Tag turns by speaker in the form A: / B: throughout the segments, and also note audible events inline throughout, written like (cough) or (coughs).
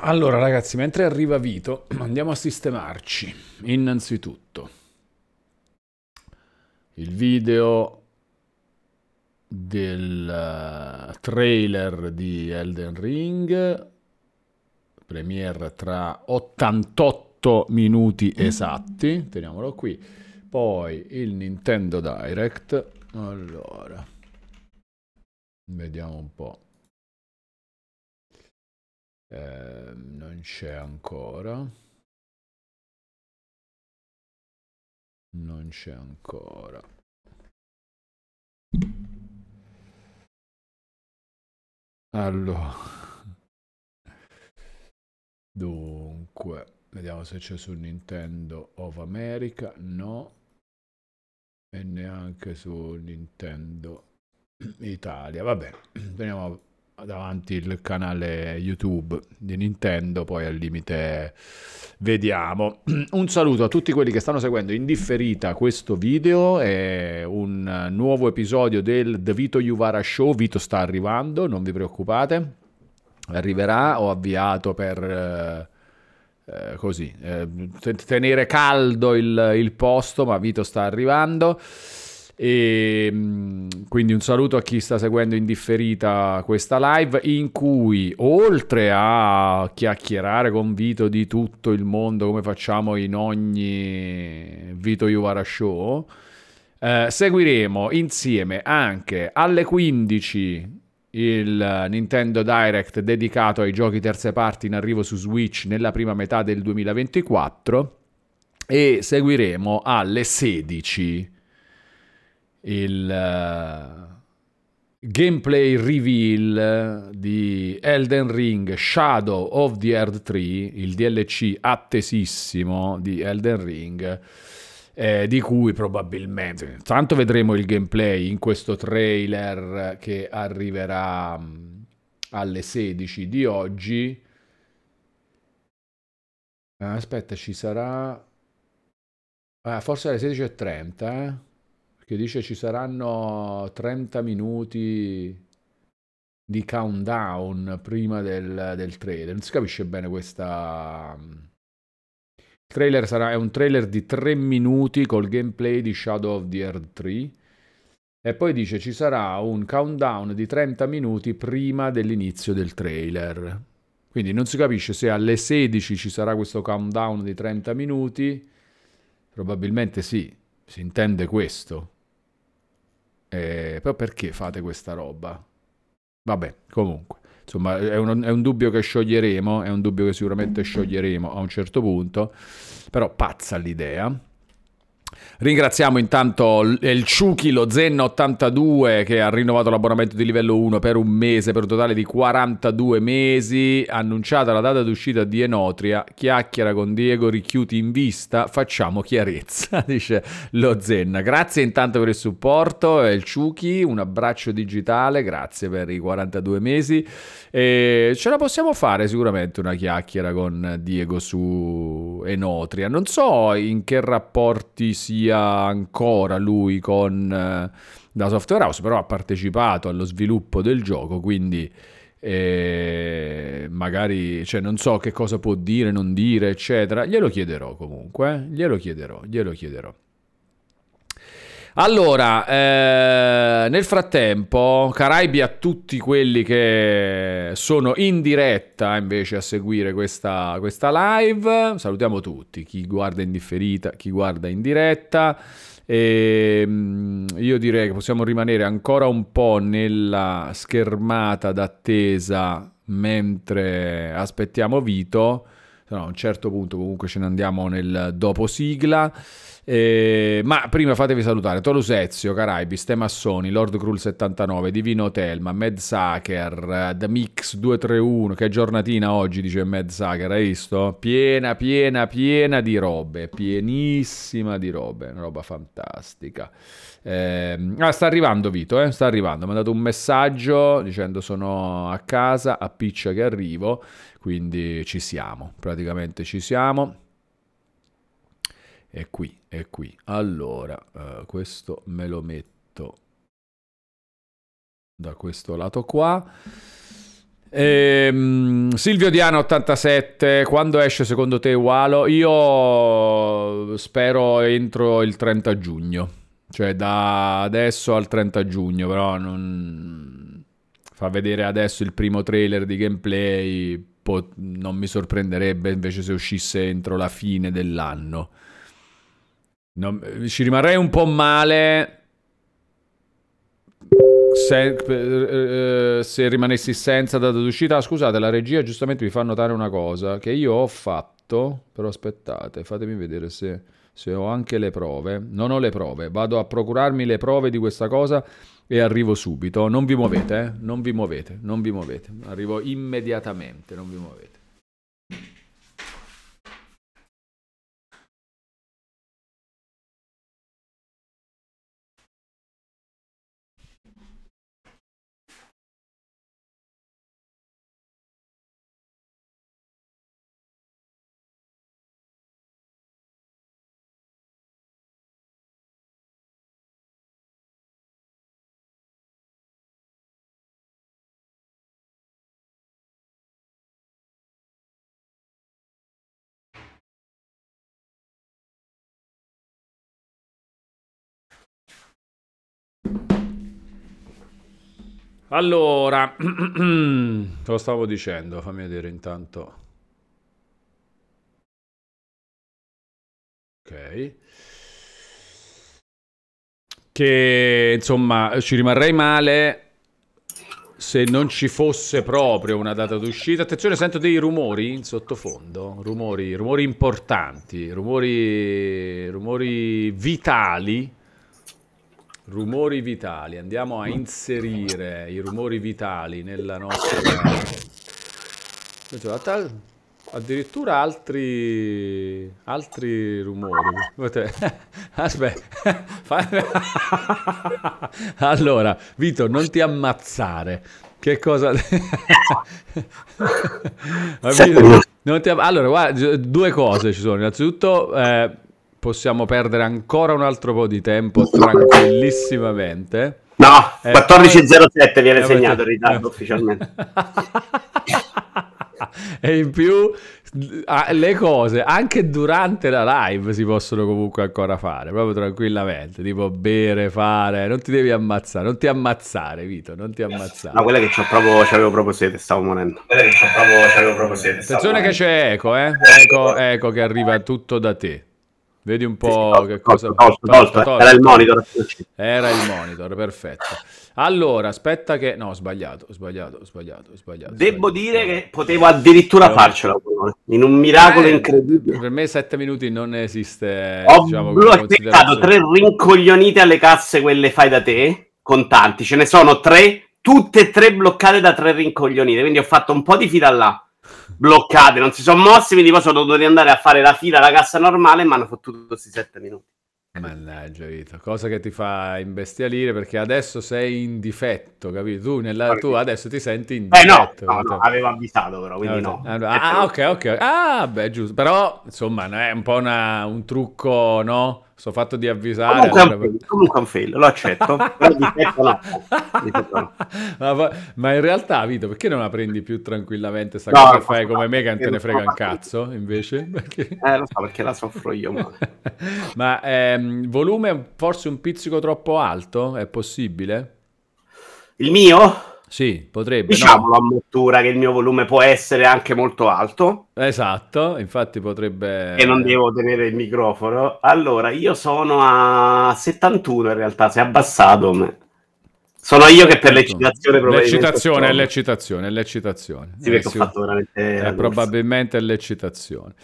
A: Allora ragazzi, mentre arriva Vito, (clears throat) andiamo a sistemarci. Innanzitutto, il video del eh, trailer di Elden Ring, premiere tra 88 minuti esatti, teniamolo qui. Poi il Nintendo Direct. Allora, vediamo un po'. Eh, non c'è ancora. Non c'è ancora. Allora. Dunque, vediamo se c'è su Nintendo of America. No. E neanche su Nintendo Italia. Vabbè, (clears throat) teniamo davanti il canale YouTube di Nintendo, poi al limite vediamo. (clears throat) Un saluto a tutti quelli che stanno seguendo in differita questo video, è un nuovo episodio del The Vito Juvara Show, Vito sta arrivando, non vi preoccupate, arriverà, ho avviato per... Eh, eh così, eh, tenere caldo il, il posto, ma Vito sta arrivando. E, mm, quindi un saluto a chi sta seguendo in differita questa live in cui oltre a chiacchierare con Vito di tutto il mondo come facciamo in ogni Vito Juvara Show, eh, seguiremo insieme anche alle 15 il Nintendo Direct dedicato ai giochi terze parti in arrivo su Switch nella prima metà del 2024 e seguiremo alle 16 il uh, gameplay reveal di Elden Ring Shadow of the Earth 3, il DLC attesissimo di Elden Ring. Eh, di cui probabilmente tanto vedremo il gameplay in questo trailer che arriverà um, alle 16 di oggi. Ah, aspetta, ci sarà ah, forse alle 16.30, eh? Che dice ci saranno 30 minuti di countdown prima del, del trailer. Non si capisce bene questa... Il trailer sarà, è un trailer di 3 minuti col gameplay di Shadow of the Earth 3 e poi dice ci sarà un countdown di 30 minuti prima dell'inizio del trailer. Quindi non si capisce se alle 16 ci sarà questo countdown di 30 minuti. Probabilmente sì, si intende questo. Eh, però perché fate questa roba? Vabbè, comunque. Insomma, è un, è un, dubbio che scioglieremo, è un dubbio che sicuramente scioglieremo a un certo punto, però pazza l'idea. Ringraziamo intanto il Ciuchi, lo Zen 82 che ha rinnovato l'abbonamento di livello 1 per un mese, per un totale di 42 mesi. Annunciata la data d'uscita di Enotria, chiacchiera con Diego Richiuti in vista, facciamo chiarezza, (laughs) dice lo Zen. Grazie intanto per il supporto, il Ciuchi, un abbraccio digitale, grazie per i 42 mesi. E ce la possiamo fare sicuramente una chiacchiera con Diego su Enotria. Non so in che rapporti sia ancora lui con eh, la software house, però ha partecipato allo sviluppo del gioco, quindi eh, magari cioè, non so che cosa può dire, non dire, eccetera. Glielo chiederò comunque, eh? glielo chiederò, glielo chiederò. Allora, eh, nel frattempo, Caraibi a tutti quelli che sono in diretta invece a seguire questa, questa live. Salutiamo tutti, chi guarda in differita, chi guarda in diretta. E, ehm, io direi che possiamo rimanere ancora un po' nella schermata d'attesa mentre aspettiamo Vito. No, a un certo punto comunque ce ne andiamo nel dopo sigla. Eh, ma prima fatevi salutare Tolus Ezio, Caraibi, Stemassoni, Lord Cruel 79, Divino Telma, Mad Sucker, The Mix 231, che giornatina oggi dice Mad Sucker, hai visto? Piena, piena, piena di robe, pienissima di robe, una roba fantastica. Eh, ah, sta arrivando Vito, eh? sta arrivando, mi ha dato un messaggio dicendo sono a casa, a piccia che arrivo, quindi ci siamo, praticamente ci siamo. È qui, è qui. Allora, uh, questo me lo metto da questo lato qua. Ehm, Silvio Diana 87, quando esce secondo te Walo? Io spero entro il 30 giugno, cioè da adesso al 30 giugno, però non... fa vedere adesso il primo trailer di gameplay, po- non mi sorprenderebbe invece se uscisse entro la fine dell'anno. Non... ci rimarrei un po' male se, eh, se, rimanessi senza data d'uscita, scusate, la regia giustamente mi fa notare una cosa che io ho fatto, però aspettate, fatemi vedere se, se ho anche le prove. Non ho le prove, vado a procurarmi le prove di questa cosa e arrivo subito. Non vi muovete, eh? non vi muovete, non vi muovete. Arrivo immediatamente, non vi muovete. Allora, (clears throat) lo stavo dicendo, fammi vedere intanto. Ok. Che insomma ci rimarrei male se non ci fosse proprio una data d'uscita. Attenzione, sento dei rumori in sottofondo, rumori, rumori importanti, rumori, rumori vitali Rumori vitali, andiamo a inserire i rumori vitali nella nostra... Addirittura altri, altri rumori. (laughs) Aspetta. (laughs) allora, Vito, non ti ammazzare. Che cosa... (laughs) allora, guarda, due cose ci sono. Innanzitutto, eh, possiamo perdere ancora un altro po' di tempo tranquillissimamente.
B: No, 14.07 poi... viene eh, segnato in ritardo ufficialmente. (laughs)
A: e in più le cose anche durante la live si possono comunque ancora fare proprio tranquillamente tipo bere fare non ti devi ammazzare non ti ammazzare Vito non ti ammazzare.
B: No quella che c'ho proprio c'avevo proprio sete stavo morendo. Quella che c'ho proprio c'avevo proprio sete
A: attenzione che c'è eco eh. Eco, eco che arriva tutto da te Vedi un po' sì, sì, che cosa...
B: Tolto, tolto, tolto, era il monitor.
A: Era il monitor, perfetto. Allora, aspetta che... No, ho sbagliato, ho sbagliato, ho sbagliato, ho sbagliato.
B: Devo sbagliato. dire che potevo addirittura Però... farcela, in un miracolo eh, incredibile.
A: Per me sette minuti non esiste...
B: Ho diciamo, bloccato tre rincoglionite alle casse, quelle fai da te, contanti. Ce ne sono tre, tutte e tre bloccate da tre rincoglionite. Quindi ho fatto un po' di fila là bloccate, non si sono mossi, quindi poi sono dovuti andare a fare la fila alla cassa normale e mi hanno fottuto questi sette minuti.
A: Mannaggia Vito, cosa che ti fa imbestialire perché adesso sei in difetto, capito? Tu, nella, tu adesso ti senti in difetto.
B: Eh no, no, no avevo avvisato però, quindi no.
A: Ah, ok, ok. Ah, beh, giusto. Però, insomma, è un po' una, un trucco, no? Sto fatto di avvisare.
B: Comunque, allora... un, comunque un fail, lo accetto.
A: ma, ma, in realtà, Vito, perché non la prendi più tranquillamente? Sta no, cosa fai come me che non te ne frega un cazzo, invece?
B: Perché... Eh, lo so, perché la soffro io.
A: ma ehm, volume forse un pizzico troppo alto? È possibile?
B: Il mio?
A: Sì, potrebbe.
B: Diciamo no? a mottura che il mio volume può essere anche molto alto.
A: Esatto, infatti potrebbe...
B: E non devo tenere il microfono. Allora, io sono a 71 in realtà, si è abbassato. Sono io che per l'eccitazione
A: L'eccitazione è l'eccitazione, è l'eccitazione.
B: Sì, perché eh, ho fatto veramente...
A: È probabilmente l'eccitazione.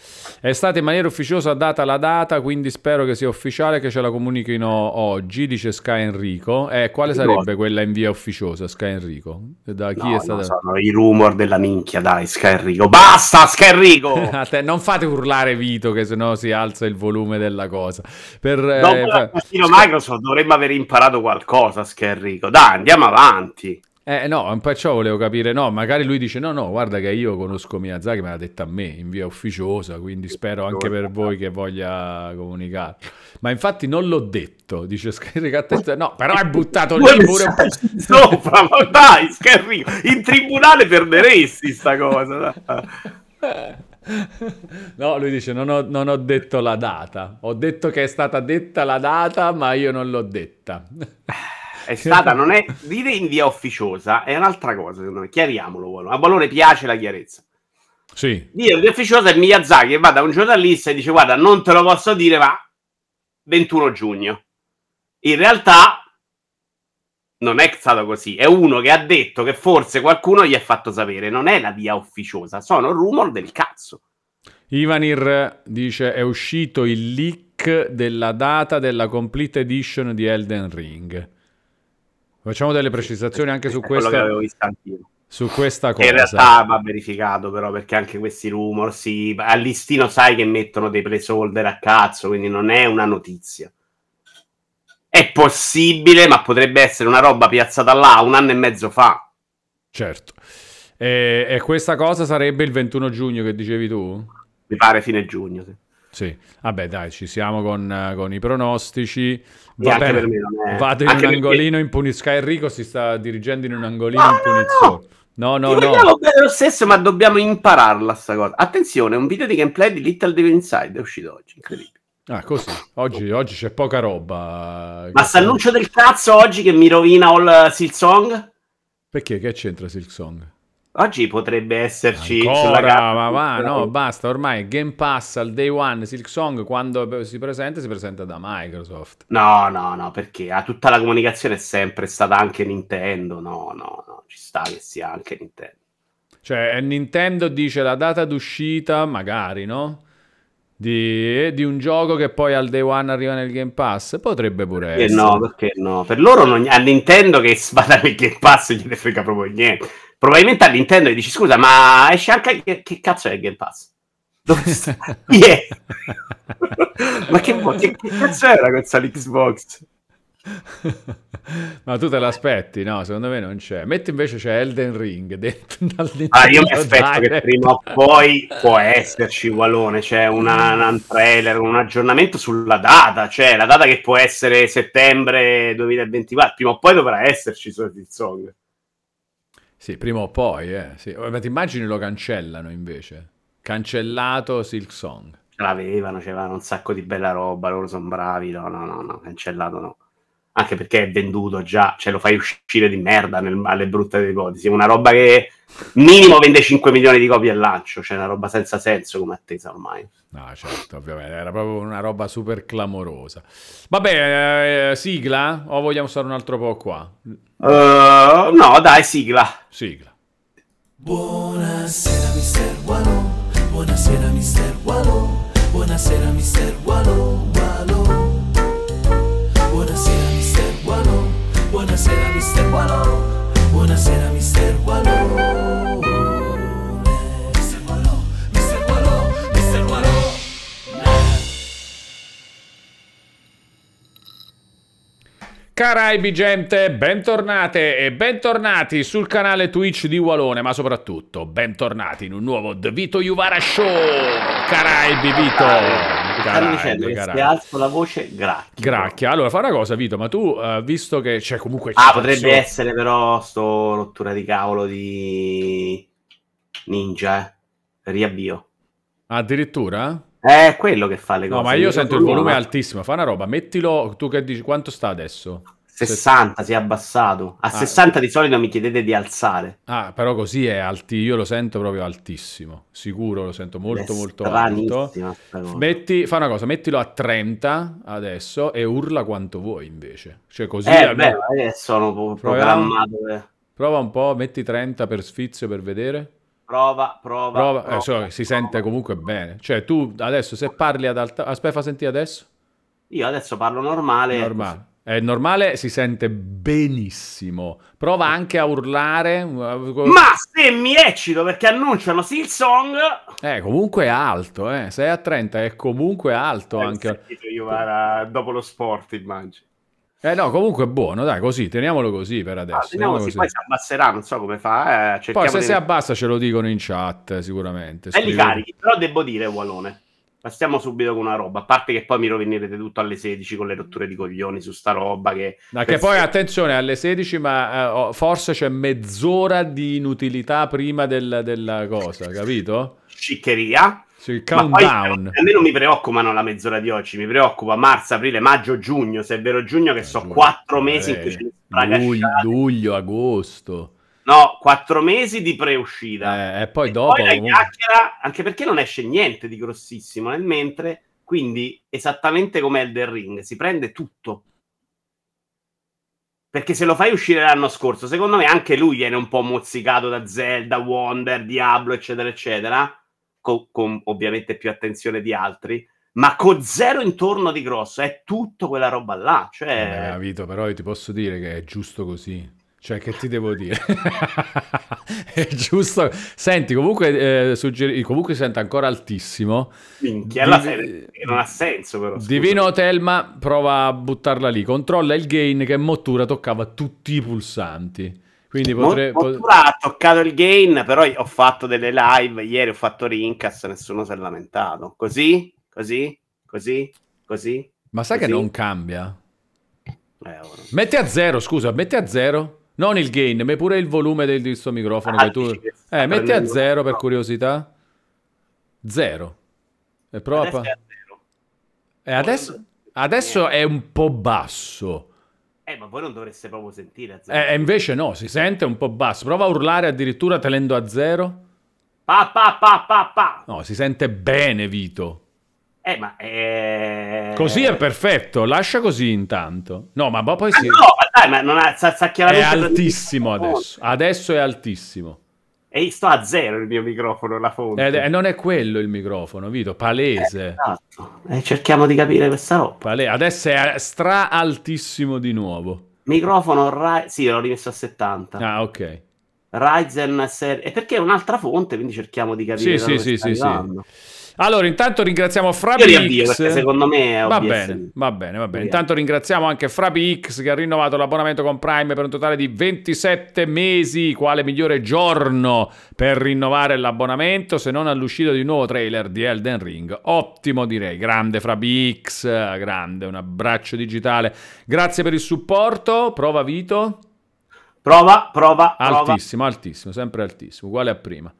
A: È stata in maniera ufficiosa data la data, quindi spero che sia ufficiale, che ce la comunichino oggi, dice Sky Enrico. Eh, quale sarebbe quella in via ufficiosa, Sky Enrico?
B: Da chi no, è stata... No, sono i rumor della minchia, dai, Sky Enrico. Basta, Sky Enrico! (laughs)
A: non fate urlare Vito, che sennò si alza il volume della cosa.
B: Per, Dopo eh, fa... Microsoft dovremmo aver imparato qualcosa, Sky Enrico. Dai! Andiamo avanti.
A: Eh no, un po' ciò volevo capire, no, magari lui dice no, no, guarda che io conosco Miyazaki, me l'ha detta a me in via ufficiosa, quindi spero anche per voi che voglia comunicare. Ma infatti non l'ho detto, dice Scaricatezza, no, però hai buttato lì pure un po'... (laughs)
B: Sopra, ma dai, Scarrico, in tribunale perderesti sta cosa.
A: No, lui dice non ho, non ho detto la data, ho detto che è stata detta la data, ma io non l'ho detta. (laughs)
B: è stata, non è dire in via ufficiosa è un'altra cosa, secondo me. Chiariamolo, a Valore piace la chiarezza.
A: Sì.
B: Dire in via ufficiosa è Miyazaki che va da un giornalista e dice guarda, non te lo posso dire, ma 21 giugno. In realtà non è stato così, è uno che ha detto che forse qualcuno gli ha fatto sapere, non è la via ufficiosa, sono rumor del cazzo.
A: Ivanir dice è uscito il leak della data della complete edition di Elden Ring. Facciamo delle precisazioni anche su questa, su questa cosa.
B: in realtà va verificato però perché anche questi rumor, sì, al listino sai che mettono dei placeholder a cazzo, quindi non è una notizia. È possibile, ma potrebbe essere una roba piazzata là un anno e mezzo fa.
A: Certo. E, e questa cosa sarebbe il 21 giugno che dicevi tu?
B: Mi pare fine giugno, sì.
A: Sì, vabbè dai, ci siamo con, con i pronostici.
B: Va bene, me
A: vado in anche un perché... angolino in punizione. Enrico si sta dirigendo in un angolino no, in punizione. No, no, no.
B: no. bene lo stesso, ma dobbiamo impararla sta cosa. Attenzione, un video di gameplay di Little Devil Inside è uscito oggi, incredibile.
A: Ah, così. Oggi, oggi c'è poca roba.
B: Ma s'annuncio del cazzo oggi che mi rovina All Silksong?
A: Perché? Che c'entra Silksong?
B: Oggi potrebbe esserci
A: Ancora, ma va, no, basta, ormai Game Pass al day one, Silk Song quando si presenta, si presenta da Microsoft.
B: No, no, no, perché a tutta la comunicazione è sempre stata anche Nintendo, no, no, no, ci sta che sia anche Nintendo.
A: Cioè, Nintendo dice la data d'uscita, magari, no? Di, di, un gioco che poi al day one arriva nel Game Pass potrebbe pure
B: perché
A: essere.
B: No, perché no? Per loro non, a Nintendo che (laughs) vada nel Game Pass gli frega proprio niente. Probabilmente a Nintendo gli dici scusa, ma esce anche che, che cazzo è il Game Pass? Dove sta? (laughs) Yeah. (laughs) ma che, che, che cazzo era questa l'Xbox? (laughs)
A: Ma tu te l'aspetti? No, secondo me non c'è. Metti invece c'è Elden Ring dentro
B: Ah, io mi aspetto che prima o poi può esserci Walone, c'è una, un trailer, un aggiornamento sulla data, cioè la data che può essere settembre 2024, prima o poi dovrà esserci su il Song.
A: Sì, prima o poi, eh. Sì. Ma ti immagini lo cancellano invece? Cancellato Silk Song.
B: Ce l'avevano, c'erano un sacco di bella roba, loro sono bravi, no, no, no, no, cancellato no. Anche perché è venduto già, cioè lo fai uscire di merda nel, alle brutte ipotesi. È una roba che minimo vende 5 milioni di copie al lancio, cioè una roba senza senso come attesa ormai.
A: No, certo, ovviamente, era proprio una roba super clamorosa. Vabbè, eh, sigla? O vogliamo stare un altro po' qua?
B: Uh, no, dai, sigla.
A: Sigla.
C: Buonasera, mister Wallo. Buonasera, mister Wallo. Buonasera, mister Wallo. Wallo. Buonasera, mister Wallo. Buonasera, mister Wallo. Buonasera, mister Wallo.
A: Caraibi gente, bentornate e bentornati sul canale Twitch di Walone, ma soprattutto bentornati in un nuovo The Vito Juvara Show. Caraibi Vito.
B: Stanno dicendo che se alzo la voce gracchia.
A: Gracchia. Allora, fa una cosa Vito, ma tu uh, visto che c'è comunque...
B: Ah, potrebbe so... essere però sto rottura di cavolo di Ninja, eh. Riavvio.
A: Addirittura?
B: È quello che fa le cose.
A: No, ma io, io sento il volume ma... altissimo. Fa una roba, mettilo. Tu che dici quanto sta adesso?
B: 60, si è abbassato. A ah. 60 di solito mi chiedete di alzare.
A: Ah, però così è alti. Io lo sento proprio altissimo. Sicuro, lo sento molto, è molto alto. Metti, fa una cosa, mettilo a 30 adesso e urla quanto vuoi invece. Cioè così.
B: Eh, almeno... beh, sono programmato.
A: Per... Prova un po', metti 30 per sfizio per vedere.
B: Prova, prova. prova.
A: prova. Eh, so, si prova. sente comunque bene. Cioè, tu adesso se parli ad alta. Aspetta, fa sentire adesso.
B: Io adesso parlo normale.
A: Normale. È normale, si sente benissimo. Prova anche a urlare.
B: Ma se mi eccito perché annunciano Silsong.
A: Eh, comunque è alto, eh. 6 a 30 è comunque alto eh, anche.
B: Io era dopo lo sport, immagino.
A: Eh no, comunque è buono, dai, così, teniamolo così per adesso.
B: Ah, teniamo
A: teniamolo
B: così,
A: così.
B: poi si abbasserà, non so come fa. Eh,
A: Poi se
B: di-
A: si abbassa ce lo dicono in chat sicuramente. Scrivete.
B: carichi, però devo dire, Walone. Passiamo subito con una roba. A parte che poi mi rovinerete tutto alle 16 con le rotture di coglioni su sta roba. Che
A: Ma che poi attenzione alle 16, ma eh, forse c'è mezz'ora di inutilità prima del- della cosa, capito?
B: sciccheria.
A: Sì, il
B: Ma poi,
A: countdown.
B: a me non mi preoccupano la mezz'ora di oggi, mi preoccupa marzo, aprile, maggio, giugno. Se è vero giugno, che so
A: Giugno.
B: quattro mesi in
A: Eh,
B: cui ce ne
A: luglio, luglio, agosto.
B: No, quattro mesi di preuscita.
A: Eh, e poi dopo...
B: Poi la chiacchiera, anche perché non esce niente di grossissimo nel mentre, quindi esattamente come Elden Ring, si prende tutto. Perché se lo fai uscire l'anno scorso, secondo me anche lui viene un po' mozzicato da Zelda, Wonder, Diablo, eccetera, eccetera, co- con ovviamente più attenzione di altri, ma con zero intorno di grosso, è tutto quella roba là.
A: Eh,
B: Cioè,
A: Vito, però io ti posso dire che è giusto così. Cioè, che ti devo dire? (laughs) è giusto. Senti, comunque, eh, suggeri- comunque si sente ancora altissimo.
B: minchia, alla
A: Div-
B: che non ha senso però. scusa.
A: Divino Telma prova a buttarla lì. Controlla il gain che mottura toccava tutti i pulsanti. Quindi
B: Mo-
A: potrebbe...
B: Mottura ha toccato il gain, però ho fatto delle live, ieri ho fatto Rincas, nessuno si è lamentato. Così, così, così, così.
A: Ma sai che
B: così.
A: non cambia?
B: Eh.
A: Metti a zero, scusa, metti a zero. Non il gain, ma pure il volume del, questo microfono
B: Ah,
A: che tu...
B: che
A: Eh, metti a zero per curiosità. Zero. E prova...
B: Adesso
A: pa-
B: è a zero.
A: E adesso, adesso è un po' basso.
B: Eh, ma voi non dovreste proprio sentire a zero.
A: E e invece no, si sente un po' basso. Prova a urlare addirittura tenendo a zero.
B: Pa, pa, pa, pa, pa.
A: No, si sente bene, Vito.
B: Eh, ma eh...
A: Così è perfetto, lascia così intanto. No, ma poi
B: Ah,
A: si...
B: no, ma dai, ma non ha, sa, sa
A: È
B: chiaramente
A: altissimo
B: prendere-
A: adesso. Adesso è altissimo.
B: E sto a zero il mio microfono, la fonte.
A: Ed è- non è quello il microfono, Vito, palese.
B: Esatto. E cerchiamo di capire questa roba.
A: Pale- Adesso è stra altissimo di nuovo.
B: Microfono Ry- Sì, l'ho rimesso a 70.
A: Ah, ok.
B: Ryzen serie... E perché è un'altra fonte, quindi cerchiamo di capire
A: Sì, sì, sì, sì, sì. Allora, intanto ringraziamo
B: Io
A: Frabi
B: riavvio,
A: X.
B: perché secondo me è
A: Va bene, va bene, va bene. Intanto ringraziamo anche Frabi X che ha rinnovato l'abbonamento con Prime per un totale di 27 mesi. Quale migliore giorno per rinnovare l'abbonamento se non all'uscita di un nuovo trailer di Elden Ring? Ottimo direi, grande Frabi X, grande, un abbraccio digitale. Grazie per il supporto. Prova Vito.
B: Prova, prova, prova.
A: Altissimo, altissimo, sempre altissimo, uguale a prima.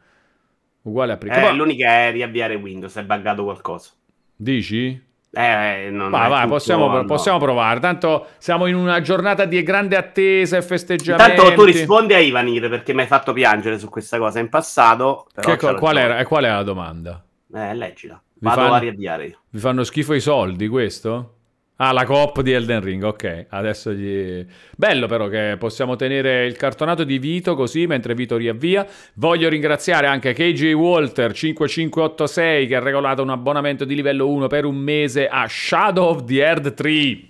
A: Uguale a prima.
B: Eh, l'unica è riavviare Windows, è buggato qualcosa.
A: Dici?
B: Eh, non è tutto-
A: possiamo,
B: no.
A: possiamo provare. Tanto siamo in una giornata di grande attesa e festeggiamenti.
B: Intanto tu rispondi a Ivanir perché mi hai fatto piangere su questa cosa in passato.
A: Che qual,
B: ragione.
A: era, e qual è la domanda?
B: Eh, leggila. Vado
A: fanno-
B: a riavviare.
A: Vi fanno schifo i soldi, questo? Ah, la coop di Elden Ring, ok. Adesso gli... Bello però che possiamo tenere il cartonato di Vito così mentre Vito riavvia. Voglio ringraziare anche KJ Walter 5586 che ha regolato un abbonamento di livello 1 per un mese a Shadow of the Earth 3.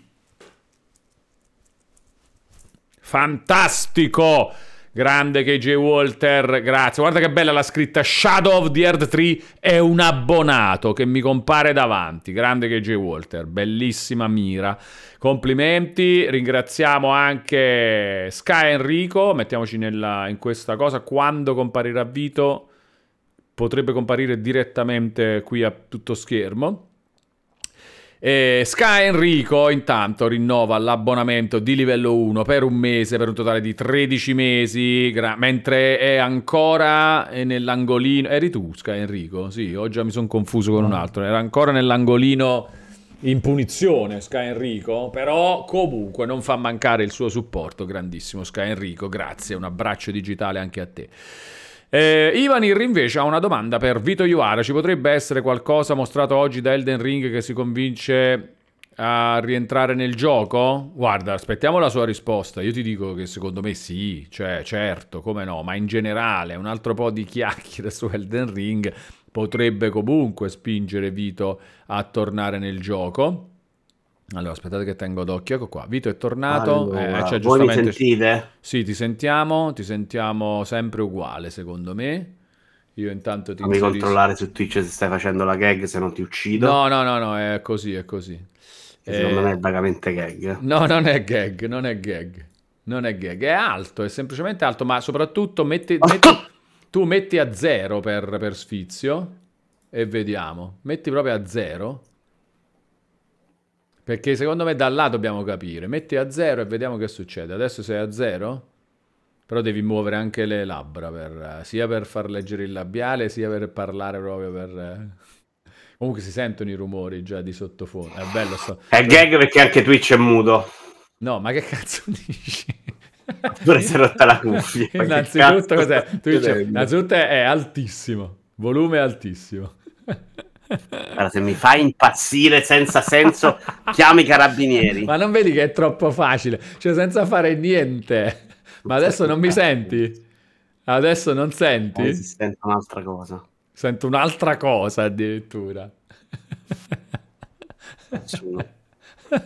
A: Fantastico! Grande KJ Walter, grazie. Guarda che bella la scritta Shadow of the Earth 3 è un abbonato che mi compare davanti. Grande KJ Walter, bellissima mira. Complimenti, ringraziamo anche Sky Enrico, mettiamoci nella- in questa cosa, quando comparirà Vito potrebbe comparire direttamente qui a tutto schermo. E Sky Enrico intanto rinnova l'abbonamento di livello 1 per un mese, per un totale di 13 mesi, gra- mentre è ancora eh, nell'angolino... Eri tu Sky Enrico? Sì, oggi mi sono confuso con un altro. Era ancora nell'angolino in punizione Sky Enrico, però comunque non fa mancare il suo supporto, grandissimo Sky Enrico, grazie, un abbraccio digitale anche a te. Eh, Ivanir invece ha una domanda per Vito Iuara. Ci potrebbe essere qualcosa mostrato oggi da Elden Ring che si convince a rientrare nel gioco? Guarda, aspettiamo la sua risposta. Io ti dico che secondo me sì, cioè certo, come no, ma in generale un altro po' di (laughs) chiacchiere su Elden Ring potrebbe comunque spingere Vito a tornare nel gioco. Allora, aspettate che tengo d'occhio, ecco qua. Vito è tornato,
B: Allora,
A: eh, cioè,
B: voi mi sentite?
A: Sì, ti sentiamo, ti sentiamo sempre uguale, secondo me. Io intanto ti
B: Fammi
A: inserisco-
B: controllare su Twitch se stai facendo la gag, se non ti uccido.
A: No, no, no, no, è così, è così.
B: Che Secondo me è vagamente gag.
A: No, non è gag, non è gag. Non è gag, è alto, è semplicemente alto, ma soprattutto metti, (laughs) metti, tu metti a zero per, per sfizio e vediamo. Metti proprio a zero. Perché secondo me da là dobbiamo capire. Metti a zero e vediamo che succede. Adesso sei a zero? Però devi muovere anche le labbra, per, sia per far leggere il labiale, sia per parlare proprio per... Comunque si sentono i rumori già di sottofondo. È bello. Sto...
B: È gag perché anche Twitch è muto.
A: No, ma che cazzo (laughs) dici?
B: Pure si è rotta la cuffia. (laughs)
A: innanzitutto, cos'è? Twitch, innanzitutto è altissimo. Volume altissimo. (laughs)
B: Allora, se mi fai impazzire senza senso, chiami i carabinieri.
A: Ma non vedi che è troppo facile? Cioè, senza fare niente. Ma adesso non mi senti? Adesso non senti?
B: Eh, si sente un'altra cosa.
A: Sento un'altra cosa addirittura.
B: Nessuno.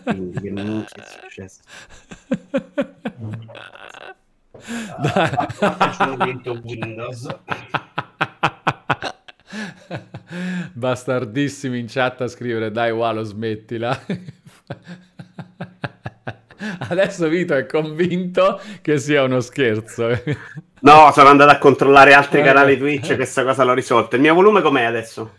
B: Quindi che non è successo. Dai. Windows. (laughs)
A: Bastardissimi in chat a scrivere dai Walo smettila. Adesso Vito è convinto che sia uno scherzo.
B: No, sono andato a controllare altri canali Twitch, questa cosa l'ho risolta. Il mio volume com'è adesso?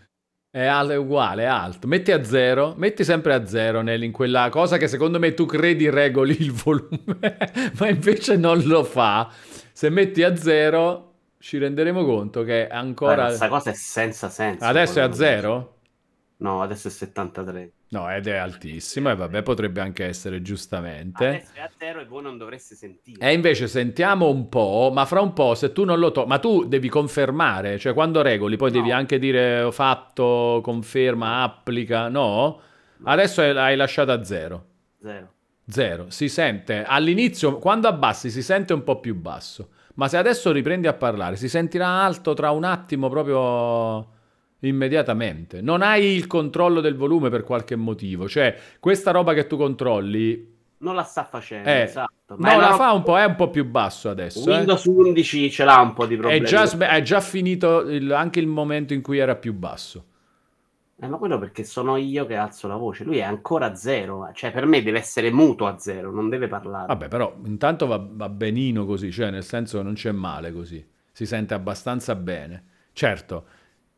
A: È, al- è uguale, è alto. Metti a zero, metti sempre a zero nel, in quella cosa che secondo me tu credi regoli il volume, (laughs) ma invece non lo fa. Se metti a zero ci renderemo conto che ancora...
B: Questa cosa è senza senso.
A: Adesso è a zero?
B: No, adesso è 73.
A: No, ed è altissimo e vabbè, potrebbe anche essere giustamente.
B: Adesso è a zero e voi non dovreste sentire.
A: E invece sentiamo un po', ma fra un po' se tu non lo togli, ma tu devi confermare, cioè quando regoli poi no. devi anche dire ho fatto, conferma, applica, no? Adesso hai lasciato a zero.
B: Zero.
A: Zero. Si sente all'inizio, quando abbassi si sente un po' più basso, ma se adesso riprendi a parlare si sentirà alto tra un attimo proprio immediatamente. Non hai il controllo del volume per qualche motivo, cioè questa roba che tu controlli
B: non la sta facendo,
A: eh,
B: esatto.
A: Ma no, la fa un po', è un po' più basso adesso.
B: Windows eh. 11 ce l'ha un po' di problemi.
A: È già, è già finito il, anche il momento in cui era più basso.
B: Eh, ma quello perché sono io che alzo la voce, lui è ancora a zero, cioè per me deve essere muto a zero, non deve parlare.
A: Vabbè, però intanto va, va benino così, cioè nel senso non c'è male così, si sente abbastanza bene. Certo,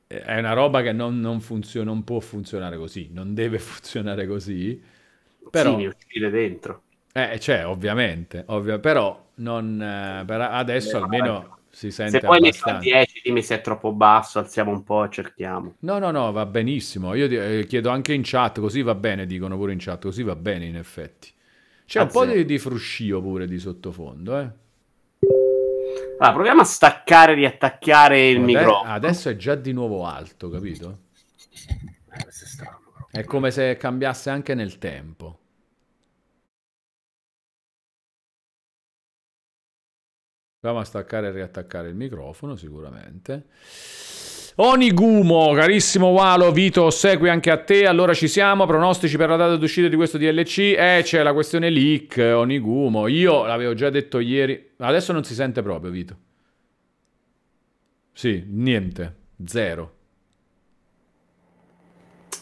A: è una roba che non, non, funziona, non può funzionare così, non deve (laughs) funzionare così. Però...
B: Sì, uscire dentro.
A: Eh, cioè, ovviamente, ovvio, però non, eh, per adesso almeno si sente
B: Se poi
A: abbastanza.
B: ne fa 10, dimmi se è troppo basso, alziamo un po' e cerchiamo.
A: No, no, no, va benissimo. Io eh, chiedo anche in chat, così va bene, dicono pure in chat, così va bene in effetti. C'è a un po' di, di fruscio pure di sottofondo, eh.
B: Allora, proviamo a staccare, riattaccare il
A: Adesso,
B: microfono.
A: Adesso è già di nuovo alto, capito?
B: Eh, questo è strano.
A: È come se cambiasse anche nel tempo. Proviamo a staccare e riattaccare il microfono, sicuramente. Onigumo, carissimo Walo, Vito, segui anche a te. Allora ci siamo. Pronostici per la data d'uscita di questo DLC? Eh, c'è la questione leak, Onigumo. Io l'avevo già detto ieri. Adesso non si sente proprio, Vito. Sì, niente. Zero.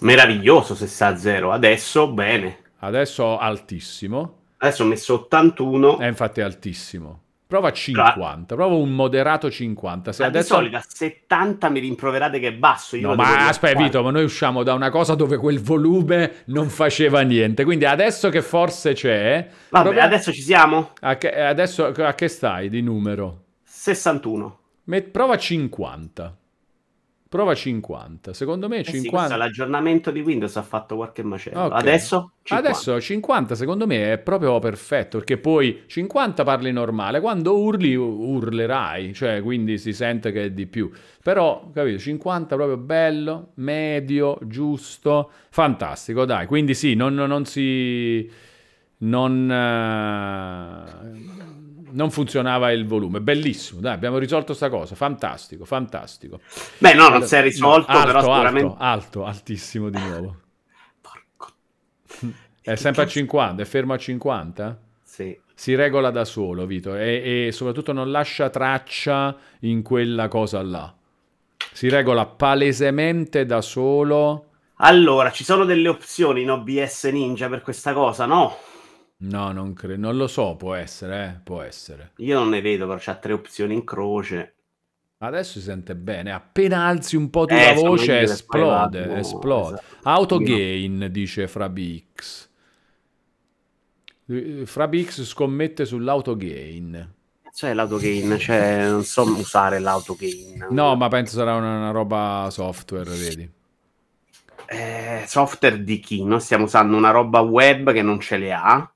B: Meraviglioso se sta a zero. Adesso bene.
A: Adesso altissimo.
B: Adesso ho messo 81.
A: Eh, infatti è altissimo. Prova 50, prova un moderato 50. Se
B: ma
A: adesso...
B: di solito a 70 mi rimproverate che è basso. Io
A: no, ma aspetta, Vito, ma noi usciamo da una cosa dove quel volume non faceva niente. Quindi adesso che forse c'è.
B: Vabbè, prova... adesso ci siamo.
A: A che, adesso a che stai di numero?
B: 61.
A: Met... Prova 50. Prova 50. Secondo me 50. Eh
B: sì, l'aggiornamento di Windows ha fatto qualche macello. Okay. Adesso
A: 50. Adesso 50 secondo me è proprio perfetto perché poi 50 parli normale, quando urli urlerai, cioè quindi si sente che è di più. Però, capito, 50 proprio bello, medio, giusto, fantastico, dai. Quindi sì, non, non si non uh non funzionava il volume. Bellissimo, dai, abbiamo risolto questa cosa. Fantastico, fantastico.
B: Beh, no, non si è risolto,
A: no, alto,
B: però
A: sicuramente... Alto, alto, altissimo di nuovo. (laughs)
B: Porco. (laughs)
A: È sempre a 50, è fermo a 50?
B: Sì.
A: Si regola da solo, Vito, e, e soprattutto non lascia traccia in quella cosa là. Si regola palesemente da solo
B: Allora, ci sono delle opzioni in OBS Ninja per questa cosa, no?
A: No, non credo, non lo so, può essere, eh? può essere.
B: Io non ne vedo, però c'ha tre opzioni in croce.
A: Adesso si sente bene, appena alzi un po' tu
B: Eh,
A: la voce esplode,
B: vado-
A: esplode.
B: esatto.
A: Autogain, dice Frabix. Eh, Frabix scommette sull'autogain.
B: Cioè l'autogain, cioè non so usare l'autogain.
A: No, ma penso sarà una, una roba software, vedi.
B: Eh, software di chi? Noi stiamo usando una roba web che non ce le ha.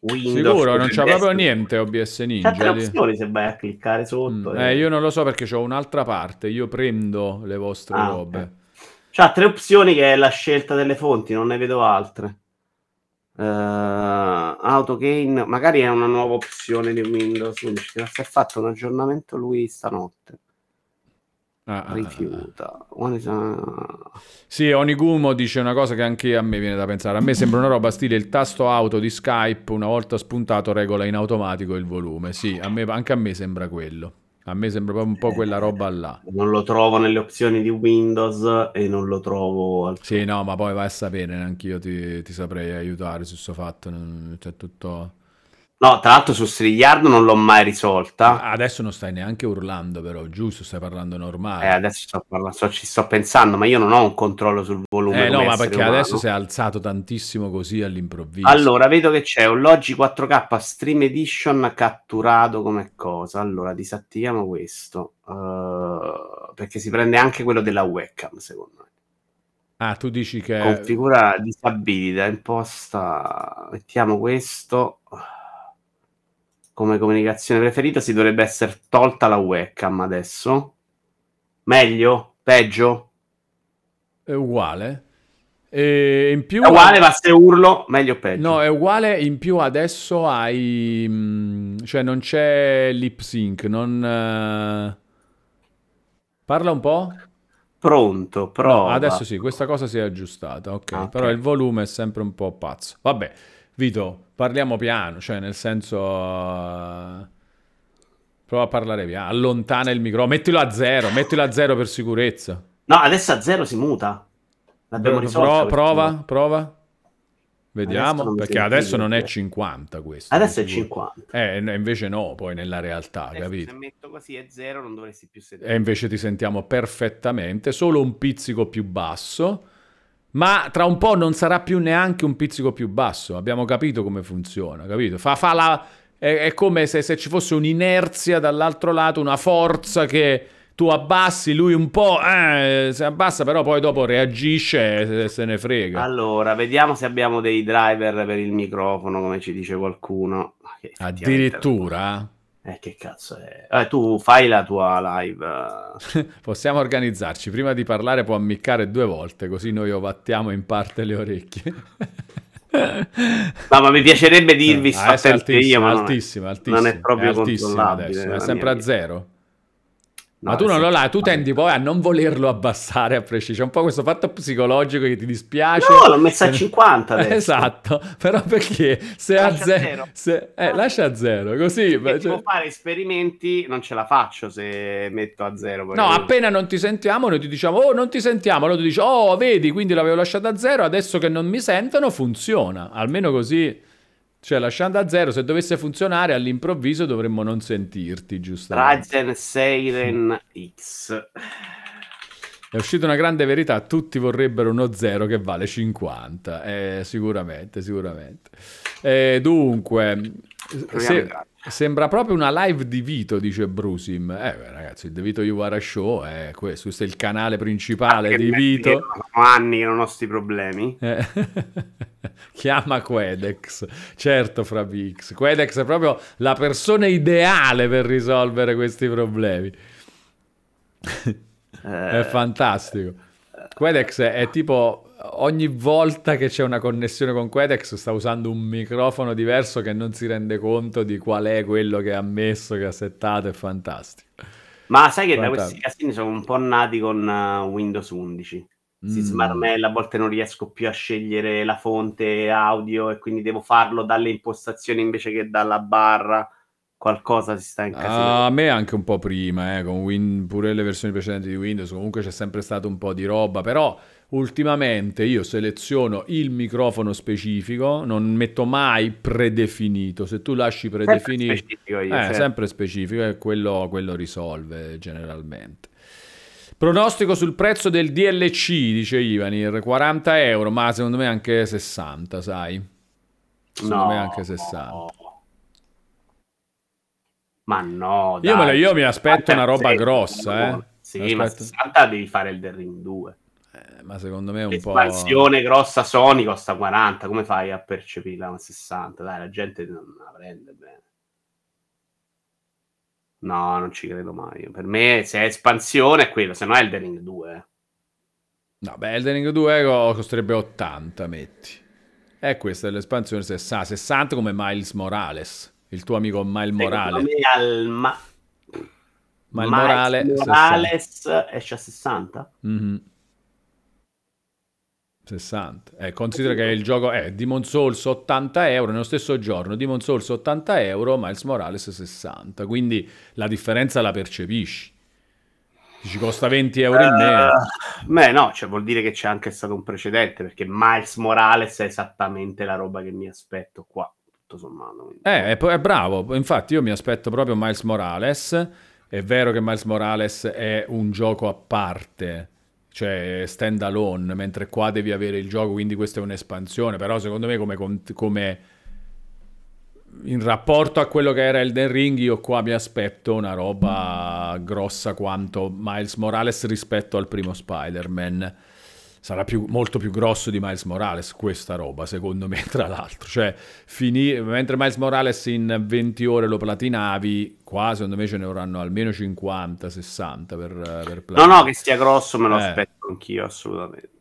B: Windows.
A: Sicuro, non c'è proprio niente OBS Ninja.
B: tre
A: lì.
B: opzioni se vai a cliccare sotto.
A: Mm,
B: eh.
A: eh, io non lo so perché ho un'altra parte, io prendo le vostre
B: Ah,
A: robe.
B: ok. C'ha tre opzioni che è la scelta delle fonti, non ne vedo altre. Eh, AutoGain, magari è una nuova opzione di Windows 11 che si è fatto un aggiornamento lui stanotte.
A: Ah, ah, ah.
B: Rifiuta. One is a-
A: Sì, Onigumo dice una cosa che anche a me viene da pensare. A me sembra una roba stile il tasto auto di Skype, una volta spuntato regola in automatico il volume. Sì, a me- anche a me sembra quello. A me sembra proprio un po' quella roba là.
B: Non lo trovo nelle opzioni di Windows e non lo trovo al
A: Sì, no, ma poi vai a sapere, neanche io ti, ti saprei aiutare su questo fatto. C'è tutto...
B: No, tra l'altro su StreamYard non l'ho mai risolta.
A: Adesso non stai neanche urlando, però, giusto? Stai parlando normale.
B: Eh, adesso sto parlando, sto- ci sto pensando, ma io non ho un controllo sul volume.
A: Eh no, ma perché
B: umano.
A: adesso si è alzato tantissimo così all'improvviso.
B: Allora, vedo che c'è un Logi 4K Stream Edition catturato come cosa. Allora, disattiviamo questo. eh, perché si prende anche quello della webcam, secondo me.
A: Ah, tu dici che...
B: Configura disabilita, imposta. Mettiamo questo. Come comunicazione preferita si dovrebbe essere tolta la webcam adesso. Meglio? Peggio?
A: È uguale. E in più...
B: È uguale, ma se urlo, meglio o peggio?
A: No, è uguale, in più adesso hai... mm, cioè non c'è lip sync, non... eh, Parla un po'?
B: Pronto,
A: No,
B: prova.
A: adesso sì, questa cosa si è aggiustata, ok.
B: Ok.
A: Però il volume è sempre un po' pazzo. Vabbè, Vito, parliamo piano, cioè nel senso... eh, Prova a parlare piano, allontana il microfono, mettilo a zero, mettilo a zero per sicurezza.
B: No, adesso a zero si muta. L'abbiamo risolto.
A: pro- prova,
B: cosa.
A: prova.
B: Adesso
A: Vediamo,
B: mi
A: perché adesso non è
B: perché-
A: 50 questo.
B: Adesso è
A: di sicuro.
B: 50.
A: Eh, invece no, poi nella realtà,
B: Adesso
A: capito?
B: se metto così è zero, non dovresti più sedere.
A: E invece ti sentiamo perfettamente, solo un pizzico più basso, ma tra un po' non sarà più neanche un pizzico più basso. Abbiamo capito come funziona, capito? Fa, fa la... È, è come se, se ci fosse un'inerzia dall'altro lato, una forza che tu abbassi, lui un po' eh, si abbassa, però poi dopo reagisce e se- se ne frega.
B: Allora, vediamo se abbiamo dei driver per il microfono, come ci dice qualcuno.
A: Addirittura?
B: Eh, che cazzo è? Eh, tu fai la tua live. eh. (laughs)
A: Possiamo organizzarci. Prima di parlare può ammiccare due volte, così noi ovattiamo in parte le orecchie.
B: No, ma mi piacerebbe dirvi,
A: è
B: attento io,
A: altissimo,
B: ma non è-
A: altissimo, altissimo.
B: non è proprio
A: altissimo
B: controllabile
A: adesso, è sempre a zero.
B: No,
A: Ma tu non lo là, tu tendi poi a non volerlo abbassare a prescindere. C'è un po' questo fatto psicologico che ti dispiace.
B: No, l'ho messa a 50 adesso.
A: Esatto, però perché se a
B: Lascia a
A: zero,
B: zero.
A: se- eh, lascia a zero, così.
B: Se
A: beh,
B: devo
A: cioè-
B: fare esperimenti, non ce la faccio se metto a zero.
A: No, appena non ti sentiamo, noi ti diciamo, oh, non ti sentiamo. Allora tu dici, oh, vedi, quindi l'avevo lasciata a zero, adesso che non mi sentono funziona. Almeno così, cioè lasciando a zero, se dovesse funzionare all'improvviso dovremmo non sentirti, giustamente.
B: Ryzen Seiren X.
A: È uscita una grande verità, tutti vorrebbero uno zero che vale 50, eh, sicuramente, sicuramente. Eh, dunque, se- sembra proprio una live di Vito, dice Brusim. Eh, beh, ragazzi, il The Vito Iwara Show è questo, questo è il canale principale di Vito.
B: Sono anni che non ho sti problemi.
A: Eh, (laughs) Chiama Quedex, certo Frabix. Quedex è proprio la persona ideale per risolvere questi problemi. (laughs) È
B: Eh,
A: fantastico. Quedex è, è tipo ogni volta che c'è una connessione con Quedex sta usando un microfono diverso che non si rende conto di qual è quello che ha messo, che ha settato, è fantastico.
B: Ma sai che da
A: Fantastico.
B: questi casini sono un po' nati con eh, Windows 11. Si
A: Mm.
B: smarmella, a volte non riesco più a scegliere la fonte audio e quindi devo farlo dalle impostazioni invece che dalla barra. qualcosa si sta incasinando.
A: A me anche un po' prima, eh, con Win- pure le versioni precedenti di Windows, comunque c'è sempre stato un po' di roba, però ultimamente io seleziono il microfono specifico, non metto mai predefinito, se tu lasci predefinito,
B: Sempre specifico io,
A: eh,
B: certo.
A: sempre specifico e quello, quello risolve generalmente. Pronostico sul prezzo del DLC, dice Ivanir, 40 euro, ma secondo me anche 60, sai? Secondo me anche 60.
B: Ma no,
A: Io,
B: dai.
A: io mi aspetto una roba grossa, eh.
B: Sì, ma
A: aspetto-
B: 60 devi fare il The Ring 2.
A: Ma secondo me è un po'...
B: L'espansione grossa Sony costa 40, come fai a percepirla a 60? Dai, la gente non la prende bene. No, non ci credo mai. Per me, se è espansione è quello, se no è il The Ring 2. eh.
A: No, beh, Elden Ring 2 co- costerebbe 80, metti. E questa è l'espansione 60, 60 come Miles Morales, il tuo amico Miles Morales.
B: Me al ma...
A: Ma il
B: Miles
A: Morale
B: Morales esce a 60?
A: Mhm. 60. Eh, considera che il gioco è Demon Souls 80 euro, nello stesso giorno Demon Souls 80 euro, Miles Morales 60. Quindi la differenza la percepisci. Ci costa 20 euro in meno.
B: Eh, beh, no, cioè vuol dire che c'è anche stato un precedente, perché Miles Morales è esattamente la roba che mi aspetto qua, tutto sommato. quindi-
A: Eh, è, è bravo. Infatti, io mi aspetto proprio Miles Morales. È vero che Miles Morales è un gioco a parte, cioè stand alone, mentre qua devi avere il gioco, quindi questa è un'espansione. Però, secondo me, come, come in rapporto a quello che era Elden Ring, io qua mi aspetto una roba grossa quanto Miles Morales rispetto al primo Spider-Man. Sarà più- molto più grosso di Miles Morales questa roba, secondo me, tra l'altro. Cioè, finire, mentre Miles Morales in 20 ore lo platinavi, qua secondo me ce ne vorranno almeno 50, 60 per, per
B: No,
A: platinare.
B: no, che sia grosso me lo
A: Eh.
B: aspetto anch'io, assolutamente.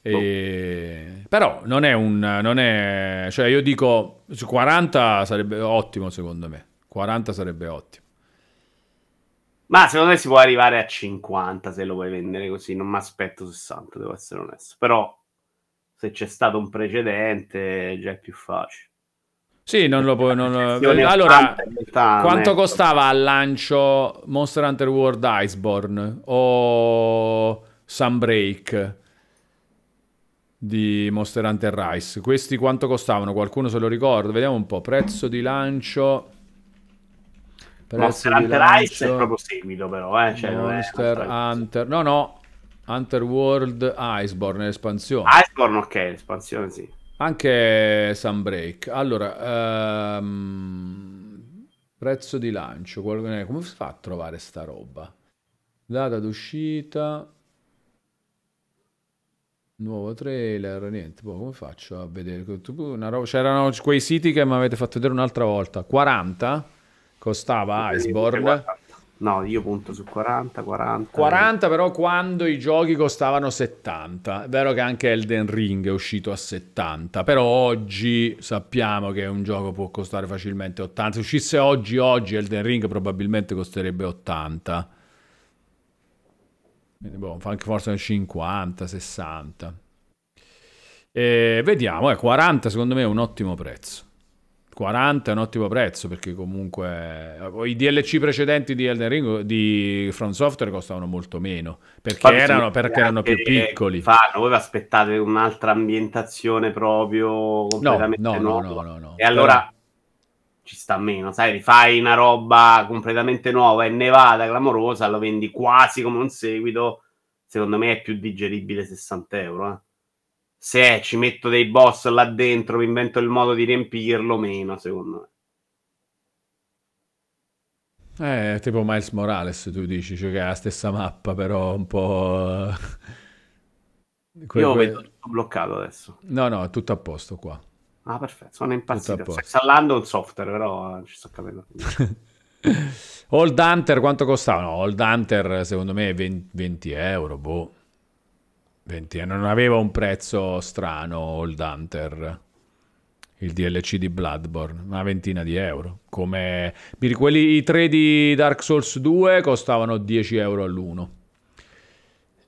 A: E- Però non è un... Non è... Cioè io dico, su 40 sarebbe ottimo secondo me. 40 sarebbe ottimo.
B: Ma secondo me si può arrivare a 50 se lo vuoi vendere così, non mi aspetto 60, devo essere onesto. Però se c'è stato un precedente già è più facile.
A: Sì, non lo puoi... non- Allora,
B: 80 in realtà,
A: quanto costava al lancio Monster Hunter World Iceborne o Sunbreak di Monster Hunter Rise? Questi quanto costavano? Qualcuno se lo ricorda? Vediamo un po'. Prezzo di lancio...
B: Monster Hunter Rise è
A: lancio.
B: proprio seguito però, eh? Cioè, è
A: Monster
B: un'altra-
A: Hunter, no, no, Hunter World Iceborne, l'espansione.
B: Iceborne ok, l'espansione sì.
A: Anche Sunbreak. Allora, ehm, prezzo di lancio, qual- come si fa a trovare sta roba? Data d'uscita, nuovo trailer, niente, boh, come faccio a vedere? Una roba- C'erano quei siti che mi avete fatto vedere un'altra volta. 40 costava Iceborne.
B: No, io punto su 40, 40.
A: 40 però quando i giochi costavano 70. È vero che anche Elden Ring è uscito a 70, però oggi sappiamo che un gioco può costare facilmente 80. Se uscisse oggi, oggi Elden Ring probabilmente costerebbe 80. Quindi, boh, anche forse 50, 60. E vediamo, eh, 40 secondo me è un ottimo prezzo. 40 è un ottimo prezzo perché comunque eh, i DLC precedenti di Elden Ring di From Software costavano molto meno perché erano, perché erano più piccoli.
B: Fanno, voi vi aspettate un'altra ambientazione proprio completamente
A: no, no,
B: nuova.
A: no, no, no.
B: E allora ci sta meno, sai, rifai una roba completamente nuova e nevata, clamorosa, lo vendi quasi come un seguito, secondo me è più digeribile 60 euro. eh. Se ci metto dei boss là dentro, mi invento il modo di riempirlo, meno, secondo me.
A: Eh, tipo Miles Morales, tu dici, cioè che è la stessa mappa, però un po'... Que-
B: Io vedo tutto bloccato adesso.
A: No, no, è tutto a posto qua.
B: Ah, perfetto, sono impazzito. Sto installando un software, però eh, ci sto capendo. (laughs)
A: Old Hunter quanto costava? No, Old Hunter secondo me è 20, 20 euro, boh. 20 euro. Non aveva un prezzo strano Old Hunter. Il DLC di Bloodborne, una ventina di euro. Come quelli, i tre di Dark Souls 2 costavano 10 euro all'uno.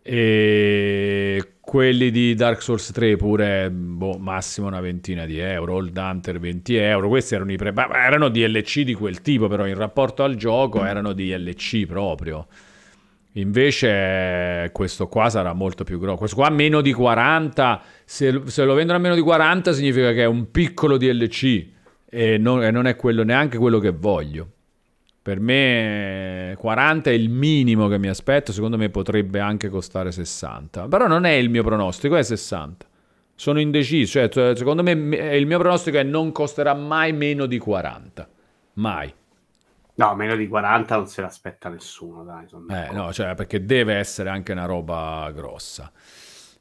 A: E quelli di Dark Souls 3 pure boh, massimo una ventina di euro, Old Hunter 20 euro, questi erano i pre... ma erano DLC di quel tipo però in rapporto al gioco erano DLC proprio. Invece questo qua sarà molto più grosso. Questo qua meno di 40, se, se, lo vendono a meno di 40 significa che è un piccolo DLC e non, e non è quello, neanche quello che voglio. Per me 40 è il minimo che mi aspetto, secondo me potrebbe anche costare 60. Però non è il mio pronostico, è 60. Sono indeciso, cioè secondo me il mio pronostico è non costerà mai meno di 40. Mai.
B: No, meno di 40 non se l'aspetta nessuno, dai.
A: Eh, no, cioè, perché deve essere anche una roba grossa.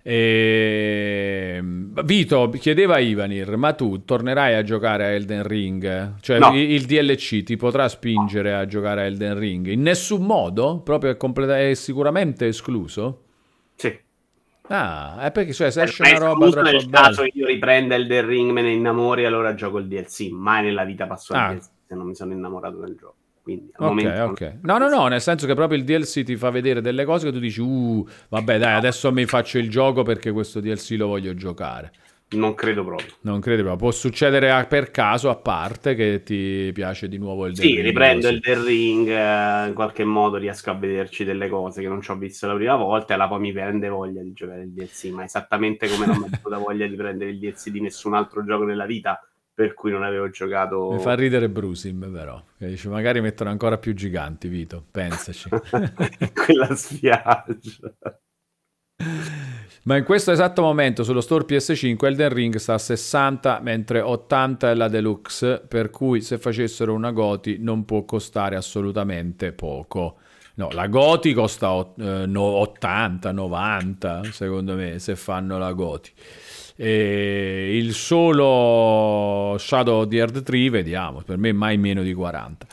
A: E... Vito chiedeva Ivanir, ma tu tornerai a giocare a Elden Ring? Cioè no. il DLC ti potrà spingere a giocare a Elden Ring? In nessun modo? Proprio è, completa- è sicuramente escluso?
B: Sì.
A: Ah, è perché cioè, se esce una roba troppo
B: nel
A: bella...
B: caso io riprenda Elden Ring, me ne innamori, allora gioco il DLC. Mai nella vita passo ah. DLC se non mi sono innamorato del gioco. Quindi,
A: ok, ok. No, no, no, nel senso che proprio il DLC ti fa vedere delle cose che tu dici, uh, vabbè, dai, adesso mi faccio il gioco perché questo DLC lo voglio giocare.
B: Non credo proprio.
A: Non credo proprio. Può succedere per caso, a parte, che ti piace di nuovo il
B: sì, Ring. Sì, riprendo il The Ring, eh, in qualche modo riesco a vederci delle cose che non ci ho visto la prima volta e la poi mi prende voglia di giocare il DLC, ma esattamente come non mi ha dato (laughs) voglia di prendere il DLC di nessun altro gioco nella vita per cui non avevo giocato.
A: Mi fa ridere Brusim, però. Che dice, magari mettono ancora più giganti, Vito. Pensaci. (laughs)
B: Quella spiaggia.
A: Ma in questo esatto momento sullo store PS5 Elden Ring sta a 60 mentre 80 è la deluxe, per cui se facessero una Goti non può costare assolutamente poco. No, la Goti costa eh, 80, 90 secondo me se fanno la Goti. E il solo Shadow of the Earth 3, vediamo, per me mai meno di 40.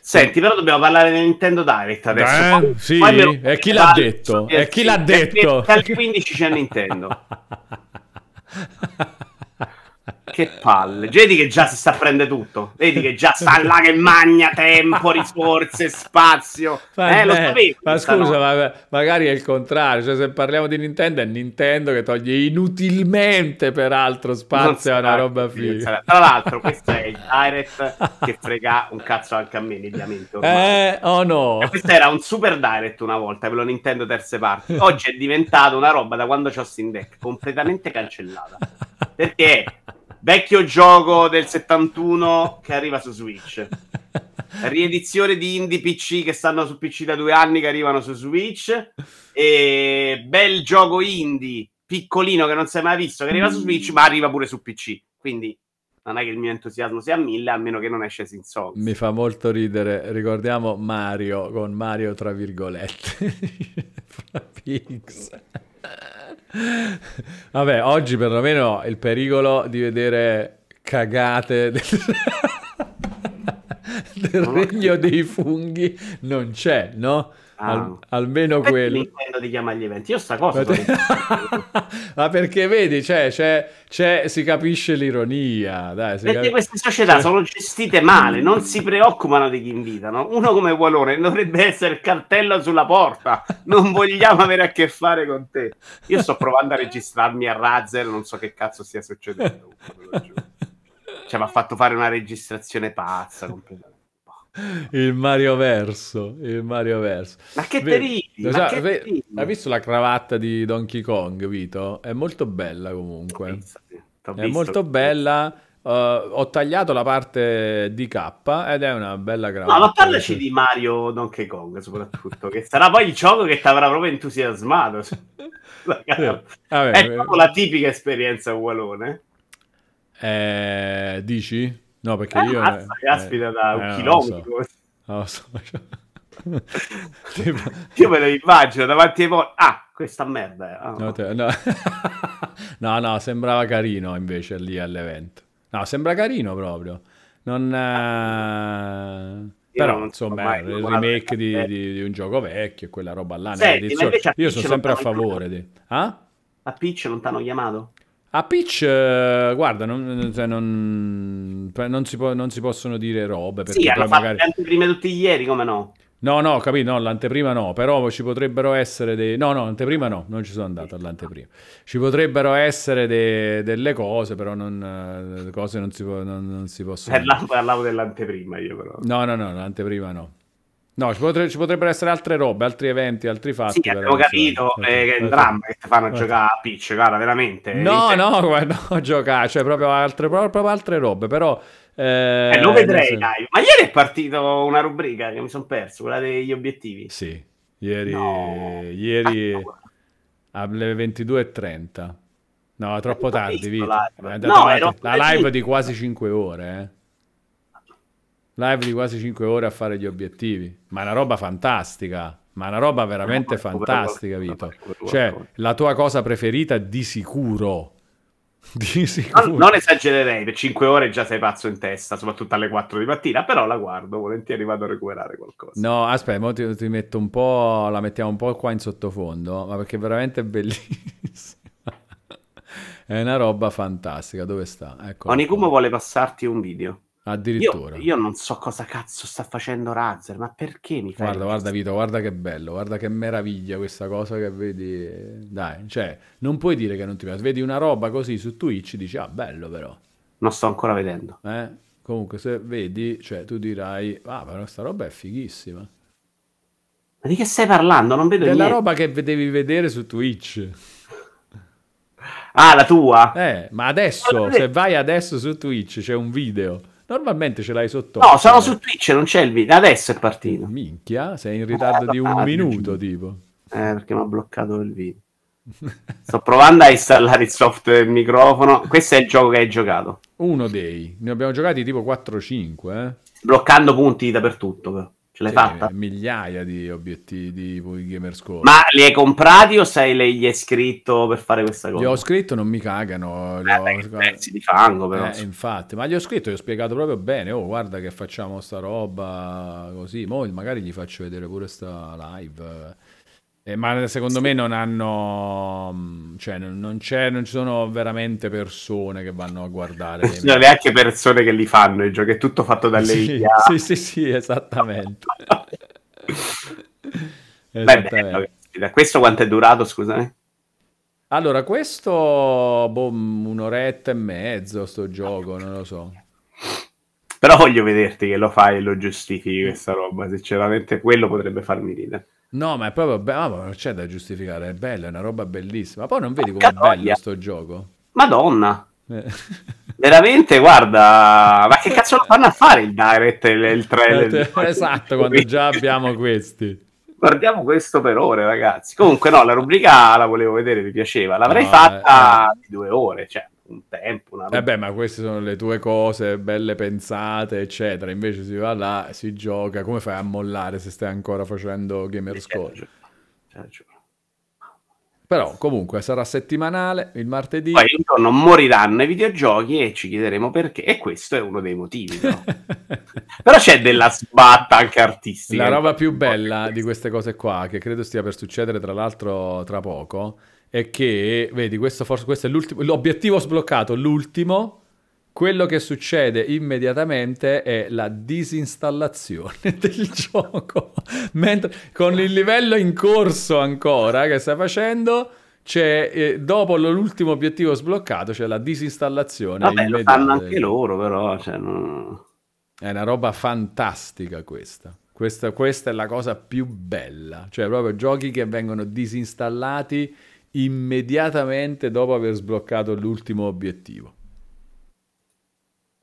B: Senti, però dobbiamo parlare del Nintendo Direct adesso.
A: Eh, sì, e chi l'ha detto? E chi l'ha detto?
B: Al 15 c'è Nintendo. (laughs) Che palle. Vedi che già si sta a prendere tutto. Vedi che già sta là che magna tempo, risorse, spazio. Ma,
A: eh, lo sapevi. Ma scusa, ma, magari è il contrario. Cioè, se parliamo di Nintendo, è Nintendo che toglie inutilmente, peraltro, spazio a una roba figa.
B: Tra l'altro, questo è il Direct che frega un cazzo anche a me, mediamente.
A: Eh, oh no.
B: E questo era un super Direct una volta, per lo Nintendo terze parti. Oggi è diventato una roba da quando c'ho Steam Deck, completamente cancellata. Perché Vecchio gioco del 71 che arriva su Switch. (laughs) Riedizione di indie PC che stanno su PC da due anni che arrivano su Switch. E bel gioco indie piccolino che non si è mai visto che arriva su Switch, ma arriva pure su PC. Quindi non è che il mio entusiasmo sia a mille, a meno che non esce in Songs.
A: Mi fa molto ridere. Ricordiamo Mario con Mario tra virgolette. (laughs) Fra Pix. (laughs) Vabbè, oggi perlomeno il pericolo di vedere cagate del, (laughs) del regno dei funghi non c'è, no? Al, ah. almeno quello.
B: Nintendo ti chiama agli eventi. Io sta cosa. (laughs)
A: Ma perché vedi, cioè, c'è, c'è, si capisce l'ironia. Dai,
B: perché cap... queste società cioè... sono gestite male, non si preoccupano di chi invitano. Uno come Walone dovrebbe essere il cartello sulla porta. Non vogliamo avere a che fare con te. Io sto provando a registrarmi a Razer, non so che cazzo stia succedendo. (laughs) Cioè, mi ha fatto fare una registrazione pazza completamente
A: il Mario Verso, il Mario Verso.
B: Ma che terribile!
A: Cioè, ve- hai visto la cravatta di Donkey Kong, Vito? È molto bella comunque. Visto, è molto bella. Uh, ho tagliato la parte di K ed è una bella cravatta.
B: No, ma parlaci di Mario Donkey Kong soprattutto, che sarà poi il gioco che ti avrà proprio entusiasmato. (laughs) Vabbè, è proprio la tipica esperienza ugualone.
A: Eh, dici? No, perché eh, io...
B: Mazza, eh, caspita, da un eh, chilometro.
A: Lo so. (laughs)
B: tipo... (laughs) Io me lo immagino davanti ai poli. Ah, questa merda. Ah,
A: no, te... no. (laughs) no, no, sembrava carino invece lì all'evento. No, sembra carino proprio. Non... Eh... Però, insomma, è il remake di, di, di, un gioco vecchio, quella roba là. Senti, io sono sempre a favore di... Ah?
B: A Peach non ti hanno chiamato?
A: A Peach, uh, guarda, non, cioè non, non, si può, non, si possono dire robe.
B: Sì, hanno fatto magari... prima tutti ieri, come no?
A: No, no, capito, no, l'anteprima no, però ci potrebbero essere dei... No, no, l'anteprima no, non ci sono andato all'anteprima. Ci potrebbero essere de- delle cose, però non, eh, cose non si, po- non, non si possono...
B: Parlavo, parlavo dell'anteprima io però.
A: No, no, no, l'anteprima no. No, ci, potre- ci potrebbero essere altre robe, altri eventi, altri fatti.
B: Sì, abbiamo capito eh, che è un
A: Eh,
B: dramma che ti fanno
A: eh.
B: giocare a pitch, cara, veramente.
A: No,
B: Eh,
A: no, (laughs) guarda, no, giocare, cioè proprio altre, proprio altre robe, però... Eh,
B: Eh, lo vedrei,
A: sen-
B: dai. Ma ieri è partito una rubrica che mi sono perso, quella degli obiettivi.
A: Sì, ieri,
B: No.
A: ieri
B: Ah, no.
A: alle 22.30. No, troppo tardi,
B: visto
A: Vito.
B: live.
A: È
B: No,
A: la live di quasi 5 ore, eh. Live di quasi 5 ore a fare gli obiettivi. Ma è una roba fantastica. Ma è una roba veramente
B: No,
A: fantastica,
B: qualcosa,
A: Vito.
B: recupero
A: Cioè,
B: qualcosa.
A: la tua cosa preferita di sicuro. (laughs) Di
B: Non,
A: sicuro.
B: non esagererei, per 5 ore già sei pazzo in testa, soprattutto alle 4 di mattina, però la guardo, volentieri vado a recuperare qualcosa.
A: No, aspetta, ti, ti metto un po', la mettiamo un po' qua in sottofondo, ma perché è veramente bellissima. (laughs) È una roba fantastica. Dove sta? Ecco.
B: Onicumo vuole passarti un video. Io,
A: Addirittura.
B: io non so cosa cazzo sta facendo Razer, ma perché mi fai
A: Guarda, guarda Vito, guarda che bello, guarda che meraviglia questa cosa che vedi. Dai, cioè, non puoi dire che non ti piace. Vedi una roba così su Twitch, dici, ah, bello però.
B: Non sto ancora vedendo.
A: Eh? Comunque, se vedi, cioè, tu dirai, ah, però questa roba è fighissima.
B: Ma di che stai parlando? Non vedo
A: Della
B: niente.
A: roba che devi vedere su Twitch.
B: Ah, la tua?
A: Eh, ma adesso, se vai adesso su Twitch, c'è un video. Normalmente ce l'hai sotto.
B: no, sono su Twitch, non c'è il video. Adesso è partito.
A: Minchia, sei in ritardo di un
B: Ah,
A: minuto, tipo.
B: Eh, perché mi ha bloccato il video. Sto provando a installare il software del microfono. Questo è il gioco che hai giocato.
A: Uno dei. Ne abbiamo giocati tipo 4-5, eh.
B: Bloccando punti dappertutto, però. Ce l'hai fatta?
A: migliaia di obiettivi di gamer score.
B: Ma li hai comprati o sei le- gli hai scritto per fare questa cosa?
A: ho scritto, non mi cagano. li
B: Eh,
A: ho-
B: beh, pezzi di fango, però.
A: Eh, infatti, ma gli ho scritto, gli ho spiegato proprio bene. Oh, guarda che facciamo sta roba così. Mo magari gli faccio vedere pure sta live. Eh, ma secondo me non hanno. mm, Cioè, non, non c'è, non ci sono veramente persone che vanno a guardare.
B: Non ci sono neanche persone che li fanno i giochi, è tutto fatto dalle
A: Sì,
B: IA.
A: sì, sì, sì, esattamente. (laughs) (laughs)
B: Beh,
A: Esattamente.
B: caspita. Questo quanto è durato, scusami?
A: Allora, questo boh, un'oretta e mezzo sto gioco, non lo so.
B: Però voglio vederti che lo fai e lo giustifichi questa roba. Sinceramente, quello potrebbe farmi ridere.
A: No, ma è proprio bello, ma non c'è da giustificare, è bello, è una roba bellissima. Poi non vedi com'è bello
B: troia.
A: sto gioco?
B: Madonna,
A: Eh. (laughs)
B: veramente, guarda, ma che (laughs) cazzo lo fanno a fare il direct e il, il trailer? (laughs)
A: esatto, quando già abbiamo questi.
B: Guardiamo questo per ore, ragazzi. Comunque, no, la rubrica la volevo vedere, mi piaceva. L'avrei
A: No,
B: fatta di due ore, cioè un tempo. Una.
A: Eh beh, ma queste sono le tue cose belle pensate, eccetera. Invece si va là, si gioca. Come fai a mollare se stai ancora facendo gamer
B: C'hai
A: score?
B: ragione, c'hai ragione.
A: Però comunque sarà settimanale, il martedì.
B: Poi un giorno moriranno i videogiochi e ci chiederemo perché. E questo è uno dei motivi. Però, (laughs) Però c'è della sbatta anche artistica.
A: La roba più bella di queste cose qua, che credo stia per succedere tra l'altro tra poco, è che, vedi, questo, forse, questo è l'ultimo, l'obiettivo sbloccato, l'ultimo, quello che succede immediatamente è la disinstallazione (laughs) del gioco. Mentre con il livello in corso ancora che stai facendo, c'è, eh, dopo l'ultimo obiettivo sbloccato, c'è la disinstallazione
B: Vabbè, lo
A: immediata
B: fanno
A: del-
B: anche loro, però. Cioè, non-
A: è una roba fantastica questa. questa. Questa è la cosa più bella. Cioè, proprio giochi che vengono disinstallati immediatamente dopo aver sbloccato l'ultimo obiettivo.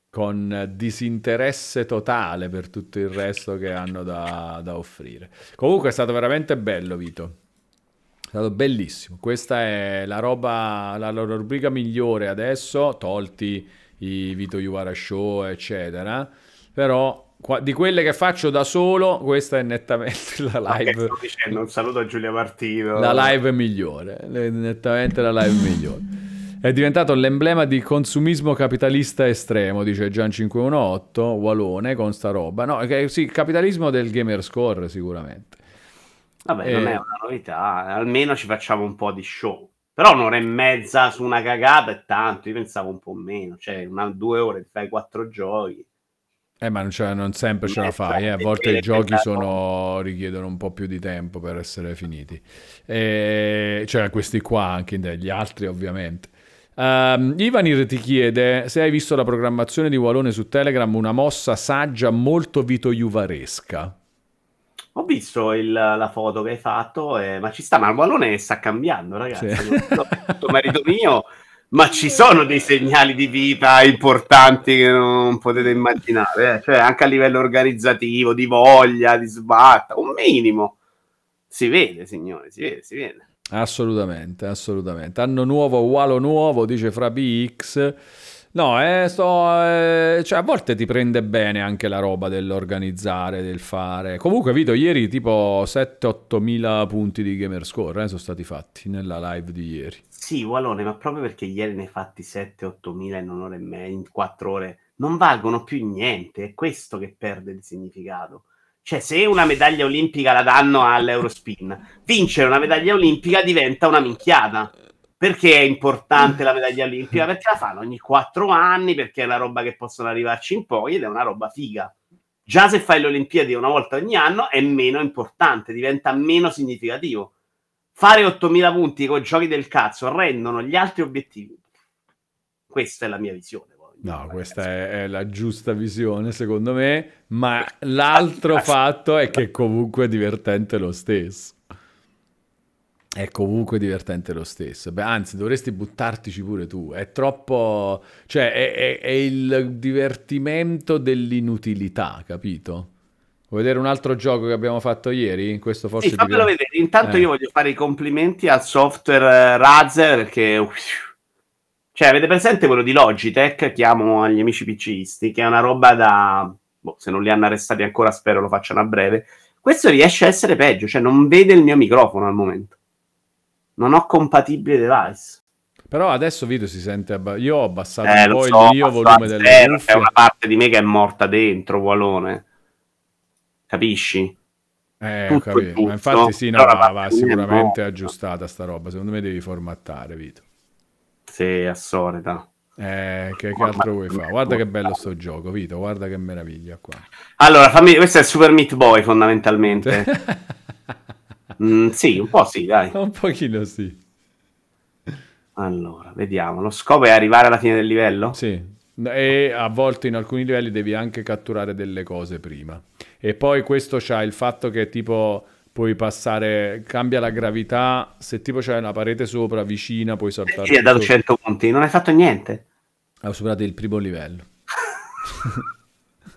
A: Con disinteresse totale per tutto il resto che hanno da, da offrire. Comunque è stato veramente bello, Vito. È stato bellissimo. Questa è la roba, la, la rubrica migliore adesso, tolti i Vito Iuvara Show, eccetera. Però qua- di quelle che faccio da solo, questa è nettamente la live,
B: sto dicendo un saluto a Giulia Martino.
A: la live migliore. Nettamente la live migliore. È diventato l'emblema di consumismo capitalista estremo, dice Gian518, Walone, con sta roba. No, sì, capitalismo del gamer score sicuramente.
B: Vabbè, non
A: Eh.
B: è una novità. Almeno ci facciamo un po' di show. Però un'ora e mezza su una cagata è tanto. Io pensavo un po' meno. Cioè, una, due ore ti fai quattro giochi.
A: Eh, ma non, ce- non sempre ce la fai, eh. a volte i giochi sono... richiedono un po' più di tempo per essere finiti. E... Cioè questi qua, anche gli altri ovviamente. Um, Ivanir ti chiede se hai visto la programmazione di Walone su Telegram, una mossa saggia molto vitojuvaresca.
B: Ho visto il, la foto che hai fatto, eh, ma ci sta, ma il Wallone sta cambiando, ragazzi. Sì. Non tutto merito mio, ma ci sono dei segnali di vita importanti che non potete immaginare, eh? cioè anche a livello organizzativo, di voglia, di sbatta, un minimo. Si vede, signore, si vede, si vede.
A: Assolutamente, assolutamente. Anno nuovo, ugualo nuovo, dice Fra BX. No, eh, sto, eh, cioè, a volte ti prende bene anche la roba dell'organizzare, del fare. Comunque, Vito, ieri tipo 7-8 mila punti di gamerscore eh, sono stati fatti nella live di ieri.
B: Sì, Walone, ma proprio perché ieri ne hai fatti 7-8 mila in un'ora e mezza, in 4 ore, non valgono più niente. È questo che perde il significato. Cioè, se una medaglia olimpica la danno all'Eurospin, vincere una medaglia olimpica diventa una minchiata perché è importante la medaglia olimpica? Perché la fanno ogni quattro anni, perché è una roba che possono arrivarci in poi ed è una roba figa. Già se fai le Olimpiadi una volta ogni anno è meno importante, diventa meno significativo. Fare 8000 punti con giochi del cazzo rendono gli altri obiettivi. Questa è la mia visione.
A: No, questa è, è, la giusta visione secondo me, ma l'altro fatto è che comunque è divertente lo stesso è comunque divertente lo stesso. Beh, anzi, dovresti buttartici pure tu. È troppo. cioè, è, è, è il divertimento dell'inutilità, capito? Vuoi vedere un altro gioco che abbiamo fatto ieri? Questo forse
B: sì, fammelo vedere. Intanto eh. io voglio fare i complimenti al software eh, Razer perché. Cioè, avete presente quello di Logitech? Chiamo agli amici PCisti, che è una roba da. Boh, se non li hanno arrestati ancora, spero lo facciano a breve. Questo riesce a essere peggio, cioè non vede il mio microfono al momento non ho compatibile device.
A: Però adesso video si sente abba- io ho abbassato eh, un po' so, il mio volume delle
B: zero, C'è una parte di me che è morta dentro, Walone. Capisci?
A: Eh, tutto, ho tutto. Ma infatti sì, no, va, va sicuramente aggiustata sta roba. Secondo me devi formattare, Vito.
B: Sì, a solita.
A: Eh, che, che altro vuoi fare? Guarda che bello sto gioco, Vito, guarda che meraviglia qua.
B: Allora, fammi... questo è Super Meat Boy fondamentalmente. (laughs) Mm, sì, un po' sì, dai.
A: un pochino sì.
B: Allora, vediamo. Lo scopo è arrivare alla fine del livello?
A: Sì. E a volte in alcuni livelli devi anche catturare delle cose prima. E poi questo c'ha il fatto che tipo puoi passare, cambia la gravità, se tipo c'è una parete sopra, vicina, puoi saltare.
B: Sì, ha dato 100 punti, non hai fatto niente.
A: Ho superato il primo livello.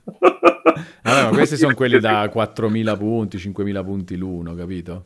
A: (laughs) Allora, questi sono quelli da 4.000 punti, 5.000 punti l'uno, capito?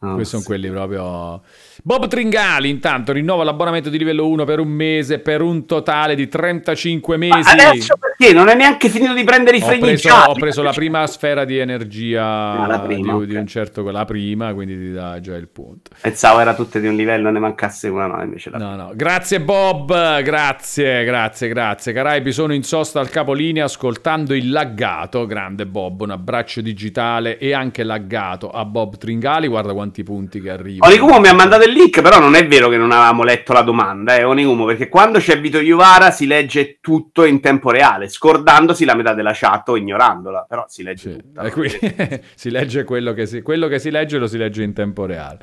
A: Oh, Questi sono quelli proprio. Bob Tringali, intanto, rinnova l'abbonamento di livello 1 per un mese per un totale di 35 mesi. Ma
B: adesso perché? Non è neanche finito di prendere i freni.
A: Preso, ho preso la prima sfera di energia ah, prima, di, okay. di, un certo. La prima, quindi ti dà già il punto.
B: Pensavo era tutte di un livello, ne mancasse una, no, invece la
A: No, no. Grazie, Bob. Grazie, grazie, grazie. Caraibi, sono in sosta al capolinea ascoltando il laggato. Grande Bob, un abbraccio digitale e anche laggato a Bob Tringali. Guarda quanto quanti punti che arrivano.
B: Onigumo mi ha mandato il link, però non è vero che non avevamo letto la domanda, eh, Onigumo, perché quando c'è Vito Iuvara si legge tutto in tempo reale, scordandosi la metà della chat o ignorandola, però si legge sì. tutto.
A: Qui, (laughs) si legge quello che si, quello che si legge lo si legge in tempo reale.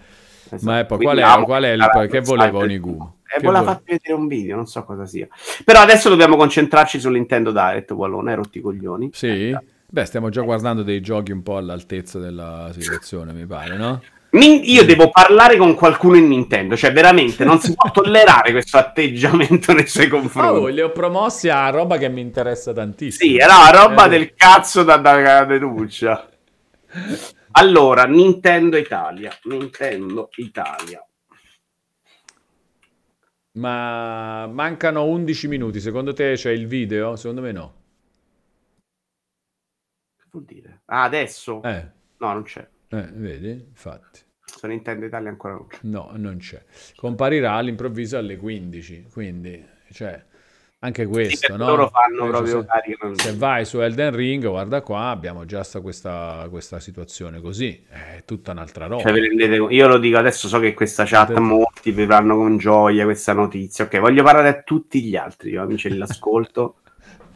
A: Esatto. Ma poi qual è, qual è il, che voleva Onigumo?
B: E eh, voleva vuole... farti vedere un video, non so cosa sia. Però adesso dobbiamo concentrarci su Nintendo Direct, Wallone, rotti i coglioni.
A: Sì? Eh, Beh, stiamo già guardando dei giochi un po' all'altezza della situazione, mi pare, no?
B: Io devo parlare con qualcuno in Nintendo, cioè veramente non si può tollerare (laughs) questo atteggiamento nei suoi confronti. Oh,
A: li ho promossi a roba che mi interessa tantissimo.
B: Sì, era roba eh. del cazzo da, da denuncia. Allora, Nintendo Italia, Nintendo Italia.
A: Ma mancano 11 minuti, secondo te c'è il video? Secondo me no.
B: Che vuol dire? Ah, adesso?
A: Eh.
B: No, non c'è.
A: Eh, vedi, infatti.
B: Su Nintendo Italia ancora non c'è.
A: No, non c'è. Comparirà all'improvviso alle 15, quindi, cioè, anche questo, sì, no?
B: Loro fanno proprio
A: se, se, vai su Elden Ring, guarda qua, abbiamo già questa, questa situazione così, è tutta un'altra roba.
B: Cioè, io lo dico adesso, so che questa chat Vedete. molti vivranno con gioia questa notizia. Ok, voglio parlare a tutti gli altri, io amici dell'ascolto. (laughs)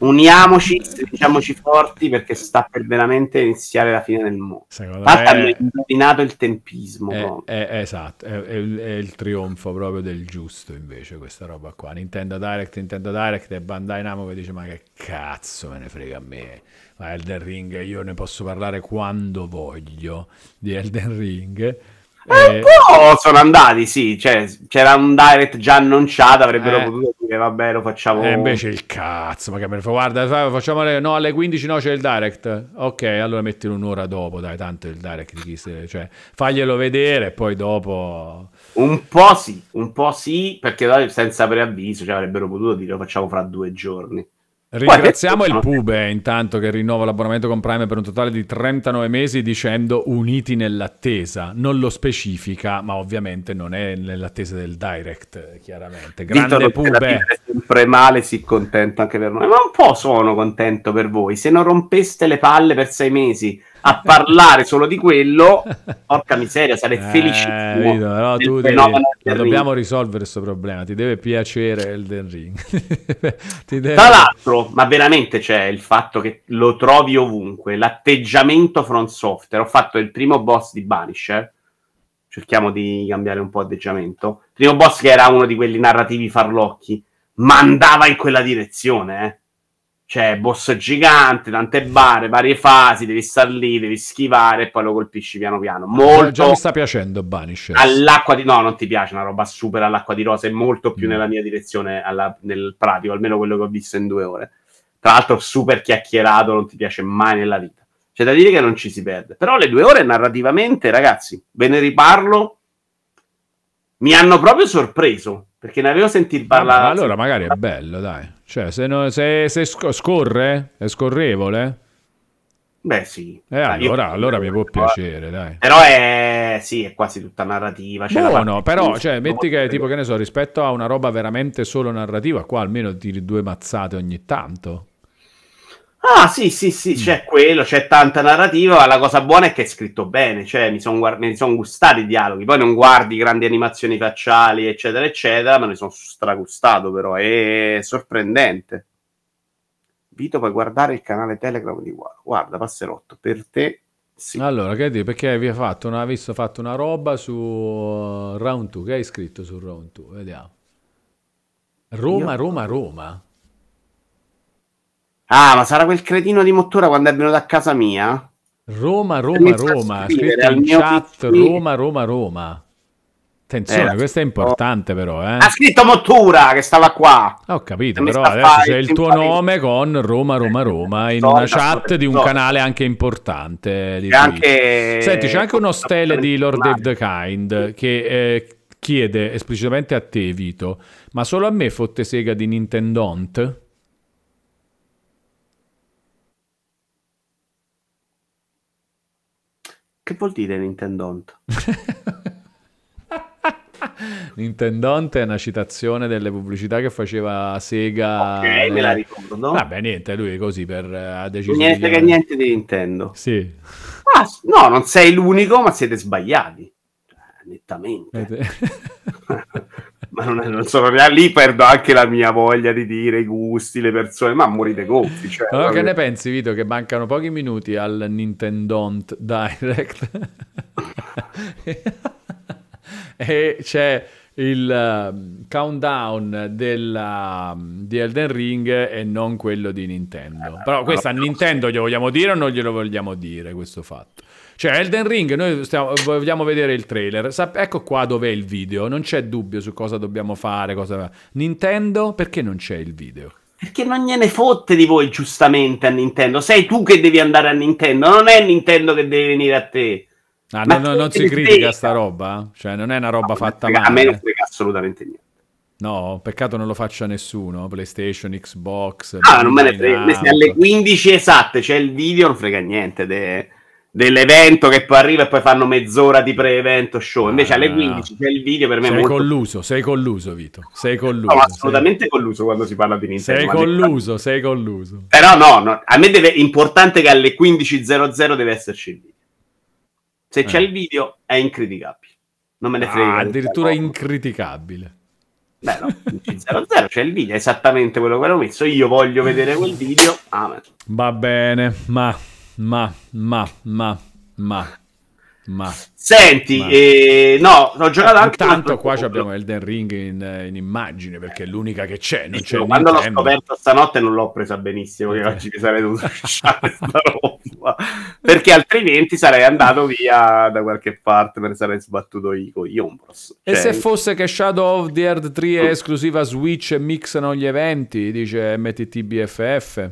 B: Uniamoci, stringiamoci forti perché sta per veramente iniziare la fine del mondo. Infatti hanno indovinato il tempismo.
A: è,
B: proprio.
A: è- esatto, è, è il, è il trionfo proprio del giusto invece questa roba qua. Nintendo Direct, Nintendo Direct e Bandai Namco che dice ma che cazzo me ne frega a me. Ma Elden Ring io ne posso parlare quando voglio di Elden Ring.
B: Eh,
A: Eh,
B: un po' sono andati, sì, cioè, c'era un direct già annunciato, avrebbero
A: Eh.
B: potuto dire vabbè lo facciamo...
A: E invece il cazzo, ma che me ne fa? Guarda, fa- facciamo le, no, alle 15 no c'è il direct. Ok, allora mettilo un'ora dopo, dai, tanto il direct di chi se, cioè, faglielo vedere e poi dopo
B: Un po' sì, un po' sì, perché senza preavviso, cioè avrebbero potuto dire lo facciamo fra due giorni.
A: Ringraziamo il Pube intanto che rinnova l'abbonamento con Prime per un totale di 39 mesi dicendo uniti nell'attesa. Non lo specifica, ma ovviamente non è nell'attesa del direct, chiaramente. Grande
B: la
A: Pube.
B: sempre male, si contento anche per noi, ma un po' sono contento per voi. Se non rompeste le palle per sei mesi a (laughs) parlare solo di quello, porca miseria, sarei
A: Eh,
B: felicissimo.
A: Vito,
B: del
A: tu devi, dobbiamo risolvere questo problema. Ti deve piacere Elden Ring. (laughs) Deve-
B: Tra l'altro, ma veramente c'è il fatto che lo trovi ovunque, l'atteggiamento front software. Ho fatto il primo boss di Banisher, cerchiamo di cambiare un po' atteggiamento. Primo boss che era uno di quelli narrativi farlocchi, ma andava in quella direzione, eh. Cioè, boss gigante, tante bare, varie fasi, devi star lì, devi schivare e poi lo colpisci piano piano.
A: Già-
B: Molto
A: Già mi sta piacendo Banisher.
B: all'acqua di no, non ti piace una roba super all'acqua di rosa, è molto più
A: Mm.
B: nella mia direzione alla- nel pratico, almeno quello che ho visto in due ore. Tra l'altro, super chiacchierato, non ti piace mai nella vita. C'è da dire che non ci si perde. Però le due ore narrativamente, ragazzi, ve ne riparlo. Mi hanno proprio sorpreso perché ne avevo sentito
A: Vabbè,
B: parlare.
A: ma allora magari è bello, dai. Cioè, se, no- se- se sc- scorre, è scorrevole,
B: Beh, sì.
A: eh,
B: Dai, io-
A: allora, allora mi può piacere, dai.
B: Però è sì, è quasi tutta narrativa. C'è
A: Buono,
B: parte-
A: però, cioè, metti che, tipo, che ne so, rispetto a una roba veramente solo narrativa, qua almeno tiri due mazzate ogni tanto.
B: Ah, sì, sì,
A: Mm.
B: sì, c'è quello, c'è tanta narrativa. ma La cosa buona è che è scritto bene, cioè mi sono son gustati i dialoghi. Poi non guardi grandi animazioni facciali, eccetera, eccetera, ma ne sono stragustato, però è sorprendente. Vito, puoi guardare il canale Telegram di Guarda, guarda, passerotto, per te sì.
A: Allora, che dire, perché vi ha fatto una, visto, fatto una roba su uh, Round 2, che hai scritto su Round 2? Vediamo. Roma,
B: Io-
A: Roma, Roma.
B: Ah, ma sarà quel cretino di Mottura quando è venuto a casa mia?
A: Roma, Roma, Roma.
B: Al
A: in chat
B: PC.
A: Roma, Roma, Roma. Attenzione,
B: Eh,
A: questo è importante però, eh.
B: Ha scritto Mottura che stava qua.
A: Ho capito, però adesso c'è il tuo nome con Roma, Roma, Roma in
B: Storia,
A: una chat di un canale anche importante di
B: C'è anche...
A: Senti, c'è anche uno stele di Lord of the Kind che eh, chiede esplicitamente a te, Vito, ma solo a me fotte sega di Nintendont?
B: Che vuol dire Nintendont? (laughs)
A: Nintendont è una citazione delle pubblicità che faceva Sega.
B: Ok, me la ricordo.
A: Vabbè, niente, lui così per, eh, ha deciso
B: Niente
A: di...
B: che niente di Nintendo.
A: Sì.
B: Ah, no, non sei l'unico, ma siete sbagliati. Cioè, nettamente. (laughs) ma non, non sono neanche lì, perdo anche la mia voglia di dire i gusti, le persone, ma morite gonfi. Cioè,
A: Allora, che ne pensi, Vito, che mancano pochi minuti al Nintendont Direct? (laughs) e c'è il um, countdown della, um, di Elden Ring e non quello di Nintendo. Però questo a Nintendo glielo vogliamo dire o non glielo vogliamo dire questo fatto? Cioè, Elden Ring, noi stiamo- vogliamo vedere il trailer. Sap- ecco qua dov'è il video. Non c'è dubbio su cosa dobbiamo fare. Cosa... Nintendo, perché non c'è il video?
B: Perché non gliene fotte di voi, giustamente, a Nintendo. Sei tu che devi andare a Nintendo, non è Nintendo che deve venire a te.
A: Ah, no- no- non si critica
B: frega?
A: sta roba? Cioè, non è una roba fatta
B: a me non
A: male.
B: frega assolutamente niente.
A: No, peccato non lo faccia nessuno. PlayStation, Xbox.
B: Ah, non me ne frega. Se alle 15 esatte c'è il video, non frega niente de- dell'evento che poi arriva e poi fanno mezz'ora di pre-evento show. Invece
A: Ah,
B: alle
A: no.
B: 15 c'è il video, per me è
A: Sei
B: molto...
A: colluso, sei colluso, Vito. Sei colluso. Sei-
B: assolutamente colluso quando si parla di Nintendo.
A: Sei colluso, sei colluso.
B: Però no, no, a me deve, è importante che alle 15.00 deve esserci il video. Se c'è
A: Eh.
B: il video è incriticabile. Non me ne frega.
A: Ah,
B: di
A: addirittura incriticabile.
B: Beh, no, 0-0 c'è il video, è esattamente quello che avevo messo. Io voglio vedere quel video. Amen.
A: Va bene, ma, ma, ma, ma, ma, ma.
B: Senti,
A: Ma-
B: eh, no, ho giocato anche... un
A: Intanto
B: altro
A: qua abbiamo Elden Ring in, in immagine perché è l'unica che c'è, non c'è
B: quando l'ho scoperto stanotte non l'ho presa benissimo, che oggi mi sarei dovuto lasciare sta roba, perché altrimenti sarei andato via da qualche parte, me ne sarei sbattuto io con Iombros.
A: E
B: Cioè,
A: se fosse che Shadow of the Earth 3 è esclusiva Switch e mixano gli eventi, dice MTTBFF.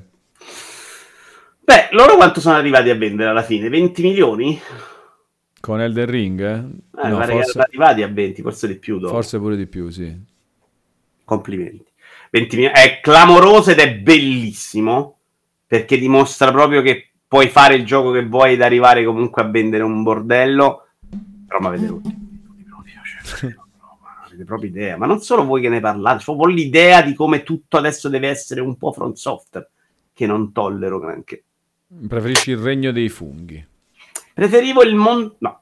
B: Beh, loro quanto sono arrivati a vendere alla fine? 20 milioni?
A: Con Elden Ring? eh?
B: Eh,
A: no, forse,
B: erano arrivati a 20, forse di più dopo.
A: forse pure di più, sì.
B: Complimenti. 20 milioni. È clamoroso ed è bellissimo, perché dimostra proprio che puoi fare il gioco che vuoi ed arrivare comunque a vendere un bordello, però ma avete rotto cioè, (laughs) avete proprio idea, ma non solo voi che ne parlate, proprio l'idea di come tutto adesso deve essere un po' front software, che non tollero granché.
A: Preferisci il regno dei funghi.
B: Preferivo il mondo... No,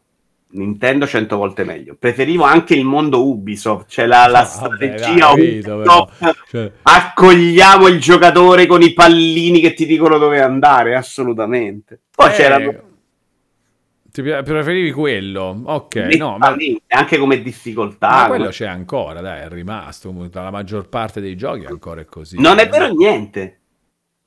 B: Nintendo 100 volte meglio. Preferivo anche il mondo Ubisoft, cioè la, la (laughs)
A: Ah, vabbè,
B: strategia
A: dai, capito,
B: Ubisoft.
A: Cioè,
B: Accogliamo il giocatore con i pallini che ti dicono dove andare, assolutamente. Poi
A: eh,
B: c'era...
A: ti preferivi quello? Ok, no, ma,
B: anche come difficoltà.
A: ma quello c'è ancora, dai, è rimasto. La maggior parte dei giochi ancora è così.
B: Non è vero niente.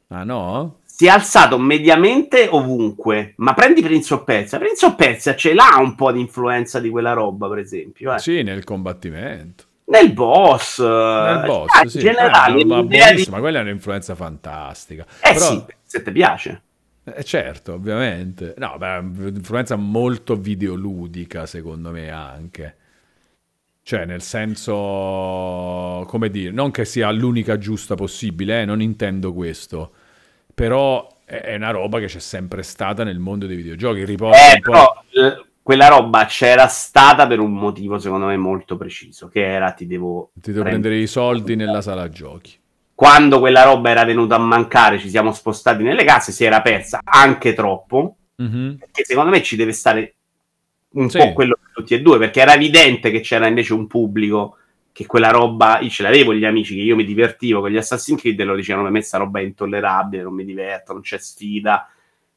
A: Ah, no?
B: Si è alzato mediamente ovunque. Ma prendi Prince of Persia. Prince of Persia ce l'ha un po' di influenza di quella roba, per esempio. eh.
A: Sì, nel combattimento.
B: Nel boss.
A: Nel boss,
B: ah, in
A: sì.
B: generale,
A: Eh, ma
B: l'idea di...
A: buonissima, quella è un'influenza fantastica.
B: Eh
A: Però-
B: sì, se ti piace.
A: Eh, certo, ovviamente. No, beh, è un'influenza molto videoludica, secondo me, anche. Cioè, nel senso, come dire, non che sia l'unica giusta possibile, eh, non intendo questo. Però è una roba che c'è sempre stata nel mondo dei videogiochi. Riporta
B: Eh, però eh, quella roba c'era stata per un motivo, secondo me, molto preciso, che era ti devo...
A: Ti devo
B: prendere-
A: prendere i soldi nella sala giochi.
B: Quando quella roba era venuta a mancare, ci siamo spostati nelle case, si era persa anche troppo,
A: Mhm.
B: perché secondo me ci deve stare un
A: Sì.
B: po' quello per tutti e due, perché era evidente che c'era invece un pubblico che quella roba, io ce l'avevo gli amici che io mi divertivo con gli Assassin's Creed e lo dicevano per me sta roba è intollerabile, non mi diverto, non c'è sfida,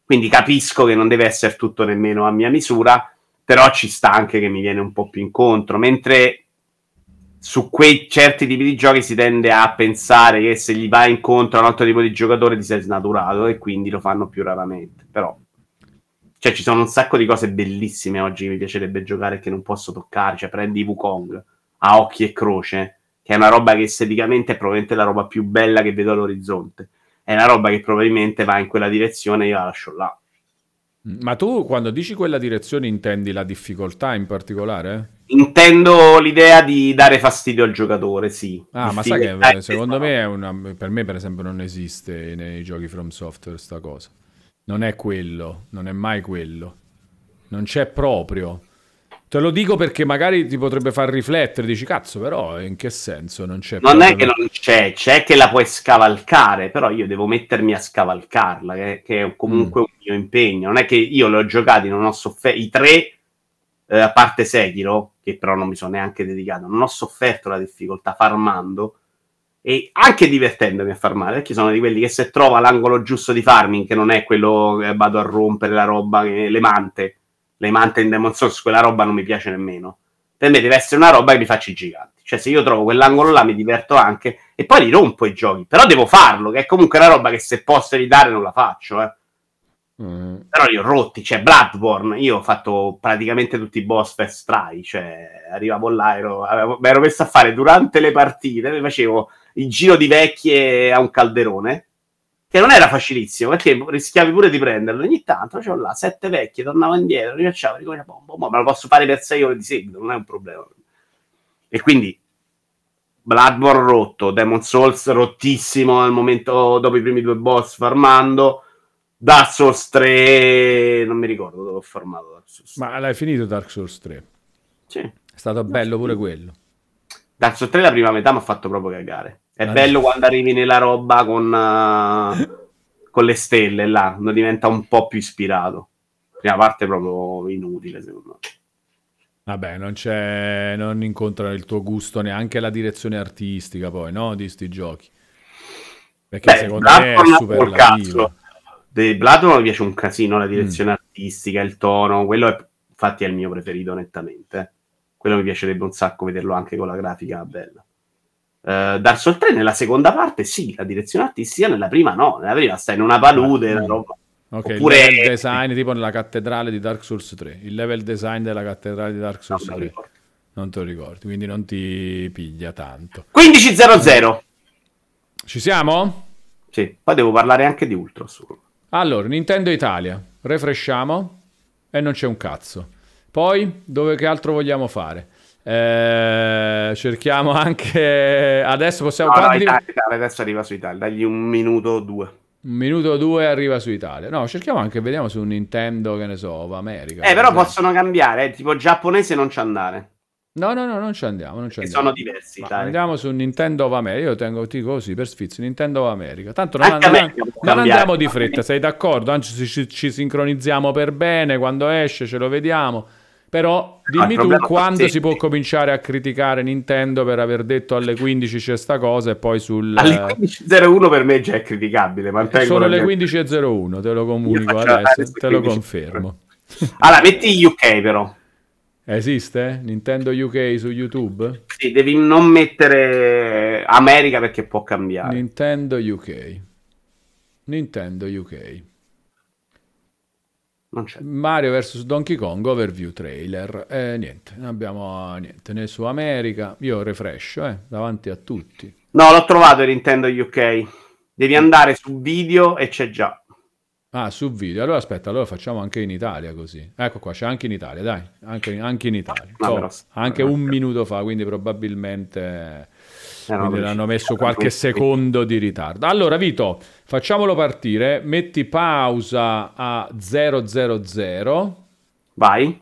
B: quindi capisco che non deve essere tutto nemmeno a mia misura, però ci sta anche che mi viene un po' più incontro, mentre su quei certi tipi di giochi si tende a pensare che se gli vai incontro a un altro tipo di giocatore ti sei snaturato e quindi lo fanno più raramente, però cioè ci sono un sacco di cose bellissime oggi che mi piacerebbe giocare e che non posso toccare, cioè prendi Wukong a occhi e croce, che è una roba che esteticamente è probabilmente la roba più bella che vedo all'orizzonte, è una roba che probabilmente va in quella direzione, io la lascio là.
A: Ma tu quando dici quella direzione intendi la difficoltà in particolare?
B: Intendo l'idea di dare fastidio al giocatore, sì.
A: Ah, ma sai che secondo me è una... per me per esempio non esiste nei giochi From Software sta cosa. Non è quello, non è mai quello. Non c'è proprio. Te lo dico perché magari ti potrebbe far riflettere, dici cazzo, però in che senso non c'è
B: Non è che non c'è, c'è che la puoi scavalcare, però io devo mettermi a scavalcarla, che, che è comunque
A: Mm.
B: un mio impegno. Non è che io l'ho giocati, non ho sofferto. I tre, eh, a parte Sekiro, che però non mi sono neanche dedicato, non ho sofferto la difficoltà farmando e anche divertendomi a farmare, perché sono di quelli che se trova l'angolo giusto di farming, che non è quello che vado a rompere la roba, che- le mante, le mante in Demon Souls, quella roba non mi piace nemmeno. Per me deve essere una roba che mi faccia i giganti. Cioè, se io trovo quell'angolo là, mi diverto anche. E poi li rompo i giochi. Però devo farlo, che è comunque una roba che se posso evitare non la faccio, eh.
A: Mm.
B: Però li ho rotti. Cioè, Bloodborne, io ho fatto praticamente tutti i boss first try. Cioè, arrivavo là, ero, avevo- mi ero messo a fare durante le partite, facevo il giro di vecchie a un calderone. Che non era facilissimo, perché rischiavi pure di prenderlo. Ogni tanto facevo là, sette vecchie, tornavo indietro, rifacciavo, ricominciavo, bom, bom, bom, ma lo posso fare per sei ore di seguito, non è un problema. E quindi Bloodborne rotto, Demon Souls rottissimo al momento dopo i primi due boss farmando, Dark Souls 3 non mi ricordo dove ho farmato Dark Souls.
A: Ma l'hai finito Dark Souls 3?
B: Sì.
A: È stato bello pure quello.
B: Dark Souls 3 la prima metà mi ha fatto proprio cagare. È
A: Ah,
B: bello quando arrivi nella roba con, eh, con le stelle là, quando diventa un po' più ispirato. Prima parte proprio inutile secondo me.
A: Vabbè, non c'è, non incontrano il tuo gusto neanche la direzione artistica poi, no? Di sti giochi. Perché
B: Beh,
A: secondo me è
B: Bloodborne
A: super
B: col
A: lativo.
B: cazzo. Di Bloodborne mi piace un casino la direzione
A: Mm.
B: artistica, il tono, quello è, infatti è il mio preferito nettamente. eh. Quello mi piacerebbe un sacco vederlo anche con la grafica bella. Eh, Dark Souls 3 nella seconda parte sì, la direzione artistica nella prima no, nella prima stai in una palude,
A: Mm.
B: una roba.
A: Ok,
B: Oppure-
A: il level design tipo nella cattedrale di Dark Souls 3. Il level design della cattedrale di Dark Souls
B: lo
A: 3.
B: ricordo.
A: Non te lo ricordi, quindi non ti piglia tanto.
B: 15-0-0.
A: Ci siamo?
B: Sì, poi devo parlare anche di Ultros.
A: Allora, Nintendo Italia. Refresciamo e non c'è un cazzo. Poi, dove che altro vogliamo fare? Eh, cerchiamo anche... Adesso possiamo...
B: No, no, Italia, adesso arriva su Italia, dagli un minuto o due.
A: Un minuto o due arriva su Italia. No, cerchiamo anche, vediamo su Nintendo, che ne so, America.
B: Eh, però
A: Per esempio.
B: possono cambiare, eh, tipo giapponese non ci andare,
A: No, no, no, non ci andiamo, non ci andiamo.
B: sono diversi.
A: Andiamo su Nintendo of America. Io tengo ti così per sfizio. Nintendo of America. Tanto non,
B: Anche
A: non- non andiamo di fretta, sei d'accordo? Anzi, ci, ci sincronizziamo per bene. Quando esce ce lo vediamo. Però dimmi
B: il
A: tu quando si può cominciare a criticare Nintendo per aver detto alle 15 c'è sta cosa e poi sul...
B: Alle
A: eh,
B: 15.01 per me già è criticabile.
A: sono le
B: mia-
A: 15.01, te lo comunico adesso, te lo
B: 15.
A: confermo.
B: Allora, metti UK però.
A: Esiste? Nintendo UK su YouTube?
B: Sì, devi non mettere America perché può cambiare.
A: Nintendo UK. Nintendo UK.
B: Non c'è.
A: Mario vs Donkey Kong overview trailer. Eh, niente, non abbiamo niente né su America. Io refresh, eh, davanti a tutti.
B: No, l'ho trovato il Nintendo UK. Devi andare su video e c'è già.
A: Ah, su video. Allora aspetta, allora facciamo anche in Italia così. Ecco qua, c'è anche in Italia, dai. Anche, anche in Italia. Oh,
B: però-
A: anche un minuto fa, quindi probabilmente...
B: Erano
A: Quindi l'hanno
B: precisi.
A: messo qualche secondo di ritardo. Allora, Vito, facciamolo partire. Metti pausa a 000.
B: Vai.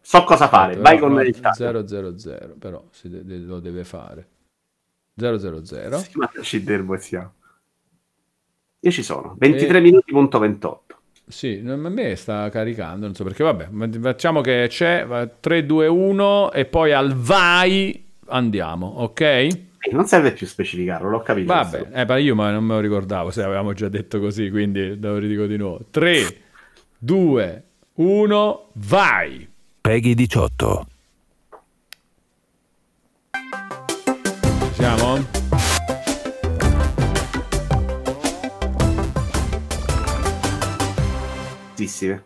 B: So cosa fare.
A: Aspetta,
B: Vai
A: però,
B: con il chat.
A: 000, però de- de- lo deve fare. 000.
B: Sì, ma ci. Io ci sono. 23
A: E-
B: minuti punto 28.
A: Sì, a me sta caricando, non so perché, vabbè, facciamo che c'è, va, 3, 2, 1 e poi al vai andiamo, ok?
B: Eh, Non serve più specificarlo, l'ho capito.
A: Vabbè, eh, ma io ma non me lo ricordavo se avevamo già detto così, quindi lo ridico di nuovo. 3, 2, 1, vai!
D: Peggy 18.
A: Ci siamo?
B: Tantissime.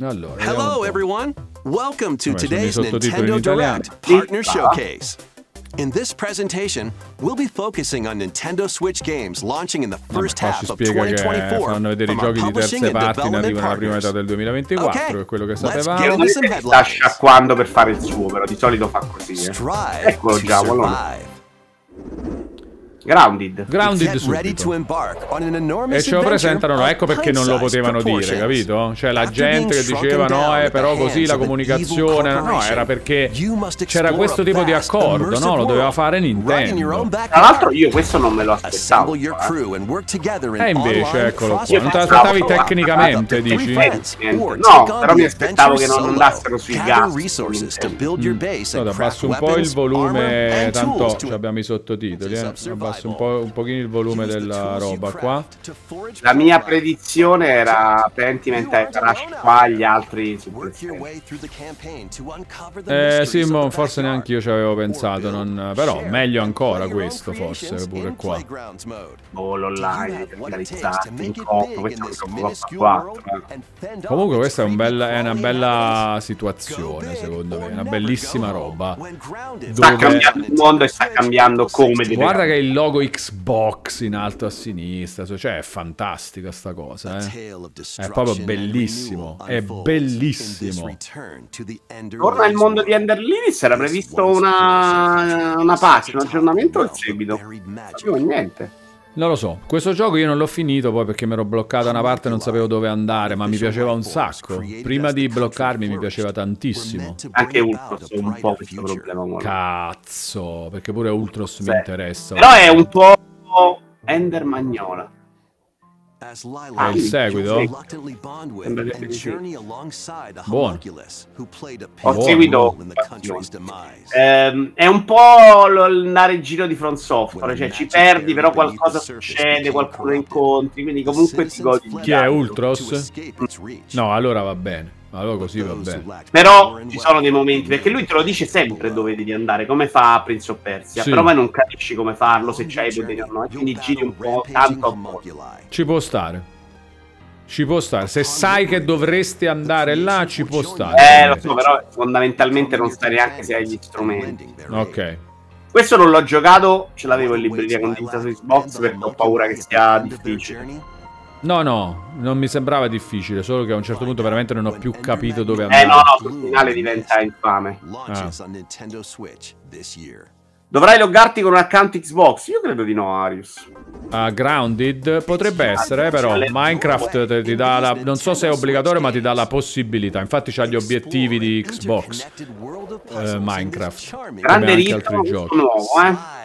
A: Allora,
E: Hello, everyone. Welcome to
A: Vabbè,
E: today's Nintendo. Direct Partner. Showcase. In this presentation, we'll be focusing on Nintendo Switch games launching in the first half of
A: spiega che
E: 2024
A: fanno vedere i
E: from our
A: giochi di
E: publishing
A: terze
E: and
A: parti in
E: development
A: arrivo nella prima metà
E: partners.
A: del 2024,
E: Ok,
A: che è quello che
E: let's
A: sapevamo.
E: headlines.
B: sciacquando per fare il suo, però di solito fa così. Eh.
E: To
B: già, quello. Grounded.
A: Grounded subito. E ce lo presentano, no, ecco perché non lo potevano dire, capito? Cioè la gente che diceva no, eh, però così la comunicazione, no, era perché c'era questo tipo di accordo, no? Lo doveva fare Nintendo.
B: Tra l'altro io questo non me lo aspettavo. Eh.
E: crew and work together in
A: E invece, eccolo qua. Non te
B: Io
A: l'aspettavi
B: pensavo-
A: tecnicamente, dici?
B: No, però mi aspettavo che non andassero sui gas.
A: Guarda,
E: craft
A: abbasso un po' il volume,
E: and
A: tanto abbiamo i sottotitoli, eh. Abbasso un,
E: survival.
A: po', un pochino il volume della roba qua.
B: La mia predizione era Pentiment e Crash qua, gli altri su
A: Eh sì, mo forse neanche io ci avevo pensato, non- però meglio ancora questo forse, pure qua.
B: Boh,
E: you
B: l'online, in
E: in
B: questo è
E: this
B: un
E: minuscule
B: 4.
E: world and fend off
A: Comunque questa è, un bella, è una bella situazione, secondo me, una bellissima roba.
E: Grounded,
A: Sta
B: cambiando il mondo e sta cambiando come
A: Guarda che il logo Xbox in alto a sinistra, cioè è fantastica sta cosa, eh.
E: È
A: proprio bellissimo, è bellissimo.
B: Torna il mondo di Ender Lilies, era previsto una, una patch, un aggiornamento o il seguito? Non sapevo niente.
A: Non lo so, questo gioco io non l'ho finito poi perché mi ero bloccato da una parte e non sapevo dove andare, ma mi piaceva un sacco. Prima di bloccarmi mi piaceva tantissimo.
B: Anche Ultros ha un po' questo problema. guarda.
A: Cazzo, perché pure Ultros mi
B: Sì.
A: interessa.
B: Però è un po' Ender Magnola.
A: È
E: Lilac
A: il seguito? Buono.
B: Ho
E: pivotal
B: seguito-. Ehm, è un po' andare in giro di front software, cioè ci perdi, però qualcosa succede, qualcuno incontri, quindi comunque ti godi
A: Chi è. Ultros? No, allora va bene. Allora così va bene.
B: Però ci sono dei momenti, perché lui te lo dice sempre dove devi andare, come fa Prince of Persia,
A: Sì.
B: però poi non capisci come farlo, se c'hai i poteri o no, e quindi giri un po' tanto a volta.
A: Ci può stare. Ci può stare. Se sai che dovresti andare là, ci può stare.
B: Eh, lo so, però fondamentalmente non sta neanche se hai gli strumenti.
A: Ok.
B: Questo non l'ho giocato, ce l'avevo in libreria condivisa su Xbox perché ho paura che sia difficile.
A: No, no, non mi sembrava difficile, solo che a un certo punto veramente non ho più capito dove andare.
B: Eh no, no, sul finale diventa infame.
E: Launches
B: Dovrai loggarti con un account Xbox? Io credo di no, Arius.
A: Ah, Grounded potrebbe essere, però Minecraft te- ti dà la, non so se è obbligatorio, ma ti dà la possibilità. Infatti c'ha gli obiettivi di Xbox. eh, Minecraft.
B: Grande
A: anche
B: ritmo,
A: altri giochi.
B: nuovo, eh.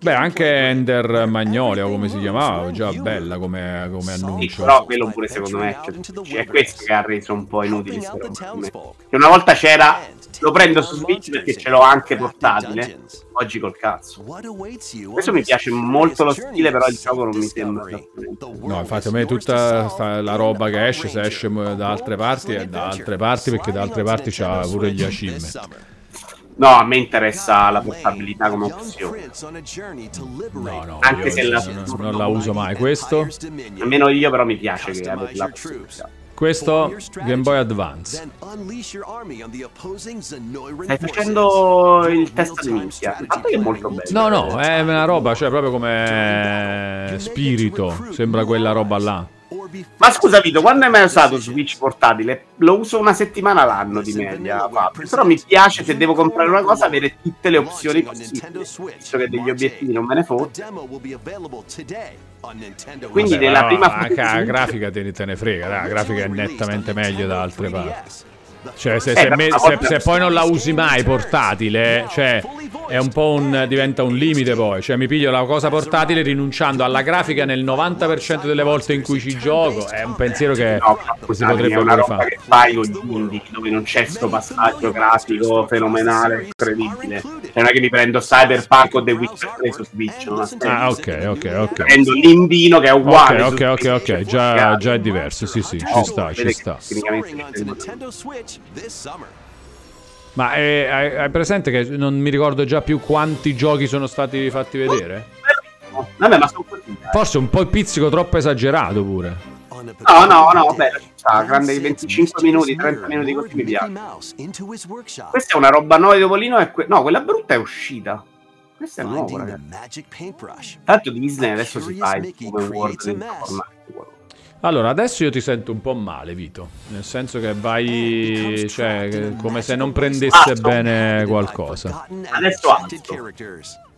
A: Beh, anche Ender Magnolia, o come si chiamava, già bella come, come
B: Sì,
A: annuncio.
B: però quello pure secondo me è, cioè, questo che ha reso un po' me. Che una volta c'era, lo prendo su Switch perché ce l'ho anche portatile, oggi col cazzo. Questo mi piace molto lo stile, però il gioco non mi sembra.
A: No, infatti a me tutta sta- la roba che esce, se esce da altre parti, è da altre parti, perché da altre parti c'ha pure gli achievement.
B: No, a me interessa la portabilità come opzione.
A: No, no,
B: Anche
A: io
B: se la-
A: non, non la uso mai. Questo,
B: Almeno io però mi piace che abbia la possibilità.
A: Questo Game Boy Advance.
B: Stai facendo il test di minchia. Il fatto che è molto bello.
A: No, no, è una roba, cioè proprio come spirito, sembra quella roba là.
B: Ma scusa Vito, quando hai mai usato Switch portatile? Lo uso una settimana l'anno di media, Fabio. Però mi piace se devo comprare una cosa avere tutte le opzioni possibili. Visto che degli obiettivi non me ne foto. Quindi
A: però
B: prima
A: anche la grafica te, ne frega, la grafica è nettamente meglio da altre parti. Cioè, se,
B: Eh,
A: se me- se- se poi non la usi mai portatile, cioè, è un po' un. diventa un limite poi. Cioè, mi piglio la cosa portatile rinunciando alla grafica nel 90% delle volte in cui ci gioco. È un pensiero che,
B: No,
A: che si potrebbe
B: una
A: fare.
B: che fai con indie dove non c'è sto passaggio grafico fenomenale, incredibile. Cioè, non è che mi prendo Cyberpunk o The Witcher 3 su Switch, non.
A: Ah, ok, ok, ok.
B: Prendo l'indino che è uguale.
A: Ok, ok, ok, ok. Già,
B: musicale.
A: già è diverso. Sì, sì, ci sta, ci sta.
B: tecnicamente
A: Ma eh, hai, hai presente che non mi ricordo già più quanti giochi sono stati fatti vedere?
B: Vabbè, ma sono così.
A: Forse un po' il pizzico troppo esagerato pure.
B: No, no, no, vabbè, sta, grande 25 minuti, 30 minuti così mi piace. Questa è una roba nuova di Topolino e que- no, quella brutta è uscita. Questa è nuova, ragazzi. Tanto Disney adesso si fa il World.
A: Allora, adesso io ti sento un po' male, Vito. Nel senso che vai. cioè, che- come se non prendesse
B: Azzo.
A: bene qualcosa.
B: Adesso Azzo.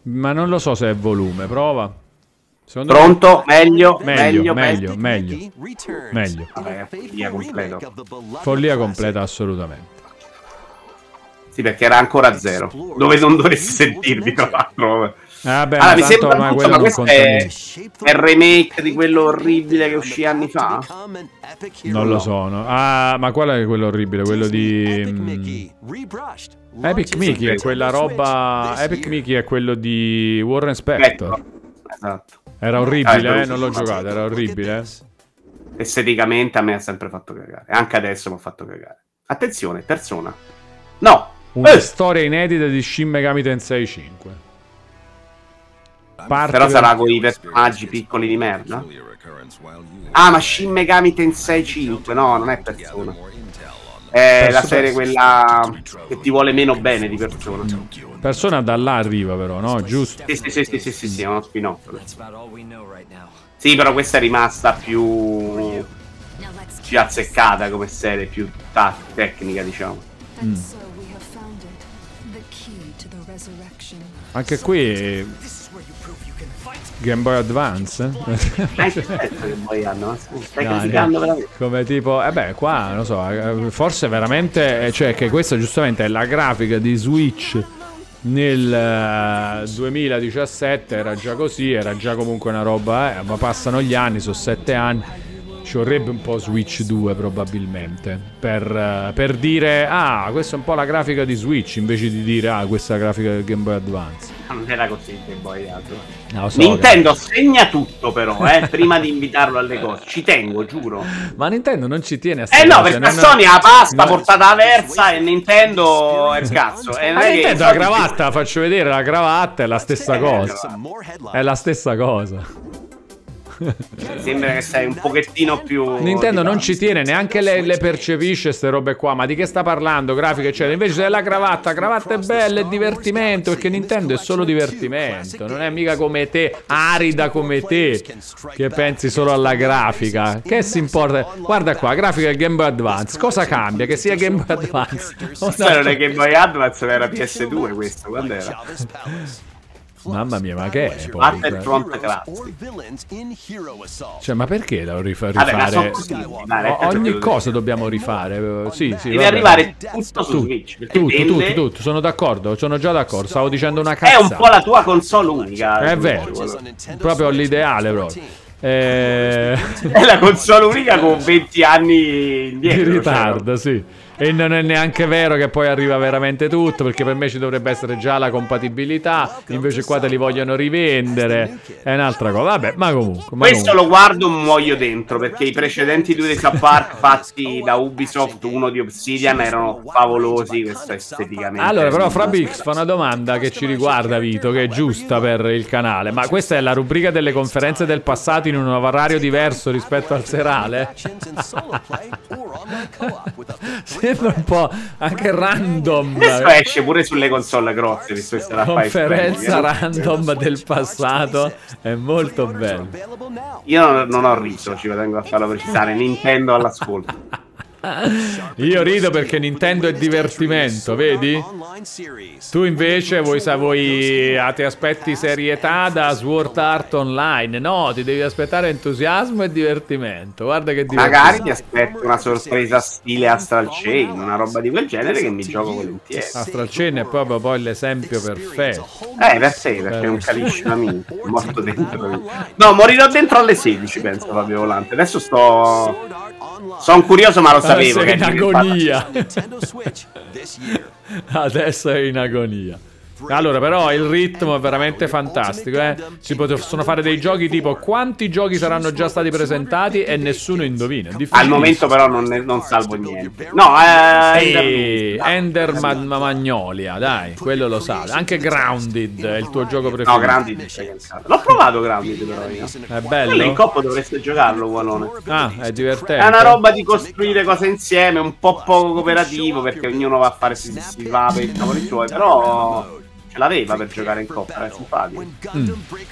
A: Ma non lo so se è volume, prova. Secondo me.
B: Pronto? Meglio?
A: Meglio,
B: Meglio?
A: meglio, meglio. Meglio.
B: Vabbè, follia completa.
A: Follia completa, assolutamente.
B: Sì, perché era ancora a zero. Dove non dovresti sentirmi, tra l'altro.
A: Eh, vabbè,
B: Allora,
A: ma
B: mi sembra
A: ormai
B: tutto,
A: quello
B: ma questo è, il remake di quello orribile che uscì anni fa?
A: Non lo so. no. Ah, ma qual è quello orribile? Quello di. mm, Epic Mickey è quella roba. Epic Mickey è quello di Warren Spector.
B: Esatto.
A: Era
B: Ah,
A: orribile,
B: è
A: eh? Non l'ho giocato, era orribile.
B: Esteticamente a me ha sempre fatto cagare. Anche adesso mi ha fatto cagare. Attenzione, persona. No!
A: Una
B: Eh!
A: storia inedita di Shin Megami Tensei 5. Parte
B: Però
A: per-
B: sarà con i personaggi piccoli di merda? Ah, ma Shin Megami Tensei 5. No, non è persona. È la serie quella che ti vuole meno bene di persona.
A: Persona da là arriva, però, no? Giusto.
B: Sì, sì, sì, sì, sì, sì, sì, è uno spin-off. Sì, però questa è rimasta più più azzeccata come serie, più ta- tecnica, diciamo.
A: Mm. Anche qui. Game Boy Advance?
B: Ma stai
A: No,
B: criticando veramente.
A: Come tipo, eh beh, qua non so, eh, forse veramente, eh, cioè che questa giustamente è la grafica di Switch nel eh, 2017 era già così, era già comunque una roba, eh, ma passano gli anni, sono sette anni, ci vorrebbe un po' Switch 2 probabilmente, per, eh, per dire, ah, questa è un po' la grafica di Switch, invece di dire, ah, questa è la grafica del Game Boy Advance.
B: Non era così il Game Boy Advance.
A: No, so,
B: Nintendo segna tutto però, eh, (laughs) prima di invitarlo alle cose. Ci tengo, giuro.
A: Ma Nintendo non ci tiene a
B: Eh no, perché a
A: non-
B: Sony ha la pasta
A: no.
B: portata aversa e Nintendo è il cazzo. E non che-
A: Nintendo la cravatta, la faccio vedere, la cravatta è la stessa
B: Eh,
A: cosa. È la stessa cosa. (laughs)
B: Sembra che sei un pochettino più...
A: Nintendo non ci tiene, neanche le, le percepisce queste robe qua. Ma di che sta parlando? Grafica, eccetera. Invece c'è la cravatta, cravatta è bella, è divertimento. Perché Nintendo è solo divertimento. Non è mica come te, arida come te, che pensi solo alla grafica. Che si importa? Guarda qua, grafica del Game Boy Advance. Cosa cambia? Che sia Game Boy Advance.
B: Questo non è Game Boy Advance, era PS2 questo, quando era?
A: Mamma mia, ma che è poi?
B: Battlefront classic.
E: Assault.
A: Cioè, ma perché devo rifa-
B: Vabbè,
A: rifare?
B: senso
A: ogni cosa dobbiamo rifare. eh, Sì, sì.
B: Deve
A: vabbè.
B: arrivare tutto su Switch.
A: Tutto,
B: vende-
A: tutto, tutto, sono d'accordo, sono già d'accordo, stavo dicendo una
B: È
A: cazzata.
B: un po' la tua console unica.
A: È vero.
B: quello.
A: Proprio l'ideale proprio. Eh, (laughs)
B: È la console unica con (laughs) 20 anni
A: di
B: indietro. cioè,
A: ritardo, sì. E non è neanche vero che poi arriva veramente tutto, perché per me ci dovrebbe essere già la compatibilità, invece qua te li vogliono rivendere, è un'altra cosa. Vabbè, ma comunque. Ma
B: Questo
A: comunque.
B: lo guardo muoio dentro perché i precedenti due di South Park fatti da Ubisoft, uno di Obsidian, erano favolosi. Questo esteticamente.
A: Allora, però, Frabix fa una domanda che ci riguarda, Vito, che è giusta per il canale. Ma questa è la rubrica delle conferenze del passato in un orario diverso rispetto al serale?
E: Actions (laughs)
A: Sembra un po' anche random.
B: Adesso esce pure sulle console grosse, visto che sarà
A: Conferenza
B: Fire
A: random del passato è molto bello.
B: Io non, non ho riso, ci tengo a farlo precisare. Nintendo all'ascolto.
A: Io rido perché Nintendo è divertimento, vedi? Tu invece vuoi, sa, vuoi ah, ti aspetti serietà da Sword Art Online? No, ti devi aspettare entusiasmo e divertimento. Guarda che divertimento.
B: Magari ti aspetto una sorpresa stile Astral Chain, una roba di quel genere che mi gioco volentieri.
A: Astral Chain è proprio poi l'esempio perfetto.
B: Eh, per te, perché è un caliscio amico. Morto dentro. No, morirò dentro alle 16, penso, Fabio Volante. Adesso sto. Sono curioso, ma lo sapevo.
A: Adesso è
B: che
A: in agonia. Adesso è in agonia. Allora, però il ritmo è veramente fantastico. Eh? Si possono fare dei giochi tipo quanti giochi saranno già stati presentati e nessuno indovina.
B: Al momento, però, non, ne- non salvo niente. No, eh.
A: Ehi, Ender Ma- Ma- Magnolia, dai, quello lo sa. Anche Grounded è il tuo gioco preferito.
B: No, Grounded è cancelato. L'ho provato Grounded, però io.
A: È
B: Quello in
A: bello?
B: coppa dovreste giocarlo, Walone.
A: Ah, è divertente.
B: È una roba di costruire cose insieme, un po' poco cooperativo perché ognuno va a fare si, si va per i cavoli suoi, però ce l'aveva per giocare in coppa, è simpatico.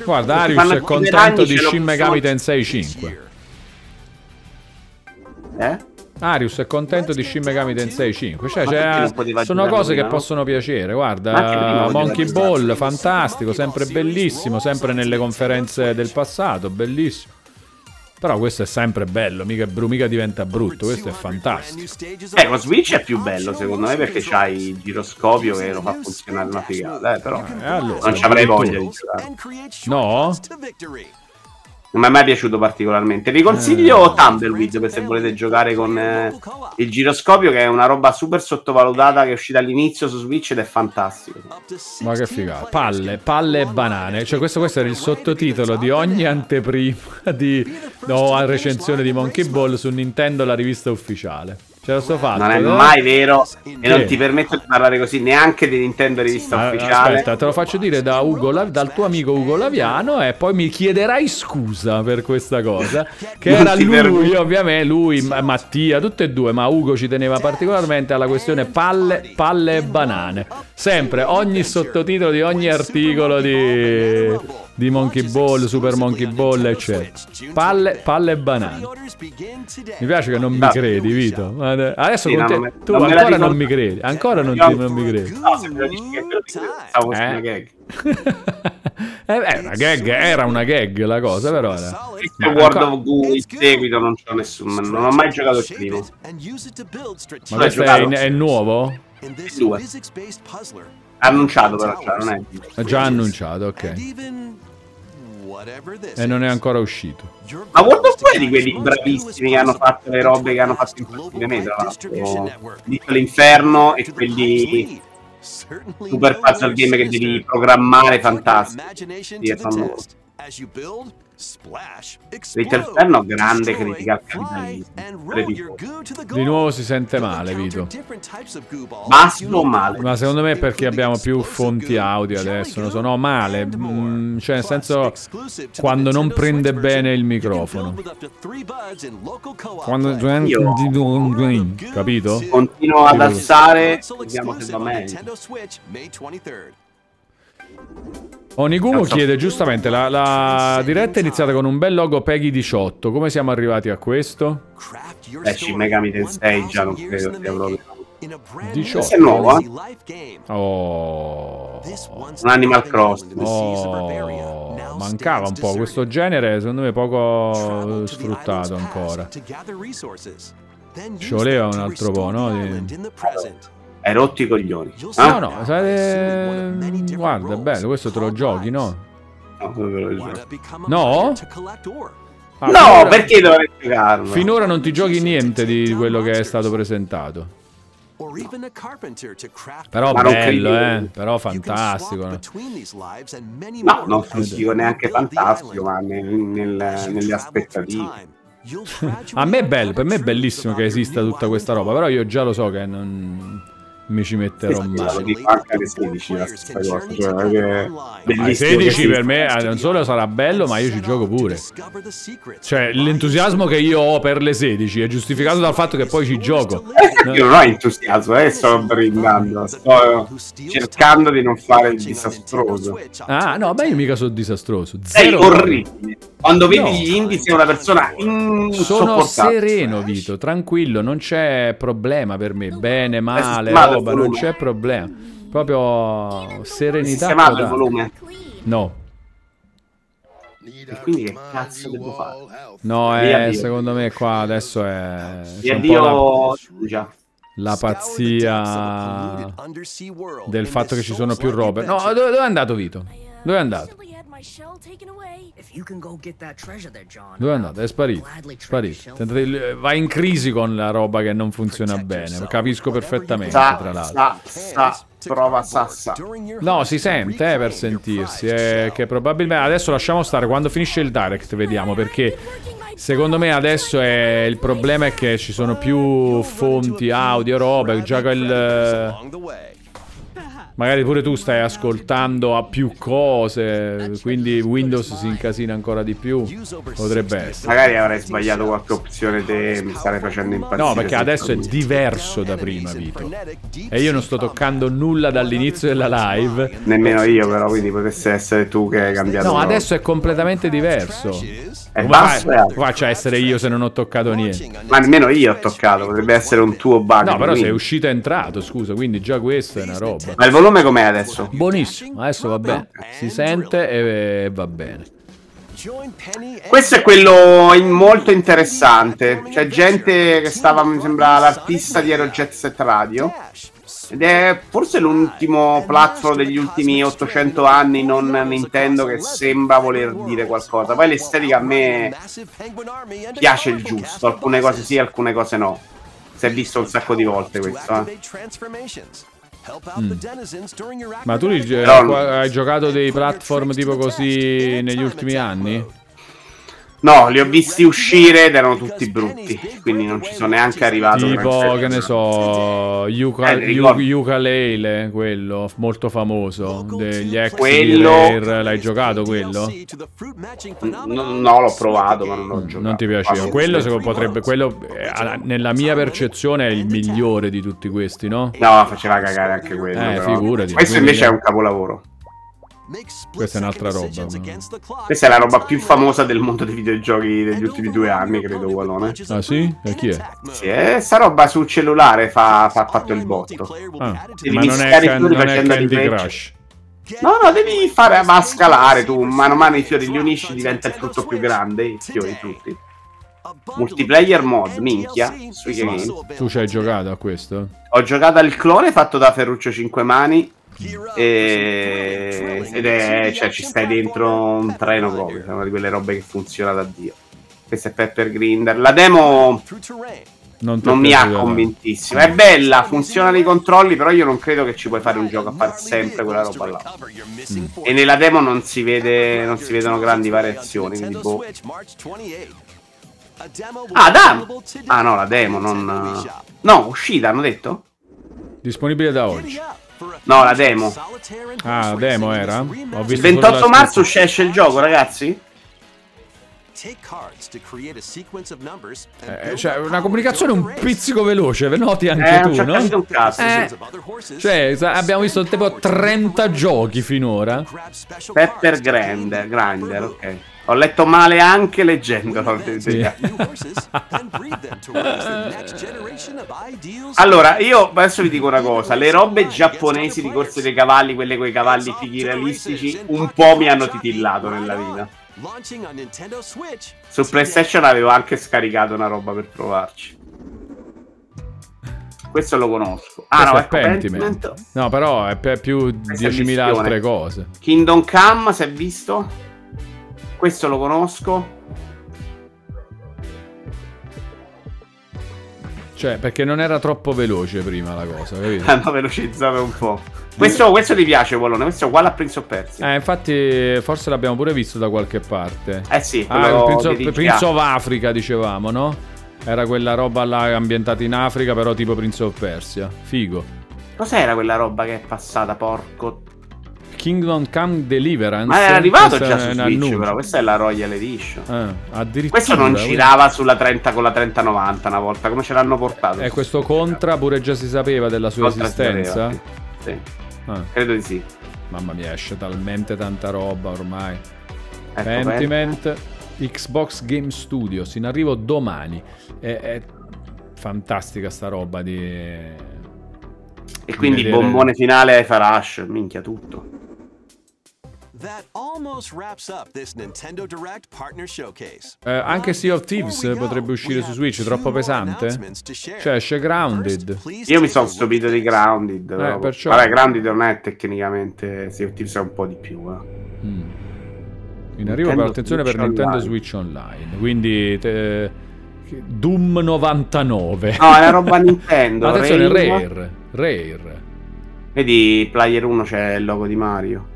A: Guarda, Arius è contento di Shin Megami Tensei 5.
B: Eh?
A: Arius è contento di Shin Megami Tensei 5. Cioè,
B: poteva
A: sono cose che
B: no?
A: possono piacere. Guarda, Monkey. Ball, fantastico, sempre bellissimo, sempre nelle conferenze del passato, bellissimo. Però questo è sempre bello, mica, bru- mica diventa brutto, questo è fantastico.
B: Eh, con Switch è più bello secondo me perché c'hai il giroscopio che lo fa funzionare una figata, eh, però
A: E allora,
B: non ci avrei voglia di giocare.
A: No?
B: Non mi è mai piaciuto particolarmente. Vi
A: Eh.
B: consiglio Tumbleweed per se volete giocare con eh, il giroscopio, che è una roba super sottovalutata che è uscita all'inizio su Switch ed è fantastico.
A: Ma che figata. Palle, palle e banane. Cioè, questo, questo era il sottotitolo di ogni anteprima di no, recensione di Monkey Ball su Nintendo, la rivista ufficiale. C'era sto fatto.
B: Non è
A: eh?
B: mai vero e
A: Che?
B: non ti permetto di parlare così neanche di Nintendo rivista
A: Ah,
B: ufficiale.
A: Aspetta, te lo faccio dire da Ugo dal tuo amico Ugo Laviano e poi mi chiederai scusa per questa cosa. Che era lui,
B: permetto.
A: ovviamente, lui, Ma- Mattia, tutte e due, ma Ugo ci teneva particolarmente alla questione palle, palle e banane. Sempre, ogni sottotitolo di ogni articolo di, di Monkey Ball, Super Monkey Ball, eccetera. Palle, palle e banane. Mi piace che non mi credi, Vito. Adesso
B: Sì,
A: con
B: no,
A: te- tu
B: non
A: ancora non mi credi. Ancora non, ti, non mi credi.
B: No, se me lo dici che stavo (laughs)
A: Eh?
B: una gag.
A: Eh, una gag, era una gag la cosa, però era. Ma
B: World
A: ancora-
B: of Goo in seguito non c'ho nessun. Non ho mai giocato il primo.
A: Ma questo è, è nuovo?
E: this
B: Due. Annunciato però, cioè, non è...
A: Già annunciato, ok. E non è ancora uscito.
B: Ma un po' di quelli bravissimi che hanno fatto le robe che hanno fatto questi mesi, tra l'altro. l'inferno e quelli super puzzle game che devi programmare
E: imagination
B: Sì,
E: to
B: Inferno, grande critica al
A: Di nuovo si sente male, Vito.
B: Basso o male?
A: Ma secondo me è perché abbiamo più fonti audio adesso, non so, no, male, mm, cioè nel senso quando non prende bene il microfono. Quando.
B: Io-
A: capito?
B: Continuo ad alzare, vediamo se va meglio.
E: Nintendo Switch, May 23rd.
A: Onigumu
B: so.
A: chiede giustamente la, la diretta è iniziata con un bel logo Peggy 18. Come siamo arrivati a questo?
B: Beh, Shin Megami Tensei già non
E: 1000 years
B: credo sia proprio.
E: making. In a brand
A: 18.
E: new
B: Questo è nuovo, eh?
A: Oh,
B: Un Animal Crossing.
A: oh mancava un po'. Questo genere secondo me poco sfruttato ancora. Ci voleva un altro po', no? Di-
B: Hai rotto i coglioni. Ah?
A: No, no,
E: different
A: guarda, è bello, questo te lo giochi, no?
B: No, lo
A: No? Ah,
B: No, perché dovrei giocarlo?
A: Finora non ti giochi niente di quello che è stato presentato. Però
B: Ma
A: bello, eh. Però fantastico. no?
B: No, non dico neanche fantastico, ma nel- nel- nelle aspettative. (laughs)
A: A me è bello, per me è bellissimo che esista tutta questa roba, però io già lo so che non mi ci metterò
B: Sì,
A: mai.
B: anche alle 16 la stessa cosa, cioè, che
A: Alle
B: bellissimo
A: 16
B: che
A: per me eh, non solo sarà bello, ma io ci gioco pure. Cioè, l'entusiasmo che io ho per le 16 è giustificato dal fatto che poi ci gioco.
B: Io non ho entusiasmo, eh, sto brindando, sto cercando di non fare il disastroso.
A: Ah, no, beh, io mica sono disastroso.
B: Sei
A: Zero
B: orribile. Quando vedi
A: No.
B: gli indie sei una persona
A: Sono sereno, Vito, tranquillo, non c'è problema per me. Bene, male, roba, non c'è problema. Proprio serenità.
B: Sistemato il volume.
A: No,
B: E quindi che cazzo devo fare?
A: no,
B: Dio.
A: secondo me qua adesso è c'è un po' la,
B: addio Giugia.
A: la pazzia del fatto che ci sono più robe. No, dove, dove è andato Vito? Dove è andato? Dove è andato? È sparito. Sparito. Tentate- Va in crisi con la roba che non funziona bene. Capisco perfettamente, tra l'altro.
B: sa, sa, prova sassa.
A: No, si sente eh, per sentirsi. È che probabilmente adesso lasciamo stare. Quando finisce il direct, vediamo. Perché secondo me adesso è il problema è che ci sono più fonti audio, roba. Già quel. Magari pure tu stai ascoltando a più cose. Quindi Windows si incasina ancora di più. Potrebbe essere.
B: Magari avrei sbagliato qualche opzione te, mi starei facendo impazzire.
A: No, perché adesso è diverso da prima, Vito. E io non sto toccando nulla dall'inizio della live.
B: Nemmeno io, però, quindi potesse essere tu che hai cambiato.
A: No, adesso è completamente diverso.
B: È
A: Come
B: basso e alto.
A: come faccio a essere io se non ho toccato niente?
B: Ma nemmeno io ho toccato, potrebbe essere un tuo bug.
A: No, però
B: quindi.
A: sei uscito e entrato, scusa, quindi già questa è una roba.
B: Ma il volume com'è adesso?
A: Buonissimo, adesso va bene. Si sente e va bene.
B: Questo è quello in- molto interessante. C'è gente che stava, mi sembra, l'artista di Aero Jet Set Radio. Ed è forse l'ultimo platform degli ultimi 800 anni, non Nintendo, che sembra voler dire qualcosa. Poi l'estetica a me piace il giusto. Alcune cose sì, alcune cose no. Si è visto un sacco di volte questo. Eh.
A: Ma tu li- eh, hai giocato dei platform tipo così negli ultimi anni?
B: No, li ho visti uscire ed erano tutti brutti. Quindi non ci sono neanche arrivato.
A: Tipo, che ne so, Yuka,
B: Eh, ricordo.
A: Yu- Ukulele, quello molto famoso, degli ex
B: Quello-
A: Rare. L'hai giocato quello?
B: No, no, l'ho provato, ma non l'ho giocato.
A: Non ti piaceva?
B: Ma-
A: Quello, secondo- potrebbe, quello eh, nella mia percezione è il migliore di tutti questi, no?
B: No, faceva cagare anche quello.
A: Eh,
B: però.
A: figurati.
B: Questo invece è un capolavoro.
E: Questa
A: è un'altra roba,
B: Questa è la roba più famosa del mondo dei videogiochi degli ultimi due anni, credo, Wallone.
A: Ah, sì? E chi è?
B: Sì, eh, sta roba sul cellulare fa, fa fatto il botto.
A: Ah,
B: Devi
A: ma non è,
B: mischiare i
A: can-
B: fiori
A: non è
B: facendo
A: Candy Crush.
B: No, no, devi fare a scalare tu. Mano a mano i fiori li unisci, diventa il frutto più grande. I fiori tutti. Multiplayer mod, minchia.
A: Tu ci hai giocato a questo?
B: Ho giocato al clone fatto da Ferruccio 5 Mani. E... Ed è, cioè, ci stai dentro un treno proprio. È una di quelle robe che funziona da Dio. Questo è Pepper Grinder. La demo
A: Non,
B: non mi ha convintissimo. È bella, funzionano i controlli, però io non credo che ci puoi fare un gioco a fare sempre quella roba là. E nella demo non si, vede, non si vedono grandi variazioni. Quindi boh. Ah, da- Ah, no, la demo, non. No, uscita, hanno detto?
A: Disponibile da oggi.
B: No, la demo.
A: Ah, la demo era?
B: Il
A: visto
B: 28
A: solo la
B: marzo esce il gioco, ragazzi?
A: Eh, cioè, una comunicazione un pizzico veloce, ve noti anche
B: Eh,
A: tu, no?
B: capito un cazzo.
A: Eh, cioè, abbiamo visto tipo 30 giochi finora.
B: Pepper Grinder, Grinder, ok. Ho letto male anche leggendolo. Allora, io adesso vi dico una cosa: le robe giapponesi di corse dei cavalli, quelle con i cavalli fighi realistici, un po' mi hanno titillato nella vita. Su PlayStation avevo anche scaricato una roba per provarci. Questo lo conosco. Ah,
A: Questo
B: no,
A: è
B: ecco,
A: Pentiment.
B: Pentiment.
A: No, però è per più di
B: Questa è
A: 10.000
B: missione.
A: altre cose.
B: Kingdom Come, si è visto? Questo lo conosco.
A: Cioè, perché non era troppo veloce prima la cosa, capito? (laughs)
B: Hanno velocizzato un po'. Questo, questo ti piace, Polone? Questo è uguale a Prince of Persia.
A: Eh, infatti, forse l'abbiamo pure visto da qualche parte.
B: Eh sì,
A: Ah, Prince of. Prince of Africa, dicevamo, no? Era quella roba là ambientata in Africa, però tipo Prince of Persia. Figo.
B: Cos'era quella roba che è passata, porco?
A: Kingdom Come Deliverance.
B: Ma era arrivato già
A: è
B: su Switch,
A: annuncio.
B: però. Questa è la Royal Edition.
A: Eh, addirittura.
B: Questo non girava sulla 30 con la 3090 una volta. Come ce l'hanno portato?
A: E questo Contra pure già si sapeva della sua
B: Contra si sapeva,
A: esistenza.
B: Sì. Sì,
A: Ah,
B: credo di sì.
A: mamma mia, esce talmente tanta roba ormai.
B: Ecco,
A: Pentiment, Xbox Game Studios, in arrivo domani. È, è fantastica sta roba di...
B: E quindi
A: vedere-
B: bombone finale ai Farash. Minchia, tutto.
A: Eh, anche Sea of Thieves potrebbe uscire su Switch, troppo pesante? Cioè, esce Grounded.
B: Io mi sono stupito di Grounded. però.
A: perciò-
B: Vabbè, Grounded non è tecnicamente. Sea of Thieves è un po' di più. Eh.
A: Mm. In arrivo
B: Nintendo
A: per attenzione per
B: Switch
A: Nintendo
B: Online.
A: Switch Online. Quindi te- Doom 99.
B: No, è una roba Nintendo. (laughs)
A: Attenzione,
B: Rare.
A: Rare. Rare.
B: Vedi, Player 1 c'è il logo di Mario.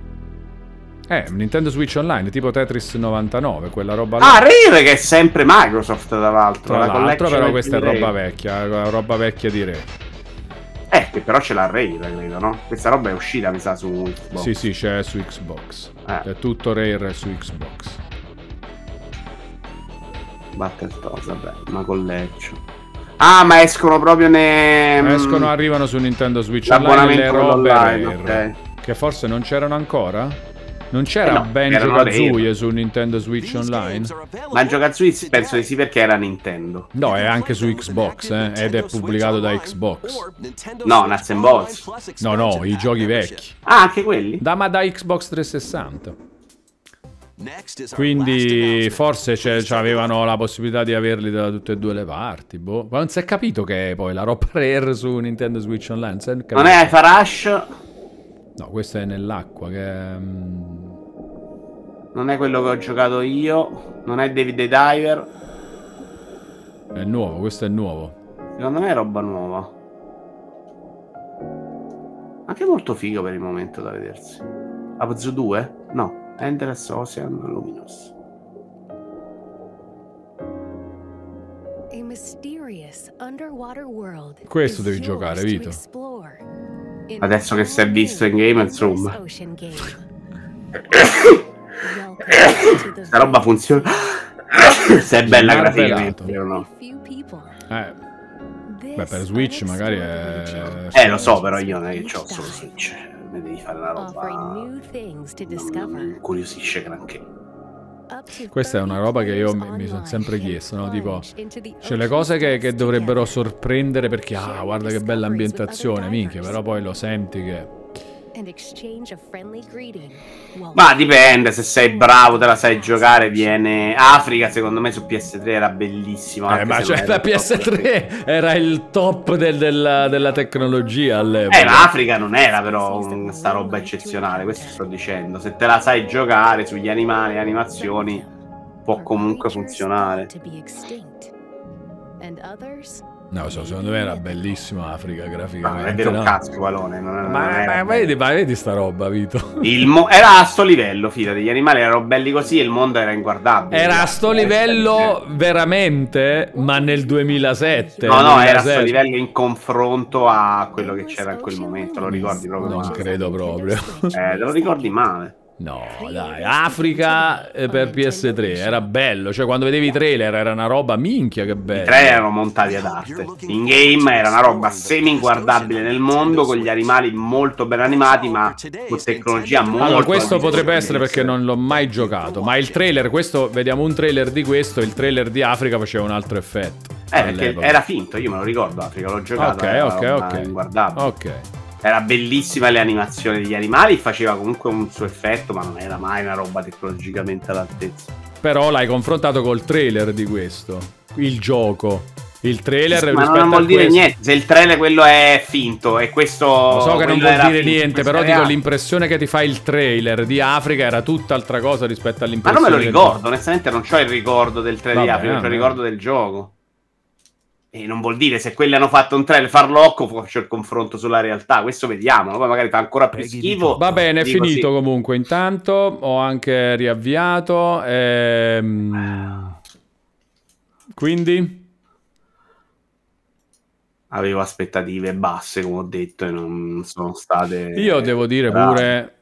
A: Eh, Nintendo Switch Online, tipo Tetris 99, quella roba là.
B: Ah, Rare che è sempre Microsoft, tra l'altro.
A: Tra
B: la
A: l'altro, però questa è
B: Rare.
A: roba vecchia, eh, roba vecchia di Rare.
B: Eh, che però ce l'ha Rare, credo, no? Questa roba è uscita, mi sa, su Xbox.
A: Sì, sì, c'è su Xbox.
B: Eh.
A: È tutto Rare su Xbox.
B: Battletoads, vabbè, una collection. Ah, ma escono proprio ne...
A: Escono, arrivano su Nintendo Switch Online le robe
B: online,
A: Rare. Che forse non c'erano ancora? Non c'era
B: Eh no,
A: Kazooie
B: Rare.
A: su Nintendo Switch Online?
B: Ma Giocazzui penso di sì perché era Nintendo.
A: No, è anche su Xbox, eh, ed è pubblicato da Xbox.
B: No, Nuts and Bolts.
A: No, no, i giochi vecchi.
B: Ah, anche quelli?
A: Da, ma da Xbox 360. Quindi forse c'è- c'avevano la possibilità di averli da tutte e due le parti. Boh. Ma non si è capito che è poi la roba Rare su Nintendo Switch Online.
B: Non è Farash,
A: No, questo è nell'acqua. Che è, mm,
B: non è quello che ho giocato io, non è David the Diver.
A: è nuovo, questo è nuovo.
B: Secondo me è roba nuova. Anche molto figo per il momento da vedersi. Abzu 2? No, Endless Ocean Luminous.
D: A mysterious underwater world
A: Questo devi giocare,
D: to
A: Vito.
B: Adesso che si è visto in Game, insomma.
D: ocean game. Welcome (coughs) to the
B: Sta roba funziona. (coughs) Se è bella graficamente, però no.
A: Eh, beh, per Switch magari è...
B: Eh, lo so, però io non è che c'ho solo Switch. Mi devi fare una
D: offering
B: roba. Non mi incuriosisce granché.
A: Questa è una
D: 30
A: roba che io mi- mi son
D: online
A: sempre chiesto, no? Tipo, C'è le cose che, che dovrebbero sorprendere perché, ah, guarda che bella ambientazione, minchia, però poi lo senti che...
B: Ma dipende, se sei bravo, te la sai giocare, viene Africa, secondo me su PS3 era bellissimo.
A: Eh, ma cioè, la
B: era top
A: PS3 era il top del- della, della tecnologia all'epoca.
B: Eh, ma Africa non era però un- sta roba eccezionale, questo sto dicendo. Se te la sai giocare sugli animali e animazioni, può comunque funzionare.
D: And others
A: No, so, secondo me era bellissima Africa graficamente.
B: non è vero un
A: no?
B: cazzo, Valone. Non, non
A: Ma,
B: era
A: ma vedi, ma vedi sta roba, Vito?
B: Il mo- era a sto livello, fidati, gli animali erano belli così e il mondo era inguardabile.
A: Era a sto livello veramente, ma nel 2007.
B: No, no, era a sto
A: 2007.
B: livello in confronto a quello che c'era in quel momento, lo ricordi proprio
A: Non
B: male.
A: credo proprio.
B: Eh, te lo ricordi male.
A: No, dai, Africa eh, per PS3 era bello, cioè quando vedevi i trailer era una roba minchia che
B: I
A: bello.
B: tre erano montati ad arte. In game era una roba semi inguardabile nel mondo, con gli animali molto ben animati, ma con tecnologia molto
A: Allora, questo potrebbe essere perché non l'ho mai giocato, ma il trailer, questo, vediamo un trailer di questo, il trailer di Africa faceva un altro effetto.
B: Eh, perché era finto, io me lo ricordo Africa, l'ho giocato.
A: Ok,
B: era
A: ok, ok.
B: inguardabile.
A: Ok.
B: Era bellissima le animazioni degli animali, faceva comunque un suo effetto, ma non era mai una roba tecnologicamente all'altezza.
A: Però l'hai confrontato col trailer di questo, il gioco. Il trailer
B: ma
A: rispetto
B: non vuol dire
A: questo-
B: niente, se il trailer quello è finto e questo...
A: Lo so che non vuol dire
B: finto,
A: niente, però dico l'impressione che ti fa il trailer di Africa era tutt'altra cosa rispetto
B: Ma non
A: all'impressione.
B: me lo ricordo, onestamente non ho il ricordo del trailer di
A: Vabbè,
B: Africa, ho il ricordo del gioco. E non vuol dire se quelli hanno fatto un trailer farlocco, faccio il confronto sulla realtà. Questo vediamo, poi magari fa ancora più schifo.
A: Va bene, è finito
B: sì.
A: comunque. Intanto ho anche riavviato. ehm, Quindi,
B: Avevo aspettative basse, come ho detto, e non sono state.
A: io devo dire pure.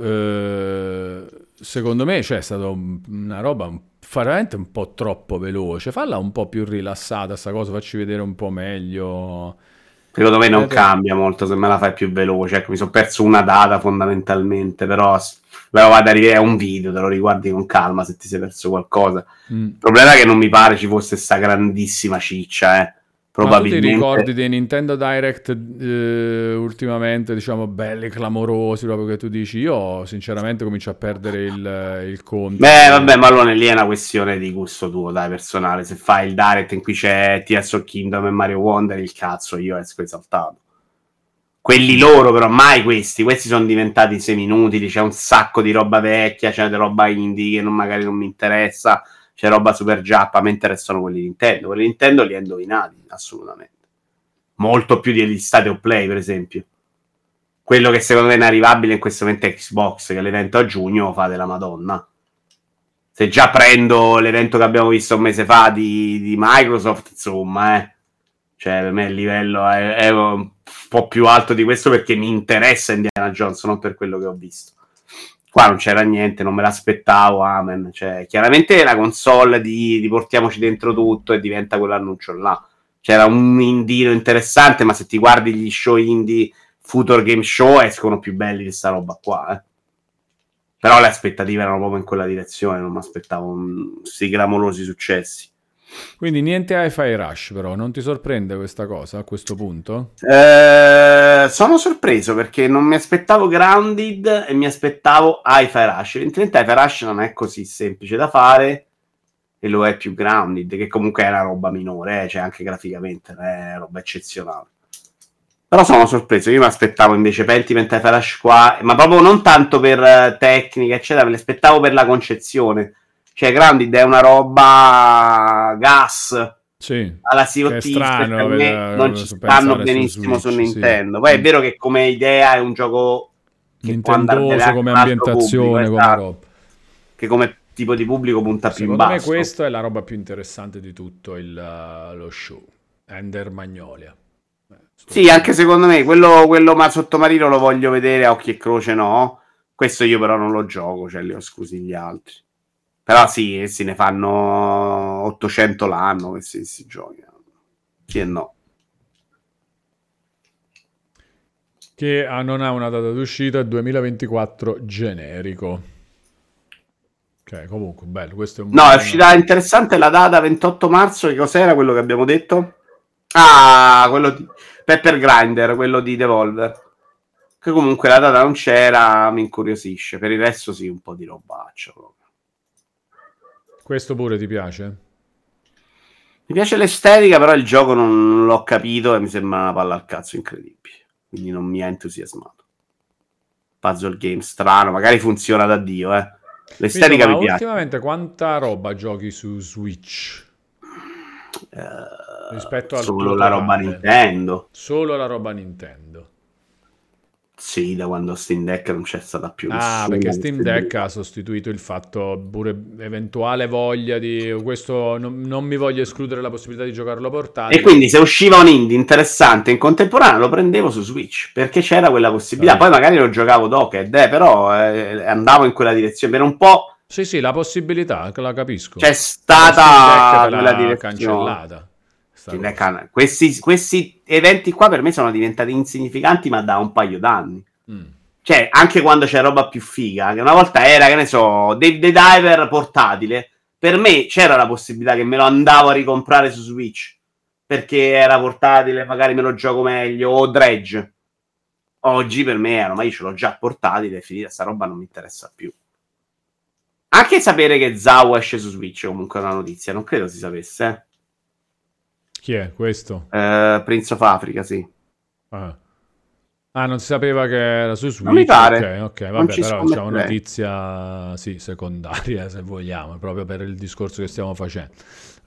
A: eh, secondo me c'è stata un- una roba un- veramente un po' troppo veloce. Falla un po' più rilassata, sta cosa, facci vedere un po' meglio.
B: Secondo me non
A: Vedete?
B: cambia molto se me la fai più veloce. Ecco, mi sono perso una data fondamentalmente, però vado a rivedere un video, te lo riguardi con calma se ti sei perso qualcosa.
A: Mm.
B: Il problema è che non mi pare ci fosse sta grandissima ciccia, eh.
A: Ma tu ti
B: Probabilmente.
A: ricordi dei Nintendo Direct eh, ultimamente, diciamo, belli, clamorosi, proprio che tu dici, io sinceramente comincio a perdere il, il conto.
B: Beh, vabbè, ma allora lì è una questione di gusto tuo, dai, personale. Se fai il direct in cui c'è Tears of Kingdom e Mario Wonder, il cazzo, io esco esaltato. Quelli loro, però, mai questi. Questi sono diventati seminutili. C'è un sacco di roba vecchia, c'è roba indie che non- magari non mi interessa. C'è roba super giappa. Mi interessano quelli Nintendo. Quelli Nintendo li ho indovinati, assolutamente. Molto più degli Stadio Play, per esempio. Quello che secondo me è inarrivabile in questo momento è Xbox, che l'evento a giugno fa della Madonna se già prendo l'evento che abbiamo visto un mese fa di, di Microsoft, insomma, eh. Cioè, per me il livello è, è un po' più alto di questo perché mi interessa Indiana Jones, non per quello che ho visto. Qua non c'era niente, non me l'aspettavo, amen. Cioè, chiaramente la console di, di portiamoci dentro tutto e diventa quell'annuncio là. C'era un indino interessante, ma se ti guardi gli show indie Future Game Show escono più belli di sta roba qua, eh. Però le aspettative erano proprio in quella direzione, non mi aspettavo questi clamorosi successi.
A: Quindi niente Hi-Fi Rush, però, non ti sorprende questa cosa a questo punto?
B: Eh, sono sorpreso perché non mi aspettavo Grounded e mi aspettavo Hi-Fi Rush. Evidentemente Hi-Fi Rush non è così semplice da fare e lo è più Grounded, che comunque è una roba minore, eh, cioè anche graficamente è roba eccezionale. Però sono sorpreso, io mi aspettavo invece Pentiment Hi-Fi Rush qua, ma proprio non tanto per eh, tecnica, eccetera, me l'aspettavo per la concezione. Cioè, Grounded è una roba gas,
A: Sì.
B: alla Sea
A: strano,
B: me non ci
A: su-
B: stanno
A: su
B: benissimo su,
A: Switch, sì.
B: Nintendo. Poi è vero che come idea è un gioco che
A: Nintendoso come ambientazione,
B: pubblico,
A: come
B: esatto,
A: roba.
B: che come tipo di pubblico punta più in
A: Secondo me
B: basso.
A: questo è la roba più interessante di tutto il, uh, lo show. Ender Magnolia. Eh,
B: Sì, anche secondo me quello, quello ma sottomarino lo voglio vedere a occhi e croce, no. Questo io però non lo gioco, cioè li ho esclusi gli altri. Però sì, essi ne fanno 800 l'anno questi, questi giochi. Sì e no.
A: Che ah, non ha una data d'uscita, è 2024 generico. Ok, comunque, bello. Questo è un
B: No, è uscita interessante la data 28 marzo. Che cos'era quello che abbiamo detto? Ah, quello di Pepper Grinder, quello di Devolver. Che comunque la data non c'era, mi incuriosisce. Per il resto sì, un po' di robaccio.
A: Questo pure ti piace?
B: Mi piace l'estetica, però il gioco non l'ho capito e mi sembra una palla al cazzo incredibile. Quindi non mi ha entusiasmato. Puzzle game strano, magari funziona da Dio, eh. L'estetica
A: Vito,
B: mi piace.
A: ultimamente quanta roba giochi su Switch? Rispetto al
B: Eh, Solo la roba? Nintendo.
A: Solo la roba Nintendo.
B: Sì, da quando Steam Deck non c'è stata più
A: Ah, perché Steam Deck ha sostituito il fatto pure eventuale voglia di questo non, non mi voglio escludere la possibilità di giocarlo portatile.
B: E quindi se usciva un indie interessante in contemporanea lo prendevo su Switch perché c'era quella possibilità.
A: Ah.
B: Poi magari lo giocavo docked, eh, però eh, andavo in quella direzione. Per un po'
A: Sì, sì, la possibilità, che la capisco.
B: c'è
A: La
B: stata
A: te
B: quella direzione.
A: cancellata.
B: Questi, questi eventi qua per me sono diventati insignificanti, ma da un paio d'anni.
A: Mm.
B: Cioè, anche quando c'è roba più figa, che una volta era, che ne so, Dave the Diver portatile, per me c'era la possibilità che me lo andavo a ricomprare su Switch, perché era portatile, magari me lo gioco meglio, o Dredge. Oggi per me era, ma io ce l'ho già portatile, è finita, sta roba non mi interessa più. Anche sapere che Zao esce su Switch comunque è una notizia, non credo si sapesse.
A: Chi è questo?
B: eh. Prince of Africa, sì.
A: Ah. Ah, non si sapeva che era su Switch.
B: Non mi pare.
A: Ok, ok,
B: Non
A: vabbè, però c'è una
B: scommetterei.
A: notizia sì, secondaria, (laughs) se vogliamo, proprio per il discorso che stiamo facendo.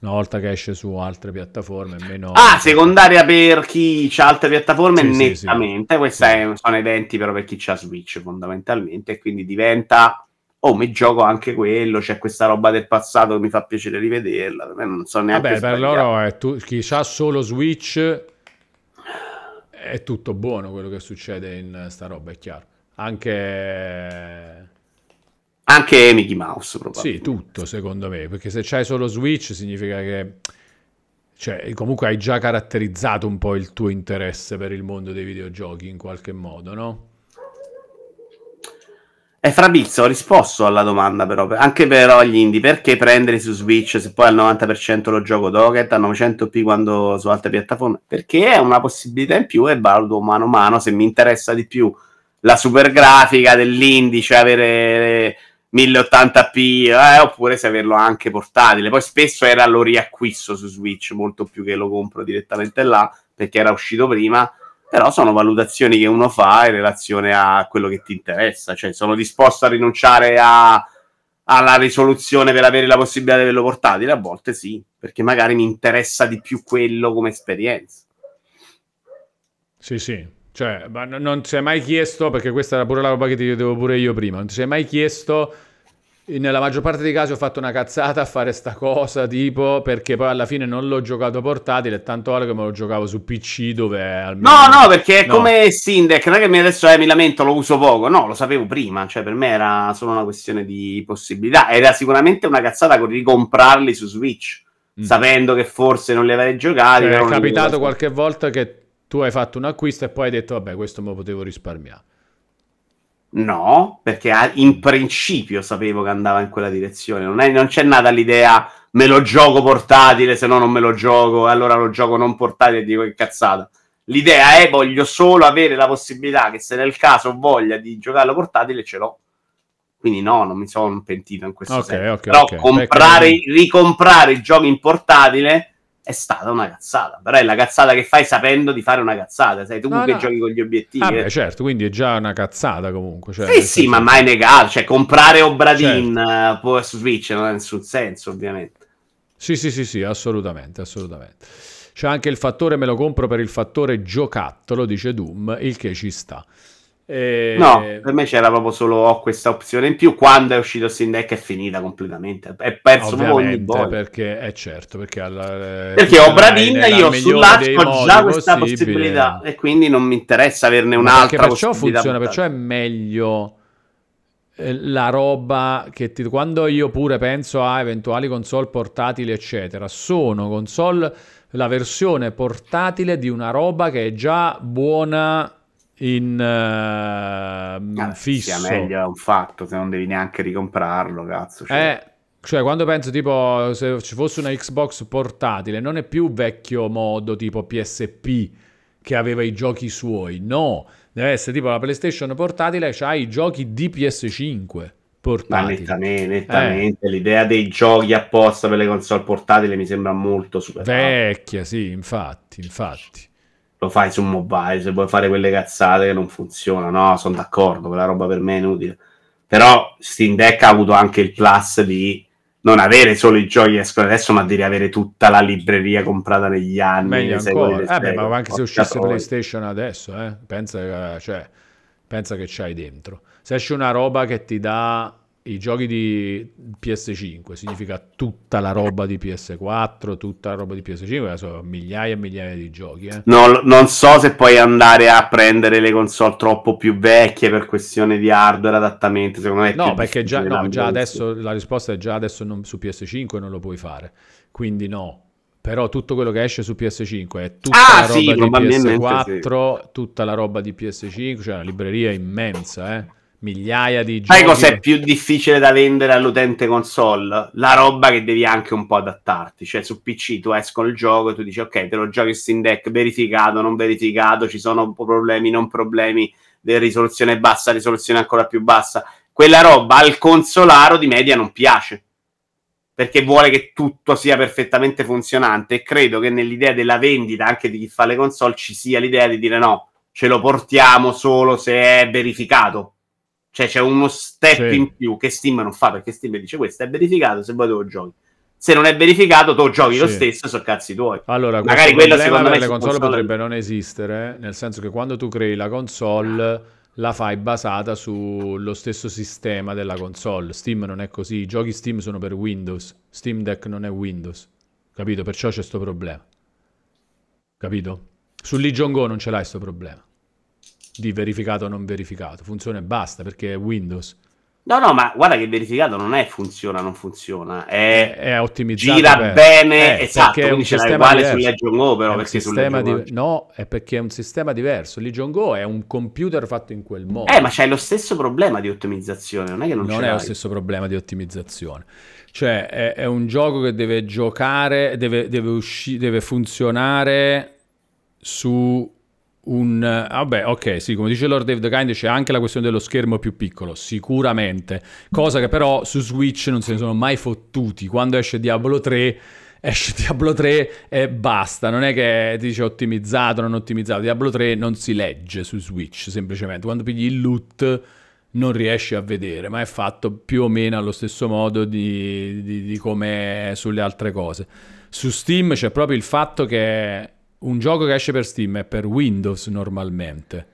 A: Una volta che esce su altre piattaforme, meno...
B: Ah, secondaria per chi ha altre piattaforme,
A: Sì, sì, sì.
B: nettamente. Questi
A: Sì.
B: sono eventi però per chi ha Switch fondamentalmente, e quindi diventa, oh, mi gioco anche quello, c'è questa roba del passato che mi fa piacere rivederla, per me non so neanche
A: Vabbè, per loro è tu- chi ha solo Switch è tutto buono quello che succede in sta roba, è chiaro. Anche...
B: Anche Mickey Mouse, probabilmente.
A: Sì, tutto secondo me, perché se c'hai solo Switch significa che cioè, comunque hai già caratterizzato un po' il tuo interesse per il mondo dei videogiochi in qualche modo, no?
B: E fra Bizzo ho risposto alla domanda però, anche però gli indie, perché prendere su Switch se poi al 90% lo gioco docket, a 900p quando su altre piattaforme? Perché è una possibilità in più e valuto mano a mano se mi interessa di più la super grafica dell'indie, cioè avere 1080p, eh, oppure se averlo anche portatile. Poi spesso era lo riacquisto su Switch, molto più che lo compro direttamente là, perché era uscito prima. Però sono valutazioni che uno fa in relazione a quello che ti interessa. Cioè, sono disposto a rinunciare a- alla risoluzione per avere la possibilità di averlo portatile? A volte sì, perché magari mi interessa di più quello come esperienza.
A: Sì, sì. Cioè, non ti sei mai chiesto, perché questa era pure la roba che ti chiedevo pure io prima, non ti sei mai chiesto, nella maggior parte dei casi ho fatto una cazzata a fare sta cosa, tipo, perché poi alla fine non l'ho giocato portatile, tanto vale che me lo giocavo su PC dove almeno...
B: No, no, perché è
A: No.
B: come Sindek, non è che adesso eh, mi lamento, lo uso poco. No, lo sapevo prima, cioè per me era solo una questione di possibilità. Era sicuramente una cazzata con ricomprarli su Switch,
A: Mm.
B: sapendo che forse non li avrei giocati.
A: Cioè, è capitato qualche volta che tu hai fatto un acquisto e poi hai detto, vabbè, questo me lo potevo risparmiare.
B: No, perché in principio sapevo che andava in quella direzione. Non, è- non c'è nata l'idea me lo gioco portatile, se no non me lo gioco, e allora lo gioco non portatile e dico che cazzata. L'idea è voglio solo avere la possibilità che se nel caso ho voglia di giocarlo portatile ce l'ho. Quindi no, non mi sono pentito in questo
A: Ok,
B: senso.
A: ok,
B: Però
A: ok.
B: comprare, ricomprare i giochi in portatile è stata una cazzata. Però è la cazzata che fai sapendo di fare una cazzata. Sai tu
A: No,
B: che
A: no.
B: giochi con gli obiettivi.
A: Vabbè,
B: eh.
A: certo, quindi è già una cazzata comunque. Cioè,
B: Sì,
A: nel
B: sì, ma mai negato. Cioè, comprare Obradin
A: Certo.
B: eh, poi su Switch non ha nessun senso, ovviamente.
A: Sì, sì, sì, sì, assolutamente, assolutamente. C'è anche il fattore me lo compro per il fattore giocattolo, dice Doom, il che ci sta. E-
B: No, per me c'era proprio solo ho questa opzione in più. Quando è uscito Steam Deck è finita completamente. È perso proprio ogni voglia.
A: perché è certo, perché, alla,
B: Perché
A: funziona
B: Obradin
A: nel
B: io
A: dei
B: ho già questa
A: possibili.
B: possibilità e quindi non mi interessa averne un'altra
A: perché perciò funziona, perciò è meglio eh, la roba che ti, quando io pure penso a eventuali console portatili eccetera sono console la versione portatile di una roba che è già buona in eh,
B: Ah,
A: fisso
B: Sia meglio è un fatto, se non devi neanche ricomprarlo, cazzo. cioè.
A: Eh, cioè, quando penso tipo se ci fosse una Xbox portatile, non è più vecchio modo tipo PSP che aveva i giochi suoi. No, deve essere tipo la PlayStation portatile, c'ha i giochi di PS5
B: Ma
A: portatili.
B: nettamente, nettamente l'idea dei giochi apposta per le console portatili mi sembra molto superata.
A: Vecchia, sì, infatti, infatti.
B: Lo fai su mobile, se vuoi fare quelle cazzate che non funzionano, no, sono d'accordo, quella roba per me è inutile. Però Steam Deck ha avuto anche il plus di non avere solo i giochi che escono adesso, ma di avere tutta la libreria comprata negli anni.
A: Meglio ancora. Eh beh, ma anche se uscisse
B: troia.
A: PlayStation adesso, eh, pensa, cioè, pensa che c'hai dentro. Se esce una roba che ti dà i giochi di PS5, significa tutta la roba di PS4, tutta la roba di PS5, sono migliaia e migliaia di giochi. Eh.
B: Non, non so se puoi andare a prendere le console troppo più vecchie per questione di hardware adattamento. Secondo me
A: No, perché già, no, già adesso la risposta è già adesso non- su PS5 non lo puoi fare. Quindi no. Però tutto quello che esce su PS5 è tutta
B: Ah,
A: la roba
B: sì,
A: di
B: probabilmente
A: PS4, tutta la roba di PS5, cioè una libreria immensa, eh. Migliaia di giochi.
B: Sai cos'è più difficile da vendere all'utente console? La roba che devi anche un po' adattarti. Cioè, su PC tu escono il gioco e tu dici, ok, te lo giochi Steam Deck, verificato, non verificato, ci sono problemi, non problemi, risoluzione bassa, risoluzione ancora più bassa. Quella roba al consolaro di media non piace. Perché vuole che tutto sia perfettamente funzionante. E credo che nell'idea della vendita anche di chi fa le console ci sia l'idea di dire no, ce lo portiamo solo se è verificato. Cioè c'è uno step
A: Sì.
B: in più che Steam non fa perché Steam dice questo è verificato se vuoi te lo giochi. Se non è verificato, tu giochi lo
A: Sì.
B: stesso, sono cazzi tuoi.
A: Allora,
B: Magari
A: questo
B: quello
A: problema
B: secondo me
A: le console,
B: console-
A: potrebbe non esistere, nel senso che quando tu crei la console la fai basata sullo stesso sistema della console. Steam non è così, i giochi Steam sono per Windows, Steam Deck non è Windows. Capito? Perciò c'è sto problema. Capito? Su Legion Go non ce l'hai sto problema. Di verificato o non verificato. Funziona e basta perché è Windows.
B: No, no, ma guarda che verificato non è funziona, non funziona. È,
A: È ottimizzato
B: gira
A: per-
B: bene,
A: Eh,
B: esatto.
A: è un sistema
B: uguale
A: diverso.
B: su Legion Go, però
A: È
B: perché
A: sistema di- No, è perché è un sistema diverso. Legion Go è un computer fatto in quel modo.
B: Eh, ma c'hai lo stesso problema di ottimizzazione, non è che non,
A: non è lo stesso problema di ottimizzazione. Cioè, è, è un gioco che deve giocare, deve, deve, usci- deve funzionare su un... Vabbè, ok, sì, come dice Lord Dave the Kind c'è anche la questione dello schermo più piccolo, sicuramente. Cosa che però su Switch non se ne sono mai fottuti. Quando esce Diablo 3... Esce (laughs) Diablo 3 e basta, non è che ti dice ottimizzato, non ottimizzato. Diablo 3 non si legge su Switch, semplicemente. Quando pigli il loot non riesci a vedere, ma è fatto più o meno allo stesso modo di, di, di come sulle altre cose. Su Steam c'è proprio il fatto che un gioco che esce per Steam è per Windows normalmente.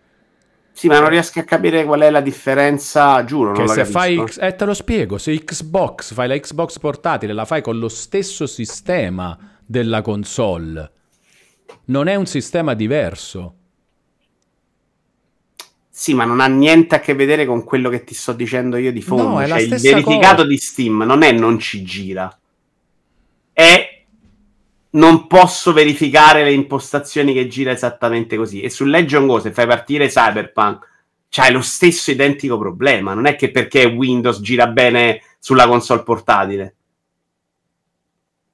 B: Sì, ma non riesco a capire qual è la differenza, giuro,
A: Che
B: la
A: se fai. X- eh, te lo spiego, se Xbox fai la Xbox portatile, la fai con lo stesso sistema della console, non è un sistema diverso.
B: Sì, ma non ha niente a che vedere con quello che ti sto dicendo io di fondo.
A: No, è la
B: cioè, il
A: stessa
B: verificato
A: cosa.
B: di Steam non è non ci gira, non posso verificare le impostazioni che gira esattamente così. E su Legion Go, se fai partire Cyberpunk, c'hai lo stesso identico problema. Non è che perché Windows gira bene sulla console portatile.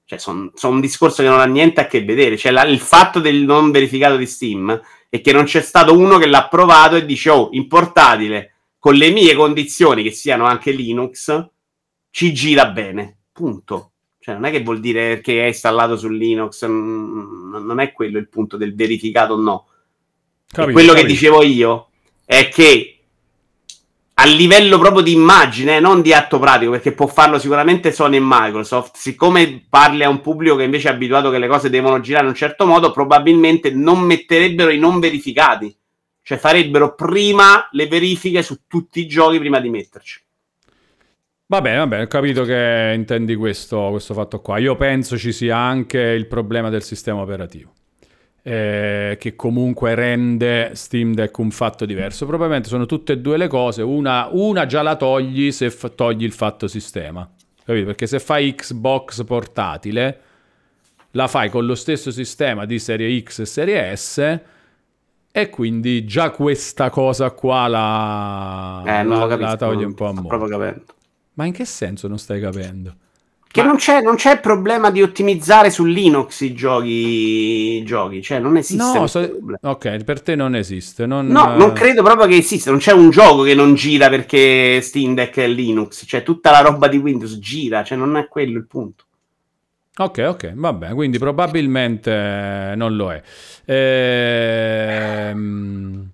B: Cioè, sono un discorso che non ha niente a che vedere. Cioè, la- il fatto del non verificato di Steam è che non c'è stato uno che l'ha provato e dice, oh, in portatile, con le mie condizioni, che siano anche Linux, ci gira bene. Punto. Cioè, non è che vuol dire che è installato su Linux, mm, non è quello il punto del verificato o no.
A: Capito,
B: quello che
A: capito.
B: dicevo io è che a livello proprio di immagine, non di atto pratico, perché può farlo sicuramente Sony e Microsoft, siccome parli a un pubblico che invece è abituato che le cose devono girare in un certo modo, probabilmente non metterebbero i non verificati. Cioè farebbero prima le verifiche su tutti i giochi prima di metterci.
A: Va bene, va bene, ho capito che intendi questo, questo fatto qua. Io penso ci sia anche il problema del sistema operativo, eh, che comunque rende Steam Deck un fatto diverso. Probabilmente sono tutte e due le cose, una, una già la togli se f- togli il fatto sistema, capito? Perché se fai Xbox portatile, la fai con lo stesso sistema di serie X e serie S. E quindi già questa cosa qua la,
B: Eh,
A: la- la toglie un po' a mo'.
B: proprio capendo.
A: Ma in che senso non stai capendo?
B: Che
A: Ma-
B: non, c'è, non c'è problema di ottimizzare su Linux i giochi, i giochi. cioè non esiste
A: No, so- ok, per te non esiste. Non,
B: No,
A: eh,
B: non credo proprio che esista. Non c'è un gioco che non gira perché Steam Deck è Linux. Cioè, tutta la roba di Windows gira. Cioè, non è quello il punto.
A: Ok, ok, vabbè, quindi probabilmente eh, non lo è. Ehm,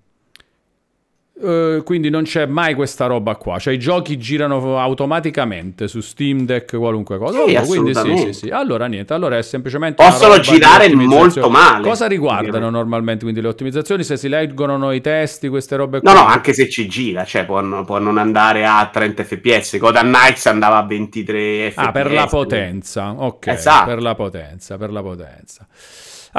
A: eh, quindi non c'è mai questa roba qua, cioè i giochi girano automaticamente su Steam Deck, qualunque cosa.
B: Sì,
A: Oh, quindi sì, sì, sì. Allora niente, allora è semplicemente
B: Possono girare molto male.
A: Cosa riguardano
B: Ovviamente.
A: normalmente quindi le ottimizzazioni? Se si leggono i testi, queste robe
B: No,
A: qua?
B: no, anche se ci gira, cioè può, può non andare a 30 fps. Gotham Knights andava a 23 fps.
A: Ah, per la potenza, ok,
B: Esatto.
A: per la potenza, per la potenza.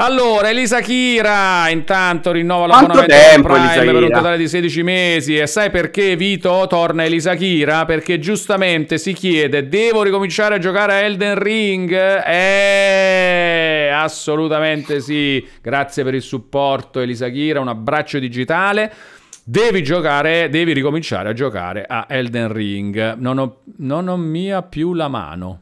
A: Allora, Elisa Kira, intanto rinnova l'abbonamento
B: tempo,
A: Prime
B: Elisa
A: per un totale di 16 mesi. E sai perché, Vito, torna Elisa Kira? Perché giustamente si chiede, devo ricominciare a giocare a Elden Ring? Eh, assolutamente sì. Grazie per il supporto, Elisa Kira, un abbraccio digitale. Devi giocare, devi ricominciare a giocare a Elden Ring. Non ho, non ho mia più la mano.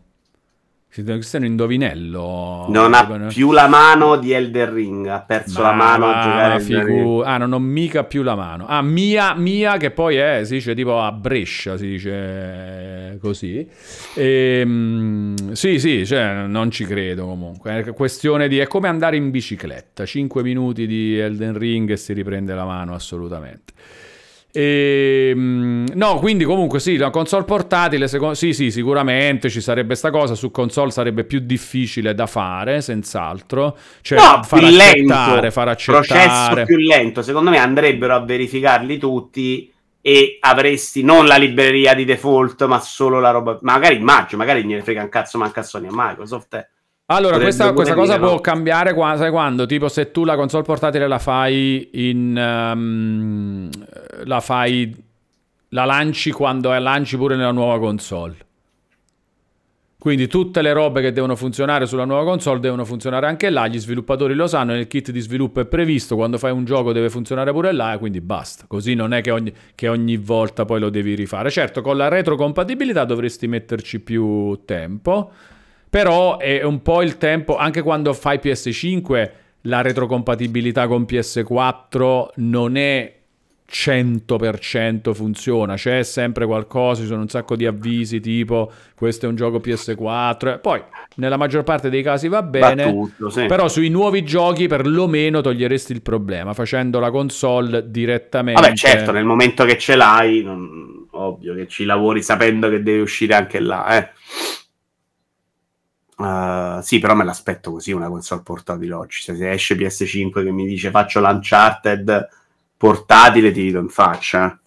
A: Questo è un indovinello.
B: Non ha più la mano di Elden Ring. Ha perso la
A: Ma
B: mano a
A: va,
B: giocare a Elden
A: figu-. Ah, non ho mica più la mano. Ah, mia, mia, che poi è, si dice tipo a Brescia, si dice eh, così. Ehm, sì, sì, cioè, non ci credo comunque. È questione di... È come andare in bicicletta. 5 minuti di Elden Ring e si riprende la mano assolutamente. Ehm, no, quindi comunque sì, la console portatile, seco- sì, sì, sicuramente ci sarebbe sta cosa, su console sarebbe più difficile da fare, senz'altro. Cioè,
B: No,
A: far accettare,
B: lento.
A: far
B: Processo
A: accettare.
B: più lento. Secondo me andrebbero a verificarli tutti e avresti non la libreria di default, ma solo la roba. Magari immagino, magari gliene frega un cazzo manca a Sony a Microsoft. eh.
A: Allora, questa, questa cosa
B: dire,
A: può
B: no?
A: cambiare qua, sai quando? Tipo se tu la console portatile la fai in... ehm, la fai... La lanci quando lanci pure nella nuova console. Quindi tutte le robe che devono funzionare sulla nuova console devono funzionare anche là, gli sviluppatori lo sanno, nel kit di sviluppo è previsto, quando fai un gioco deve funzionare pure là, quindi basta. Così non è che ogni, che ogni volta poi lo devi rifare. Certo, con la retrocompatibilità dovresti metterci più tempo, però è un po' il tempo, anche quando fai PS5, la retrocompatibilità con PS4 non è 100% funziona, c'è sempre qualcosa, ci sono un sacco di avvisi tipo questo è un gioco PS4, poi nella maggior parte dei casi va
B: Va
A: bene,
B: tutto, sì.
A: però sui nuovi giochi perlomeno toglieresti il problema facendo la console direttamente.
B: Vabbè, certo, nel momento che ce l'hai, non- ovvio che ci lavori sapendo che deve uscire anche là. Eh. Uh, sì, però me l'aspetto così una console portatile oggi. Se, se esce PS5 che mi dice faccio l'Uncharted portatile, ti rido in faccia. eh.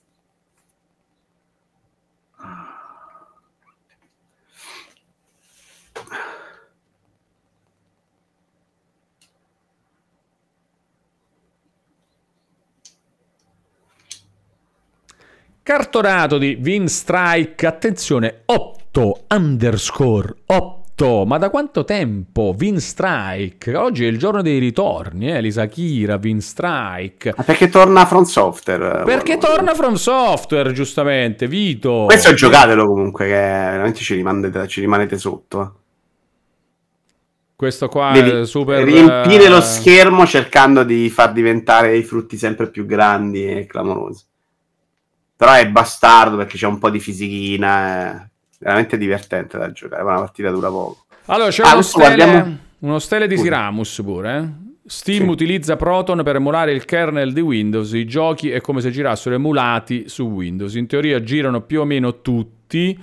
A: Cartonato di Winstrike, attenzione, 8 underscore 8. Ma da quanto tempo? Winstrike. Oggi è il giorno dei ritorni, eh? Lisa Kira, Winstrike.
B: Ma perché torna From Software?
A: Perché torna From Software, giustamente, Vito.
B: Questo giocatelo comunque, che veramente ci rimanete, ci rimanete sotto. eh.
A: Questo qua
B: Devi
A: è super...
B: riempire
A: eh,
B: lo schermo cercando di far diventare i frutti sempre più grandi e clamorosi. Però è bastardo perché c'è un po' di fisichina, è veramente divertente da giocare, ma la partita dura poco.
A: Allora, c'è
B: Ah,
A: uno, stele,
B: guardiamo-
A: uno stele di. Siramus pure. eh. Steam
B: Sì.
A: utilizza Proton per emulare il kernel di Windows. I giochi è come se girassero emulati su Windows. In teoria girano più o meno tutti,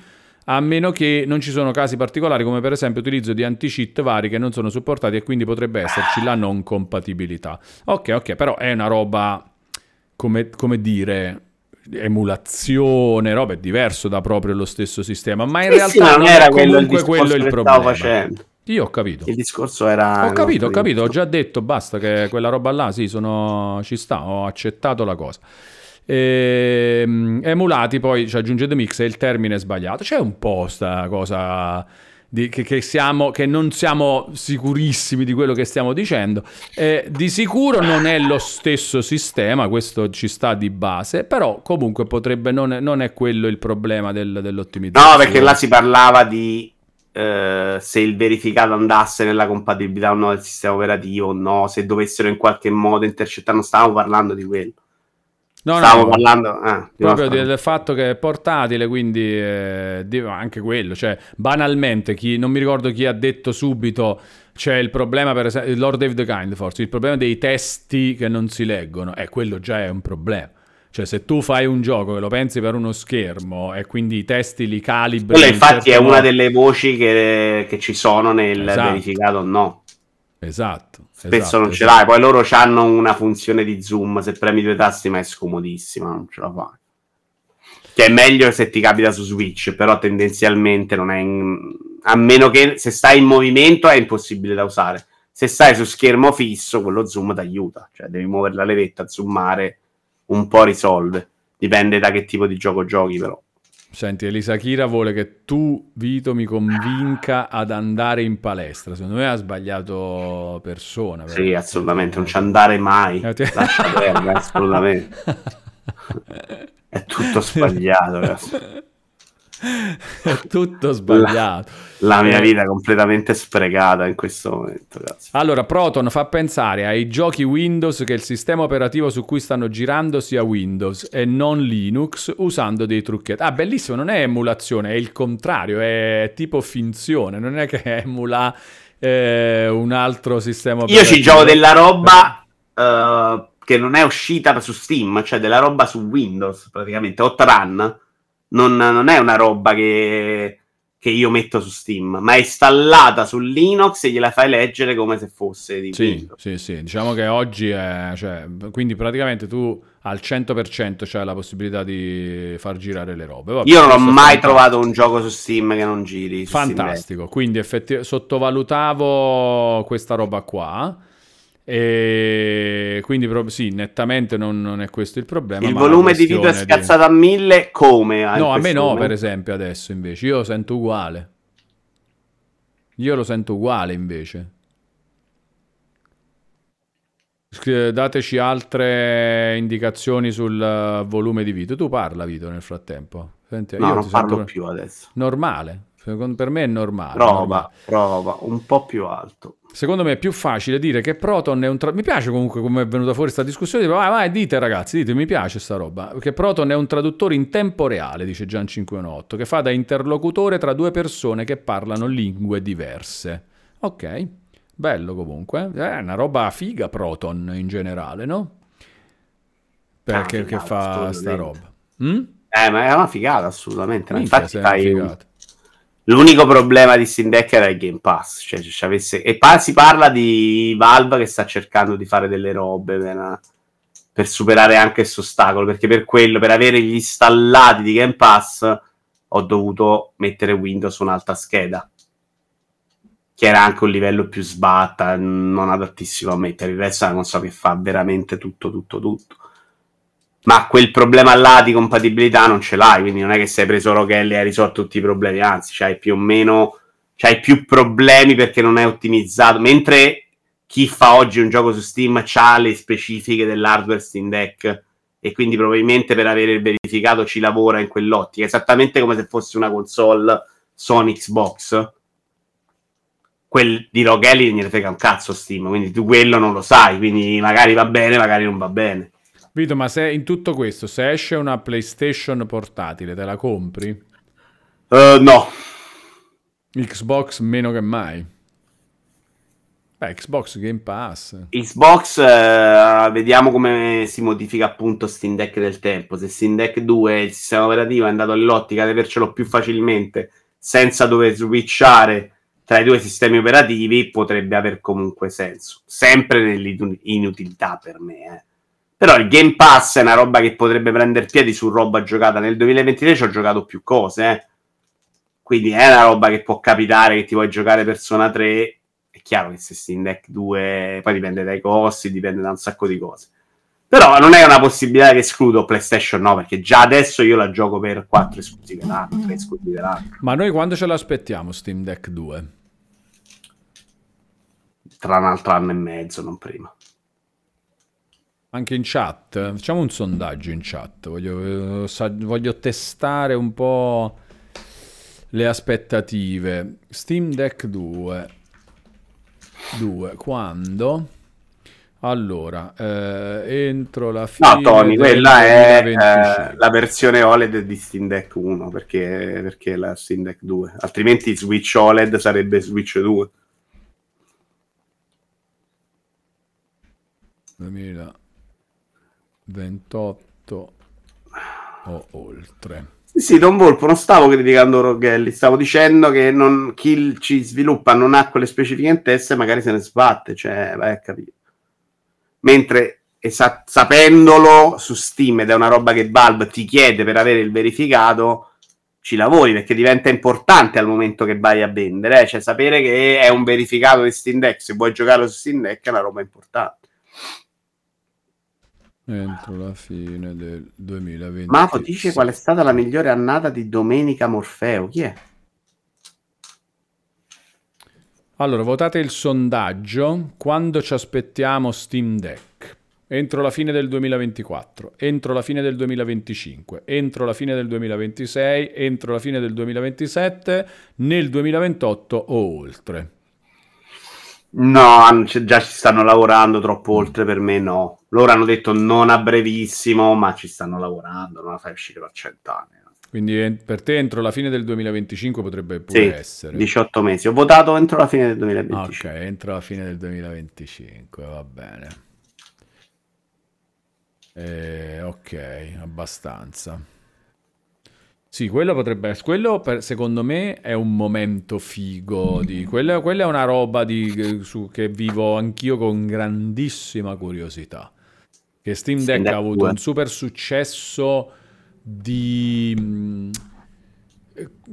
A: a meno che non ci sono casi particolari, come per esempio utilizzo di anti-cheat vari che non sono supportati e quindi potrebbe esserci la non compatibilità. Ok, ok, però è una roba, come, come dire, emulazione, roba è diverso da proprio lo stesso sistema, ma in
B: Sì,
A: realtà
B: sì, ma
A: non,
B: era
A: è
B: quello il
A: quello il problema.
B: facendo.
A: Io ho capito.
B: Il discorso era...
A: Ho capito, ho capito, ho già detto, basta che quella roba là, sì, sono, ci sta, ho accettato la cosa. Ehm, emulati, poi ci aggiunge The Mix e il termine è sbagliato. C'è un po' sta cosa di- che, che siamo, che non siamo sicurissimi di quello che stiamo dicendo. Eh, di sicuro non è lo stesso sistema, questo ci sta di base, però comunque potrebbe, non è, non è quello il problema del- dell'ottimizzazione.
B: No, perché là si parlava di eh, se il verificato andasse nella compatibilità o no del sistema operativo o no, se dovessero in qualche modo intercettare, non stavamo parlando di quello.
A: No,
B: Stavamo
A: no,
B: parlando eh, di
A: proprio del fatto che è portatile, quindi eh, anche quello, cioè banalmente, chi, non mi ricordo chi ha detto subito, c'è il problema, per esempio, Lord David Kind forse, il problema dei testi che non si leggono, e quello già è un problema. Cioè se tu fai un gioco che lo pensi per uno schermo e quindi i testi li calibri...
B: Quella infatti è
A: certo
B: una
A: modo-
B: delle voci che, che ci sono nel
A: Esatto.
B: verificato o no.
A: Esatto.
B: Spesso
A: esatto,
B: non ce
A: esatto.
B: l'hai, poi loro hanno una funzione di zoom, se premi due tasti ma è scomodissima, non ce la fai. Che è meglio se ti capita su Switch, però tendenzialmente non è... in- A meno che se stai in movimento è impossibile da usare. Se stai su schermo fisso, quello zoom ti aiuta. Cioè devi muovere la levetta, zoomare, un po' risolve. Dipende da che tipo di gioco giochi però.
A: Senti, Elisa Kira vuole che tu, Vito, mi convinca ad andare in palestra. Secondo me ha sbagliato persona.
B: Sì,
A: però.
B: assolutamente, non ci andare mai.
A: Eh, ti-
B: Lascia perdere, assolutamente. (laughs) È tutto sbagliato, ragazzi.
A: È tutto sbagliato.
B: La mia
A: Eh,
B: vita è completamente sprecata in questo momento, ragazzi.
A: Allora, Proton fa pensare ai giochi Windows che il sistema operativo su cui stanno girando sia Windows e non Linux usando dei trucchetti. Ah, bellissimo, non è emulazione, è il contrario, è tipo finzione, non è che (laughs) emula eh, un altro sistema
B: Io
A: operativo.
B: ci gioco della roba eh, che non è uscita su Steam, cioè della roba su Windows, praticamente. Outrun non, non è una roba che, che io metto su Steam, ma è installata su Linux e gliela fai leggere come se fosse di
A: Sì,
B: Windows.
A: sì, sì, diciamo che oggi è, cioè, quindi praticamente tu al 100% c'hai la possibilità di far girare le robe. Vabbè,
B: Io non ho mai trovato un gioco su Steam che non giri.
A: Fantastico, quindi effettivamente sottovalutavo questa roba qua e quindi proprio sì, nettamente non, non è questo il problema.
B: Il volume di video è scazzato a mille come? in
A: No, a me no,
B: momento?
A: per esempio, adesso invece, io lo sento uguale. Io lo sento uguale invece. Dateci altre indicazioni sul volume di Vito. Tu parla, Vito, nel frattempo. Senti,
B: No,
A: io
B: non parlo
A: sento
B: più adesso.
A: normale. Per me è normale. normale.
B: Prova, prova, un po' più alto.
A: Secondo me è più facile dire che Proton è un tra- mi piace comunque come è venuta fuori questa discussione, Dico, vai, vai, dite ragazzi, dite, mi piace sta roba, che Proton è un traduttore in tempo reale, dice Gian 518, che fa da interlocutore tra due persone che parlano lingue diverse. Ok, bello comunque, è una roba figa Proton in generale, no? Perché
B: Ah,
A: che
B: figata,
A: fa sta roba? Mm?
B: Eh, ma è una figata, assolutamente.
A: Minchia,
B: infatti fai un-. L'unico problema di Steam Deck era il Game Pass. Cioè, se ci avesse... E pa- si parla di Valve che sta cercando di fare delle robe per, per superare anche questo ostacolo. Perché per quello, per avere gli installati di Game Pass, ho dovuto mettere Windows su un'altra scheda. Che era anche un livello più sbatta, non adattissimo a me. Per il resto non so che fa veramente tutto, tutto, tutto. Ma quel problema là di compatibilità non ce l'hai, quindi non è che sei preso Rochelli e hai risolto tutti i problemi, anzi, c'hai più o meno c'hai più problemi perché non è ottimizzato. Mentre chi fa oggi un gioco su Steam ha le specifiche dell'hardware Steam Deck e quindi probabilmente per avere il verificato ci lavora in quell'ottica, esattamente come se fosse una console Sony Xbox. Quel di Rochelli non gliene frega un cazzo Steam, quindi tu quello non lo sai, quindi magari va bene, magari non va bene.
A: Vito, ma se in tutto questo, se esce una PlayStation portatile, te la compri?
B: Eh, no,
A: Xbox meno che mai. Beh, Xbox Game Pass.
B: Xbox, eh, vediamo come si modifica appunto Steam Deck del tempo. Se Steam Deck 2 il sistema operativo è andato all'ottica di avercelo più facilmente senza dover switchare tra i due sistemi operativi, potrebbe aver comunque senso. Sempre nell'inutilità per me. eh. Però il Game Pass è una roba che potrebbe prendere piedi su roba giocata. Nel 2023 ci ho giocato più cose, eh. Quindi è una roba che può capitare che ti vuoi giocare Persona 3 è chiaro che se Steam Deck 2 poi dipende dai costi, dipende da un sacco di cose. Però non è una possibilità che escludo PlayStation 9, perché già adesso io la gioco per 4 esclusive l'anno, 3 esclusive l'anno.
A: Ma noi quando ce l'aspettiamo Steam Deck 2?
B: Tra un altro anno e mezzo, non prima.
A: Anche in chat? Facciamo un sondaggio in chat. Voglio, eh, voglio testare un po' le aspettative. Steam Deck 2. 2. Quando? Allora, eh, entro la fine
B: No, Tony, quella è
A: 2025.
B: eh, la versione OLED di Steam Deck 1 perché, perché la Steam Deck 2. Altrimenti Switch OLED sarebbe Switch 2.
A: 2028 o oltre.
B: Sì, sì, Don Volpo, non stavo criticando Roghelli, stavo dicendo che non- chi ci sviluppa non ha quelle specifiche in testa e magari se ne sbatte, cioè vai a capire. Mentre esa- sapendolo su Steam ed è una roba che Valve ti chiede per avere il verificato, ci lavori perché diventa importante al momento che vai a vendere, eh. cioè sapere che è un verificato di Steam Deck, se vuoi giocarlo su Steam Deck è una roba importante.
A: Entro la fine del 2020.
B: Mavo dice qual è stata la migliore annata di Domenica Morfeo, chi è?
A: Allora, votate il sondaggio. Quando ci aspettiamo Steam Deck? Entro la fine del 2024, entro la fine del 2025, entro la fine del 2026, entro la fine del 2027, nel 2028 o oltre.
B: No, già ci stanno lavorando troppo oltre per me, no. Loro hanno detto non a brevissimo, ma ci stanno lavorando, non la fai uscire per cent'anni.
A: Quindi per te entro la fine del 2025 potrebbe
B: Sì,
A: pure essere.
B: 18 mesi. Ho votato entro la fine del
A: Ah,
B: 2025.
A: ok, entro la fine del 2025, va bene. Eh, ok, abbastanza. Sì, quello potrebbe essere. Quello per- secondo me è un momento figo. Di, quella, quella è una roba di, su, che vivo anch'io con grandissima curiosità. Che Steam Deck ha avuto
B: 2.
A: un super successo di mh,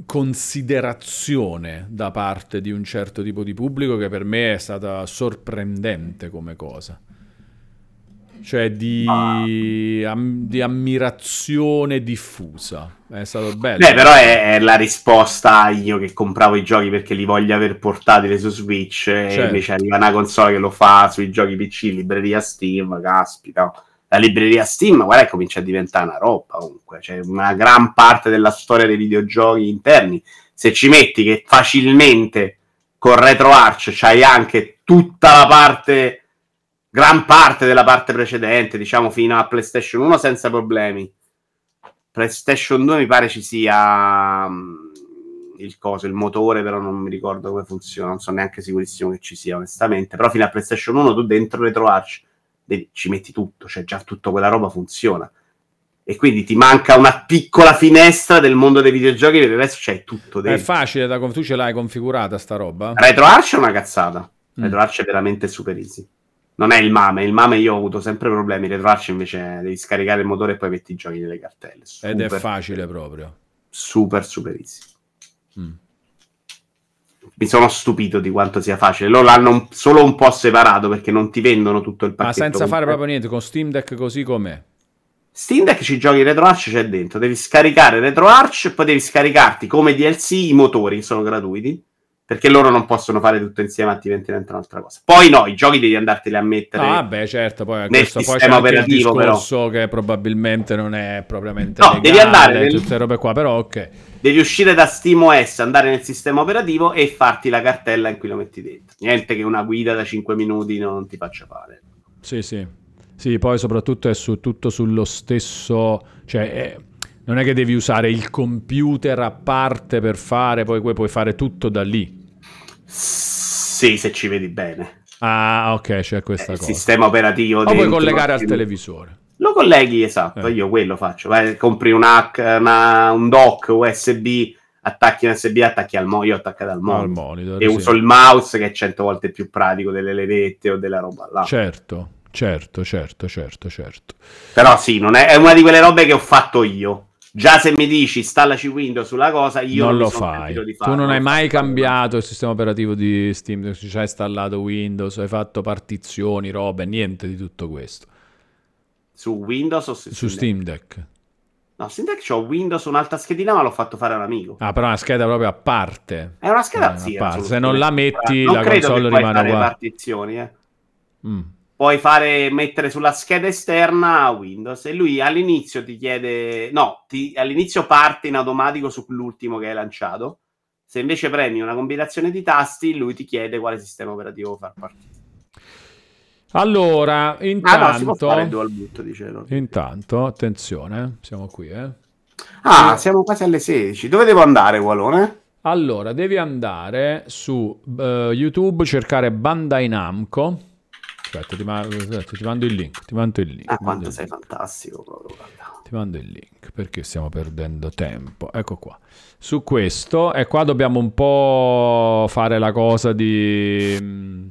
A: considerazione da parte di un certo tipo di pubblico che per me è stata sorprendente come cosa. Cioè di, am- di ammirazione diffusa. È stato bello.
B: Beh, però è, è la risposta io che compravo i giochi perché li voglio aver portatili su Switch e
A: Certo.
B: invece arriva una console che lo fa sui giochi PC, libreria Steam, caspita. La libreria Steam, guarda, che comincia a diventare una roba comunque. C'è una gran parte della storia dei videogiochi interni. Se ci metti che facilmente con RetroArch c'hai anche tutta la parte, gran parte della parte precedente, diciamo fino a PlayStation 1 senza problemi. PlayStation 2 mi pare ci sia mm, il coso, il motore, però non mi ricordo come funziona, non sono neanche sicurissimo che ci sia, onestamente. Però fino a PlayStation 1 tu dentro RetroArch devi- ci metti tutto, cioè già tutta quella roba funziona. E quindi ti manca una piccola finestra del mondo dei videogiochi, per il resto c'hai tutto
A: È
B: dentro.
A: facile da tu ce l'hai configurata sta roba?
B: RetroArch è una cazzata.
A: Mm.
B: RetroArch è veramente super easy. Non è il MAME, il MAME io ho avuto sempre problemi, RetroArch invece devi scaricare il motore e poi metti i giochi nelle cartelle.
A: Ed è
B: Super-
A: facile proprio.
B: Super super easy.
A: Mm.
B: Mi sono stupito di quanto sia facile. Loro l'hanno solo un po' separato perché non ti vendono tutto il
A: Ma
B: pacchetto.
A: senza fare
B: completo.
A: proprio niente, con Steam Deck così com'è.
B: Steam Deck ci giochi RetroArch c'è dentro. Devi scaricare RetroArch e poi devi scaricarti come DLC i motori, che sono gratuiti. Perché loro non possono fare tutto insieme, altrimenti un'altra cosa. Poi no, i giochi devi andarteli a mettere.
A: Ah, beh, certo, poi,
B: nel
A: questo, poi c'è
B: sistema
A: anche il
B: operativo, però.
A: discorso che probabilmente non è propriamente
B: No,
A: legale,
B: devi andare nel-
A: tutte robe qua, però ok.
B: Devi uscire da SteamOS, andare nel sistema operativo e farti la cartella in cui lo metti dentro. Niente che una guida da 5 minuti non ti faccia fare.
A: Sì, sì. Sì, poi soprattutto è su, tutto sullo stesso... Cioè, è- non è che devi usare il computer a parte per fare, poi puoi fare tutto da lì.
B: Sì, se ci vedi bene.
A: Ah, ok, c'è questa
B: il
A: cosa.
B: sistema operativo
A: O puoi collegare al televisore.
B: Lo colleghi, esatto,
A: Eh.
B: io quello faccio. Vai, compri un, hack, una- un dock USB, attacchi un USB, attacchi al monitor, io attaccato al
A: Al
B: monitor.
A: monitor.
B: E
A: sì.
B: uso il mouse che è 100 volte più pratico delle levette o della roba là.
A: Certo, certo, certo, certo, certo.
B: Però sì, non è, è una di quelle robe che ho fatto io. Già se mi dici installaci Windows sulla cosa, io
A: non lo fai. Tu non hai mai cambiato il sistema operativo di Steam, ci hai installato Windows, hai fatto partizioni, robe, niente di tutto questo.
B: Su Windows o su,
A: Su Steam Deck.
B: No, Steam Deck c'ho Windows, un'altra schedina, ma l'ho fatto fare a un amico.
A: Ah, però è una scheda proprio a parte.
B: È una scheda
A: Eh,
B: sì,
A: a parte. Se non la
B: Steam Deck.
A: metti,
B: non
A: la
B: credo
A: console
B: che puoi
A: rimane
B: fare
A: uguale.
B: partizioni, eh.
A: Mm.
B: Puoi fare, mettere sulla scheda esterna Windows e lui all'inizio ti chiede, no, ti- all'inizio parte in automatico sull'ultimo che hai lanciato Se invece premi una combinazione di tasti, lui ti chiede quale sistema operativo far partire.
A: Allora,
B: Ah no,
A: intanto,
B: il dual boot,
A: intanto, attenzione, siamo qui, eh.
B: Ah, siamo quasi alle 16. Dove devo andare, Walone?
A: Allora, devi andare su eh, YouTube, cercare Bandai Namco. Aspetta, ti, ma- aspetta, ti mando il link. Ti mando il link.
B: Ah, quanto sei
A: link.
B: fantastico guarda.
A: Ti mando il link perché stiamo perdendo tempo. Ecco qua. Su questo, e qua dobbiamo un po' fare la cosa di mm,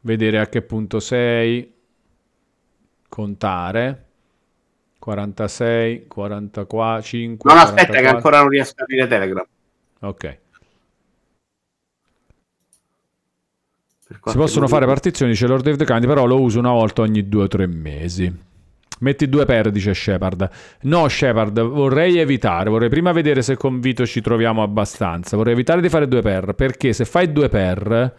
A: vedere a che punto sei, contare. 46, 44, 5.
B: Non aspetta, che ancora non riesco a aprire Telegram.
A: Ok. Si possono
B: motivo.
A: fare partizioni, dice Lord of the Candy, però lo uso una volta ogni due o tre mesi. Metti due per, dice Shepard. No, Shepard, vorrei evitare, vorrei prima vedere se con Vito ci troviamo abbastanza. Vorrei evitare di fare due per, perché se fai due per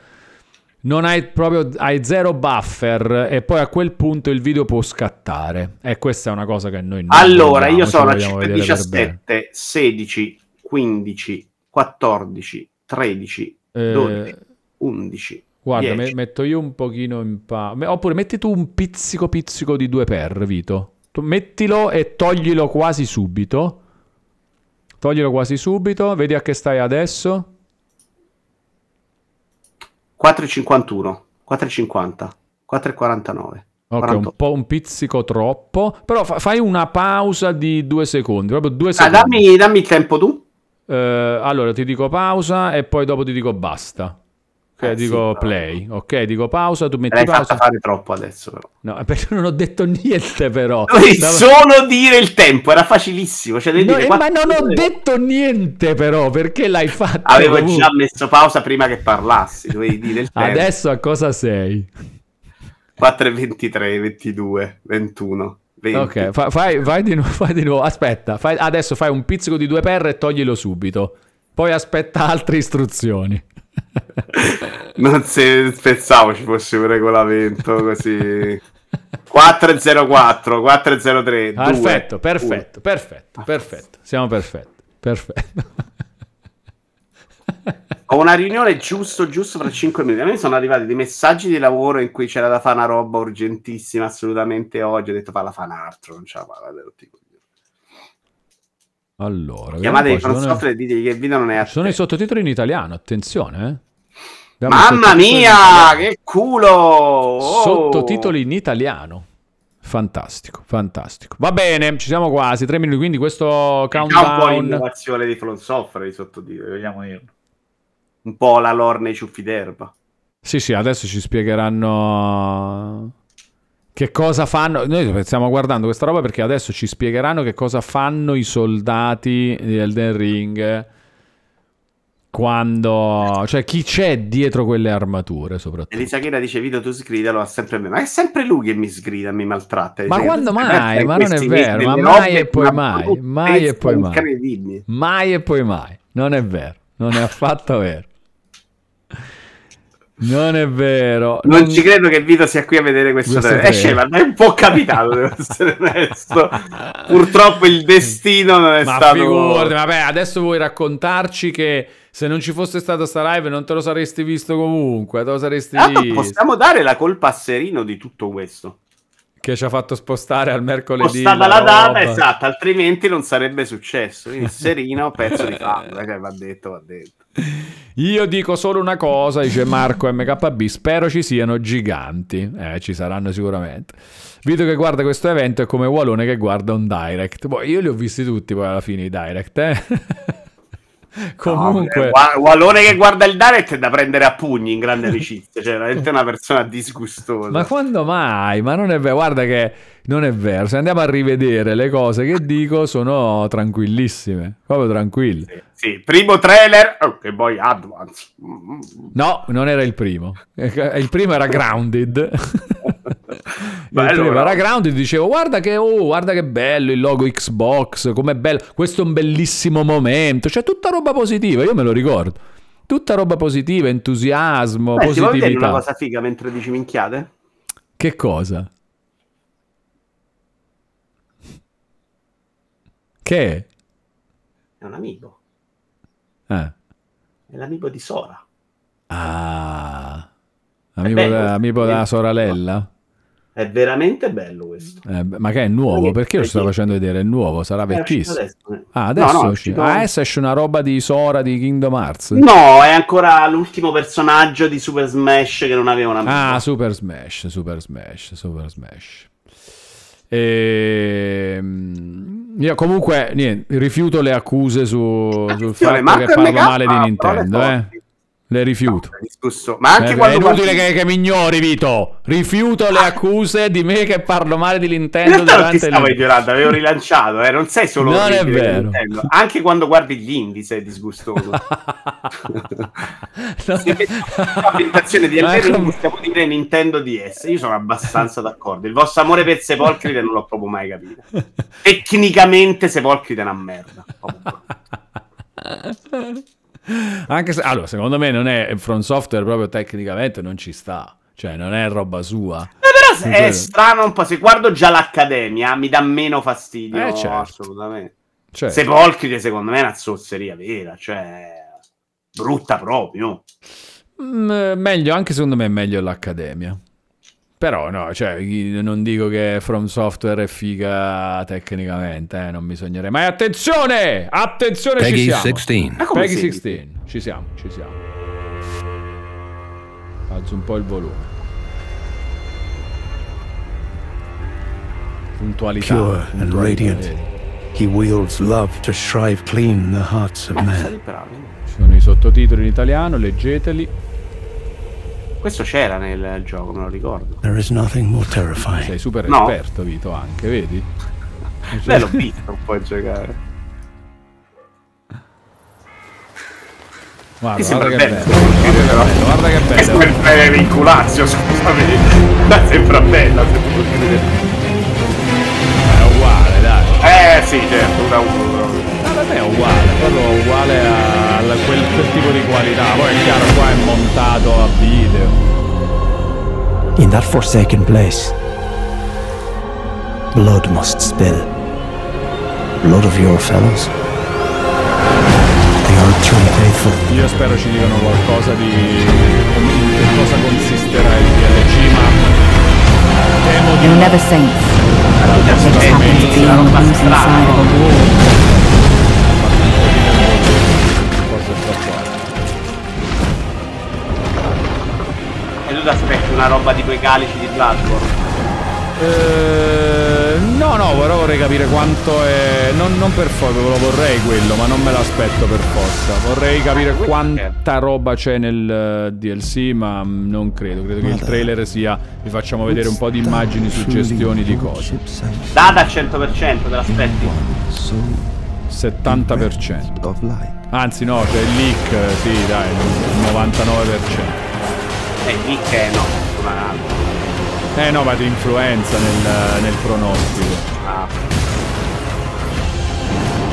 A: non hai proprio hai zero buffer e poi a quel punto il video può scattare. E questa è una cosa che noi non
B: Allora,
A: vogliamo,
B: io sono a
A: vogliamo vedere per bene.
B: 17, 16, 15, 14, 13,
A: Eh,
B: 12, 11.
A: Guarda,
B: 10.
A: me- metto io un pochino in pa... me- Oppure metti tu un pizzico pizzico di 2 per, Vito. Tu mettilo e toglilo quasi subito. Toglilo quasi subito. Vedi a che stai adesso.
B: 4,51, 4,50, 4,49.
A: Ok,
B: 48.
A: un po' un pizzico troppo. Però fa- fai una pausa di due secondi. Proprio due
B: Ah,
A: secondi.
B: dammi, dammi il tempo tu.
A: Eh, allora ti dico pausa e poi dopo ti dico basta. Ok,
B: Eh, sì,
A: dico
B: però-
A: play. Ok, dico pausa, tu
B: Me
A: metti
B: l'hai
A: pausa.
B: fare troppo adesso, però.
A: No, (laughs) perché non ho detto niente però.
B: Dovevi
A: Stavo-
B: solo dire il tempo, era facilissimo. Cioè, devi
A: No,
B: dire
A: eh, ma non ho detto niente però, perché l'hai fatto?
B: Avevo
A: comunque?
B: già messo pausa prima che parlassi, dovevi dire il (laughs) tempo.
A: Adesso a cosa sei?
B: 4 e 23, 22, 21, 20.
A: Ok, fa- fai, vai di nuovo, fai di nuovo. Aspetta, fai- adesso fai un pizzico di 2 per e toglilo subito. Poi aspetta altre istruzioni. (laughs)
B: Non se pensavo ci fosse un regolamento così. 404, 403,
A: Perfetto, perfetto, perfetto, perfetto. Siamo perfetti. Perfetto.
B: Ho una riunione giusto, giusto fra 5 minuti. A me sono arrivati dei messaggi di lavoro in cui c'era da fare una roba urgentissima assolutamente oggi. Ho detto falla fa un altro, non ce la fa. tutti i coglioni.
A: Allora,
B: Chiamate i
A: vediamo un po', ci sono-
B: software e ditegli che il video non è a
A: sono
B: te.
A: i sottotitoli in italiano, attenzione. Eh. I
B: Mamma mia, che culo! Oh!
A: Sottotitoli in italiano. Fantastico, fantastico. Va bene, ci siamo quasi. Tre minuti, quindi questo
B: È già un po'
A: countdown.
B: l'innovazione di From Software, i sottotitoli, vogliamo dirlo. Un po' la lore nei ciuffi d'erba.
A: Sì, sì, adesso ci spiegheranno che cosa fanno. Noi stiamo guardando questa roba perché adesso ci spiegheranno che cosa fanno i soldati di Elden Ring quando... Cioè, chi c'è dietro quelle armature, soprattutto.
B: Elisa Chira dice Vito tu sgridalo a sempre me. Ma è sempre lui che mi sgrida, mi maltratta.
A: Ma
B: Dice,
A: quando (laughs) mai? Ma non è vero, ma mai e poi mai, mai e poi mai. Mai e poi mai. Non è vero. Non è affatto vero. Non è vero.
B: Non ci credo che Vito sia qui a vedere questo
A: Questo
B: trailer. Eh,
A: trailer.
B: Sheva, è un po' capitato, devo essere (laughs) onesto. Purtroppo il destino non è
A: Ma
B: stato...
A: figurati, vabbè, adesso vuoi raccontarci che se non ci fosse stata sta live non te lo saresti visto comunque, te lo saresti
B: Tanto
A: visto.
B: possiamo dare la colpa a Serino di tutto questo.
A: Che ci ha fatto spostare al mercoledì.
B: Spostata la data, esatto, altrimenti non sarebbe successo. Quindi (laughs) Serino, pezzo di fabbrica, che va detto, va detto.
A: Io dico solo una cosa, dice Marco MKB, spero ci siano giganti. Eh, ci saranno sicuramente. Vito che guarda questo evento è come Walone che guarda un direct. Poi io li ho visti tutti poi alla fine i direct, eh. Comunque...
B: No, Wa- Wallone che guarda il direct è da prendere a pugni in grande amicizia, cioè veramente una persona disgustosa.
A: Ma quando mai? Ma non è vero, guarda che non è vero. Se andiamo a rivedere le cose che dico, sono tranquillissime, proprio tranquille.
B: Sì, sì, primo trailer, oh, che poi Advance.
A: No, non era il primo. Il primo era Grounded. (laughs) (laughs) Il
B: Bello,
A: primo
B: però.
A: era Grounded, dicevo guarda che, oh, guarda che bello il logo Xbox, com'è bello, questo è un bellissimo momento, c'è tutta roba positiva, io me lo ricordo. Tutta roba positiva, entusiasmo,
B: Beh, ti vuoi
A: positività.
B: una cosa figa mentre dici minchiate?
A: Che cosa? Che?
B: È un amico.
A: Eh.
B: È l'amico di Sora.
A: Ah, amico,
B: bello,
A: da- amico della sorella?
B: È veramente bello questo.
A: Eh, ma che è nuovo? Perché lo sto facendo vedere? È nuovo, sarà
B: uscito
A: vecchissimo.
B: adesso, eh.
A: Ah, adesso,
B: No, no, uscito-
A: ah, adesso esce una roba di Sora di Kingdom Hearts.
B: No, è ancora l'ultimo personaggio di Super Smash che non aveva una
A: Ah, Super Smash, Super Smash, Super Smash. Ehm, io comunque niente, rifiuto le accuse su- sul fatto che parlo male di Nintendo. Eh. Le rifiuto.
B: No, discusso. Ma anche
A: Eh,
B: quando
A: è inutile
B: guardi-
A: che, che mi ignori, Vito. Rifiuto le accuse di me che parlo male di (laughs)
B: In
A: Nintendo
B: non ti stavo ignorando, avevo rilanciato, eh, non sei solo
A: Non è vero.
B: Anche quando guardi gli indie sei disgustoso. (laughs) Mettiamo l'ambientazione di Elden Ring possiamo dire Nintendo DS. Io sono abbastanza d'accordo. Il vostro amore per Sepolcride non l'ho proprio mai capito. Tecnicamente Sepolcride è una merda. (laughs)
A: Anche se, allora, secondo me non è From Software proprio tecnicamente non ci sta. Cioè, non è roba sua.
B: Eh, però è strano un po'. Se guardo già l'Accademia mi dà meno fastidio.
A: Eh, certo.
B: Assolutamente.
A: Cioè,
B: Sepolcride secondo me è una zozzeria vera. Cioè, brutta proprio.
A: mm, meglio, anche secondo me è meglio l'Accademia. Però no, cioè, io non dico che From Software è figa tecnicamente, eh, non bisognerebbe. Ma attenzione! Attenzione, ci
F: Peggy
A: siamo.
F: 16.
B: Ma come
A: Peggy
B: si-
A: 16, ci siamo, ci siamo. Alzo un po' il volume. Puntualità.
C: Pure and
A: puntualità,
C: radiant.
A: vedi.
C: He wields love to shrive clean the hearts of
B: Sali
C: men.
A: Ci sono i sottotitoli in italiano, leggeteli.
B: Questo c'era nel gioco, me lo ricordo.
C: There is nothing more
A: Sei
C: terrifying
A: super
B: No.
A: esperto, Vito, anche, vedi?
B: Beh, l'ho visto un po' giocare.
A: Guarda,
B: sembra
A: guarda che
B: bello.
A: bello. Guarda che bello, guarda che bello.
B: è il vinculazio, scusami. Ma sembra bella, se può dire.
A: È uguale, dai.
B: Eh sì, certo, una uno proprio.
A: Ma per me è uguale, proprio uguale a quel, quel tipo di qualità. Poi è chiaro, qua è montato a video.
G: In that forsaken place, blood must spill. Blood of your fellows. They are truly faithful.
A: Io spero ci dicano qualcosa di in che cosa consisterà il DLC, ma temo di no.
H: never saints. Just
B: Eh,
H: happened to be on the losing side of a war.
B: E tu ti aspetti una roba di quei calici di Bloodborne?
A: Eh, no, no, però vorrei capire quanto è. Non, non per forza, lo vorrei quello, ma non me l'aspetto per forza. Vorrei capire
B: questo
A: quanta roba c'è nel eh, DLC, ma non credo. Credo che il trailer sia. Vi facciamo vedere un po' di immagini, suggestioni di cose.
B: Data al 100%, te l'aspetti?
A: 70%. Anzi, no, c'è il leak, sì, dai, il 99%.
B: Eh, lì che no, una...
A: Eh no, ma ti influenza nel, nel pronostico.
B: ah.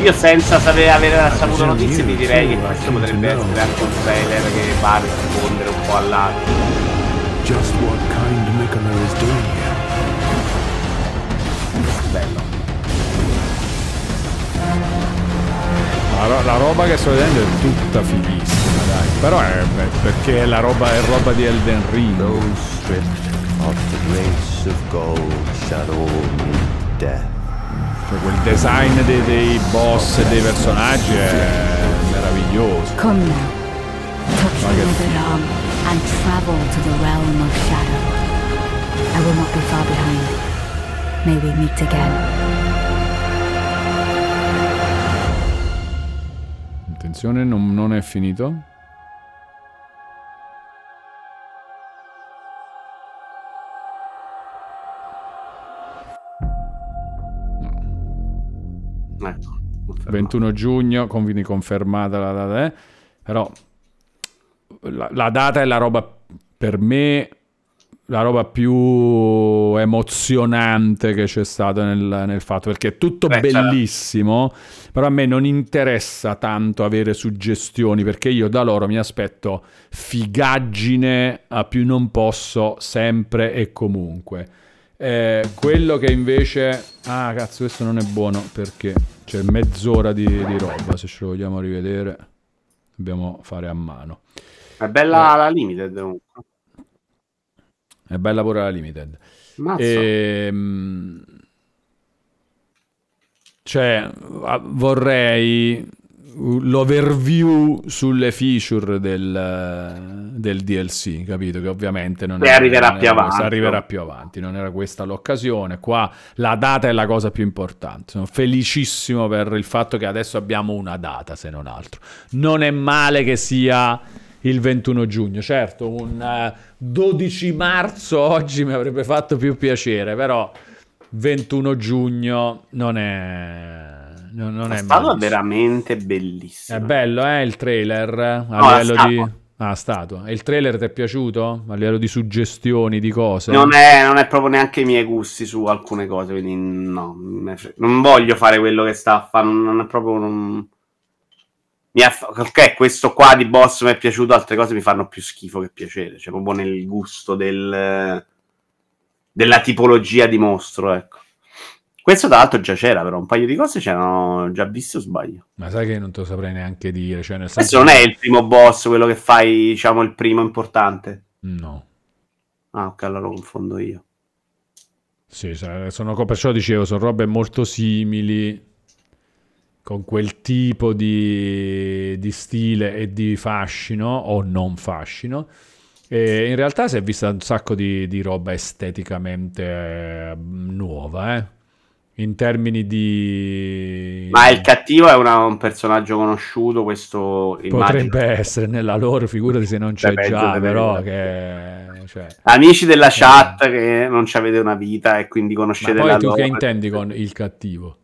B: Io senza sapere aver saputo notizie ti direi che questo potrebbe essere anche un trailer che va a rispondere un po' all'altro.
A: La, ro- la roba che sto vedendo è tutta fighissima, dai. Però è, è perché è la roba, è roba di Elden Ring.
I: of the race of gold shall all meet death.
A: Cioè quel design dei, dei boss e dei personaggi è meraviglioso.
H: Come now. Touch the withered arm and travel to the realm of shadow. I will not be far behind. May we meet again.
A: Attenzione, non, non è finito.
B: Ecco, confermato.
A: 21 giugno, quindi confermata la data. eh. Però la, la data è la roba per me la roba più emozionante che c'è stata nel, nel fatto perché è tutto
B: Beh, c'era-
A: bellissimo però a me non interessa tanto avere suggestioni perché io da loro mi aspetto figaggine a più non posso sempre e comunque Eh, quello che invece ah cazzo questo non è buono perché c'è mezz'ora di, di roba se ce lo vogliamo rivedere Dobbiamo fare a mano.
B: È bella la limited comunque.
A: È bella pure la limited.
B: Mazza.
A: Ehm, cioè, vorrei l'overview sulle feature del, del DLC, capito? Che ovviamente non
B: E
A: era-
B: arriverà
A: non
B: più
A: questa, arriverà più avanti, non era questa l'occasione. Qua la data è la cosa più importante. Sono felicissimo per il fatto che adesso abbiamo una data, se non altro. Non è male che sia il 21 giugno, certo, un eh, 12 marzo oggi mi avrebbe fatto più piacere, però 21 giugno non è non, non è
B: statua veramente bellissima.
A: È bello, eh, il trailer a
B: No,
A: livello di. Ah, statua. E il trailer ti è piaciuto? A livello di suggestioni, di cose?
B: Non è, non è proprio neanche i miei gusti su alcune cose, quindi no, non voglio fare quello che sta a fare, non non è proprio... Non... Fa- Ok, questo qua di boss mi è piaciuto, altre cose mi fanno più schifo che piacere, cioè proprio nel gusto del, della tipologia di mostro, ecco. Questo tra l'altro già c'era, però un paio di cose c'erano già viste o sbaglio.
A: Ma sai che non te lo saprei neanche dire, cioè nel
B: Questo
A: senso
B: non è il primo boss, quello che fai, diciamo, il primo importante.
A: No.
B: Ah, ok, allora lo confondo io.
A: Sì, sono, perciò dicevo, sono robe molto simili, con quel tipo di, di stile e di fascino, o non fascino. E in realtà si è vista un sacco di, di roba esteticamente eh, nuova, eh. In termini di...
B: Ma il cattivo è una- un personaggio conosciuto, questo immagino.
A: Potrebbe essere nella loro, figurati se non c'è
B: Beh,
A: già, però che... Cioè...
B: Amici della chat che non ci avete una vita e quindi
A: Ma
B: conoscete
A: poi
B: la
A: tu che
B: lore.
A: intendi con il cattivo?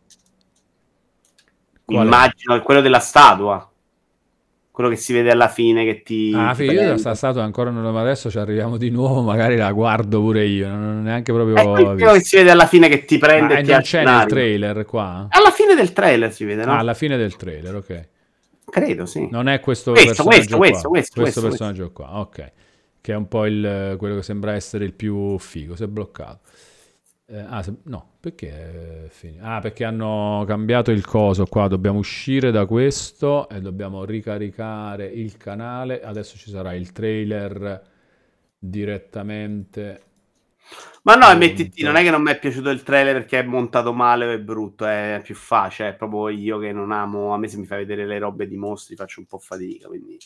A: Qual è?
B: Immagino quello della statua. Quello che si vede alla fine che ti...
A: Ah, figa, io sta stato ancora non ma adesso ci arriviamo di nuovo, magari la guardo pure io, non ho neanche proprio
B: È
A: visto.
B: quello che si vede alla fine che ti prende
A: Ma
B: e ti
A: non c'è nel trailer qua?
B: Alla fine del trailer si vede, no?
A: Ah, alla fine del trailer, ok.
B: Credo, sì.
A: Non è questo,
B: Questo,
A: personaggio
B: questo,
A: qua.
B: questo, questo, questo,
A: personaggio qua, ok. Che è un po' il, quello che sembra essere il più figo, si è bloccato. Eh, ah, se- no, perché finito? Ah, perché hanno cambiato il coso qua, dobbiamo uscire da questo e dobbiamo ricaricare il canale. Adesso ci sarà il trailer direttamente.
B: Ma no. MTT, non è che non mi è piaciuto il trailer perché è montato male o è brutto, è più facile, è proprio io che non amo, a me se mi fa vedere le robe di mostri faccio un po' fatica, quindi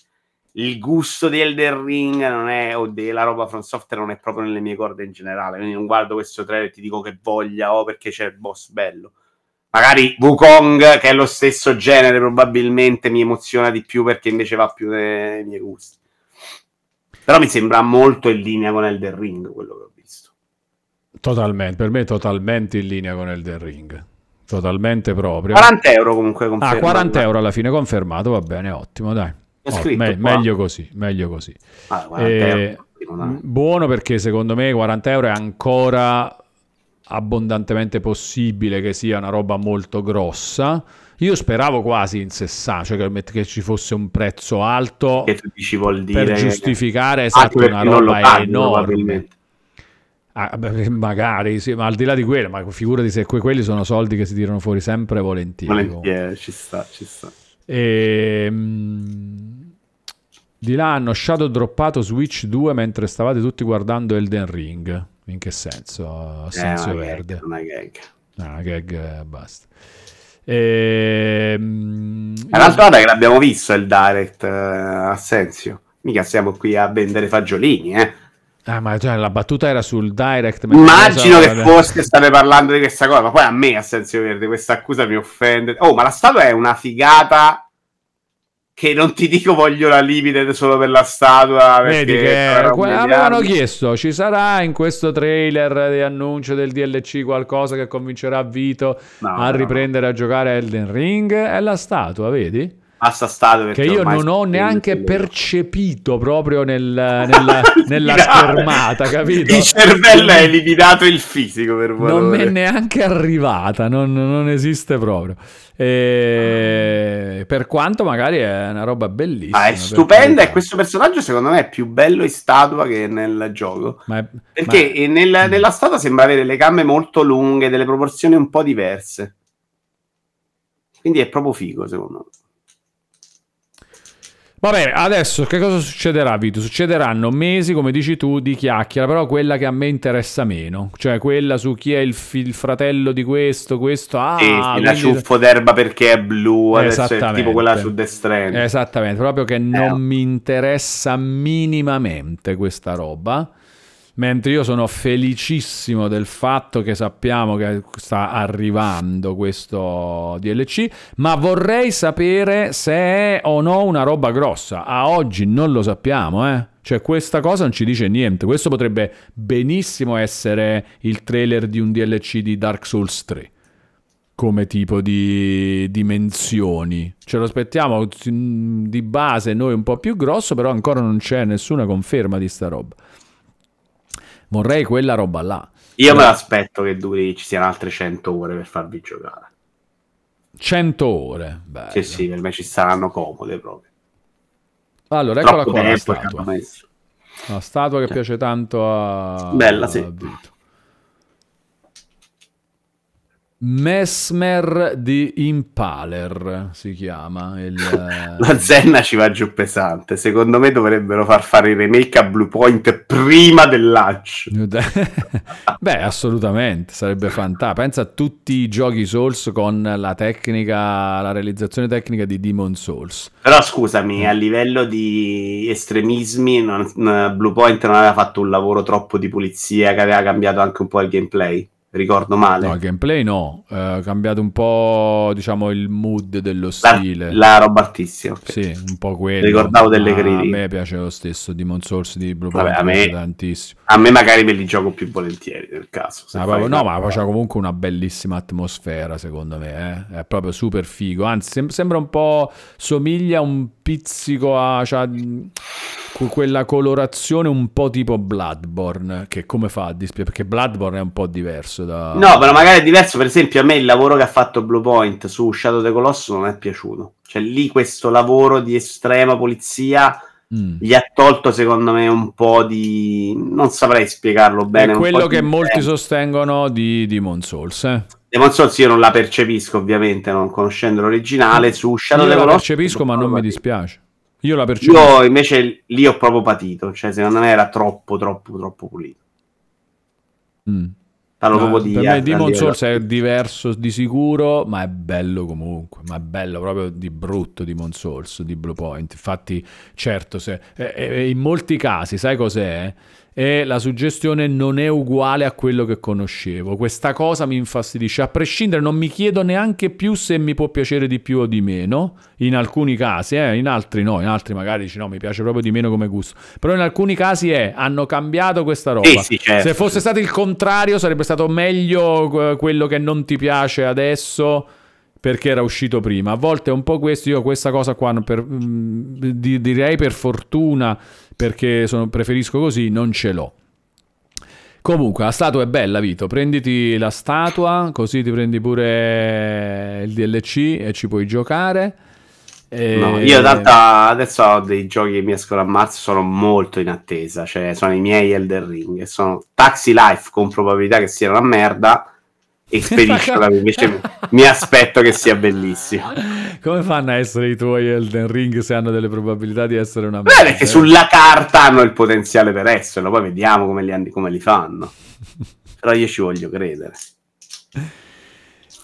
B: il gusto di Elden Ring non è, o della roba From Software non è proprio nelle mie corde in generale, quindi non guardo questo trailer e ti dico che voglia o perché c'è il boss bello. Magari Wukong, che è lo stesso genere, probabilmente mi emoziona di più perché invece va più nei miei gusti. Però mi sembra molto in linea con Elden Ring quello che ho visto.
A: Totalmente, per me è totalmente in linea con Elden Ring. Totalmente proprio.
B: 40 euro comunque
A: Ah,
B: conferma.
A: 40 euro alla fine confermato, va bene, ottimo, dai. Oh, me- meglio così, meglio così.
B: Ah, 40
A: Eh,
B: euro,
A: buono perché secondo me 40 euro è ancora abbondantemente possibile che sia una roba molto grossa. Io speravo quasi in 60, cioè che, che ci fosse un prezzo alto
B: Che tu dici vuol dire
A: per giustificare
B: Anche
A: esatto una roba
B: paghi,
A: enorme. Ah, beh, (laughs) magari, sì, ma al di là di quello, ma figurati se que- quelli sono soldi che si tirano fuori sempre volentieri.
B: Volentieri, ci sta, ci sta.
A: E, mm, di là hanno shadow droppato Switch 2 mentre stavate tutti guardando Elden Ring. In che senso?
B: Eh,
A: senso
B: una
A: verde.
B: gag, una gag.
A: No, una gag, eh, basta. E, mm,
B: È un'altra volta che l'abbiamo visto il direct eh, a Sensio. Mica siamo qui a vendere fagiolini, eh.
A: Ah, ma cioè, la battuta era sul direct.
B: Immagino che forse state parlando di questa cosa, ma poi a me a Sensio Verde questa accusa mi offende. Oh, ma la statua è una figata che non ti dico voglio la limited solo per la statua.
A: Vedi che avevano chiesto ci sarà in questo trailer di annuncio del DLC qualcosa che convincerà Vito
B: No,
A: a
B: no,
A: riprendere a giocare Elden Ring? È la statua vedi
B: Basta stato
A: che io non ho neanche percepito proprio nel- (laughs) nella, nella schermata capito
B: Il cervello ha eliminato il fisico per
A: non mi è neanche arrivata, non, non esiste proprio. E per quanto magari è una roba bellissima.
B: Ah, è stupenda e questo personaggio secondo me è più bello in statua che nel gioco.
A: È-
B: Perché
A: ma-
B: nel- nella statua sembra avere le gambe molto lunghe, delle proporzioni un po' diverse. Quindi è proprio figo, secondo me.
A: Vabbè, adesso che cosa succederà, Vito? Succederanno mesi, come dici tu, di chiacchiera, però quella che a me interessa meno, cioè quella su chi è il, fi- il fratello di questo, questo, ah,
B: Sì, sì, la
A: quindi-
B: ciuffo d'erba perché è blu, adesso è tipo quella su The Strand.
A: Esattamente, proprio che non
B: Eh.
A: mi interessa minimamente questa roba. Mentre io sono felicissimo del fatto che sappiamo che sta arrivando questo DLC, ma vorrei sapere se è o no una roba grossa. A oggi non lo sappiamo, eh. Cioè questa cosa non ci dice niente. Questo potrebbe benissimo essere il trailer di un DLC di Dark Souls 3 come tipo di dimensioni. Ce lo aspettiamo mm, di base noi un po' più grosso, però ancora non c'è nessuna conferma di sta roba. Vorrei quella roba là.
B: Io me l'aspetto che duri, ci siano altre 100 ore per farvi giocare.
A: 100 ore. Bello.
B: Sì, sì, per me ci saranno comode proprio.
A: Allora, eccola
B: Troppo
A: qua la statua. La statua che piace tanto a...
B: Bella, sì.
A: a Vito. Mesmer di Impaler si chiama il, (laughs)
B: La (laughs) Zenna ci va giù pesante. Secondo me dovrebbero far fare il remake a Blue Point prima del lancio. (laughs)
A: Beh, assolutamente, sarebbe fantastico. Pensa a tutti i giochi Souls con la tecnica, la realizzazione tecnica di Demon Souls.
B: Però scusami, a livello di estremismi, non- Blue Point non aveva fatto un lavoro troppo di pulizia che aveva cambiato anche un po' il gameplay. Ricordo male.
A: No, il gameplay no, eh, ha cambiato un po', diciamo, il mood dello
B: la,
A: stile.
B: la roba artistica. ok.
A: Sì, un po' quello.
B: Ricordavo delle critiche.
A: A me piace lo stesso, Demon Souls di Blue
B: Vabbè,
A: Point
B: a me-
A: tantissimo.
B: A me magari me li gioco più volentieri nel caso.
A: Ah, proprio- no,
B: la-
A: ma faceva comunque una bellissima atmosfera, secondo me. eh. È proprio super figo. Anzi, sem- sembra un po'. somiglia un pizzico a. que- quella colorazione un po' tipo Bloodborne. Che come fa a dispiacere? Perché Bloodborne è un po' diverso da.
B: No, però magari è diverso. Per esempio, a me il lavoro che ha fatto Blue Point su Shadow the Colossus non è piaciuto. Cioè, lì questo lavoro di estrema polizia
A: Mm.
B: gli ha tolto, secondo me, un po' di. Non saprei spiegarlo bene.
A: È quello che molti sostengono di Demon Souls. Eh.
B: Demon Souls io non la percepisco, ovviamente, non conoscendo l'originale. Su Shadow
A: Io
B: the
A: la
B: Colossus.
A: percepisco, ma non mi dispiace. Io la percepisco.
B: Io invece lì ho proprio patito. Cioè, secondo me era troppo, troppo, troppo pulito.
A: Mm.
B: Parlo
A: No,
B: proprio di.
A: per me Demon Souls è diverso di sicuro, ma è bello comunque, ma è bello proprio di brutto Demon Souls di Blue Point. Infatti, certo, se, eh, eh, in molti casi, sai cos'è? E la suggestione non è uguale a quello che conoscevo. Questa cosa mi infastidisce. A prescindere, non mi chiedo neanche più se mi può piacere di più o di meno. In alcuni casi, eh, in altri no. In altri magari dici no, mi piace proprio di meno come gusto. Però in alcuni casi è, hanno cambiato questa roba.
B: Sì, sì, certo.
A: Se fosse stato il contrario, sarebbe stato meglio eh, quello che non ti piace adesso perché era uscito prima. A volte è un po' questo. Io questa cosa qua, per, mm, di- direi per fortuna, perché sono- preferisco così, non ce l'ho. Comunque, la statua è bella, Vito. Prenditi la statua, così ti prendi pure il DLC e ci puoi giocare. E-
B: No, io in realtà adesso ho dei giochi che mi escono a marzo, sono molto in attesa, cioè sono i miei Elden Ring, sono Taxi Life con probabilità che sia una merda, Expedition che invece mi- aspetto che sia bellissimo.
A: Come fanno a essere i tuoi Elden Ring se hanno delle probabilità di essere una
B: Beh,
A: merda?
B: perché sulla carta hanno il potenziale per esserlo, poi vediamo come li, come li fanno. Però io ci voglio credere.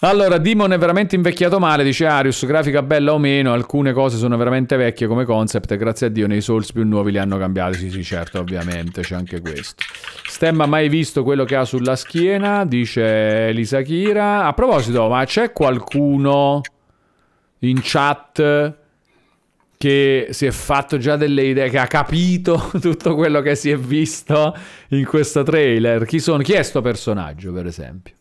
A: Allora, Demon è veramente invecchiato male, dice Arius, grafica bella o meno, alcune cose sono veramente vecchie come concept e grazie a Dio nei Souls più nuovi li hanno cambiati, sì sì certo ovviamente c'è anche questo. Stem ha mai visto quello che ha sulla schiena, dice Elisa Kira. A proposito, ma c'è qualcuno in chat che si è fatto già delle idee, che ha capito (laughs) tutto quello che si è visto in questo trailer? Chi, sono, chi è sto personaggio per esempio?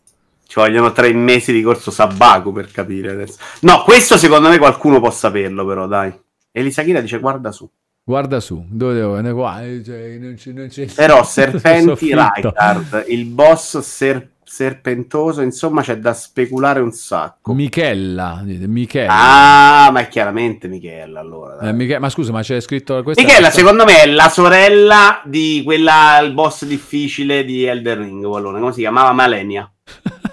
B: Ci vogliono tre mesi di corso sabbaco per capire adesso. No, questo secondo me qualcuno può saperlo, però, dai. Elisa Kira dice guarda su.
A: Guarda su, dove devo andare qua? Eh, cioè, non c'è, non c'è-
B: Però (laughs) Serpenti. Raikard, il boss ser- serpentoso, insomma c'è da speculare un sacco.
A: Michella, Michella.
B: Ah, ma è chiaramente Michela allora.
A: Eh, Miche- ma scusa, ma c'è scritto questa
B: Michela,
A: questa-
B: secondo me, è la sorella di quella, il boss difficile di Elden Ring, Wallone. come si chiamava? Malenia. (laughs)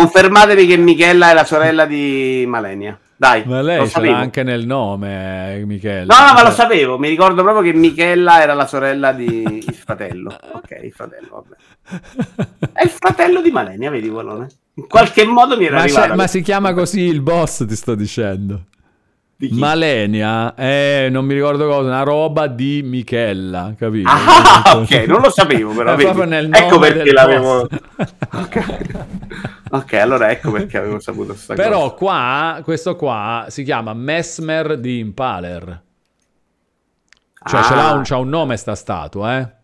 B: Confermatemi che Michela è la sorella di Malenia. Dai,
A: Ma lei
B: lo
A: ce
B: sapevo.
A: l'ha anche nel nome, eh, Michele.
B: No, no, ma lo sapevo, mi ricordo proprio che Michella era la sorella di il fratello. Ok, il fratello, vabbè. È il fratello di Malenia, vedi Wallone? In qualche modo mi era
A: Ma,
B: arrivato.
A: ma si chiama così il boss, ti sto dicendo. Malenia è, non mi ricordo cosa, una roba di Michella, capito?
B: Ah, (laughs) ok, non lo sapevo però.
A: È
B: vedi?
A: proprio nel
B: ecco perché
A: del
B: l'avevo.
A: boss.
B: Ok, allora ecco perché avevo saputo sta (laughs)
A: Però
B: cosa.
A: qua, questo qua si chiama Mesmer di Impaler. Cioè, ce l'ha
B: Ah.
A: un, c'ha un nome sta statua, eh?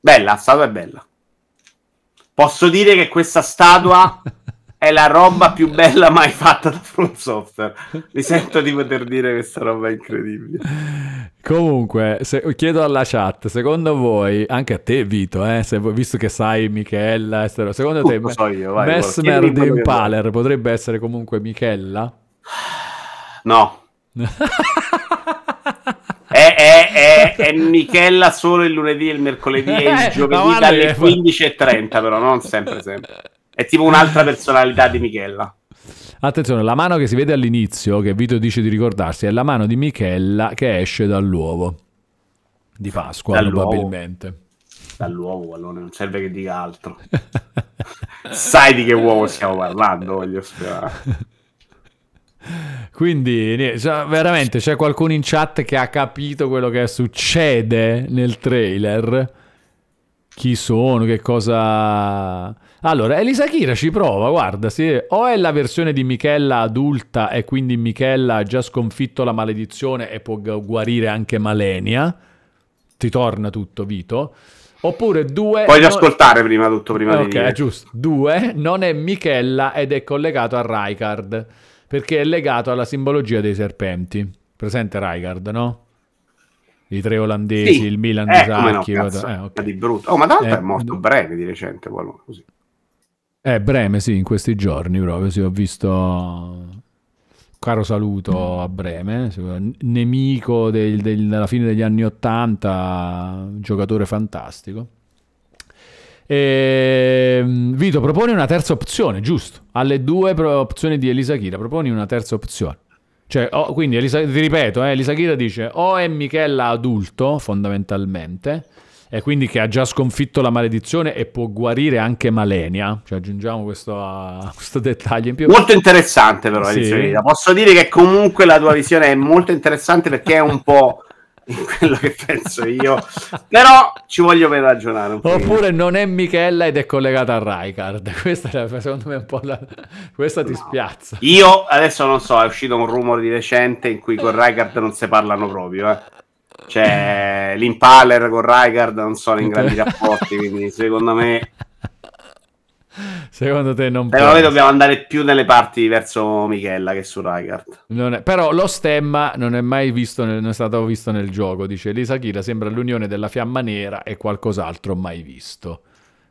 B: Bella, la statua è bella. Posso dire che questa statua (laughs) è la roba più bella mai fatta da From Software. Mi sento di poter dire questa roba incredibile.
A: Comunque, se- chiedo alla chat, secondo voi, anche a te Vito, eh, se visto che sai Michella, e sta- secondo te
B: Tutto so io, vai,
A: Mesmer di Impaler potrebbe essere comunque Michella?
B: No. (laughs) È, è, è, è Michella solo il lunedì, il mercoledì e (laughs)
A: Eh,
B: il giovedì
A: ma guarda
B: dalle
A: che-
B: 15.30, però non sempre, sempre. È tipo un'altra personalità di Michella.
A: Attenzione, la mano che si vede all'inizio, che Vito dice di ricordarsi, è la mano di Michella che esce dall'uovo di Pasqua,
B: Dall'uovo.
A: probabilmente.
B: Dall'uovo, Wallone, non serve che dica altro. (laughs) Sai di che uovo stiamo parlando, voglio sperare.
A: Quindi, cioè, veramente c'è qualcuno in chat che ha capito quello che succede nel trailer? Chi sono? Che cosa. Allora, Elisa Kira ci prova, guarda, sì. o è la versione di Michella adulta e quindi Michella ha già sconfitto la maledizione e può gu- guarire anche Malenia. Ti torna tutto, Vito. Oppure due.
B: Voglio
A: no-
B: ascoltare prima tutto, prima di
A: Ok, giusto. Due, non è Michella ed è collegato a Raikard, perché è legato alla simbologia dei serpenti. Presente Raikard, no? I tre olandesi,
B: Sì.
A: il Milan di
B: Eh, no,
A: Sacchi.
B: cazzo,
A: eh, ok.
B: di brutto. Oh, ma l'altro
A: Eh,
B: è morto
A: no.
B: breve di recente, così.
A: Eh, Breme, sì, in questi giorni proprio, sì, ho visto... Caro saluto a Breme, nemico del- del- della fine degli anni Ottanta, giocatore fantastico. E, Vito, proponi una terza opzione, giusto? Alle due opzioni di Elisa Kira, proponi una terza opzione. Cioè, o- quindi, Elisa, ti ripeto, eh, Elisa Kira dice o è Michella adulto, fondamentalmente, e quindi che ha già sconfitto la maledizione e può guarire anche Malenia. Cioè, aggiungiamo questo, (laughs) questo dettaglio in più.
B: Molto interessante però la
A: Sì.
B: visione. Posso dire che comunque la tua visione è molto interessante perché è un po' quello che penso io. Però ci voglio per ragionare.
A: Oppure non è Michella ed è collegata a Raikard. (laughs) Questa è secondo me è un po' la... Questa ti spiazza.
B: Io adesso non so, è uscito un rumore di recente in cui con Raikard non si parlano proprio, eh. Cioè, l'Impaler con Raikard non sono in grandi rapporti, (laughs) quindi secondo me
A: Secondo te non
B: secondo
A: può
B: me dobbiamo andare più nelle parti verso Michella che su Raikard.
A: Non è- Però lo stemma non è mai visto, nel- non è stato visto nel gioco. Dice Lisa Kira sembra l'unione della fiamma nera e qualcos'altro mai visto.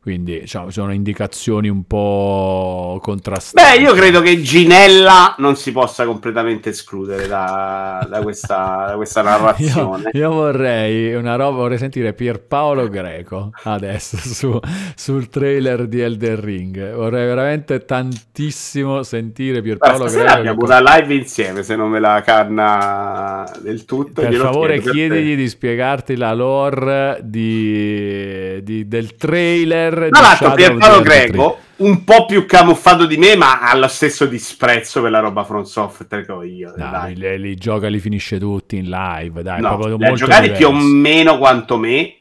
A: Quindi diciamo, sono indicazioni un po' contrastanti.
B: Beh, io credo che Ginella non si possa completamente escludere da, da questa, da questa (laughs)
A: Io,
B: narrazione.
A: io vorrei una roba, vorrei sentire Pierpaolo Greco adesso (laughs) su- sul trailer di Elden Ring. Vorrei veramente tantissimo sentire Pierpaolo
B: stasera
A: Greco.
B: abbiamo una live insieme, se non me la canna del tutto.
A: Per favore,
B: per
A: chiedigli di spiegarti la lore di, di- del trailer.
B: Tra l'altro, Pierpaolo. Greco, un po' più camuffato di me, ma ha lo stesso disprezzo per la roba From Software che ho io.
A: No,
B: dai.
A: li, li gioca, li finisce tutti in live. Dai,
B: No,
A: proprio
B: li ha
A: molto
B: giocati più o
A: diverso.
B: meno quanto me.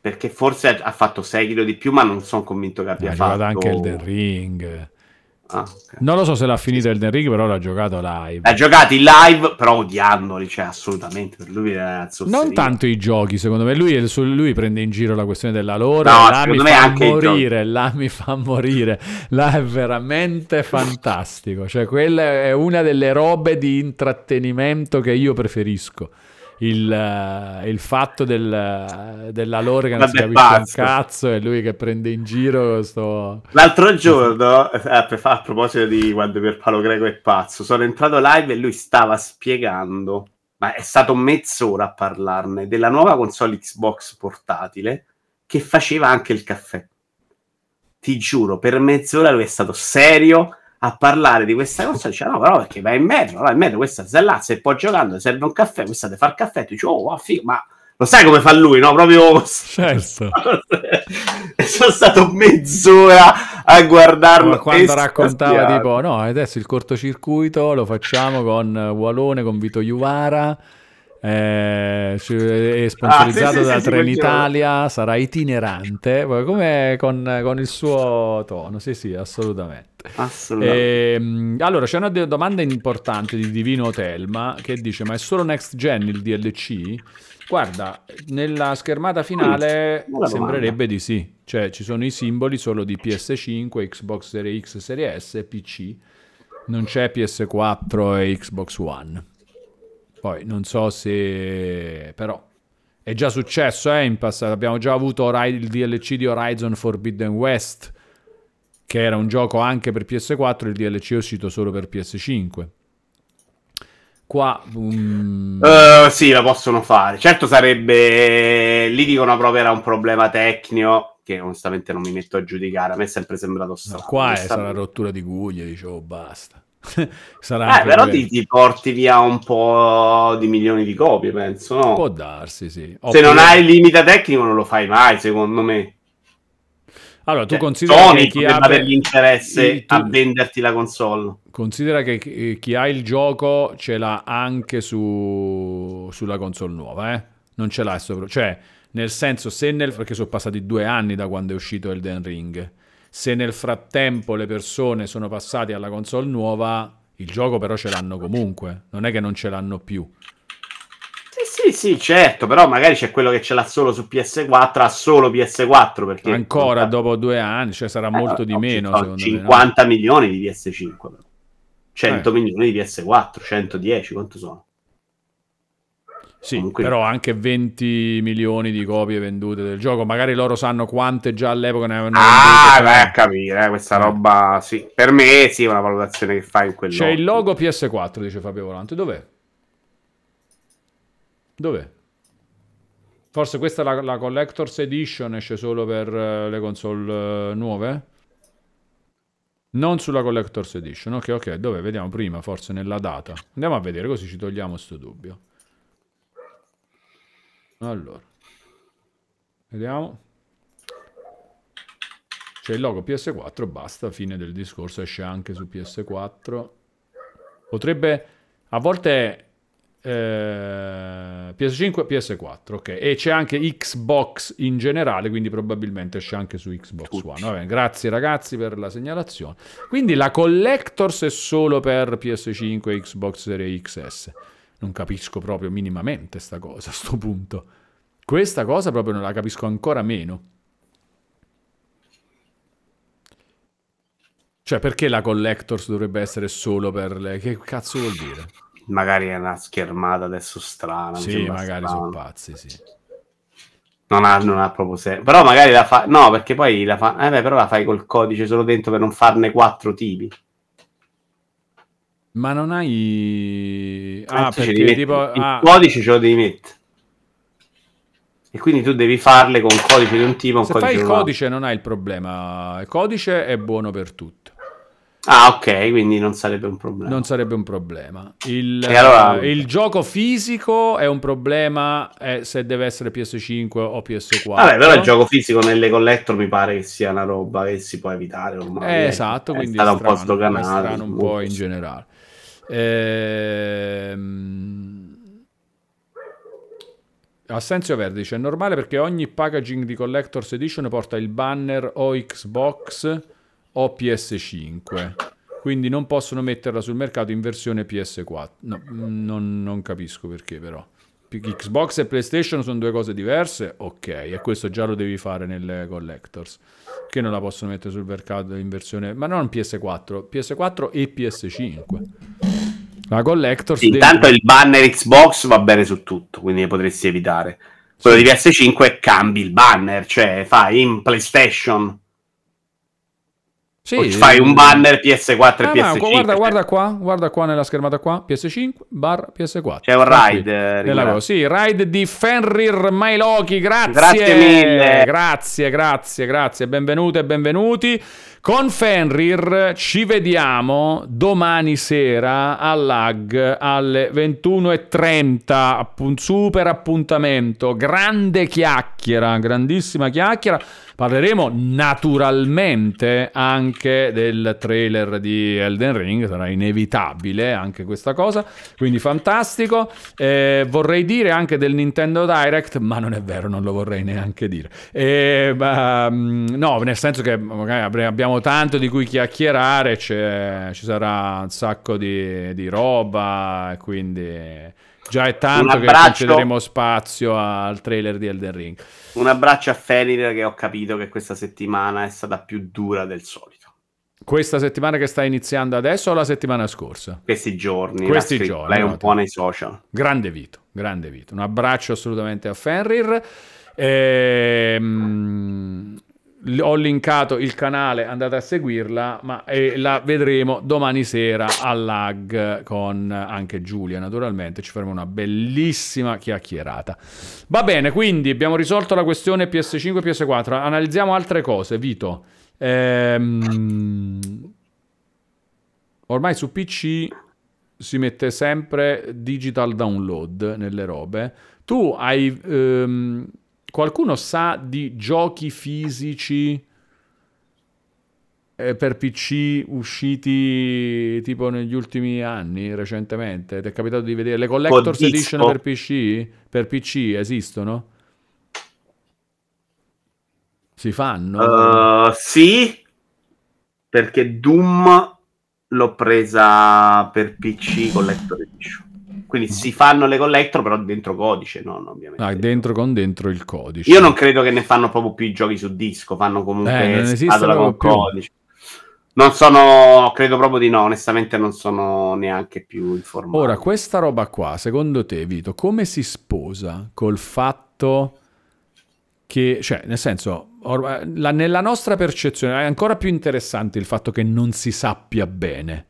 B: Perché forse ha- ha fatto Sekiro di più, ma non sono convinto che abbia
A: Ha
B: fatto
A: giocato anche Elden Ring.
B: Ah, ok.
A: Non lo so se l'ha finito Elden Ring, però l'ha giocato live.
B: Ha giocati live, però odiandoli, cioè assolutamente per lui era.
A: Non tanto i giochi, secondo me. Lui, lui prende in giro la questione della lore.
B: No,
A: là mi
B: me
A: fa
B: anche
A: morire. Là mi fa morire. Là è veramente fantastico. Cioè, quella è una delle robe di intrattenimento che io preferisco. Il, eh, il fatto del- della lore che non si capisce un
B: pazzo.
A: cazzo e lui che prende in giro questo.
B: L'altro giorno, eh, per a proposito di quando Pierpaolo Greco è pazzo, sono entrato live e lui stava spiegando, ma è stato mezz'ora a parlarne, della nuova console Xbox portatile che faceva anche il caffè. Ti giuro, per mezz'ora lui è stato serio a parlare di questa cosa, dice no, però perché vai in metro, vai in metro, questa là, se poi giocando, serve un caffè, questa deve fare il caffè, tu dici, oh, wow, figo, ma lo sai come fa lui, no? Proprio...
A: Certo. (laughs)
B: Sono stato mezz'ora a guardarlo.
A: Ma quando
B: e
A: raccontava
B: spaziare.
A: tipo no adesso il cortocircuito lo facciamo con Walone con Vito Iuvara eh, ci- è sponsorizzato
B: Ah, sì, sì,
A: da
B: sì, sì,
A: Trenitalia sarà itinerante. Come con, con il suo tono. Sì sì assolutamente.
B: Assolutamente.
A: Ehm, allora c'è una domanda importante di Divino Telma che dice ma è solo next gen il DLC? Guarda, nella schermata finale
B: buona
A: sembrerebbe di sì, cioè ci sono i simboli solo di PS5, Xbox Series X, Series S e PC, non c'è PS4 e Xbox One. Poi non so se però è già successo eh, in passato, abbiamo già avuto il DLC di Horizon Forbidden West che era un gioco anche per PS4, il DLC è uscito solo per PS5. Qua mm,
B: Eh, sì, la possono fare. Certo sarebbe... Lì dicono proprio era un problema tecnico che onestamente non mi metto a giudicare. A me è sempre sembrato
A: no,
B: strano.
A: qua è,
B: onestamente.
A: sarà rottura di guglie, dicevo basta. (laughs) sarà
B: Eh, però ti, ti porti via un po' di milioni di copie, penso, no?
A: Può darsi, sì.
B: Se
A: Oppure-
B: non hai il limite tecnico non lo fai mai, secondo me.
A: Allora, tu
B: Cioè,
A: considera
B: Sony
A: che chi ha
B: l'interesse
A: tu-
B: a venderti la console.
A: Considera che chi chi ha il gioco ce l'ha anche su, sulla console nuova, eh? Non ce l'ha sopra. Cioè, nel senso, se nel... perché sono passati due anni da quando è uscito Elden Ring. Se nel frattempo le persone sono passate alla console nuova, il gioco però ce l'hanno comunque. Non è che non ce l'hanno più.
B: Sì, sì, sì, certo, però magari c'è quello che ce l'ha solo su PS4, ha solo PS4 perché
A: Ancora dopo due anni, cioè sarà
B: Eh,
A: molto di
B: no,
A: meno,
B: sono
A: secondo me. no?
B: 50 milioni di PS5, però. 100
A: Eh.
B: milioni di PS4, 110, quanto sono?
A: Sì,
B: Comunque-
A: però anche 20 milioni di copie vendute del gioco. Magari loro sanno quante già all'epoca ne avevano
B: Ah,
A: vendute.
B: vai a capire, eh, questa roba, sì. Per me sì, è una valutazione che fai in quel
A: C'è il logo PS4, dice Fabio Volante. Dov'è? Dov'è? Forse questa è la, la Collector's Edition, esce solo per eh, le console eh, nuove? Non sulla Collector's Edition. Ok, ok, dove? Vediamo prima, forse nella data. Andiamo a vedere, così ci togliamo sto dubbio. Allora. Vediamo. C'è il logo PS4, basta, fine del discorso, esce anche su PS4. Potrebbe, a volte eh, PS5 PS4, ok. E c'è anche Xbox in generale, quindi probabilmente esce anche su Xbox One. Va bene, grazie ragazzi per la segnalazione. Quindi la Collectors è solo per PS5 e Xbox Series XS. Non capisco proprio minimamente sta cosa a (laughs) sto punto. Questa cosa proprio non la capisco ancora meno. Cioè, perché la Collectors dovrebbe essere solo per le... Che cazzo vuol dire?
B: Magari è una schermata adesso strana.
A: sì, magari
B: strano.
A: sono pazzi, sì.
B: Non ha, non ha proprio senso. Però magari la fa. No, perché poi la fa. Eh beh, però la fai col codice solo dentro per non farne quattro tipi.
A: Ma non hai... Ah,
B: ci
A: perché
B: devi
A: tipo...
B: Il
A: ah,
B: codice ce lo devi mettere. E quindi tu devi farle con codice di un tipo un
A: se fai il codice non hai il problema. Il codice è buono per tutto.
B: Ah, ok, quindi non sarebbe un problema.
A: Non sarebbe un problema. Il,
B: allora-
A: eh, il gioco fisico è un problema eh, se deve essere PS5 o PS4.
B: Vabbè, però il gioco fisico nelle collector mi pare che sia una roba che si può evitare ormai.
A: Eh,
B: eh.
A: esatto,
B: è
A: quindi
B: stata
A: è
B: un po'
A: è strano un po' in generale. Ehm... Assenzio Verde dice: È normale perché ogni packaging di Collector's Edition porta il banner o Xbox o PS5. Quindi non possono metterla sul mercato in versione PS4. No, non, non capisco perché, però. Xbox e PlayStation sono due cose diverse, ok, e questo già lo devi fare nelle Collectors. Che non la possono mettere sul mercato in versione. Ma non PS4, PS4 e PS5. La dentro-
B: intanto il banner Xbox va bene su tutto, quindi potresti evitare. Quello di PS5 cambi il banner, cioè fai in PlayStation.
A: Sì,
B: fai un banner PS4
A: Ah,
B: e
A: ma
B: PS5.
A: guarda, guarda qua, guarda qua nella schermata qua, PS5 barra PS4.
B: C'è un
A: Sta
B: ride, eh,
A: nella. Sì, ride di Fenrir Mailoki, grazie.
B: Grazie mille.
A: Grazie, grazie, grazie. Benvenute e benvenuti. Con Fenrir ci vediamo domani sera all'AG alle 21.30, appun- super appuntamento, grande chiacchiera, grandissima chiacchiera. Parleremo naturalmente anche del trailer di Elden Ring, sarà inevitabile anche questa cosa, quindi fantastico. Eh, vorrei dire anche del Nintendo Direct, ma non è vero, non lo vorrei neanche dire. Eh, ma, mm, no, nel senso che magari abbiamo tanto di cui chiacchierare, ci sarà un sacco di, di roba, quindi già è tanto che concederemo spazio al trailer di Elden Ring.
B: Un abbraccio a Fenrir che ho capito che questa settimana è stata più dura del solito.
A: Questa settimana che sta iniziando adesso o la settimana scorsa?
B: Questi giorni.
A: Questi
B: scritto
A: giorni,
B: Lei
A: no,
B: un po' nei social.
A: Grande Vito, grande Vito. Un abbraccio assolutamente a Fenrir. Ehm, ho linkato il canale, andate a seguirla, ma eh, la vedremo domani sera all'AG con anche Giulia, naturalmente. Ci faremo una bellissima chiacchierata. Va bene, quindi abbiamo risolto la questione PS5 e PS4. Analizziamo altre cose, Vito. Ehm, ormai su PC si mette sempre digital download nelle robe. Tu hai. ehm, qualcuno sa di giochi fisici eh, per PC usciti tipo negli ultimi anni, recentemente? Ti è capitato di vedere le Collector's
B: disco?
A: Edition per PC? Per PC esistono? Si fanno?
B: Uh, sì, perché Doom l'ho presa per PC Collector Edition. Quindi si fanno le collector, però dentro codice, non ovviamente.
A: Ah, dentro con dentro il codice.
B: Io non credo che ne fanno proprio più i giochi su disco, fanno comunque
A: Eh, non
B: scatola con
A: più.
B: codice. Non sono, credo proprio di no, onestamente non sono neanche più informato.
A: Ora, questa roba qua, secondo te, Vito, come si sposa col fatto che, cioè, nel senso, or- la- nella nostra percezione è ancora più interessante il fatto che non si sappia bene.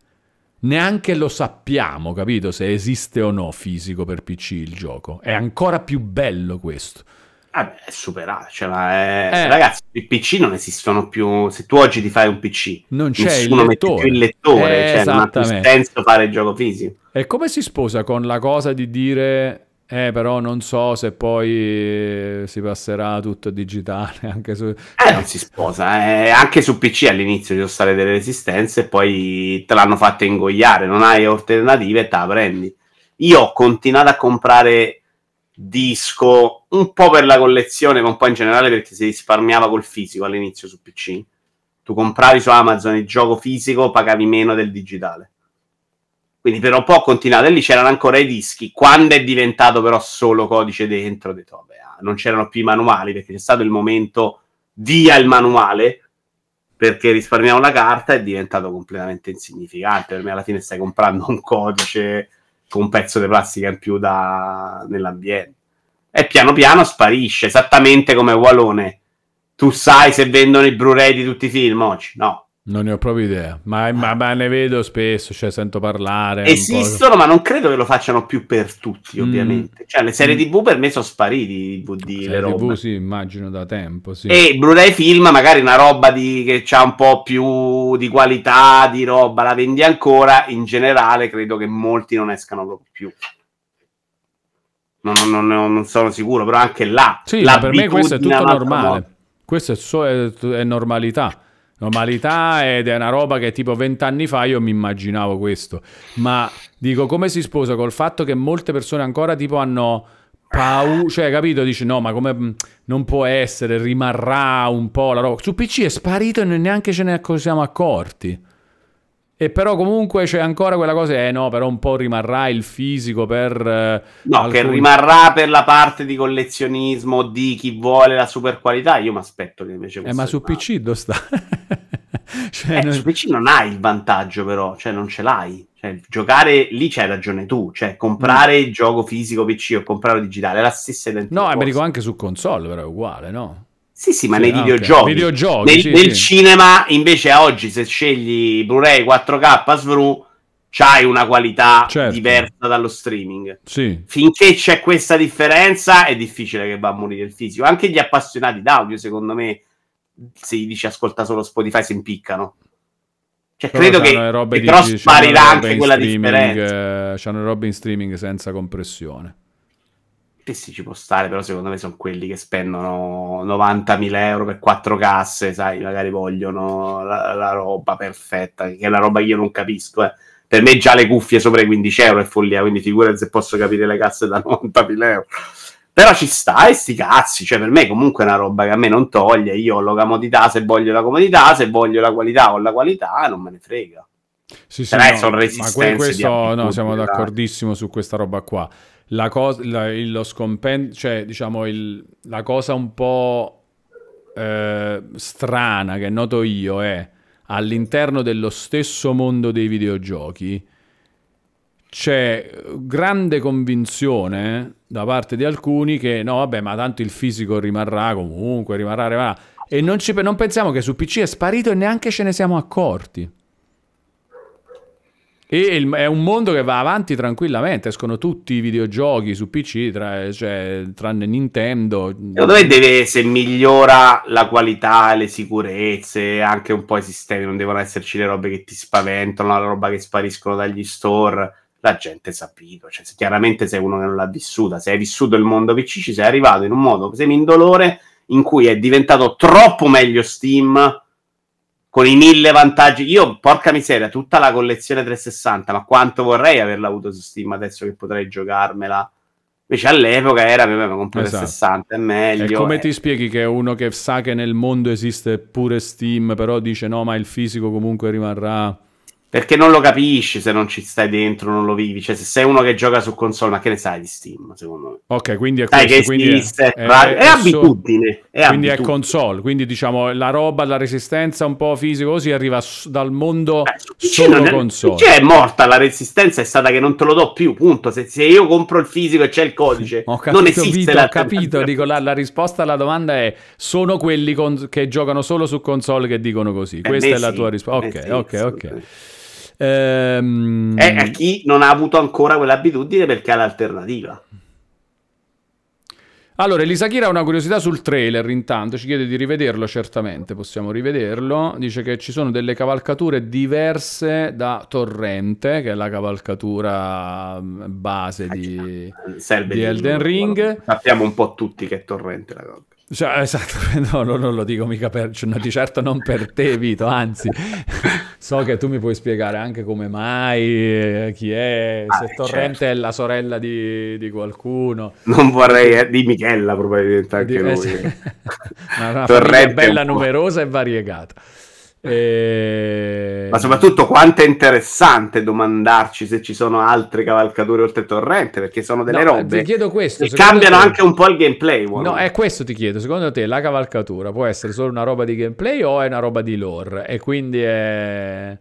A: Neanche lo sappiamo, capito? Se esiste o no fisico per PC il gioco. È ancora più bello questo.
B: Ah, beh, è superato. Cioè, è-
A: Eh.
B: Ragazzi, i PC non esistono più. Se tu oggi ti fai un PC,
A: Non c'è
B: nessuno
A: il
B: mette
A: lettore.
B: più il lettore.
A: Eh,
B: cioè, non ha più senso fare il gioco fisico.
A: E come si sposa con la cosa di dire, eh, però non so se poi eh, si passerà tutto digitale (laughs) anche su...
B: Eh, non si sposa. eh. Anche su PC all'inizio ci sono state delle resistenze e poi te l'hanno fatta ingoiare. Non hai alternative e te la prendi. Io ho continuato a comprare disco un po' per la collezione, ma un po' in generale perché si risparmiava col fisico all'inizio su PC. Tu compravi su Amazon il gioco fisico, pagavi meno del digitale. Quindi per un po' ho continuato e lì c'erano ancora i dischi. Quando è diventato però solo codice dentro, ho detto, vabbè, ah, non c'erano più i manuali perché c'è stato il momento via il manuale perché risparmiamo la carta è diventato completamente insignificante. Per me alla fine stai comprando un codice con un pezzo di plastica in più da... nell'ambiente. E piano piano sparisce, esattamente come Walone. Tu sai se vendono i Blu-ray di tutti i film oggi? No.
A: Non ne ho proprio idea, ma, ma- ma ne vedo spesso, cioè sento parlare.
B: Esistono, ma non credo che lo facciano più per tutti,
A: Mm.
B: ovviamente. Cioè, le serie TV per me sono spariti i DVD, le
A: Serie
B: robe.
A: TV, sì, immagino da tempo, sì.
B: E Blu-ray film, magari una roba di, che ha un po' più di qualità, di roba, la vendi ancora. In generale, credo che molti non escano proprio più. Non, non- non- non sono sicuro, però anche là.
A: Sì, ma per me questo è tutto normale. Questo è, so- è- è normalità. Normalità ed è una roba che tipo vent'anni fa io mi immaginavo questo. Ma dico, come si sposa col fatto che molte persone ancora tipo hanno paura, cioè capito? Dici no, ma come mh, non può essere, rimarrà un po' la roba. Su PC è sparito e neanche ce ne siamo accorti. E però comunque c'è ancora quella cosa, eh no, però un po' rimarrà il fisico per... eh,
B: No, che
A: alcuni-
B: rimarrà per la parte di collezionismo di chi vuole la super qualità. Io mi aspetto che invece
A: Eh, ma su. PC dove sta? (laughs) Cioè,
B: Eh,
A: non-
B: su PC non hai il vantaggio, però, cioè non ce l'hai. Cioè, giocare lì c'hai ragione tu. Cioè, comprare il gioco fisico PC o comprarlo digitale è la stessa identica
A: No,
B: cosa.
A: me dico anche su console, però è uguale, no?
B: Sì, sì, ma
A: Sì,
B: nei
A: ah,
B: videogiochi.
A: Videogiochi,
B: nel,
A: sì,
B: nel
A: sì.
B: cinema, invece, oggi, se scegli Blu-ray 4K SVRU, c'hai una qualità
A: Certo.
B: diversa dallo streaming.
A: Sì.
B: Finché c'è questa differenza, è difficile che va a morire il fisico. Anche gli appassionati d'audio, secondo me, se gli dici ascolta solo Spotify, si impiccano. Cioè,
A: Però
B: credo che, che però sparirà anche quella
A: streaming,
B: differenza.
A: eh, c'hanno le robe in streaming senza compressione.
B: Sì, sì, ci può stare, però secondo me sono quelli che spendono 90.000 euro per quattro casse, sai, magari vogliono la, la roba perfetta, che è la roba che io non capisco. eh. Per me già le cuffie sopra i 15 euro è follia, quindi figurati se posso capire le casse da (laughs) 90.000 euro. Però ci sta e sti cazzi, cioè per me comunque è una roba che a me non toglie, io ho la comodità se voglio la comodità, se voglio la qualità ho la qualità, non me ne frega.
A: Sì, sì, no,
B: sono
A: ma
B: resistenze di
A: questo no, siamo d'accordissimo su questa roba qua. La cosa, lo scompendio, cioè diciamo il- la cosa un po' eh, strana che noto io è all'interno dello stesso mondo dei videogiochi c'è grande convinzione da parte di alcuni che no, vabbè, ma tanto il fisico rimarrà comunque, rimarrà, rimarrà. E non, ci, non pensiamo che su PC è sparito e neanche ce ne siamo accorti. E il- è un mondo che va avanti tranquillamente, escono tutti i videogiochi su PC, tra- cioè, tranne Nintendo.
B: Secondo me deve, se migliora la qualità, le sicurezze, anche un po' i sistemi, non devono esserci le robe che ti spaventano, la roba che spariscono dagli store. La gente sa sapito, cioè, se chiaramente sei uno che non l'ha vissuta, se hai vissuto il mondo PC ci sei arrivato in un modo semi-indolore in cui è diventato troppo meglio Steam con i mille vantaggi. Io, porca miseria, tutta la collezione 360, ma quanto vorrei averla avuto su Steam adesso che potrei giocarmela. Invece all'epoca era, vabbè, ma compro
A: Esatto.
B: 360, è meglio.
A: E come
B: eh.
A: ti spieghi che uno che sa che nel mondo esiste pure Steam, però dice no, ma il fisico comunque rimarrà.
B: Perché non lo capisci se non ci stai dentro, non lo vivi. Cioè, se sei uno che gioca su console, ma che ne sai di Steam, secondo me?
A: Ok, quindi è
B: Sai
A: questo,
B: che esiste,
A: è,
B: è
A: so-
B: abitudine, è
A: quindi è
B: abitudine.
A: console, quindi diciamo la roba, la resistenza un po' fisico così arriva dal mondo
B: Eh,
A: solo
B: non è-
A: console.
B: PC è morta la resistenza, è stata che non te lo do più, punto. Se, se io compro il fisico e c'è il codice,
A: Ho capito,
B: non esiste
A: Vito, ho
B: l'alternativa.
A: capito. Dico, la, la risposta alla domanda è: sono quelli con- che giocano solo su console che dicono così.
B: Per
A: Questa
B: me
A: è la
B: sì,
A: tua risposta.
B: per
A: Ok,
B: sì,
A: ok, ok. Ehm,
B: È a chi non ha avuto ancora quell'abitudine perché ha l'alternativa.
A: Allora, Elisakira ha una curiosità sul trailer. Intanto ci chiede di rivederlo. Certamente possiamo rivederlo. Dice che ci sono delle cavalcature diverse da Torrente, che è la cavalcatura mm, base di.
B: Serve
A: Di Elden Ring.
B: Sappiamo un po' tutti che è torrente la cosa.
A: Cioè, (laughs) esatto, no, no, non lo dico mica per, cioè, no, di certo non per te, Vito, anzi, (laughs) so che tu mi puoi spiegare anche come mai, eh, chi è,
B: Ah,
A: se
B: eh,
A: Torrente
B: certo.
A: è la sorella di, di qualcuno.
B: Non vorrei, eh, di Michella probabilmente anche
A: Di- eh,
B: lui.
A: sì. (laughs) una, una
B: Torrente
A: bella, numerosa e variegata. E...
B: Ma soprattutto quanto è interessante domandarci se ci sono altre cavalcature oltre Torrente, perché sono delle
A: No,
B: robe
A: ti chiedo questo,
B: che cambiano
A: te-
B: anche un po' il gameplay.
A: No,
B: uomo.
A: è questo ti chiedo. Secondo te la cavalcatura può essere solo una roba di gameplay o è una roba di lore? E quindi è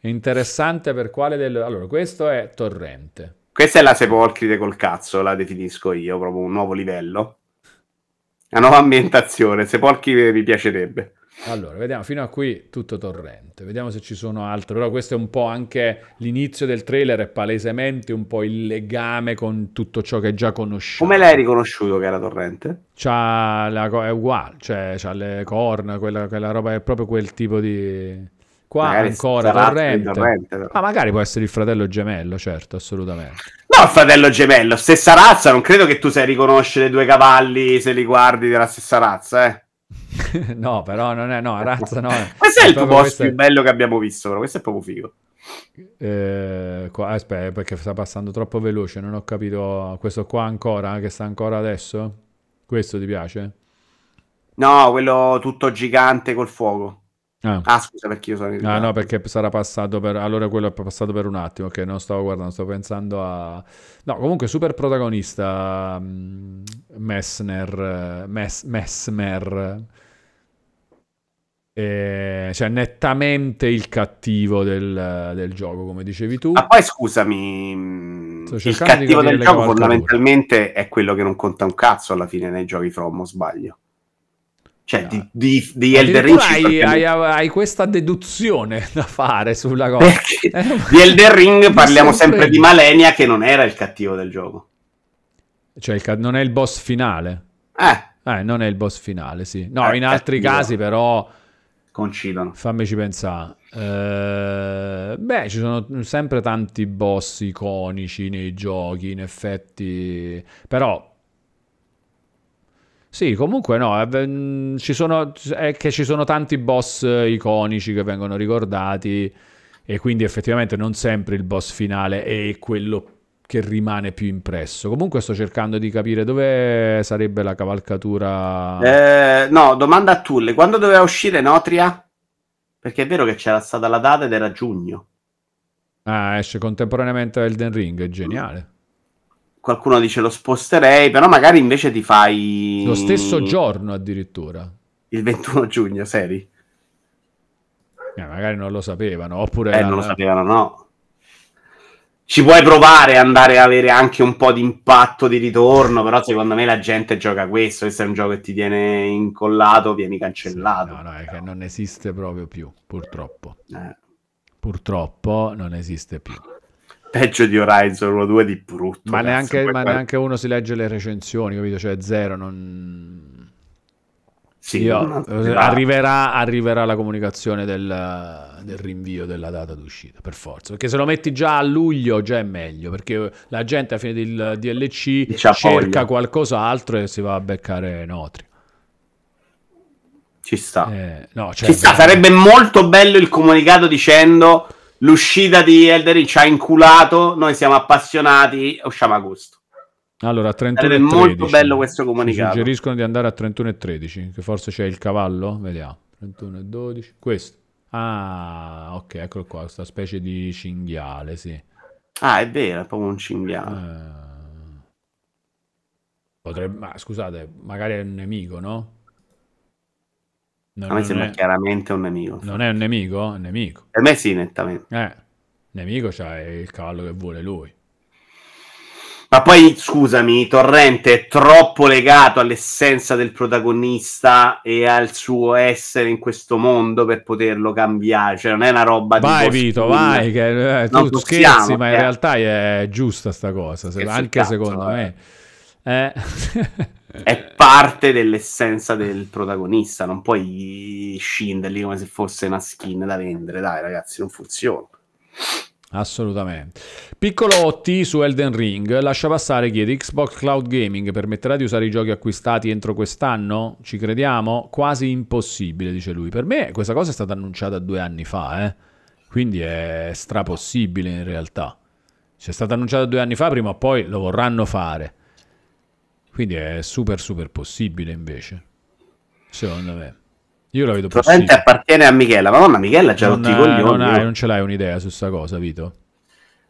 A: interessante per quale del... Allora, questo è Torrente.
B: Questa è la sepolcride col cazzo, la definisco io, proprio un nuovo livello. Una nuova ambientazione, sepolcride mi piacerebbe.
A: Allora, vediamo fino a qui tutto Torrente. Vediamo se ci sono altre. Però questo è un po' anche l'inizio del trailer, è palesemente un po' il legame con tutto ciò che già conosciamo.
B: Come l'hai riconosciuto che era Torrente?
A: C'ha la è uguale, cioè c'ha le corna, quella, quella roba è proprio quel tipo di... Qua
B: Magari
A: ancora Torrente.
B: Torrente.
A: Ma magari può essere il fratello gemello, certo, assolutamente.
B: No, fratello gemello, stessa razza, non credo che tu sai riconoscere due cavalli se li guardi della stessa razza, eh. (laughs)
A: no, però non è, no, razza no.
B: Questo è il tuo boss
A: questo
B: più bello che abbiamo visto, però questo è proprio figo.
A: Eh, qua- aspetta, perché sta passando troppo veloce, non ho capito. Questo qua ancora, che sta ancora adesso? Questo ti piace?
B: No, quello tutto gigante col fuoco.
A: Ah.
B: Ah, scusa, perché io sono
A: Ah no, perché sarà passato per... Allora quello è passato per un attimo, che non stavo guardando, sto pensando a... No, comunque super protagonista mm, Messner, eh, Mess, Messmer, Eh, cioè nettamente il cattivo del, del gioco, come dicevi tu.
B: Ma poi scusami, il cattivo del gioco fondamentalmente è quello che non conta un cazzo alla fine nei giochi From, o sbaglio? Cioè, di, di, di Elden Ring.
A: hai, hai- hai questa deduzione (laughs) da fare sulla cosa. Eh,
B: di Elden Ring parliamo sempre di Malenia, che non era il cattivo del gioco.
A: Cioè, il non è il boss finale.
B: Eh,
A: Eh, non è il boss finale, sì. No,
B: Eh,
A: in altri
B: cattivo.
A: casi però,
B: coincidono.
A: fammici pensare. Eh, beh, ci sono sempre tanti boss iconici nei giochi, in effetti. Però, sì, comunque no, eh, mm, ci sono, è che ci sono tanti boss iconici che vengono ricordati e quindi effettivamente non sempre il boss finale è quello che rimane più impresso. Comunque sto cercando di capire dove sarebbe la cavalcatura.
B: Eh, no, domanda a Tulle. Quando doveva uscire Notria? Perché è vero che c'era stata la data ed era giugno.
A: Ah, esce contemporaneamente a Elden Ring, è geniale.
B: Qualcuno dice lo sposterei, però magari invece ti fai...
A: Lo stesso giorno addirittura.
B: Il 21 giugno, seri?
A: Eh, magari non lo sapevano, oppure...
B: Eh, non lo sapevano, no. Ci puoi provare ad andare a avere anche un po' di impatto di ritorno, però secondo me la gente gioca questo, questo è un gioco che ti tiene incollato, vieni cancellato.
A: No, no, è che non esiste proprio più, purtroppo.
B: Eh,
A: Purtroppo non esiste più.
B: peggio di Horizon 1 2 di brutto.
A: Ma, neanche, ma neanche uno si legge le recensioni, capito? Cioè zero, non...
B: Sì,
A: Io- eh, arriverà, arriverà la comunicazione del, del rinvio della data d'uscita, per forza. Perché se lo metti già a luglio già è meglio, perché la gente a fine del DLC cerca qualcos'altro e si va a beccare Notri.
B: Ci sta.
A: Eh, no, cioè,
B: Ci sta, sarebbe molto bello il comunicato dicendo l'uscita di Elden Ring ci ha inculato, noi siamo appassionati, usciamo a agosto.
A: Allora, a 31
B: Sarebbe
A: 13.
B: molto bello questo comunicato.
A: Suggeriscono di andare a 31 e 13, che forse c'è il cavallo, vediamo. 31 e 12. Questo. Ah, ok, eccolo qua, questa specie di cinghiale, sì.
B: Ah, è vero, è proprio un cinghiale.
A: Eh, Potrebbe, ma scusate, magari è un nemico, no? Non,
B: A me sembra
A: è,
B: chiaramente un nemico.
A: non è un nemico? È un nemico.
B: Per me sì, nettamente.
A: Eh, nemico c'ha il cavallo che vuole lui.
B: Ma poi, scusami, Torrente è troppo legato all'essenza del protagonista e al suo essere in questo mondo per poterlo cambiare. Cioè, non è una roba di
A: Vai Vito, vai, che, eh, tu
B: possiamo,
A: scherzi, ma in
B: eh.
A: realtà è giusta sta cosa, se- anche
B: cazzo,
A: secondo me. Eh. (laughs)
B: È parte dell'essenza del protagonista. Non puoi scinderli come se fosse una skin da vendere. Dai, ragazzi, non funziona.
A: Assolutamente. Piccolo OT su Elden Ring, lascia passare, chiede Xbox Cloud Gaming permetterà di usare i giochi acquistati entro quest'anno? Ci crediamo? Quasi impossibile, dice lui. Per me questa cosa è stata annunciata due anni fa, eh? quindi è strapossibile in realtà. Se è stata annunciata due anni fa, prima o poi lo vorranno fare. Quindi è super super possibile invece, secondo me. Io lo vedo possibile.
B: appartiene a Michela. Madonna, Michela ha già
A: Non,
B: tutti i coglioni.
A: non, hai-
B: io-
A: non ce l'hai un'idea su sta cosa, Vito?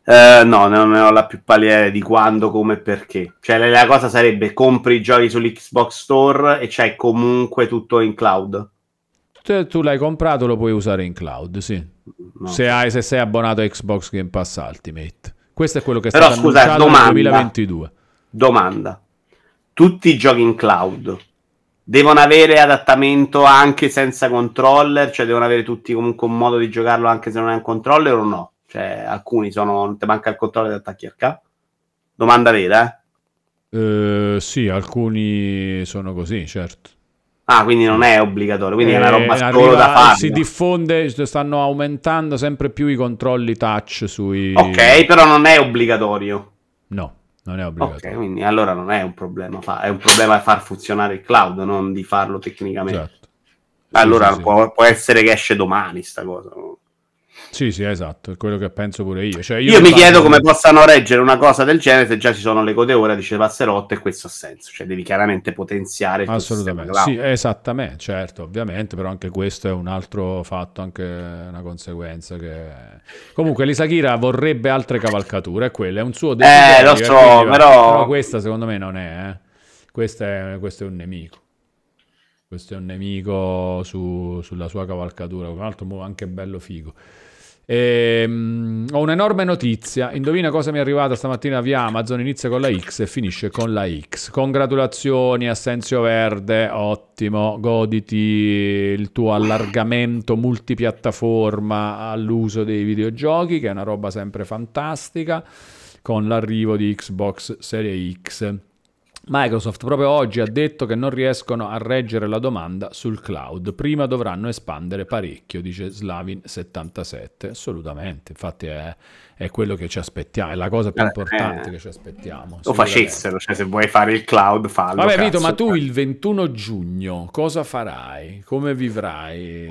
B: Eh, no, non ne ho la più pallida di quando, come e perché. Cioè, la, la cosa sarebbe compri i giochi sull'Xbox Store e c'hai comunque tutto in cloud.
A: Te- tu l'hai comprato, lo puoi usare in cloud, sì.
B: No.
A: Se, hai, se sei abbonato a Xbox Game Pass Ultimate. Questo è quello che è
B: Però,
A: stato
B: scusa,
A: annunciato
B: domanda.
A: nel 2022.
B: Domanda. Tutti i giochi in cloud devono avere adattamento anche senza controller? Cioè, devono avere tutti comunque un modo di giocarlo anche se non è un controller o no? Cioè, alcuni sono... non ti manca il controller da attacchi al? Domanda vera, eh?
A: Eh, sì, alcuni sono così, certo.
B: Ah, quindi non è obbligatorio, quindi è una
A: Eh,
B: roba solo
A: arriva-
B: da fare.
A: Si diffonde, stanno aumentando sempre più i controlli touch sui...
B: Ok, però non è obbligatorio.
A: No, non è
B: Ok,
A: obbligatorio.
B: quindi allora non è un problema. fa- è un problema far funzionare il cloud, non di farlo tecnicamente.
A: Esatto.
B: allora
A: sì, sì.
B: Può, può essere che esce domani sta cosa.
A: Sì, sì, esatto, è quello che penso pure io. Cioè,
B: Io, mi
A: parlo-
B: chiedo come possano reggere una cosa del genere se già ci sono le code ora, dice passerotto e questo ha senso. Cioè devi chiaramente potenziare
A: Assolutamente, sì, esattamente, certo, ovviamente, però anche questo è un altro fatto, anche una conseguenza che... Comunque l'Isakira vorrebbe altre cavalcature, quello è un suo desiderio.
B: Eh, lo so,
A: va-
B: però-
A: questa secondo me non è, eh. Questo è, questo è un nemico. Questo è un nemico su- sulla sua cavalcatura, l'altro mo anche bello figo. Ehm, ho un'enorme notizia. Indovina cosa mi è arrivata stamattina via Amazon? Inizia con la X e finisce con la X. Congratulazioni, Assenzio Verde, ottimo. Goditi il tuo allargamento multipiattaforma all'uso dei videogiochi, che è una roba sempre fantastica, con l'arrivo di Xbox Serie X. Microsoft proprio oggi ha detto che non riescono a reggere la domanda sul cloud. Prima dovranno espandere parecchio, dice Slavin77. Assolutamente, infatti è, è quello che ci aspettiamo, è la cosa più
B: Eh,
A: importante
B: eh.
A: che ci aspettiamo.
B: Lo facessero, cioè se vuoi fare il cloud, fallo.
A: Vabbè. Vito, ma tu il 21 giugno cosa farai? Come vivrai eh,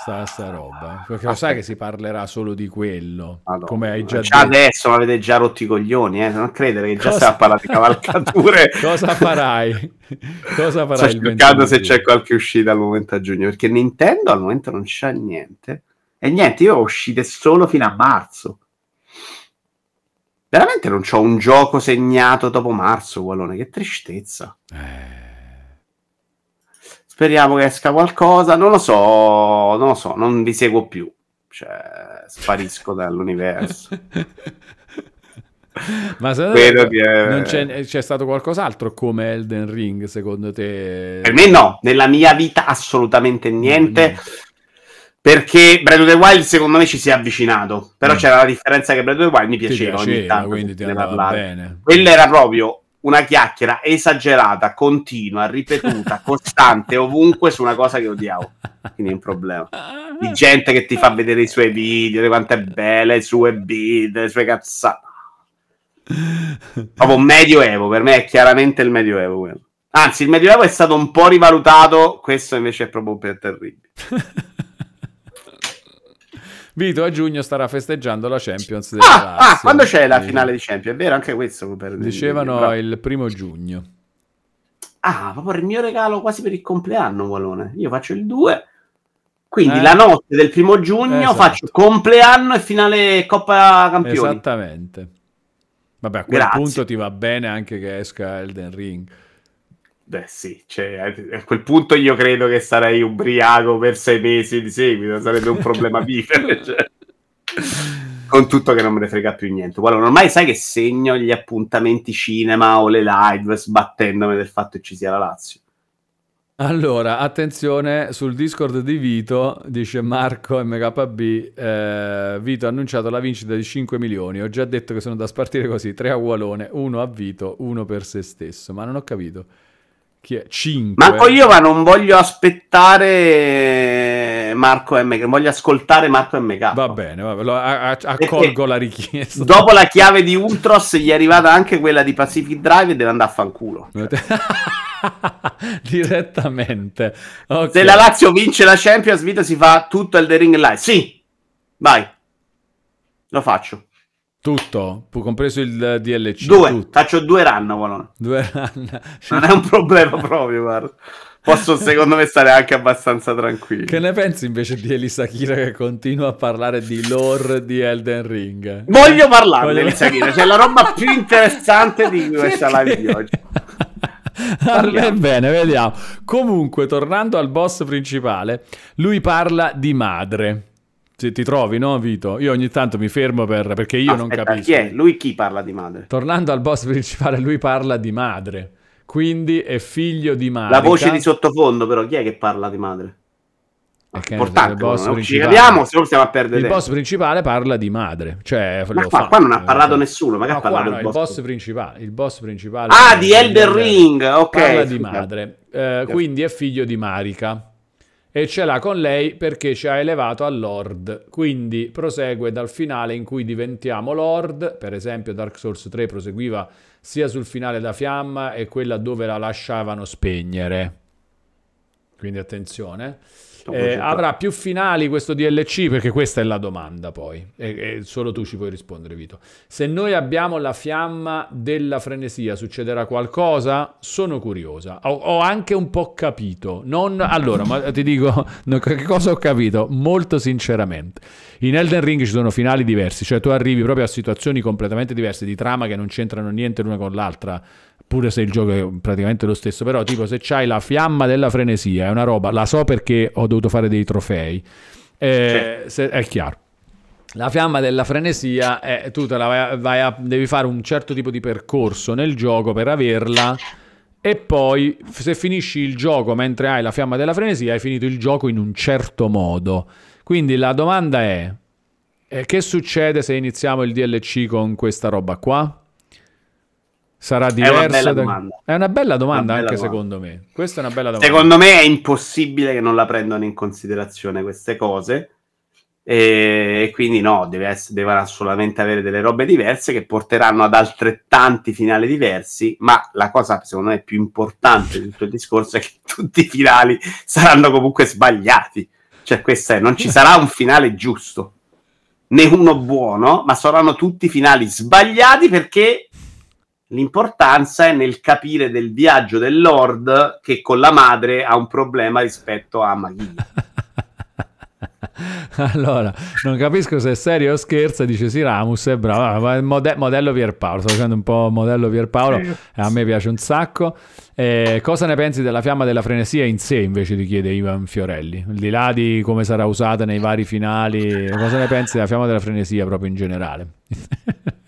A: sta, sta roba? Perché lo sai che si parlerà solo di quello,
B: Madonna.
A: come hai già
B: Già
A: detto.
B: adesso avete già rotti i coglioni, eh? non credere che già
A: Cosa-
B: stiamo a parlare di cavalcature. (laughs)
A: Cosa (laughs) farai? Cosa farai
B: Sto
A: il 21
B: cercando se c'è qualche uscita al momento a giugno, perché Nintendo al momento non c'è niente. E niente, io ho uscite solo fino a marzo. Veramente non c'ho un gioco segnato dopo marzo, Wallone, che tristezza.
A: Eh,
B: Speriamo che esca qualcosa, non lo so, non lo so, non vi seguo più. Cioè, sparisco (laughs) dall'universo. (laughs)
A: Ma
B: Vedo
A: te
B: che-
A: non c'è, c'è stato qualcos'altro come Elden Ring, secondo te?
B: Per me no, nella mia vita assolutamente niente.
A: Mm.
B: Perché Breath of the Wild secondo me ci si è avvicinato. Però
A: Mm.
B: c'era la differenza che Breath of the Wild mi
A: Ti
B: piaceva, ogni
A: piaceva,
B: tanto
A: quindi ti andava bene.
B: Quella era proprio una chiacchiera esagerata, continua, ripetuta, (laughs) costante, ovunque su una cosa che odiavo. Quindi è un problema. Di gente che ti fa vedere i suoi video, quanto è bella, le sue beat, le sue cazzate. Proprio medioevo, per me è chiaramente il medioevo quello. Anzi, il medioevo è stato un po' rivalutato, questo invece è proprio per terribile. (laughs)
A: Vito a giugno starà festeggiando la Champions della
B: Ah, ah,
A: Lazio.
B: quando c'è la finale di Champions? È vero, anche questo per
A: Dicevano
B: Bravo.
A: il primo giugno.
B: Ah, proprio il mio regalo quasi per il compleanno, Walone. Io faccio il 2. Quindi
A: Eh.
B: la notte del primo giugno
A: Esatto.
B: faccio compleanno e finale Coppa Campioni.
A: Esattamente. Vabbè, a quel
B: Grazie.
A: punto ti va bene anche che esca Elden Ring.
B: Beh, sì, cioè, a quel punto io credo che sarei ubriaco per sei mesi di seguito, sarebbe un (laughs) problema vivere. cioè. Con tutto che non me ne frega più niente. Guarda, ormai sai che segno gli appuntamenti cinema o le live sbattendomi del fatto che ci sia la Lazio.
A: Allora, attenzione, sul Discord di Vito, dice Marco MKB, eh, Vito ha annunciato la vincita di 5 milioni, ho già detto che sono da spartire così, 3 a Walone, 1 a Vito, 1 per se stesso, ma non ho capito. Chi è? 5.
B: Manco io, ma non voglio aspettare Marco MK, voglio ascoltare Marco MK.
A: Va bene, va bene, a- a- accolgo la richiesta.
B: Dopo la chiave di Ultros gli è arrivata anche quella di Pacific Drive e deve andare a fanculo. (laughs) (laughs)
A: Direttamente. Ok.
B: Se la Lazio vince la Champions, Vito si fa tutto il The Ring Live. Sì, vai. Lo faccio.
A: Tutto, compreso il DLC.
B: Due,
A: tutto.
B: faccio due run, Walone.
A: Due run. (laughs)
B: Non è un problema (laughs) proprio, guarda. Posso secondo me stare anche abbastanza tranquillo.
A: Che ne pensi invece di Elisa Kira che continua a parlare di lore di Elden Ring?
B: Voglio parlarne,
A: Voglio-
B: Elisa Kira, c'è la roba più interessante di questa live di oggi.
A: Allora, bene, vediamo. Comunque, tornando al boss principale, lui parla di madre. Ti, ti trovi, no, Vito? Io ogni tanto mi fermo per, perché io non
B: Aspetta,
A: capisco.
B: Chi è? Lui chi parla di madre?
A: Tornando al boss principale, lui parla di madre. Quindi è figlio di madre.
B: La voce di sottofondo, però, chi è che parla di madre? Importante,
A: il boss
B: non ci capiamo, se no stiamo a perdere
A: Il
B: tempo.
A: boss principale parla di madre. Cioè,
B: Ma qua,
A: fa.
B: qua non ha parlato
A: Eh,
B: nessuno, ma che ha parlato
A: no,
B: il boss?
A: boss principale. Il boss principale.
B: Ah, di Elden Ring, ok.
A: Parla di madre. Eh, quindi è figlio di Marika. E ce l'ha con lei perché ci ha elevato a Lord. Quindi prosegue dal finale in cui diventiamo Lord. Per esempio, Dark Souls 3 proseguiva sia sul finale da fiamma e quella dove la lasciavano spegnere. Quindi attenzione. Eh, avrà più finali questo DLC perché questa è la domanda poi e, e solo tu ci puoi rispondere Vito. Se noi abbiamo la fiamma della frenesia succederà qualcosa? Sono curiosa. Ho, ho anche un po' capito. Non, allora, ma ti dico (laughs) no, che cosa ho capito? Molto sinceramente. In Elden Ring ci sono finali diversi, cioè tu arrivi proprio a situazioni completamente diverse di trama che non c'entrano niente l'una con l'altra pure se il gioco è praticamente lo stesso, però tipo se c'hai la fiamma della frenesia, è una roba, la so perché ho dovuto fare dei trofei, eh, se- è chiaro. La fiamma della frenesia è tu te la vai a- vai a- devi fare un certo tipo di percorso nel gioco per averla e poi se finisci il gioco mentre hai la fiamma della frenesia hai finito il gioco in un certo modo. Quindi la domanda è eh, che succede se iniziamo il DLC con questa roba qua? Sarà
B: una
A: diversa?
B: bella
A: da-
B: domanda.
A: È una bella domanda
B: Una bella
A: anche
B: domanda.
A: secondo me. Questa è una bella domanda.
B: Secondo me è impossibile che non la prendano in considerazione queste cose. E quindi no, deve essere, devono assolutamente avere delle robe diverse che porteranno ad altrettanti finali diversi. Ma la cosa, secondo me, più importante di tutto il discorso è che tutti i finali saranno comunque sbagliati. Cioè, questo è, non ci sarà un finale giusto, né uno buono, ma saranno tutti finali sbagliati perché l'importanza è nel capire del viaggio del Lord che con la madre ha un problema rispetto a Maghi. (laughs)
A: Allora, non capisco se è serio o scherza, dice sì, Ramus è bravo, Ah, ma il mode- modello Pierpaolo, sto facendo un po' modello Pierpaolo, a me piace un sacco. Eh, cosa ne pensi della fiamma della frenesia in sé, invece ti chiede Ivan Fiorelli, al di là di come sarà usata nei vari finali, cosa ne pensi della fiamma della frenesia proprio in generale? (laughs)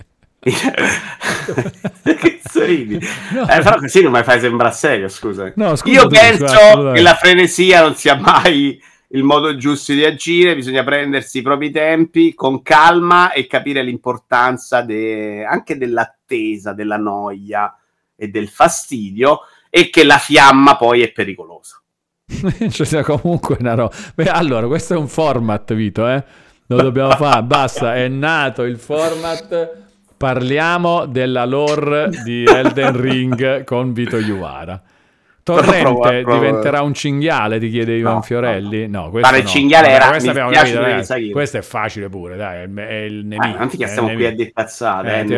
A: (laughs)
B: che sorridi?
A: No.
B: Eh, però così non mi fai sembrare serio, scusa.
A: No, scusa
B: Io
A: tu,
B: penso
A: assolutamente.
B: che la frenesia non sia mai il modo giusto di agire, bisogna prendersi i propri tempi con calma e capire l'importanza de- anche dell'attesa, della noia e del fastidio e che la fiamma poi è pericolosa. (laughs)
A: Ci sia comunque una roba. Beh, allora, questo è un format, Vito, eh? Lo dobbiamo fare, basta, è nato il format. Parliamo della lore (laughs) di Elden Ring con Vito Iuvara. Torrente
B: Provo- provo-
A: diventerà un cinghiale, ti chiede Ivan
B: No,
A: Fiorelli? No, questo no.
B: cinghiale era-
A: questo abbiamo capito, dai. Questo è facile pure, dai, è il, il nemico.
B: Non ti che
A: è il
B: stiamo qui a cazzate.
A: Eh,
B: eh,
A: ti-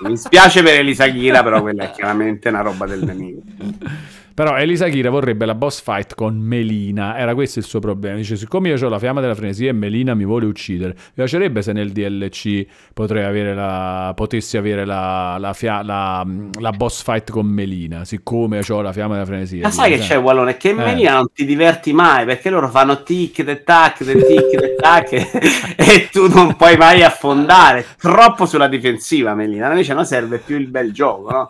B: mi- Mi spiace per Elisa Ghira, però quella è chiaramente una roba del nemico. (laughs)
A: Però Elisa Kira vorrebbe la boss fight con Melina, era questo il suo problema. Dice, siccome io ho la fiamma della frenesia e Melina mi vuole uccidere, mi piacerebbe se nel DLC potrei avere la, potessi avere la, la, fia- la- la boss fight con Melina, siccome ho la fiamma della frenesia.
B: Ma sai che c'è, Wallone? Che
A: Eh.
B: Melina non ti diverti mai perché loro fanno tic e tac, de tic e tac (laughs) e tu non puoi mai affondare. Troppo sulla difensiva, Melina. Invece no serve più il bel gioco, no?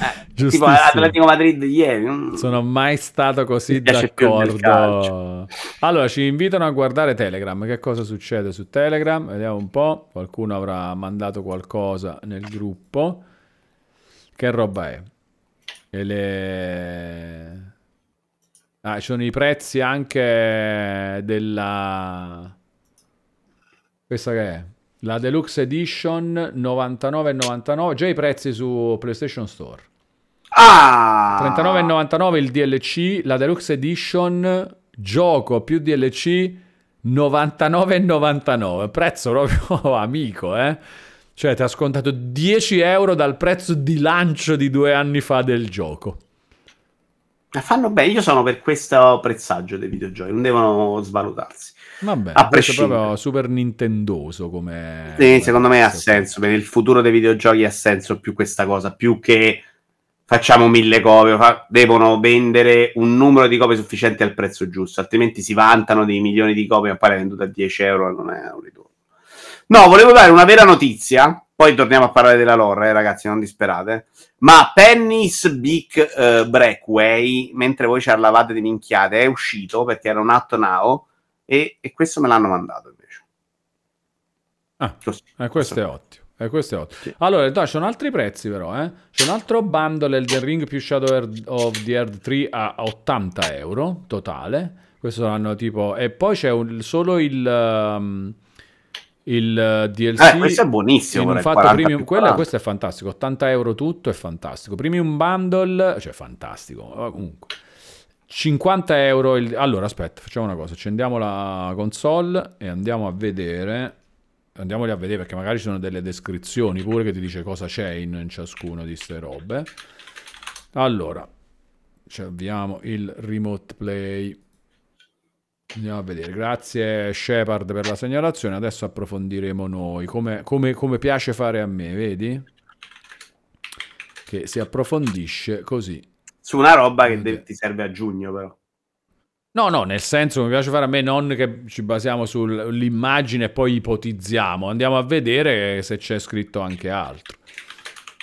B: Eh, tipo. Atletico Madrid ieri. mm.
A: Sono mai stato così d'accordo. Allora, ci invitano a guardare Telegram. Che cosa succede su Telegram? Vediamo un po'. Qualcuno avrà mandato qualcosa nel gruppo. Che roba è? E le... Ah, ci sono i prezzi anche della... Questa che è? La Deluxe Edition 99,99. Già i prezzi su PlayStation Store.
B: Ah!
A: 39,99 il DLC, la Deluxe Edition, gioco più DLC 99,99. Prezzo proprio (laughs) amico, eh? Cioè, ti ha scontato 10 euro dal prezzo di lancio di due anni fa del gioco.
B: Ma Fanno bene, io sono per questo prezzaggio dei videogiochi, non devono svalutarsi.
A: Vabbè,
B: A prescindere.
A: proprio super nintendoso come...
B: Sì,
A: come
B: secondo me ha senso. Per il futuro dei videogiochi ha senso più questa cosa, più che facciamo mille copie, fa- devono vendere un numero di copie sufficiente al prezzo giusto, altrimenti si vantano dei milioni di copie, ma poi le vendute a 10 euro non è un ritorno. No, volevo dare una vera notizia, poi torniamo a parlare della lore, eh, ragazzi, non disperate. Ma Penny's Big eh, Breakway, mentre voi ci parlavate di minchiate, è uscito perché era un atto now e, e questo me l'hanno mandato invece.
A: Ah,
B: Così.
A: Eh, questo è ottimo. Eh, questo è ottimo.
B: Sì.
A: Allora, no, ci sono altri prezzi però, eh. C'è un altro bundle Elden Ring più Shadow of the Earth 3 a 80 euro totale. Questo saranno tipo... E poi c'è un- solo il... um, il uh, DLC
B: Eh, questo è buonissimo,
A: in fatto
B: 40
A: premium quello,
B: 40.
A: questo è fantastico 80 euro tutto è fantastico premium bundle cioè fantastico comunque 50 euro il... allora aspetta facciamo una cosa accendiamo la console e andiamo a vedere andiamoli a vedere perché magari ci sono delle descrizioni pure che ti dice cosa c'è in, in ciascuno di queste robe. Allora ci avviamo il remote play. Andiamo a vedere, grazie Shepard per la segnalazione, adesso approfondiremo noi, come, come- come piace fare a me, vedi? Che si approfondisce così.
B: Su una roba che de- ti serve a giugno, però.
A: No, no, nel senso mi piace fare a me non che ci basiamo sull'immagine e poi ipotizziamo, andiamo a vedere se c'è scritto anche altro.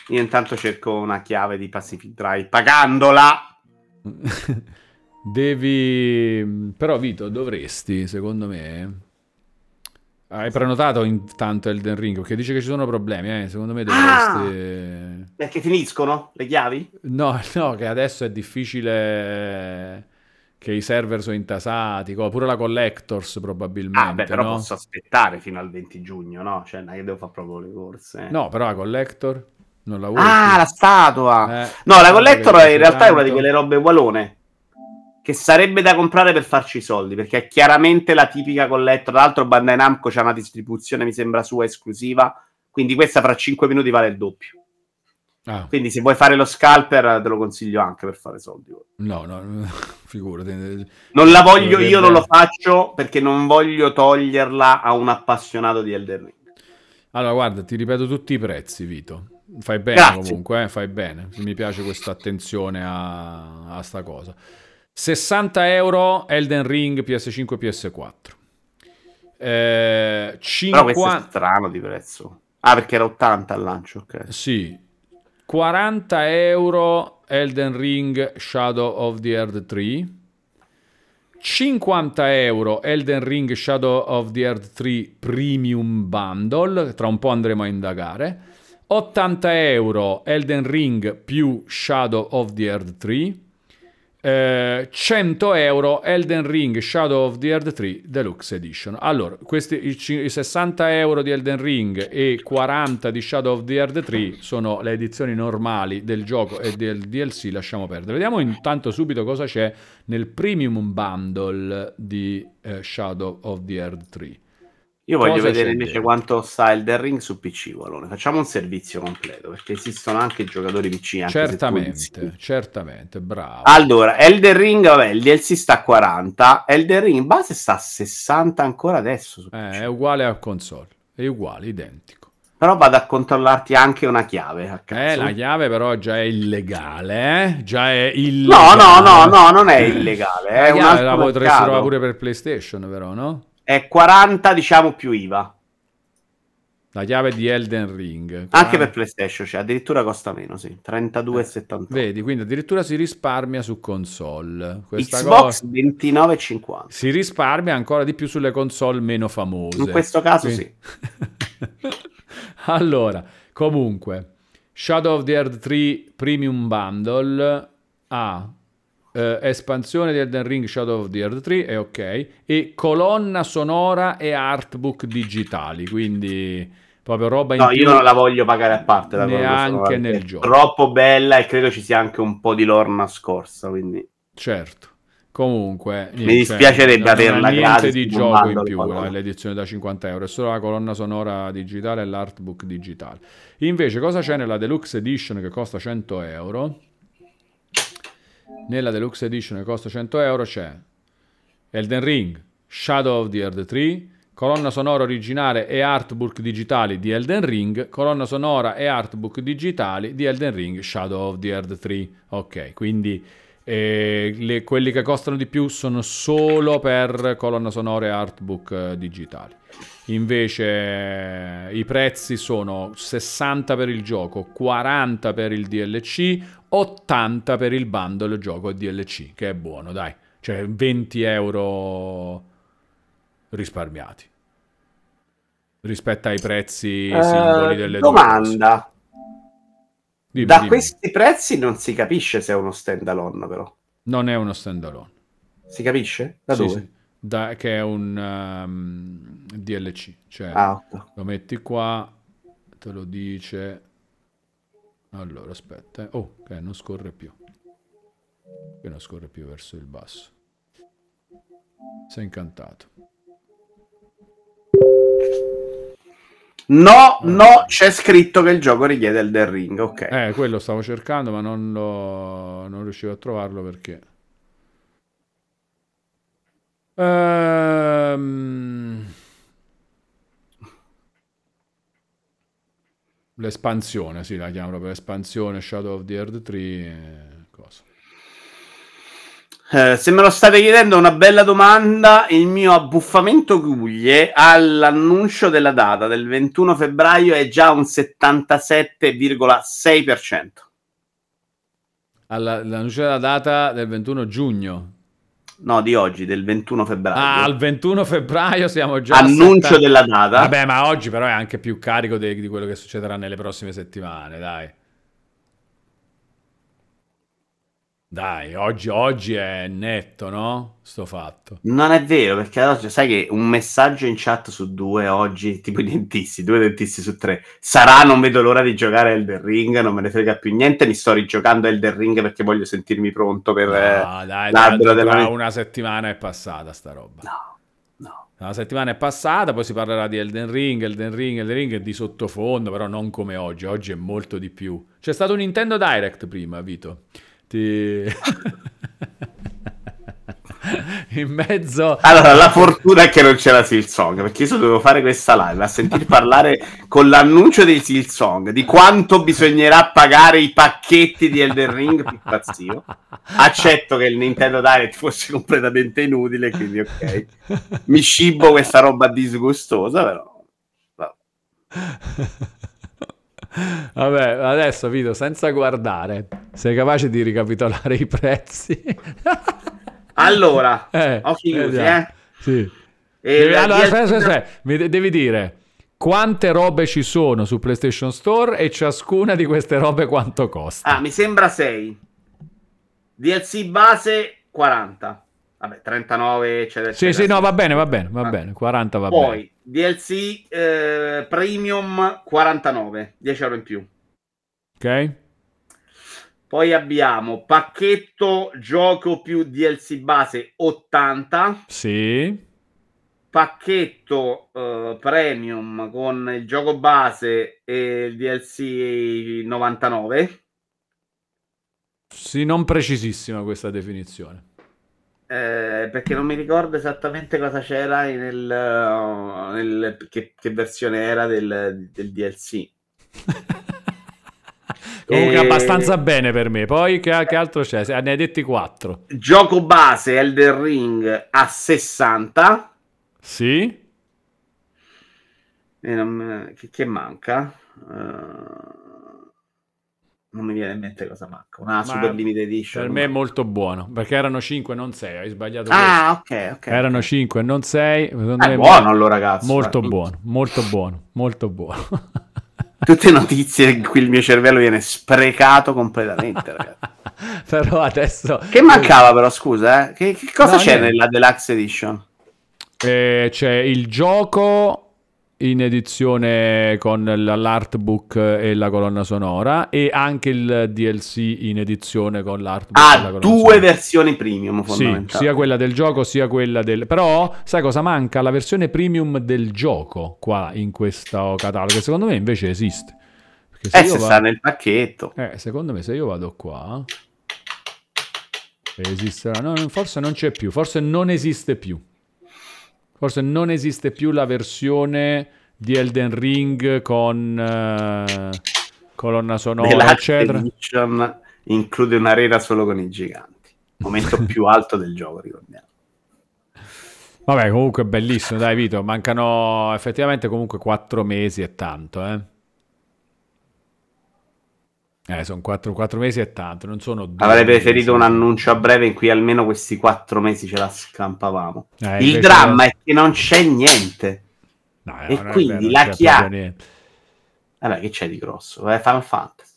B: Io intanto cerco una chiave di Pacific Drive pagandola. (laughs)
A: Devi... Però Vito, dovresti, secondo me... Hai prenotato intanto Elden Ring perché dice che ci sono problemi, eh? secondo me dovresti...
B: Perché finiscono le chiavi?
A: No, (laughs) no, che adesso è difficile che i server sono intasati, pure la Collectors probabilmente.
B: Ah, beh, però
A: no?
B: posso aspettare fino al 20 giugno, no? Cioè, non è che devo fare proprio le corse.
A: No, però la Collector non la vuoi
B: Ah,
A: più?
B: la statua!
A: Eh,
B: No, la collector in realtà è una di quelle robe walone. Che sarebbe da comprare per farci i soldi, perché è chiaramente la tipica collector. Tra l'altro Bandai Namco c'ha una distribuzione, mi sembra sua, esclusiva. Quindi questa fra 5 minuti vale il doppio.
A: Ah,
B: Quindi se vuoi fare lo scalper te lo consiglio anche per fare soldi.
A: no, no, (laughs) figurati.
B: Non la voglio, io non lo faccio perché non voglio toglierla a un appassionato di Elden Ring.
A: Allora, guarda, ti ripeto tutti i prezzi, Vito. Fai bene
B: Grazie.
A: comunque, eh, fai bene. Mi piace questa attenzione a, a sta cosa. 60 euro Elden Ring PS5 PS4. Eh,
B: Però questo è
A: 50...
B: strano di prezzo. Ah, perché era 80 al lancio, ok.
A: Sì. 40 euro Elden Ring Shadow of the Earth 3. 50 euro Elden Ring Shadow of the Earth 3 Premium Bundle. Tra un po' andremo a indagare. 80 euro Elden Ring più Shadow of the Earth 3. Eh, 100 euro Elden Ring Shadow of the Earth 3 Deluxe Edition. Allora, questi i, i 60 euro di Elden Ring e 40 di Shadow of the Earth 3 sono le edizioni normali del gioco e del DLC. Lasciamo perdere. Vediamo intanto subito cosa c'è nel premium bundle di eh, Shadow of the Earth 3.
B: Io voglio
A: Cosa
B: vedere invece
A: dentro?
B: quanto sta Elden Ring su PC, Valone. Facciamo un servizio completo, perché esistono anche giocatori PC. Anche
A: Certamente, certamente, bravo.
B: Allora, Elden Ring, vabbè, il DLC sta a 40, Elden Ring in base sta a 60 ancora adesso
A: Eh, è uguale a console, è uguale, identico.
B: Però vado a controllarti anche una chiave.
A: Eh, la chiave però già è illegale, eh? Già è
B: No,
A: illegale.
B: no, no, no, non è illegale. È
A: La chiave la potresti trovare pure per PlayStation, però, no?
B: È 40, diciamo, più IVA.
A: La chiave di Elden Ring.
B: Anche
A: 40.
B: per PlayStation, cioè addirittura costa meno, sì. 32,78.
A: Vedi, quindi addirittura si risparmia su console. Questa
B: Xbox
A: cosa
B: 29,50.
A: si risparmia ancora di più sulle console meno famose.
B: In questo caso
A: Quindi-
B: sì. (laughs)
A: allora, comunque, Shadow of the Earth 3 Premium Bundle ha eh, espansione di Elden Ring Shadow of the Earth 3, è ok, e colonna sonora e artbook digitali, quindi proprio roba in
B: No, io non la voglio pagare a parte la
A: Neanche nel
B: è
A: gioco.
B: Troppo bella e credo ci sia anche un po' di lore nascorsa, quindi...
A: Certo. Comunque,
B: Mi dispiacerebbe
A: non ha
B: averla
A: niente di gioco in più la- l'edizione da 50 euro, è solo la colonna sonora digitale e l'artbook digitale. Invece, cosa c'è nella Deluxe Edition che costa 100 euro? Nella Deluxe Edition che costa 100 euro c'è Elden Ring, Shadow of the Earth 3, colonna sonora originale e artbook digitali di Elden Ring, colonna sonora e artbook digitali di Elden Ring, Shadow of the Earth 3. Ok, quindi eh, le- quelli che costano di più sono solo per colonna sonora e artbook eh, digitali. Invece i prezzi sono 60 per il gioco, 40 per il DLC, 80 per il bundle gioco e DLC, che è buono, dai. Cioè 20 euro risparmiati rispetto ai prezzi singoli
B: Eh,
A: delle due cose.
B: domanda.
A: Dimmi,
B: da
A: dimmi.
B: questi prezzi non si capisce se è uno standalone, però.
A: Non è uno standalone.
B: Si capisce? Da
A: Sì,
B: dove?
A: sì. Da- che è un um, DLC. Cioè,
B: Ah, ok.
A: lo metti qua, te lo dice. Allora, aspetta. eh. Oh, ok, non scorre più. Che non scorre più verso il basso. Sei incantato.
B: No, no, c'è scritto che il gioco richiede il del ring, ok.
A: Eh, quello stavo cercando, ma non, lo, non riuscivo a trovarlo perché. Ehm, L'espansione, sì, la chiamo proprio l'espansione Shadow of the Earth 3. eh, cosa.
B: Eh, se me lo state chiedendo, una bella domanda. Il mio abbuffamento guglie all'annuncio della data del 21 febbraio è già un 77,6%.
A: Alla- L'annuncio della data del 21 giugno.
B: No, di oggi, del 21 febbraio.
A: Ah, al 21 febbraio siamo già...
B: Annuncio
A: 70
B: della data.
A: Vabbè, ma oggi però è anche più carico de- di quello che succederà nelle prossime settimane, dai. Dai, oggi, oggi è netto, no? Sto fatto.
B: Non è vero, perché allora, sai che un messaggio in chat su due oggi, tipo i dentisti, due dentisti su tre, sarà non vedo l'ora di giocare a Elden Ring, non me ne frega più niente, mi sto rigiocando a Elden Ring perché voglio sentirmi pronto per... eh,
A: No, dai,
B: l'albero
A: tra
B: della-
A: una settimana è passata sta roba.
B: No, no.
A: Una settimana è passata, poi si parlerà di Elden Ring, Elden Ring, Elden Ring di sottofondo, però non come oggi. Oggi è molto di più. C'è stato un Nintendo Direct prima, Vito. Ti... (laughs) In mezzo...
B: Allora, la fortuna è che non c'era Silsong, perché io dovevo fare questa live a sentir (laughs) parlare con l'annuncio dei Silsong di quanto bisognerà pagare i pacchetti di Elden Ring, più impazzio. Accetto che il Nintendo Direct fosse completamente inutile, quindi ok. Mi scibo questa roba disgustosa, però... (laughs)
A: Vabbè, adesso Vito, senza guardare, sei capace di ricapitolare (laughs) i prezzi?
B: Allora, (laughs)
A: Eh,
B: occhi chiusi,
A: vediamo.
B: eh.
A: Sì.
B: E
A: Devi,
B: la
A: allora, aspetta, aspetta, aspetta. Mi de- devi dire quante robe ci sono su PlayStation Store e ciascuna di queste robe quanto costa.
B: Ah, mi sembra 6. DLC base 40. Vabbè, 39, eccetera,
A: sì,
B: eccetera.
A: sì, no, va bene, va bene, va
B: Ah.
A: bene. 40 va
B: Poi DLC eh, premium 49, 10 euro in più.
A: bene. Ok?
B: Poi abbiamo pacchetto gioco più DLC base 80,
A: Sì.
B: pacchetto eh, premium con il gioco base e il DLC 99.
A: Sì, non precisissima questa definizione.
B: Eh, perché non mi ricordo esattamente cosa c'era nel, uh, nel- che, che versione era del, del DLC. (laughs)
A: Comunque
B: E-
A: abbastanza bene per me. Poi che, che altro c'è? Ne hai detti 4.
B: Gioco base Elden Ring a 60.
A: Sì.
B: E non- che, che manca? Eh, non mi viene in mente cosa manca. Una Super Limited Edition.
A: Per me è molto buono, perché erano 5 non 6, hai sbagliato
B: Ah, ok, ok.
A: questo. Erano 5 non 6, secondo
B: È
A: me
B: buono allora, ragazzi.
A: molto
B: Ma-
A: buono, molto buono, molto buono. (laughs)
B: Tutte notizie in cui il mio cervello viene sprecato completamente, ragazzi. (laughs)
A: Però adesso
B: Che mancava però, scusa, eh? Che, che cosa
A: No,
B: c'è
A: niente.
B: nella Deluxe Edition?
A: Eh, c'è il gioco in edizione con l'artbook e la colonna sonora e anche il DLC in edizione con l'artbook e colonna
B: due
A: sonora.
B: versioni premium
A: Sì, sia quella del gioco sia quella del... Però, sai cosa manca? La versione premium del gioco qua in questo catalogo, che secondo me invece esiste. Perché se
B: Eh, se
A: va-
B: sta nel pacchetto.
A: eh, secondo me se io vado qua... Esisterà... No, forse non c'è più, forse non esiste più. Forse non esiste più la versione di Elden Ring con eh, colonna sonora,
B: Deluxe
A: eccetera.
B: Edition include un'arena solo con i giganti. Momento più alto del gioco, ricordiamo.
A: Vabbè, comunque bellissimo, dai Vito, mancano effettivamente comunque quattro mesi e tanto, eh. Eh, sono quattro, quattro mesi e tanto, non sono due
B: Avrei
A: mesi.
B: preferito un annuncio a breve in cui almeno questi quattro mesi ce la scampavamo.
A: Eh,
B: Il dramma è che non c'è niente.
A: No,
B: e
A: non è
B: quindi
A: vero, non
B: la
A: c'è
B: chia-
A: proprio niente.
B: Vabbè, che c'è di grosso? Eh, Final Fantasy.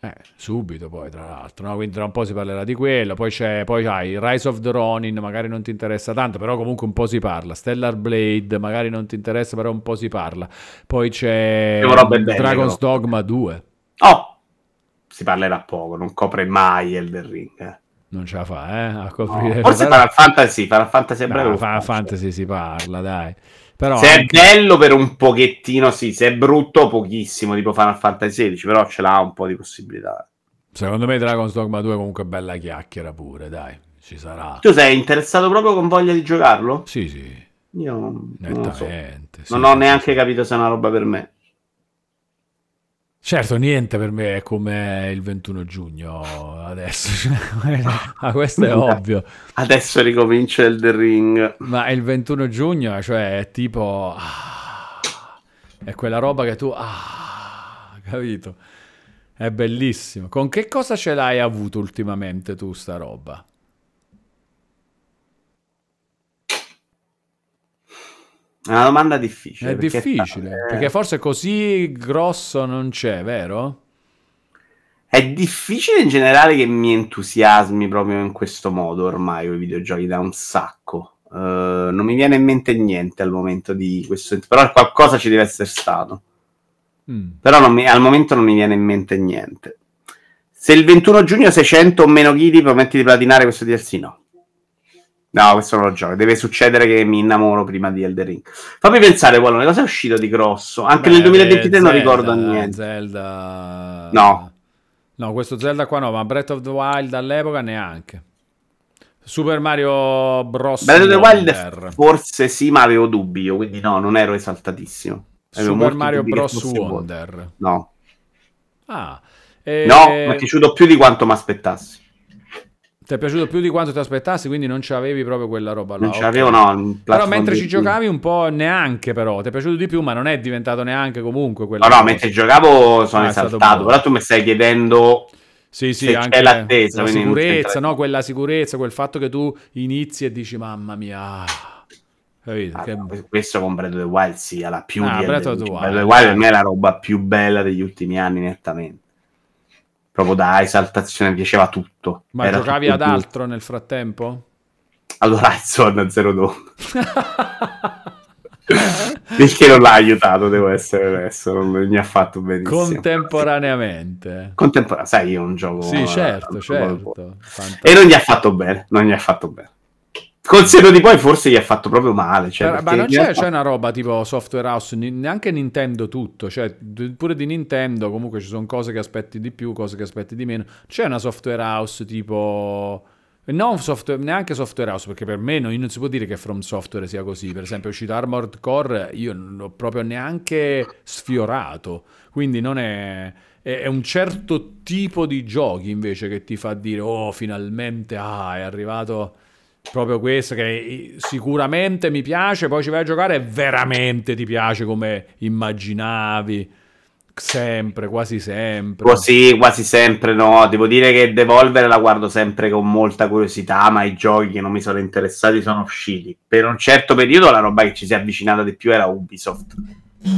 A: Eh, subito poi, tra l'altro, no? quindi tra un po' si parlerà di quello, poi c'è, poi hai Rise of the Ronin, magari non ti interessa tanto, però comunque un po' si parla, Stellar Blade, magari non ti interessa, però un po' si parla, poi c'è Dragon's. Dogma 2,
B: Oh, si parlerà poco, non copre mai Elden Ring. eh.
A: non ce la fa, eh, a
B: No,
A: coprire... (laughs)
B: Forse
A: però-
B: Final Fantasy, Final Fantasy a breve.
A: No, Final. Fantasy si parla, dai. Però
B: Se è
A: anche-
B: bello per un pochettino, sì, se è brutto pochissimo, tipo Final Fantasy 16, però ce l'ha un po' di possibilità.
A: secondo me Dragon's Dogma 2 comunque è bella chiacchiera pure, dai, ci sarà.
B: Tu sei interessato proprio con voglia di giocarlo?
A: Sì, sì,
B: Io non, non so.
A: sì,
B: Non ho neanche capito se è una roba per me.
A: Certo, niente per me è come il 21 giugno adesso, (laughs) ah, questo è ovvio.
B: Adesso ricomincia il The Ring.
A: Ma il 21 giugno, cioè, è tipo... ah, è quella roba che tu... Ah, capito? È bellissimo. Con che cosa ce l'hai avuto ultimamente tu, sta roba?
B: È una domanda difficile.
A: È
B: perché
A: difficile,
B: eh,
A: perché forse così grosso non c'è, vero?
B: È difficile in generale che mi entusiasmi proprio in questo modo ormai i videogiochi da un sacco. Eh, non mi viene in mente niente al momento di questo, però qualcosa ci deve essere stato.
A: Mm.
B: Però mi- al momento non mi viene in mente niente. Se il 21 giugno 600 o meno chili prometti di platinare questo DLC, no. No, questo non lo gioco. Deve succedere che mi innamoro prima di Elder Ring. Fammi pensare, Wallone, cosa è uscito di grosso? Anche
A: Beh,
B: nel 2023 non
A: Zelda,
B: ricordo niente.
A: Zelda...
B: No.
A: No, questo Zelda qua no, ma Breath of the Wild all'epoca neanche. Super Mario Bros.
B: Breath of the Wild
A: Wonder.
B: forse sì, ma avevo dubbi io, quindi no, non ero esaltatissimo. Avevo
A: Super Mario Bros.
B: fosse buono.
A: Wonder.
B: No.
A: Ah. e-
B: No, mi è piaciuto più di quanto mi aspettassi.
A: Ti è piaciuto più di quanto ti aspettassi, quindi non c'avevi proprio quella roba là.
B: Non ce
A: ok.
B: l'avevo, no.
A: Però mentre ci giocavi un po' neanche però, ti è piaciuto di più, ma non è diventato neanche comunque quella
B: No, no, mentre giocavo sono
A: Ah,
B: esaltato.
A: buono.
B: Però tu mi stai chiedendo
A: Sì, sì,
B: se
A: anche
B: l'attesa,
A: la sicurezza, no? Quella sicurezza, quel fatto che tu inizi e dici mamma mia. ah", Capito?
B: Ah,
A: Che-
B: no, questo con Breath of the Wild sia la più
A: Ah,
B: di
A: Breath
B: Elden
A: of the
B: Ring.
A: Wild.
B: Breath of the Wild per me è la roba più bella degli ultimi anni nettamente proprio da esaltazione mi piaceva tutto
A: Ma
B: Era
A: giocavi
B: tutto
A: ad
B: giusto.
A: altro nel frattempo?
B: allora Horizon Zero Dawn (laughs) perché non l'ha aiutato devo essere onesto non mi ha fatto benissimo
A: Contemporaneamente.
B: contemporaneo sai io un gioco
A: Sì, certo, certo.
B: E non gli ha fatto bene non gli ha fatto bene col seno di poi forse gli ha fatto proprio male cioè,
A: ma
B: perché
A: non c'è, c'è una roba tipo software house, neanche Nintendo tutto, cioè pure di Nintendo comunque ci sono cose che aspetti di più, cose che aspetti di meno. C'è una software house tipo... Non software, neanche software house, perché per me non, non si può dire che From Software sia così. Per esempio, è uscito Armored Core, io non l'ho proprio neanche sfiorato. Quindi non è, è, è un certo tipo di giochi invece che ti fa dire, oh, finalmente, ah, è arrivato proprio questo che sicuramente mi piace, poi ci vai a giocare e veramente ti piace come immaginavi, sempre, quasi sempre.
B: Così quasi sempre no, devo dire che Devolver la guardo sempre con molta curiosità, ma i giochi che non mi sono interessati sono usciti. Per un certo periodo la roba che ci si è avvicinata di più era Ubisoft.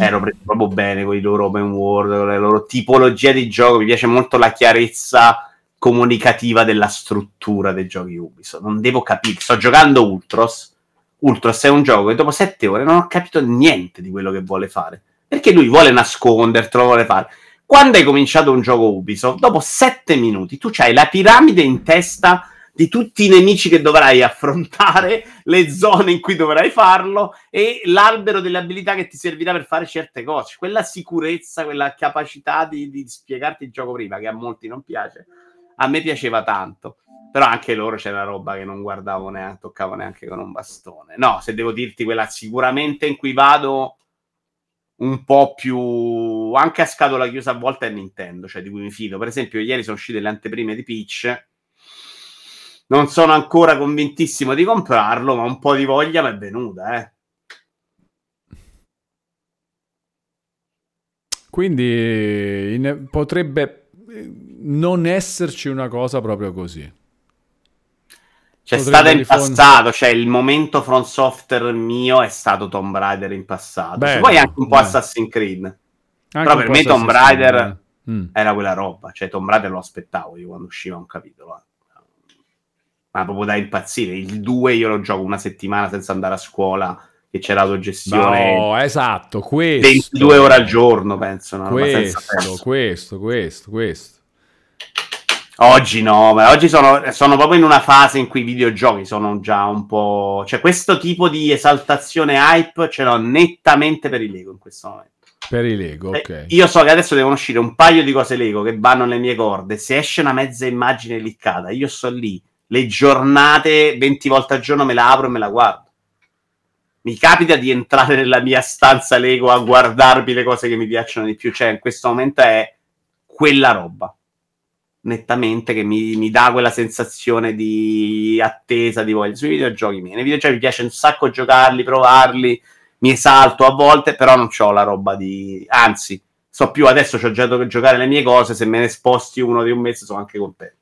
B: Ero preso proprio bene con i loro open world, con le loro tipologie di gioco. Mi piace molto la chiarezza comunicativa della struttura dei giochi Ubisoft. Non devo capire. Sto giocando Ultros. Ultros è un gioco che dopo sette ore non ho capito niente di quello che vuole fare. Perché lui vuole nascondertelo, vuole fare. Quando hai cominciato un gioco Ubisoft, dopo sette minuti tu hai la piramide in testa di tutti i nemici che dovrai affrontare, le zone in cui dovrai farlo e l'albero delle abilità che ti servirà per fare certe cose. Quella sicurezza, quella capacità di, di spiegarti il gioco prima, che a molti non piace, a me piaceva tanto. Però anche loro c'era roba che non guardavo neanche, toccavo neanche con un bastone. No, se devo dirti quella sicuramente in cui vado un po' più anche a scatola chiusa a volte è Nintendo, cioè di cui mi fido. Per esempio, ieri sono uscite le anteprime di Peach. Non sono ancora convintissimo di comprarlo, ma un po' di voglia mi è venuta, eh.
A: Quindi in- potrebbe non esserci una cosa proprio così.
B: C'è
A: Potrebbe
B: stata in
A: rifond-
B: passato, cioè il momento From Software mio è stato Tomb Raider in passato.
A: Bello,
B: poi anche un po'
A: bello.
B: Assassin's Creed.
A: Anche
B: Però per me Tomb Raider
A: eh. Mm.
B: era quella roba, cioè Tomb Raider lo aspettavo io quando usciva un capitolo. eh. Ma proprio da impazzire. Il 2 io lo gioco una settimana senza andare a scuola, che c'era l'autogestione
A: No, esatto, questo.
B: 22 ore al giorno, penso. Senza
A: Questo,
B: senso.
A: questo, questo, questo.
B: Oggi no, ma oggi sono, sono proprio in una fase in cui i videogiochi sono già un po'... Cioè questo tipo di esaltazione hype ce l'ho nettamente per i Lego in questo momento.
A: Per i Lego,
B: Eh,
A: ok.
B: Io so che adesso devono uscire un paio di cose Lego che vanno nelle mie corde. Se esce una mezza immagine liccata, io sto lì. Le giornate 20 volte al giorno me la apro e me la guardo. Mi capita di entrare nella mia stanza Lego a guardarmi le cose che mi piacciono di più. Cioè, in questo momento è quella roba. Nettamente che mi, mi dà quella sensazione di attesa, di voglia. Sui videogiochi miei. Nei videogiochi mi piace un sacco giocarli, provarli, mi esalto a volte, però non ho la roba di... Anzi, so più adesso ho già da giocare le mie cose, se me ne sposti uno di un mese sono anche contento.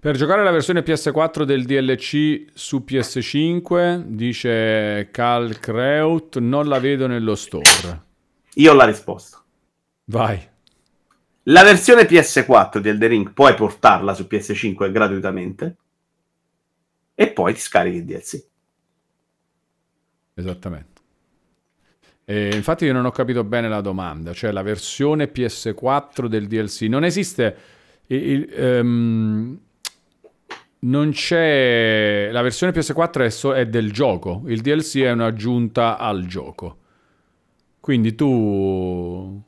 A: Per giocare la versione PS4 del DLC su PS5, dice Cal Kreut, non la vedo nello store.
B: Io ho la risposta.
A: Vai.
B: La versione PS4 di Elden Ring puoi portarla su PS5 gratuitamente e poi ti scarichi il DLC.
A: Esattamente. E infatti io non ho capito bene la domanda, cioè la versione PS4 del DLC. Non esiste... Il, il, um, non c'è... La versione PS4 è, so- è del gioco, il DLC è un'aggiunta al gioco. Quindi tu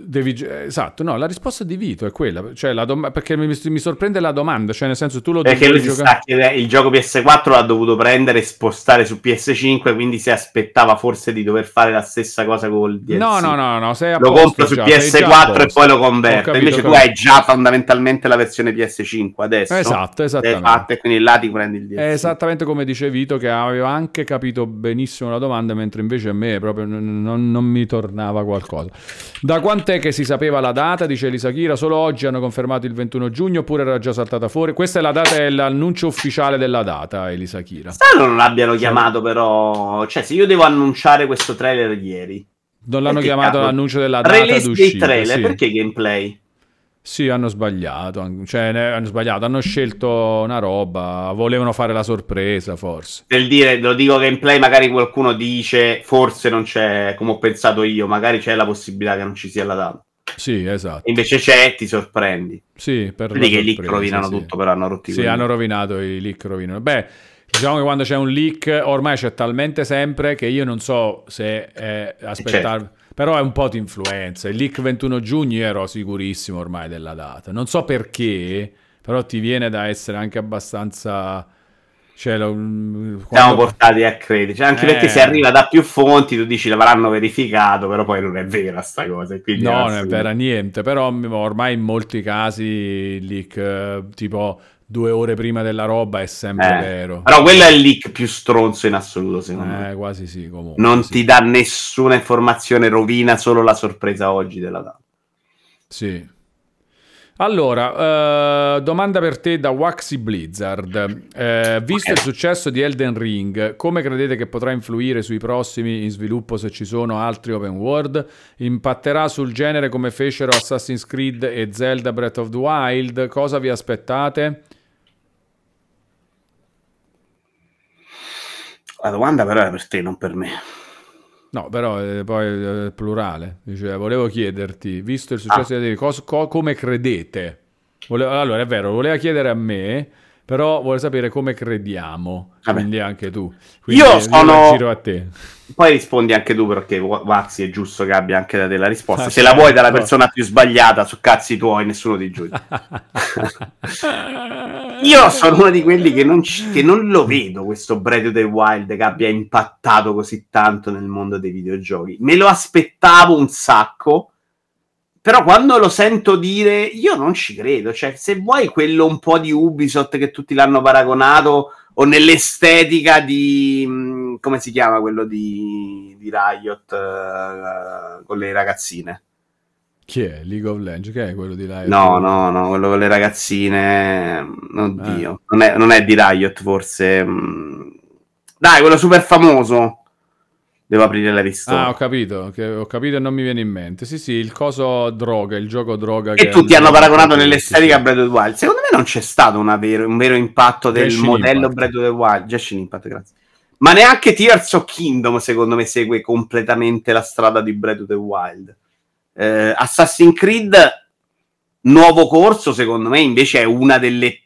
A: Devi, esatto, no, la risposta di Vito è quella, cioè la dom- perché mi, mi, sorprende la domanda, cioè nel senso tu lo
B: devi Perché lui giocare... che il gioco PS4 l'ha dovuto prendere e spostare su PS5, quindi si aspettava forse di dover fare la stessa cosa col DLC.
A: No, no, no, no sei
B: lo compro su già, PS4 e poi lo converte. Invece tu hai già fondamentalmente la versione PS5 adesso.
A: Esatto, esattamente.
B: Fatte, quindi là ti prendi il DLC.
A: È esattamente come dice Vito che aveva anche capito benissimo la domanda, mentre invece a me proprio non, non, non mi tornava qualcosa. Da quant'è che si sapeva la data, dice Elisakira, solo oggi hanno confermato il 21 giugno oppure era già saltata fuori? Questa è la data, è l'annuncio ufficiale della data, Elisakira.
B: Strano non l'abbiano chiamato però, cioè se io devo annunciare questo trailer ieri.
A: Non l'hanno chiamato capo? l'annuncio della data
B: Release
A: d'uscita.
B: Dei trailer, sì. perché gameplay?
A: Sì, hanno sbagliato, cioè hanno sbagliato, hanno scelto una roba, volevano fare la sorpresa forse.
B: Nel dire, lo dico gameplay, magari qualcuno dice, forse non c'è, come ho pensato io, magari c'è la possibilità che non ci sia la data.
A: Sì, esatto.
B: Invece c'è, ti sorprendi.
A: Sì, per
B: Vedi che i leak rovinano sì. tutto, però hanno rotto
A: Sì, hanno rovinato i leak, rovinano. Beh, diciamo che quando c'è un leak ormai c'è talmente sempre che io non so se è aspettare... Certo però è un po' di influenza. Il leak 21 giugno io ero sicurissimo ormai della data. Non so perché, però ti viene da essere anche abbastanza... Cioè, lo,
B: quando... Siamo portati a credere, cioè, anche eh... perché se arriva da più fonti tu dici l'avranno verificato, però poi non è vera sta cosa.
A: no, non è vera niente, però ormai in molti casi il leak eh, tipo due ore prima della roba è sempre
B: eh,
A: vero.
B: Però quello è il leak più stronzo in assoluto, secondo
A: eh,
B: me.
A: quasi sì, comunque.
B: Non
A: sì.
B: ti dà nessuna informazione, rovina solo la sorpresa oggi della data.
A: Sì. Allora, uh, domanda per te da Waxy Blizzard. Uh, visto okay. il successo di Elden Ring, come credete che potrà influire sui prossimi in sviluppo se ci sono altri open world? Impatterà sul genere come fecero Assassin's Creed e Zelda Breath of the Wild? Cosa vi aspettate?
B: La domanda però è per te, non per me.
A: No, però eh, poi è eh, plurale. Dice, volevo chiederti, visto il successo ah. di cos- co- come credete? Volevo, allora, è vero, voleva chiedere a me, però vuole sapere come crediamo. Vabbè. Quindi anche tu. Quindi
B: io sono...
A: giro a te.
B: Poi rispondi anche tu perché Waxi è giusto che abbia anche da te la risposta. Ah, Se certo. la vuoi dalla persona più sbagliata, su cazzi tuoi, nessuno ti giudica. (laughs) Io sono uno di quelli che non, ci, che non, lo vedo questo Breath of the Wild che abbia impattato così tanto nel mondo dei videogiochi. Me lo aspettavo un sacco, però quando lo sento dire io non ci credo. Cioè, se vuoi quello un po' di Ubisoft che tutti l'hanno paragonato, o nell'estetica di... Mm, come si chiama quello di, di Riot uh, con le ragazzine?
A: Chi è? League of Legends? Che è quello di Riot?
B: No, no, no, quello con le ragazzine. Oddio, eh. non, è, non, è, di Riot, forse. Mm. Dai, quello super famoso. Devo aprire la lista.
A: Ah, ho capito, ho capito e non mi viene in mente. Sì, sì, il coso droga, il gioco droga.
B: E tutti hanno paragonato nell'estetica a Breath of the Wild. Secondo me non c'è stato vero, un vero impatto del Genshin modello Impact. Breath of the Wild. Genshin Impact, grazie. Ma neanche Tears of Kingdom, secondo me, segue completamente la strada di Breath of the Wild. Eh, Assassin's Creed nuovo corso, secondo me, invece è una delle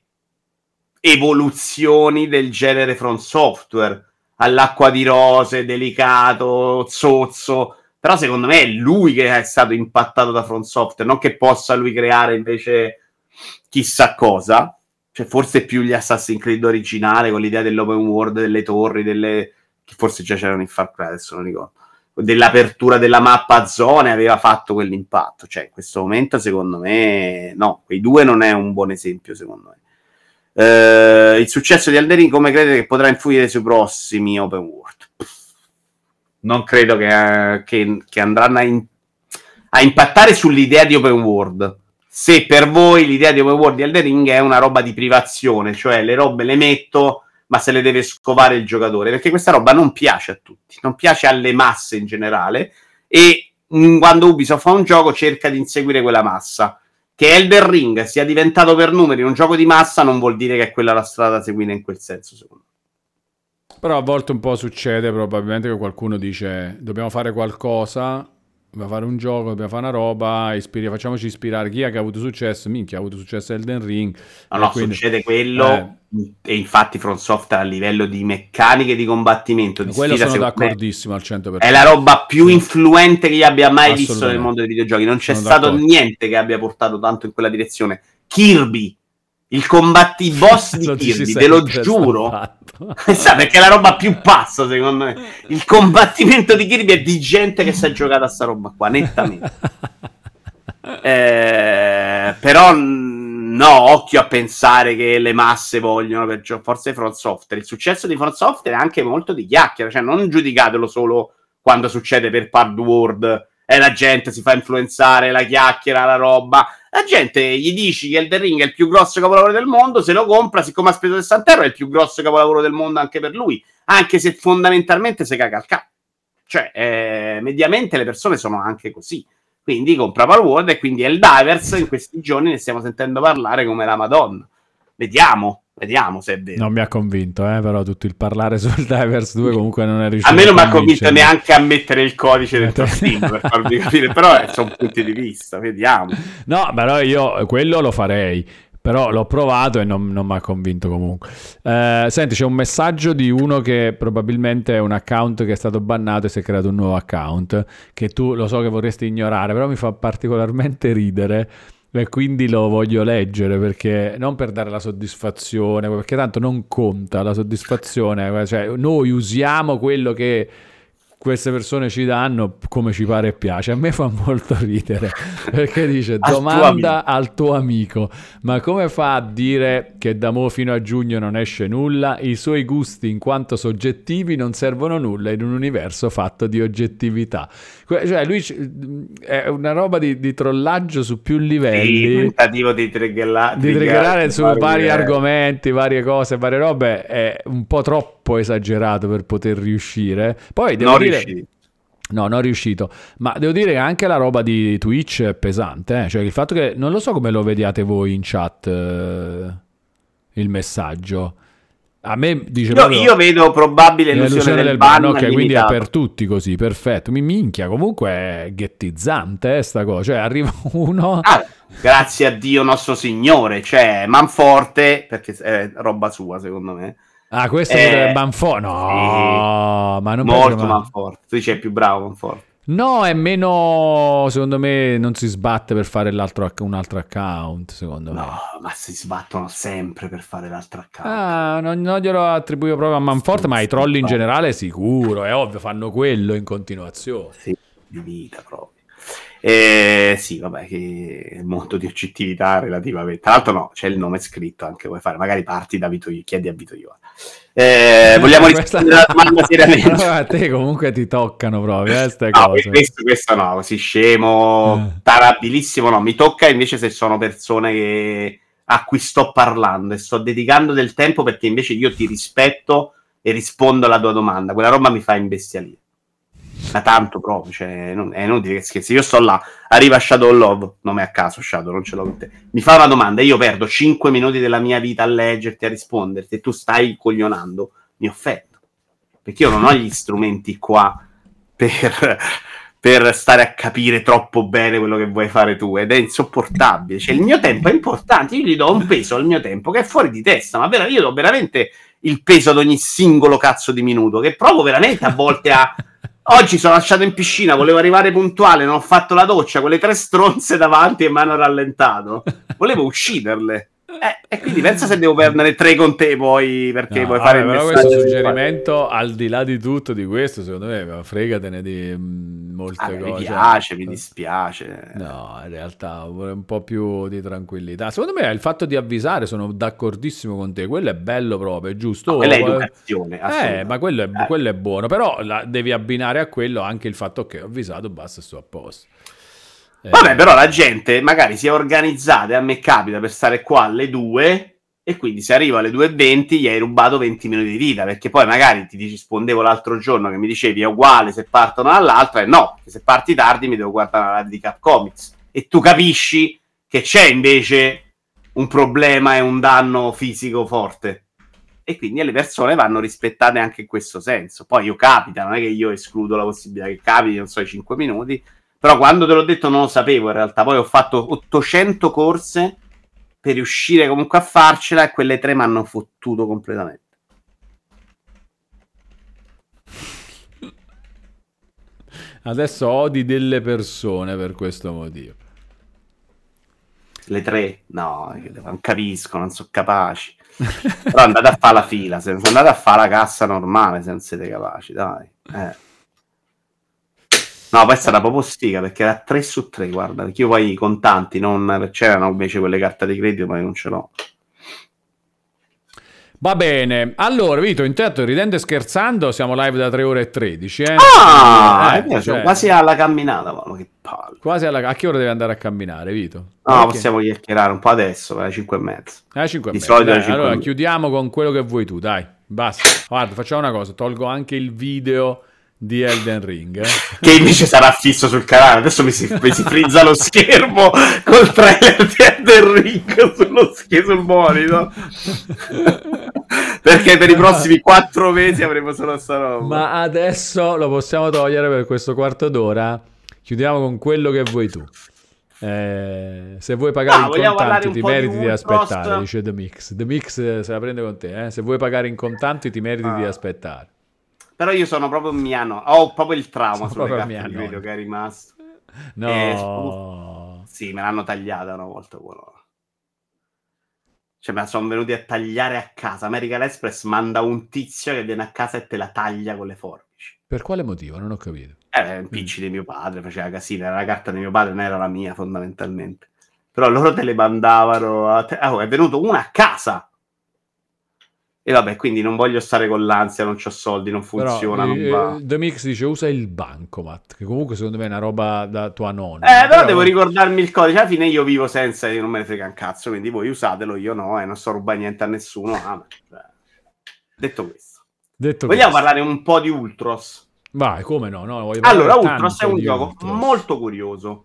B: evoluzioni del genere From Software. All'acqua di rose, delicato, zozzo. Però secondo me è lui che è stato impattato da From Software, non che possa lui creare invece chissà cosa. Cioè, forse più gli Assassin's Creed originali con l'idea dell'open world, delle torri, delle... che forse già c'erano in Far Cry, adesso non ricordo dell'apertura della mappa a zone aveva fatto quell'impatto. Cioè, in questo momento, secondo me, no, quei due non è un buon esempio, secondo me. Eh, il successo di Elden Ring, come credete che potrà influire sui prossimi open world? Non credo che, che, che andranno a, in- a impattare sull'idea di open world. Se per voi l'idea di open world di Elden Ring è una roba di privazione, cioè le robe le metto, ma se le deve scovare il giocatore, perché questa roba non piace a tutti, non piace alle masse in generale e mh, quando Ubisoft fa un gioco cerca di inseguire quella massa. Che Elden Ring sia diventato per numeri un gioco di massa non vuol dire che è quella la strada da seguire in quel senso, secondo me.
A: Però a volte un po' succede probabilmente che qualcuno dice dobbiamo fare qualcosa, dobbiamo fare un gioco, dobbiamo fare una roba, ispiri- facciamoci ispirare chi è che ha avuto successo, minchia ha avuto successo Elden Ring.
B: No, no,
A: quindi-
B: succede quello
A: Eh.
B: e infatti Front Software a livello di meccaniche di combattimento, di
A: Quello
B: sfida,
A: sono
B: me,
A: d'accordissimo al 100%.
B: è la roba più influente che io abbia mai visto nel mondo dei videogiochi. Non c'è
A: Sono
B: stato
A: d'accordo.
B: niente che abbia portato tanto in quella direzione. Kirby, il combatti i boss di (laughs) Kirby, ve lo giuro.
A: fatto. (laughs)
B: Sa, perché è la roba più pazza, secondo me. Il combattimento di Kirby è di gente che si è giocata a sta roba qua, nettamente. (laughs) Eh, però no, occhio a pensare che le masse vogliono per gio- forse Front Software. Il successo di Front Software è anche molto di chiacchiera, cioè non giudicatelo solo quando succede per Pard World e la gente si fa influenzare, la chiacchiera, la roba. La gente gli dici che Elden Ring è il più grosso capolavoro del mondo, se lo compra, siccome ha speso 60 euro, è il più grosso capolavoro del mondo anche per lui, anche se fondamentalmente si caga al capo. Cioè, eh, mediamente le persone sono anche così. Quindi compra World e quindi Helldivers in questi giorni ne stiamo sentendo parlare come la Madonna. Vediamo, vediamo se è vero.
A: Non mi ha convinto, eh, però tutto il parlare sul (laughs) Divers 2 comunque non è riuscito
B: a me non mi ha convinto neanche a mettere il codice dentro (laughs) Steam per farvi capire, però eh, sono punti di vista, vediamo.
A: No, però io quello lo farei. Però l'ho provato e non, non mi ha convinto comunque. Eh, senti, c'è un messaggio di uno che probabilmente è un account che è stato bannato e si è creato un nuovo account. Che tu lo so che vorresti ignorare, però mi fa particolarmente ridere. E quindi lo voglio leggere perché non per dare la soddisfazione, perché tanto non conta la soddisfazione. Cioè, noi usiamo quello che queste persone ci danno come ci pare e piace. A me fa molto ridere (laughs) perché dice domanda al tuo amico, ma come fa a dire che da mo fino a giugno non esce nulla? I suoi gusti in quanto soggettivi non servono nulla in un universo fatto di oggettività. Cioè lui è una roba di, di trollaggio su più
B: Sì,
A: livelli.
B: tentativo di triggerare
A: Di triggerare su vari
B: livelli.
A: argomenti, varie cose, varie robe è un po' troppo esagerato per poter riuscire. Poi devo
B: Non
A: dire,
B: riusciti.
A: No, non riuscito. Ma devo dire che anche la roba di Twitch è pesante. eh. Cioè, il fatto che non lo so come lo vediate voi in chat eh, il messaggio. A me dice
B: Io,
A: proprio
B: io vedo probabile l'illusione
A: l'illusione
B: del, ban,
A: ok, quindi è per tutti così, perfetto. Mi minchia, comunque è ghettizzante eh, sta cosa. Cioè, arriva (laughs) uno
B: Ah, grazie a Dio nostro Signore, cioè Manforte, perché è roba sua secondo me,
A: Ah, questo
B: Eh,
A: è Manfo. No, ma non
B: molto
A: penso- ma-
B: Manforte, tu è più bravo Manforte.
A: No, è meno. Secondo me non si sbatte per fare un altro account. Secondo me.
B: No, ma si sbattono sempre per fare l'altro account.
A: Ah, non, non glielo attribuio proprio a Manforte, ma ai troll in generale sicuro, è ovvio, fanno quello in continuazione.
B: Sì, di vita proprio. Eh, sì, vabbè, che è molto di oggettività relativamente. Tra l'altro, no, c'è il nome scritto anche. Vuoi fare? Magari parti da Vito, chiedi a Vito Iova. Eh, vogliamo
A: Questa-
B: rispondere alla domanda seriamente? (laughs)
A: A te comunque ti toccano proprio, eh, ste
B: No,
A: cose.
B: questo, questo no, così scemo,
A: Eh.
B: tarabilissimo no. Mi tocca invece se sono persone che- a cui sto parlando e sto dedicando del tempo perché invece io ti rispetto e rispondo alla tua domanda. Quella roba mi fa imbestialire. Ma tanto proprio, cioè, non- è inutile che scherzi. Io sto là, arriva Shadow Love, nome a caso Shadow, non ce l'ho con te. Mi fa una domanda, io perdo 5 minuti della mia vita a leggerti, a risponderti, e tu stai coglionando, mi offendo. Perché io non ho gli strumenti qua per, per stare a capire troppo bene quello che vuoi fare tu ed è insopportabile. Cioè, il mio tempo è importante, io gli do un peso al mio tempo che è fuori di testa, ma vera- io do veramente il peso ad ogni singolo cazzo di minuto, che provo veramente a volte a... Oggi sono lasciato in piscina, volevo arrivare puntuale, non ho fatto la doccia, quelle tre stronze davanti e mi hanno rallentato. (laughs) Volevo ucciderle. Eh, e quindi pensa se devo prendere tre con te poi perché
A: No,
B: vuoi
A: vabbè,
B: fare il
A: però questo suggerimento, al di là di tutto di questo, secondo me, fregatene di mm, molte
B: Ah, mi
A: cose.
B: piace, mi dispiace.
A: No, in realtà vorrei un po' più di tranquillità. Secondo me il fatto di avvisare, sono d'accordissimo con te, quello è bello proprio, è giusto.
B: Quella è educazione,
A: Eh, ma quello è,
B: Eh.
A: quello è buono, però la- devi abbinare a quello anche il fatto che ho avvisato, basta, sto a posto. Eh,
B: Vabbè, però la gente magari si è organizzata e a me capita per stare qua alle 2 e quindi se arrivo alle 2.20 gli hai rubato 20 minuti di vita perché poi magari ti rispondevo l'altro giorno che mi dicevi è uguale se partono dall'altra e no, se parti tardi mi devo guardare la live di Cap Comics. E tu capisci che c'è invece un problema e un danno fisico forte. E quindi le persone vanno rispettate anche in questo senso. Poi io capita, non è che io escludo la possibilità che capiti, non so, i 5 minuti, però quando te l'ho detto non lo sapevo in realtà. Poi ho fatto 800 corse per riuscire comunque a farcela e quelle tre mi hanno fottuto completamente.
A: Adesso odi delle persone per questo motivo.
B: Le tre, no, non capisco, non sono capaci. Però andate a fare la fila, se andate a fare la cassa normale se non siete capaci, dai. Eh. No, poi è stata proprio stiga perché era 3 su 3, guarda, perché io poi i contanti, non... c'erano invece quelle carte di credito, ma io non ce l'ho.
A: Va bene, allora Vito, intanto ridendo e scherzando, siamo live da 3 ore e 13. Eh?
B: Ah,
A: Eh, cioè,
B: quasi alla camminata, ma che palle.
A: quasi alla- A che ora devi andare a camminare, Vito?
B: No,
A: Perché?
B: possiamo chiacchierare un po' adesso, alle 5 e mezza.
A: Alle 5 e mezza. Dai, allora chiudiamo con quello che vuoi tu, dai. Basta. Guarda, facciamo una cosa, tolgo anche il video di Elden Ring.
B: Che invece sarà fisso sul canale. Adesso mi si, mi si frizza lo schermo col trailer di Elden Ring sullo schermo sul monitor. Perché per i prossimi 4 mesi avremo solo sta roba.
A: Ma adesso lo possiamo togliere per questo quarto d'ora. Chiudiamo con quello che vuoi tu. Eh, se vuoi pagare
B: Ah,
A: in contanti ti meriti di, aspettare, dice The Mix. The Mix eh, se la prende con te, eh. se vuoi pagare in contanti ti meriti
B: Ah.
A: di aspettare.
B: Però io sono proprio mia no. Ho proprio il trauma
A: Sono
B: sulle carte
A: mia
B: di video che è rimasto.
A: No.
B: Sì, me l'hanno tagliata una volta quello. Cioè, me la sono venuti a tagliare a casa. American Express manda un tizio che viene a casa e te la taglia con le forbici.
A: Per quale motivo? Non ho capito.
B: Eh, impicci di mio padre, faceva casino, era la carta di mio padre, non era la mia fondamentalmente. Però loro te le mandavano a te- oh, è venuto una a casa. E vabbè, quindi non voglio stare con l'ansia, non ho soldi, non funziona,
A: Però,
B: non
A: eh,
B: va.
A: The Mix dice usa il bancomat, che comunque secondo me è una roba da tua nonna.
B: Eh, però devo ricordarmi il codice. Alla fine io vivo senza e non me ne frega un cazzo. Quindi voi usatelo, io no, e non sto rubando niente a nessuno. ah, ma- cioè. Detto questo,
A: Detto
B: vogliamo
A: questo.
B: parlare un po' di Ultros.
A: Vai, come no? no
B: Allora, Ultros è un gioco
A: Ultros.
B: molto curioso,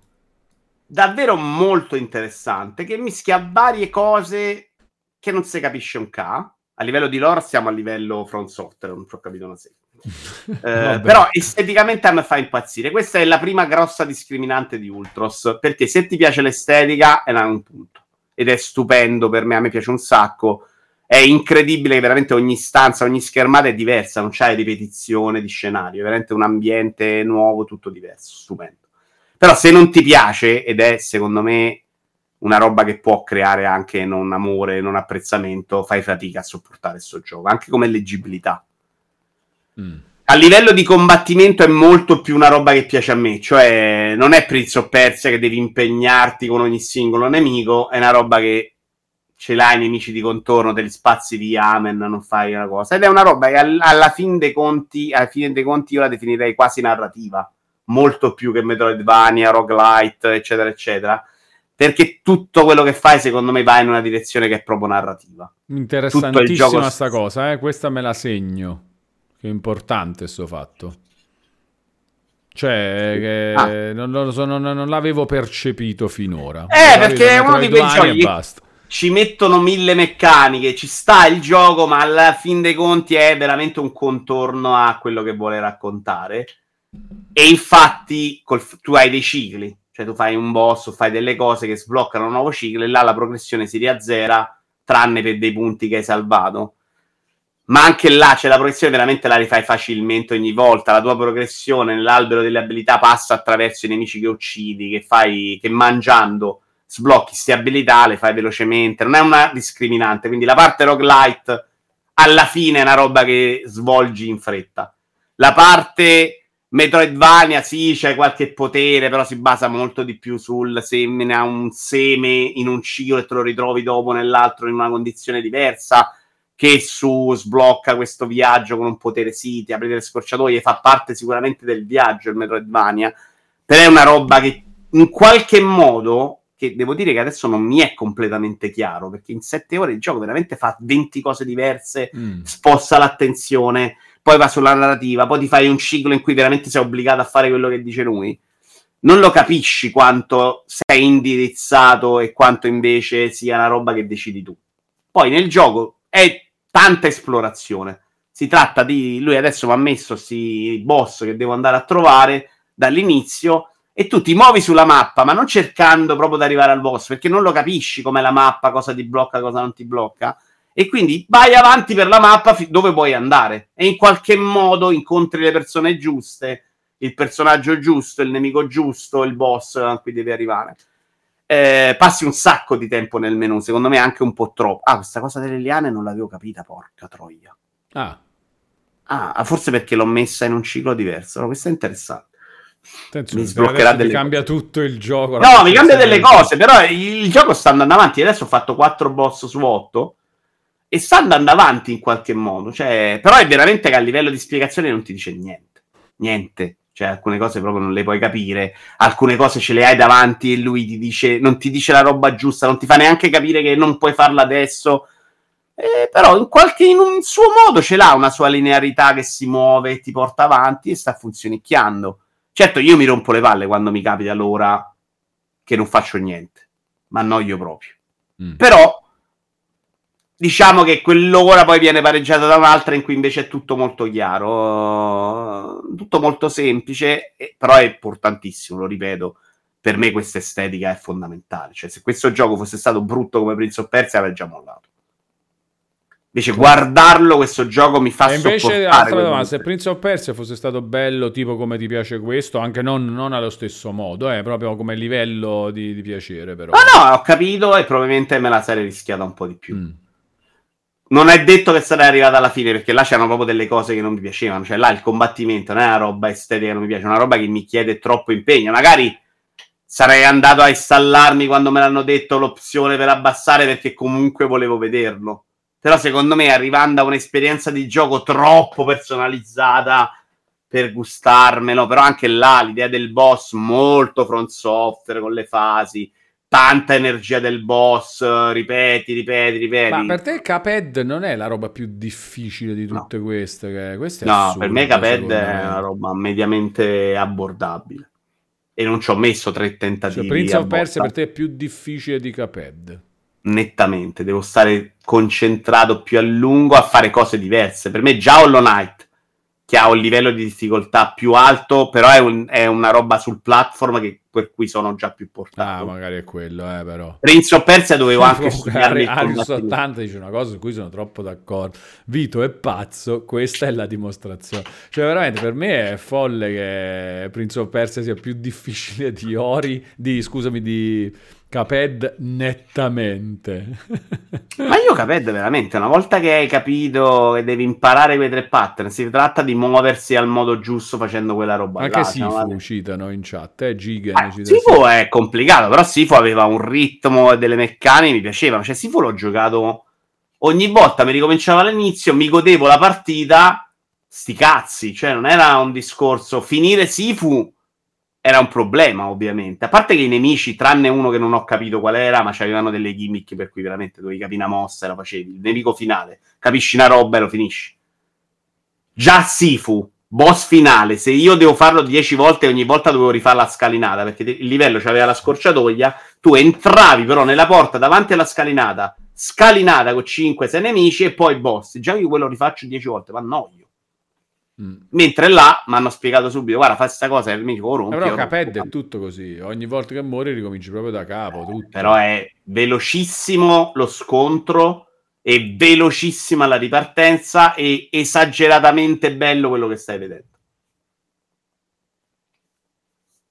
B: davvero molto interessante, che mischia varie cose che non si capisce un ca. A livello di lore siamo a livello front software, non ho capito una serie. (laughs) Eh, però esteticamente a me fa impazzire. Questa è la prima grossa discriminante di Ultros, perché se ti piace l'estetica è un punto. Ed è stupendo per me, a me piace un sacco. È incredibile che veramente ogni stanza, ogni schermata è diversa, non c'è ripetizione di scenario, è veramente un ambiente nuovo, tutto diverso, stupendo. Però se non ti piace, ed è secondo me una roba che può creare anche non amore, non apprezzamento, fai fatica a sopportare questo gioco, anche come leggibilità.
A: Mm.
B: A livello di combattimento è molto più una roba che piace a me, cioè non è Prince of Persia che devi impegnarti con ogni singolo nemico, è una roba che ce l'hai i nemici di contorno, te li spazi via, amen, non fai una cosa. Ed è una roba che al- alla fin dei conti, alla fine dei conti io la definirei quasi narrativa, molto più che Metroidvania, Roguelite, eccetera, eccetera. Perché tutto quello che fai, secondo me, va in una direzione che è proprio narrativa.
A: Interessantissima
B: gioco-
A: sta cosa, eh? questa me la segno. Che è importante sto fatto. Cioè,
B: Ah.
A: non, non non- non l'avevo percepito finora.
B: Eh, perché è uno di quei giochi ci mettono mille meccaniche, ci sta il gioco, ma alla fin dei conti è veramente un contorno a quello che vuole raccontare. E infatti col- tu hai dei cicli, cioè tu fai un boss o fai delle cose che sbloccano un nuovo ciclo e là la progressione si riazzera, tranne per dei punti che hai salvato. Ma anche là c'è la progressione, veramente la rifai facilmente ogni volta. La tua progressione nell'albero delle abilità passa attraverso i nemici che uccidi, che fai, che mangiando sblocchi queste abilità, le fai velocemente, non è una discriminante, quindi la parte roguelite alla fine è una roba che svolgi in fretta. La parte Metroidvania sì, c'è qualche potere, però si basa molto di più sul semine a un seme in un ciclo e te lo ritrovi dopo nell'altro in una condizione diversa che su sblocca questo viaggio con un potere sì, ti apri le scorciatoie, fa parte sicuramente del viaggio il Metroidvania, però è una roba che in qualche modo, che devo dire che adesso non mi è completamente chiaro, perché in sette ore il gioco veramente fa 20 cose diverse,
A: Mm.
B: sposta l'attenzione, poi va sulla narrativa, poi ti fai un ciclo in cui veramente sei obbligato a fare quello che dice lui. Non lo capisci quanto sei indirizzato e quanto invece sia una roba che decidi tu. Poi nel gioco è tanta esplorazione. Si tratta di lui adesso mi ha messo sti boss che devo andare a trovare dall'inizio e tu ti muovi sulla mappa, ma non cercando proprio di arrivare al boss, perché non lo capisci com'è la mappa, cosa ti blocca, cosa non ti blocca. E quindi vai avanti per la mappa fi- dove puoi andare e in qualche modo incontri le persone giuste, il personaggio giusto, il nemico giusto, il boss a cui devi arrivare. Eh, passi un sacco di tempo nel menu, secondo me anche un po' troppo. Ah, questa cosa delle liane non l'avevo capita, porca troia.
A: Ah,
B: Ah, forse perché l'ho messa in un ciclo diverso. No, questo è interessante.
A: attenzione,
B: Mi sbloccherà delle
A: cambia
B: cose.
A: tutto il gioco.
B: No, mi cambia delle cose, però il gioco sta andando avanti. Adesso ho fatto 4 boss su 8 e sta andando avanti in qualche modo. Cioè, però è veramente che a livello di spiegazione non ti dice niente. Niente. Cioè, alcune cose proprio non le puoi capire, alcune cose ce le hai davanti e lui ti dice, non ti dice la roba giusta, non ti fa neanche capire che non puoi farla adesso. Eh, però in, qualche, in un suo modo ce l'ha una sua linearità che si muove e ti porta avanti e sta funzionicchiando. Certo, io mi rompo le palle quando mi capita l'ora che non faccio niente, ma annoio proprio.
A: Mm.
B: Però diciamo che quell'ora poi viene pareggiata da un'altra in cui invece è tutto molto chiaro, tutto molto semplice, però è importantissimo, lo ripeto. Per me questa estetica è fondamentale. Cioè, se questo gioco fosse stato brutto come Prince of Persia, avrei già mollato. Invece, guardarlo, questo gioco mi fa
A: E invece, altra domanda, se. Prince of Persia fosse stato bello, tipo come ti piace questo, anche non, non allo stesso modo, eh, proprio come livello di, di piacere, però.
B: Ma no, ho capito e probabilmente me la sarei rischiata un po' di più.
A: Mm.
B: Non è detto che sarei arrivata alla fine, perché là c'erano proprio delle cose che non mi piacevano. Cioè, là il combattimento non è una roba estetica non mi piace, è una roba che mi chiede troppo impegno. Magari sarei andato a installarmi quando me l'hanno detto l'opzione per abbassare, perché comunque volevo vederlo. Però secondo me, arrivando a un'esperienza di gioco troppo personalizzata per gustarmelo, però anche là l'idea del boss molto front software con le fasi, tanta energia del boss, ripeti, ripeti, ripeti.
A: Ma per te Cuphead non è la roba più difficile di tutte queste? Che... Questo è
B: No,
A: assurdo,
B: per me
A: secondo
B: è una roba mediamente abbordabile. E non ci ho messo tre
A: Cioè,
B: tentativi.
A: Prince
B: a
A: of Persia per te è più difficile di Cuphead.
B: nettamente, devo stare concentrato più a lungo a fare cose diverse. Per me già Hollow Knight, che ha un livello di difficoltà più alto, però è, un- è una roba sul platform che- per cui sono già più
A: Ah,
B: portato.
A: magari è quello, eh, però.
B: Prince of Persia dovevo (laughs) anche studiarmi il combattimento.
A: 80 dice una cosa su cui sono troppo d'accordo. Vito è pazzo, questa è la dimostrazione. Cioè, veramente per me è folle che Prince of Persia sia più difficile di Ori, di scusami, di Cuphead nettamente.
B: Ma io capendo veramente, una volta che hai capito che devi imparare quei tre pattern, si tratta di muoversi al modo giusto facendo quella roba
A: Anche
B: là.
A: Sifu
B: cioè,
A: citano in chat, eh, Giga
B: Ah, Sifu è complicato, però Sifu aveva un ritmo e delle meccaniche mi piacevano. Cioè, Sifu l'ho giocato ogni volta, mi ricominciava all'inizio, mi godevo la partita, sti cazzi. Cioè, non era un discorso. Finire Sifu era un problema, ovviamente. A parte che i nemici, tranne uno che non ho capito qual era, ma avevano delle gimmick per cui veramente dovevi capire una mossa e la facevi. Il nemico finale, capisci una roba e lo finisci. Già Sifu, boss finale, se io devo farlo 10 volte ogni volta dovevo rifare la scalinata, perché il livello c'aveva la scorciatoia, tu entravi però nella porta davanti alla scalinata, scalinata con 5-6 nemici e poi boss. Già io quello rifaccio 10 volte, ma noio.
A: Mm.
B: Mentre là mi hanno spiegato subito, guarda, fa questa cosa e il lo rompi.
A: Però
B: rompo.
A: Cuphead è tutto così, ogni volta che muori ricominci proprio da capo, tutto.
B: Però è velocissimo lo scontro e velocissima la ripartenza e esageratamente bello quello che stai vedendo.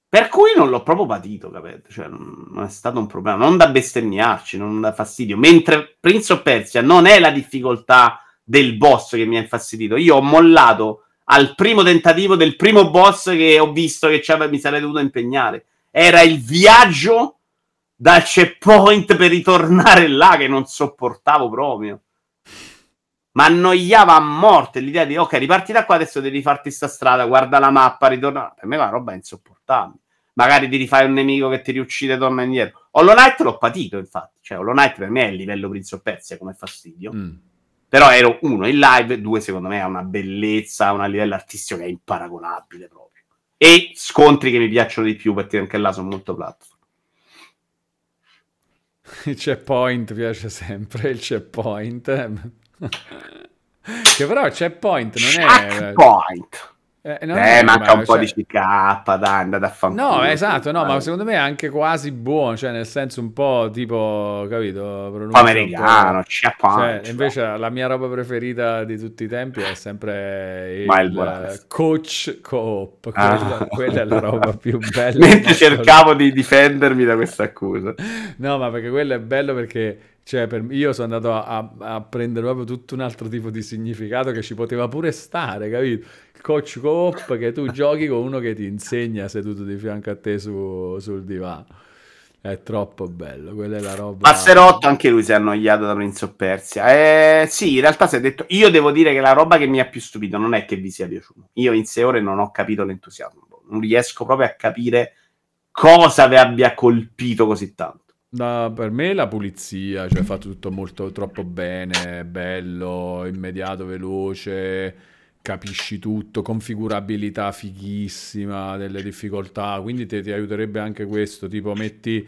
B: Per cui non l'ho proprio patito, capite? Cioè, non non è stato un problema. Non da bestemmiarci, non da fastidio. Mentre Prince of Persia non è la difficoltà del boss che mi ha infastidito. Io ho mollato al primo tentativo del primo boss che ho visto che mi sarei dovuto impegnare. Era il viaggio dal checkpoint per ritornare là che non sopportavo proprio. Ma annoiava a morte l'idea di ok, riparti da qua, adesso devi farti sta strada, guarda la mappa, ritorna. Per me è una roba insopportabile. Magari ti rifai un nemico che ti riuccide e torna indietro. Hollow Knight l'ho patito, infatti. Cioè, Hollow Knight per me è il livello Prince of Persia come fastidio.
A: Mm.
B: Però ero uno in live, due secondo me ha una bellezza, un livello artistico che è imparagonabile proprio. E scontri che mi piacciono di più perché anche là sono molto platform.
A: Il checkpoint piace sempre, il checkpoint. (laughs) che però il checkpoint non è...
B: Checkpoint!
A: Eh, non
B: Eh, manca un po'
A: cioè-
B: di CK, dai, andate a fanculo.
A: No, esatto, no, ma secondo me è anche quasi buono, cioè nel senso un po' tipo, capito,
B: po' americano,
A: po'-
B: checkpoint.
A: Cioè, invece la mia roba preferita di tutti i tempi è sempre il
B: West.
A: coach co-op,
B: Ah.
A: quella, quella è la roba più (laughs) bella.
B: Mentre cercavo di difendermi da questa accusa.
A: No, ma perché quello è bello perché cioè, per- io sono andato a, a- prendere proprio tutto un altro tipo di significato che ci poteva pure stare, capito? Il coach co-op che tu giochi con uno che ti insegna seduto di fianco a te su- sul divano. È troppo bello, quella è la roba.
B: Passerotto, anche lui si è annoiato da Prince of Persia. Eh, sì, in realtà si è detto. Io devo dire che la roba che mi ha più stupito non è che vi sia piaciuto. Io in sei ore non ho capito l'entusiasmo. Non riesco proprio a capire cosa vi abbia colpito così tanto.
A: Da- per me la pulizia, cioè fa tutto molto troppo bene, bello, immediato, veloce, capisci tutto, configurabilità fighissima, delle difficoltà, quindi ti, ti aiuterebbe anche questo, tipo metti,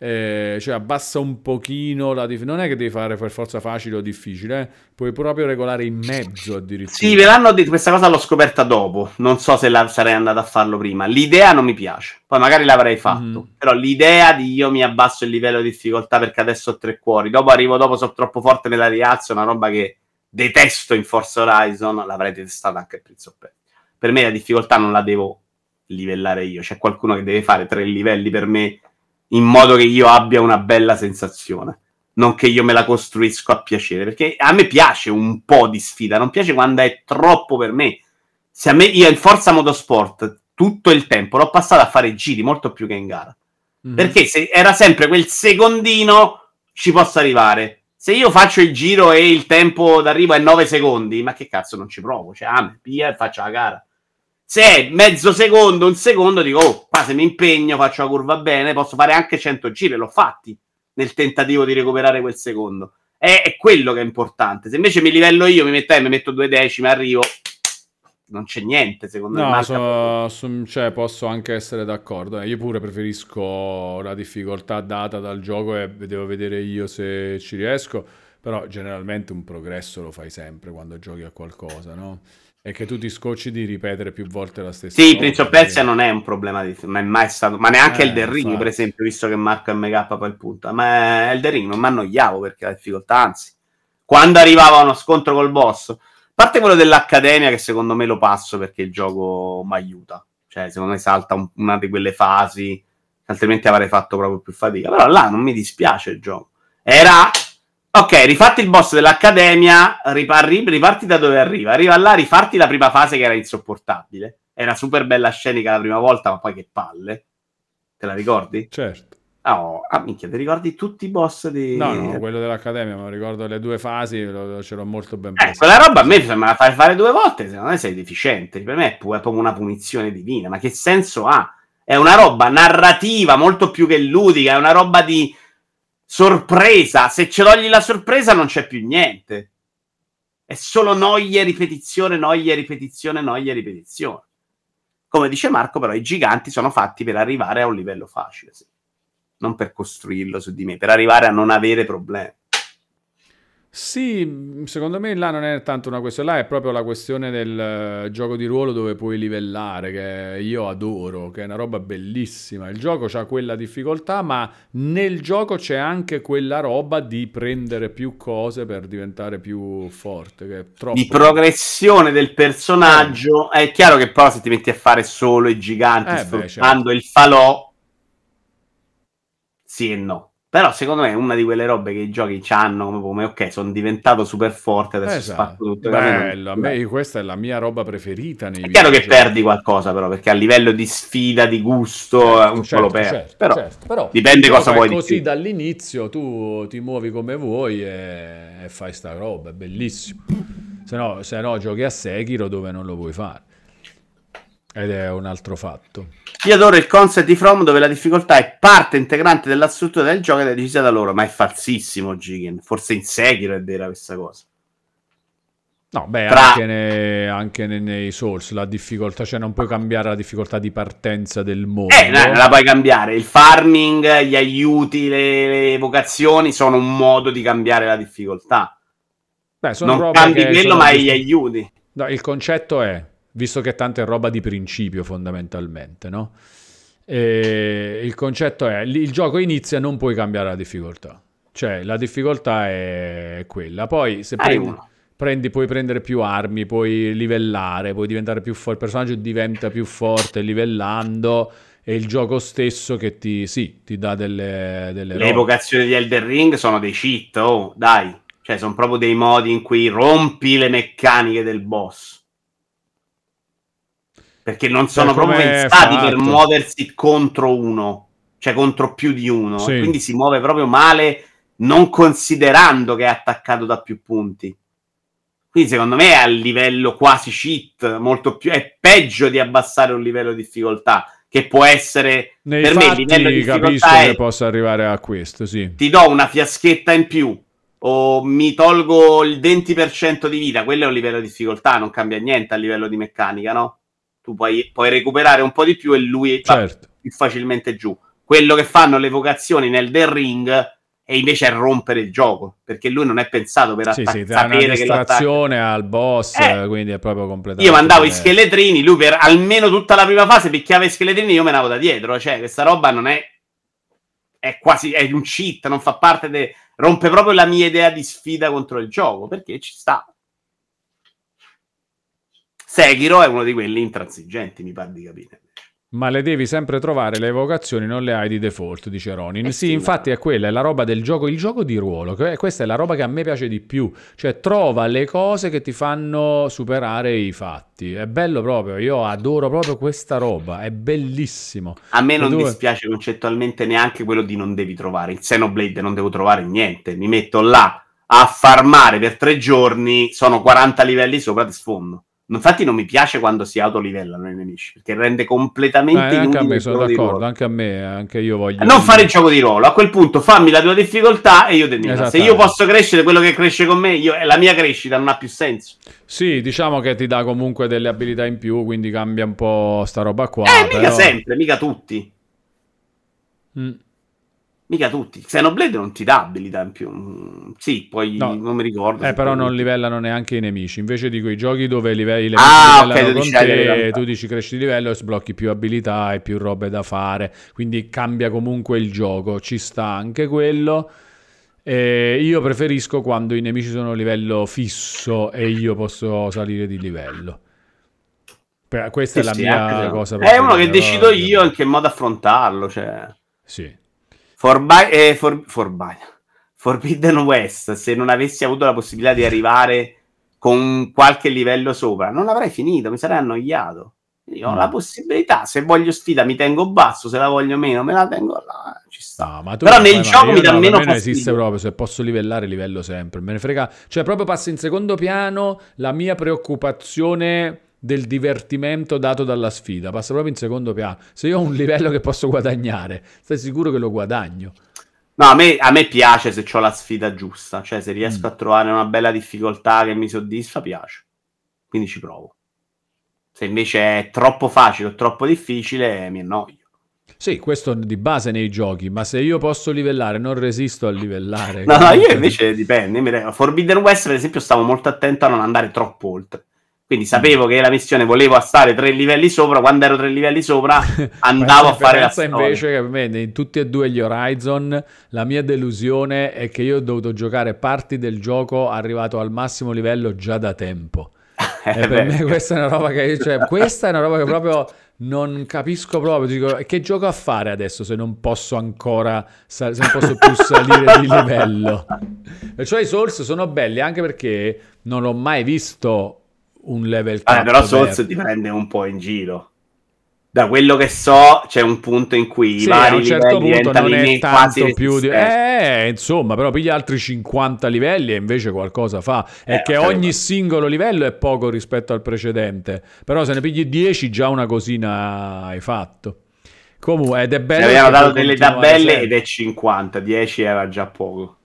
A: eh, cioè abbassa un pochino la difficoltà, non è che devi fare per forza facile o difficile, eh, puoi proprio regolare in mezzo addirittura.
B: Sì, ve l'hanno detto, questa cosa l'ho scoperta dopo. Non so se la sarei andato a farlo prima. L'idea non mi piace. Poi magari l'avrei fatto.
A: Mhm.
B: Però l'idea di io mi abbasso il livello di difficoltà perché adesso ho tre cuori. Dopo arrivo dopo, sono troppo forte nella rialzo. Una roba che detesto in Forza Horizon. L'avrei detestata anche a Prince of Persia. Per me la difficoltà non la devo livellare io. C'è qualcuno che deve fare tre livelli per me in modo che io abbia una bella sensazione. Non che io me la costruisco a piacere, perché a me piace un po' di sfida, non piace quando è troppo per me. Se a me io in Forza Motorsport tutto il tempo l'ho passato a fare giri molto più che in gara.
A: Mhm.
B: Perché se era sempre quel secondino ci posso arrivare. Se io faccio il giro e il tempo d'arrivo è 9 secondi, ma che cazzo non ci provo? Cioè, ah, via e faccio la gara. Se è mezzo secondo, un secondo, dico, oh, qua se mi impegno, faccio la curva bene, posso fare anche 100 giri, l'ho fatti nel tentativo di recuperare quel secondo. È, è quello che è importante. Se invece mi livello io, mi metto, eh, mi metto due decimi, arrivo, non c'è niente, secondo me.
A: No,
B: manca
A: so- so- cioè, posso anche essere d'accordo. eh. Io pure preferisco la difficoltà data dal gioco e devo vedere io se ci riesco, però generalmente un progresso lo fai sempre quando giochi a qualcosa, no? E che tu ti scocci di ripetere più volte la stessa
B: Sì,
A: cosa.
B: Prince of Persia non è un problema di non è mai stato, ma neanche
A: Eh,
B: il The Ring,
A: infatti.
B: per esempio, visto che Marco MK poi il punto. Ma il The Ring non mi annoiavo perché la difficoltà, anzi, quando arrivava uno scontro col boss, a parte quello dell'Accademia che secondo me lo passo perché il gioco mi aiuta, cioè secondo me salta un- una di quelle fasi, altrimenti avrei fatto proprio più fatica. Però là non mi dispiace il gioco. Era Ok, rifatti il boss dell'Accademia, riparri- riparti da dove arriva. Arriva là, rifarti la prima fase che era insopportabile. Era super bella scenica la prima volta, ma poi che palle. Te la ricordi?
A: Certo.
B: Oh, ah, minchia, ti ricordi tutti i boss di...
A: No, no, quello dell'Accademia, ma ricordo le due fasi, lo- ce l'ho molto ben
B: Eh,
A: presente.
B: quella roba a me me la fai fare due volte, secondo me sei deficiente. Per me è pu- è proprio una punizione divina. Ma che senso ha? È una roba narrativa molto più che ludica, è una roba di sorpresa. Se ci togli la sorpresa non c'è più niente. È solo noia ripetizione, noia ripetizione, noia ripetizione. Come dice Marco, però, i giganti sono fatti per arrivare a un livello facile, sì. non per costruirlo su di me, per arrivare a non avere problemi.
A: Sì, secondo me là non è tanto una questione, là è proprio la questione del eh, gioco di ruolo dove puoi livellare, che io adoro, che è una roba bellissima. Il gioco ha quella difficoltà, ma nel gioco c'è anche quella roba di prendere più cose per diventare più forte.
B: Di progressione del personaggio. È chiaro che poi se ti metti a fare solo i giganti
A: Eh, beh,
B: sfruttando il falò, sì e no. Però secondo me è una di quelle robe che i giochi hanno come, come ok, sono diventato super forte, adesso
A: Esatto.
B: spacco tutto. Non-
A: Bello, a me questa è la mia roba preferita nei
B: È chiaro che perdi qualcosa, però, perché a livello di sfida, di gusto, eh, un po' lo perdi.
A: certo,
B: però,
A: certo. Però
B: dipende cosa vuoi di
A: così
B: più.
A: dall'inizio tu ti muovi come vuoi e, e fai sta roba, è bellissimo. Se no, se no giochi a Sekiro dove non lo puoi fare. Ed è un altro fatto.
B: Io adoro il concept di From dove la difficoltà è parte integrante della struttura del gioco ed è decisa da loro, ma è falsissimo, Jigen. Forse in Sekiro è vera questa cosa.
A: No, beh,
B: Tra-
A: anche, ne- anche ne- nei Souls la difficoltà, cioè non puoi cambiare la difficoltà di partenza del mondo.
B: Eh, no, la puoi cambiare. Il farming, gli aiuti, le, le evocazioni sono un modo di cambiare la difficoltà.
A: Beh, sono
B: Non cambi quello,
A: sono
B: ma gli aiuti.
A: No, il concetto è, visto che tanto è roba di principio fondamentalmente, no? E il concetto è, il gioco inizia non puoi cambiare la difficoltà. Cioè, la difficoltà è quella. Poi se
B: Hai
A: prendi, prendi- puoi prendere più armi, puoi livellare, puoi diventare più forte, il personaggio diventa più forte livellando è il gioco stesso che ti, sì, ti dà delle, delle
B: Le evocazioni di Elden Ring sono dei cheat, oh, dai. Cioè, sono proprio dei modi in cui rompi le meccaniche del boss. Perché non sono
A: Cioè,
B: proprio pensati per
A: fatto?
B: muoversi contro uno, cioè contro più di uno.
A: Sì.
B: Quindi si muove proprio male, non considerando che è attaccato da più punti. Quindi, secondo me, è a livello quasi cheat, molto più. È peggio di abbassare un livello di difficoltà. Che può essere
A: Nei
B: per me il
A: fatti
B: livello di difficoltà è
A: che possa arrivare a questo, sì.
B: ti do una fiaschetta in più o mi tolgo il 20% di vita, quello è un livello di difficoltà, non cambia niente a livello di meccanica, no? Tu puoi, puoi recuperare un po' di più e lui
A: Certo.
B: più facilmente giù. Quello che fanno le vocazioni nel The Ring è invece a rompere il gioco, perché lui non è pensato per
A: Sì,
B: attaccare
A: sì, una
B: sapere che
A: distrazione al boss,
B: Eh.
A: quindi è proprio completamente...
B: Io mandavo i scheletrini, lui per almeno tutta la prima fase picchiava i scheletrini, io me ne andavo da dietro. Cioè, questa roba non è. È quasi. È un cheat, non fa parte de. Rompe proprio la mia idea di sfida contro il gioco, perché ci sta. Sekiro è uno di quelli intransigenti, mi pare di capire.
A: Ma le devi sempre trovare, le evocazioni non le hai di default, dice Ronin.
B: Eh
A: sì,
B: sì,
A: infatti è quella, è la roba del gioco, il gioco di ruolo. Questa è la roba che a me piace di più. Cioè, trova le cose che ti fanno superare i fatti. È bello proprio, io adoro proprio questa roba, è bellissimo.
B: A me non
A: dove-
B: dispiace concettualmente neanche quello di non devi trovare. Il Xenoblade non devo trovare niente. Mi metto là a farmare per tre giorni, sono 40 livelli sopra di sfondo. Infatti non mi piace quando si autolivellano i nemici, perché rende
A: Eh,
B: completamente
A: anche a me sono d'accordo, anche a me, anche io voglio...
B: Non fare il gioco di ruolo, a quel punto fammi la tua difficoltà e io te mia. Se io posso crescere quello che cresce con me, io, la mia crescita non ha più senso.
A: Sì, diciamo che ti dà comunque delle abilità in più, quindi cambia un po' sta roba qua.
B: eh, mica
A: però-
B: sempre, mica tutti.
A: Mm.
B: Mica tutti. Xenoblade non ti dà abilità in più. Mm, Sì, poi
A: No.
B: non mi ricordo.
A: Eh, però non livellano neanche i nemici. Invece di quei giochi dove i nemici
B: Ah,
A: livellano
B: ok, tu
A: con te, tu dici cresci di livello e sblocchi più abilità e più robe da fare. Quindi cambia comunque il gioco. Ci sta anche quello. E io preferisco quando i nemici sono a livello fisso e io posso salire di livello. Per- questa
B: Sì,
A: è la
B: sì,
A: mia cosa
B: È uno che decido io in che modo affrontarlo. Cioè.
A: Sì.
B: Forbi- eh, for- Forbi- Forbidden West, se non avessi avuto la possibilità di arrivare con qualche livello sopra, non l'avrei finito, mi sarei annoiato. Io ho
A: Mm.
B: la possibilità, se voglio sfida mi tengo basso, se la voglio meno me la tengo là, ci sta.
A: No,
B: Però nel gioco mi dà
A: no,
B: meno
A: me non esiste
B: fastidio.
A: proprio, se posso livellare livello sempre, me ne frega, cioè proprio passa in secondo piano la mia preoccupazione del divertimento dato dalla sfida, passa proprio in secondo piano. Se io ho un livello che posso guadagnare, stai sicuro che lo guadagno.
B: No, a me, a me piace se ho la sfida giusta, cioè se riesco
A: Mm.
B: a trovare una bella difficoltà che mi soddisfa, piace. Quindi ci provo. Se invece è troppo facile o troppo difficile, mi annoio.
A: Sì, questo di base nei giochi, ma se io posso livellare, non resisto a livellare.
B: No, no, io invece dipende. Forbidden West, per esempio, stavo molto attento a non andare troppo oltre. Quindi sapevo che la missione volevo stare tre livelli sopra. Quando ero tre livelli sopra, (laughs) andavo a fare la storia.
A: invece che per me in tutti e due gli Horizon la mia delusione è che io ho dovuto giocare parti del gioco arrivato al massimo livello già da tempo. (laughs) E per
B: beh.
A: me questa è una roba che cioè, questa è una roba che proprio non capisco proprio. Dico, che gioco a fare adesso se non posso ancora se non posso più salire di livello? Perciò (laughs) i Souls sono belli anche perché non ho mai visto un level cap
B: però Souls ti prende un po' in giro. Da quello che so, c'è un punto in cui i
A: Sì,
B: vari
A: a un certo
B: livelli
A: punto
B: diventano
A: non è tanto più di... Eh, insomma, però piglia altri 50 livelli e invece qualcosa fa. È
B: Eh,
A: che
B: ok,
A: ogni
B: ma-
A: singolo livello è poco rispetto al precedente. Però se ne pigli 10 già una cosina hai fatto. Comunque, ed è bello...
B: avevano
A: perché
B: dato delle tabelle
A: sempre.
B: ed è 50, 10 era già poco.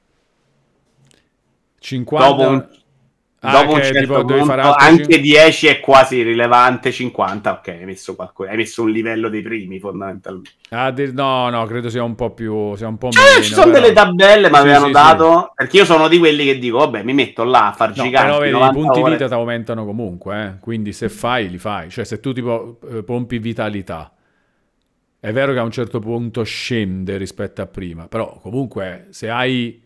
A: 50...
B: Dopo un,
A: Ah,
B: dopo un certo punto, anche
A: cin-
B: 10 è quasi rilevante, 50 ok, hai messo, qualcosa, hai messo un livello dei primi fondamentalmente.
A: Ah, di- no, no, credo sia un po' più... Sia un po'
B: Cioè,
A: meno,
B: ci sono
A: però-
B: delle tabelle, mi
A: Sì,
B: avevano
A: sì,
B: dato, perché io sono di quelli che dico, vabbè, mi metto là a far
A: No,
B: giganti.
A: però vedi, i
B: 90
A: punti
B: ore.
A: vita ti aumentano comunque, eh. quindi se fai, li fai. Cioè, se tu tipo eh, pompi vitalità, è vero che a un certo punto scende rispetto a prima, però comunque se hai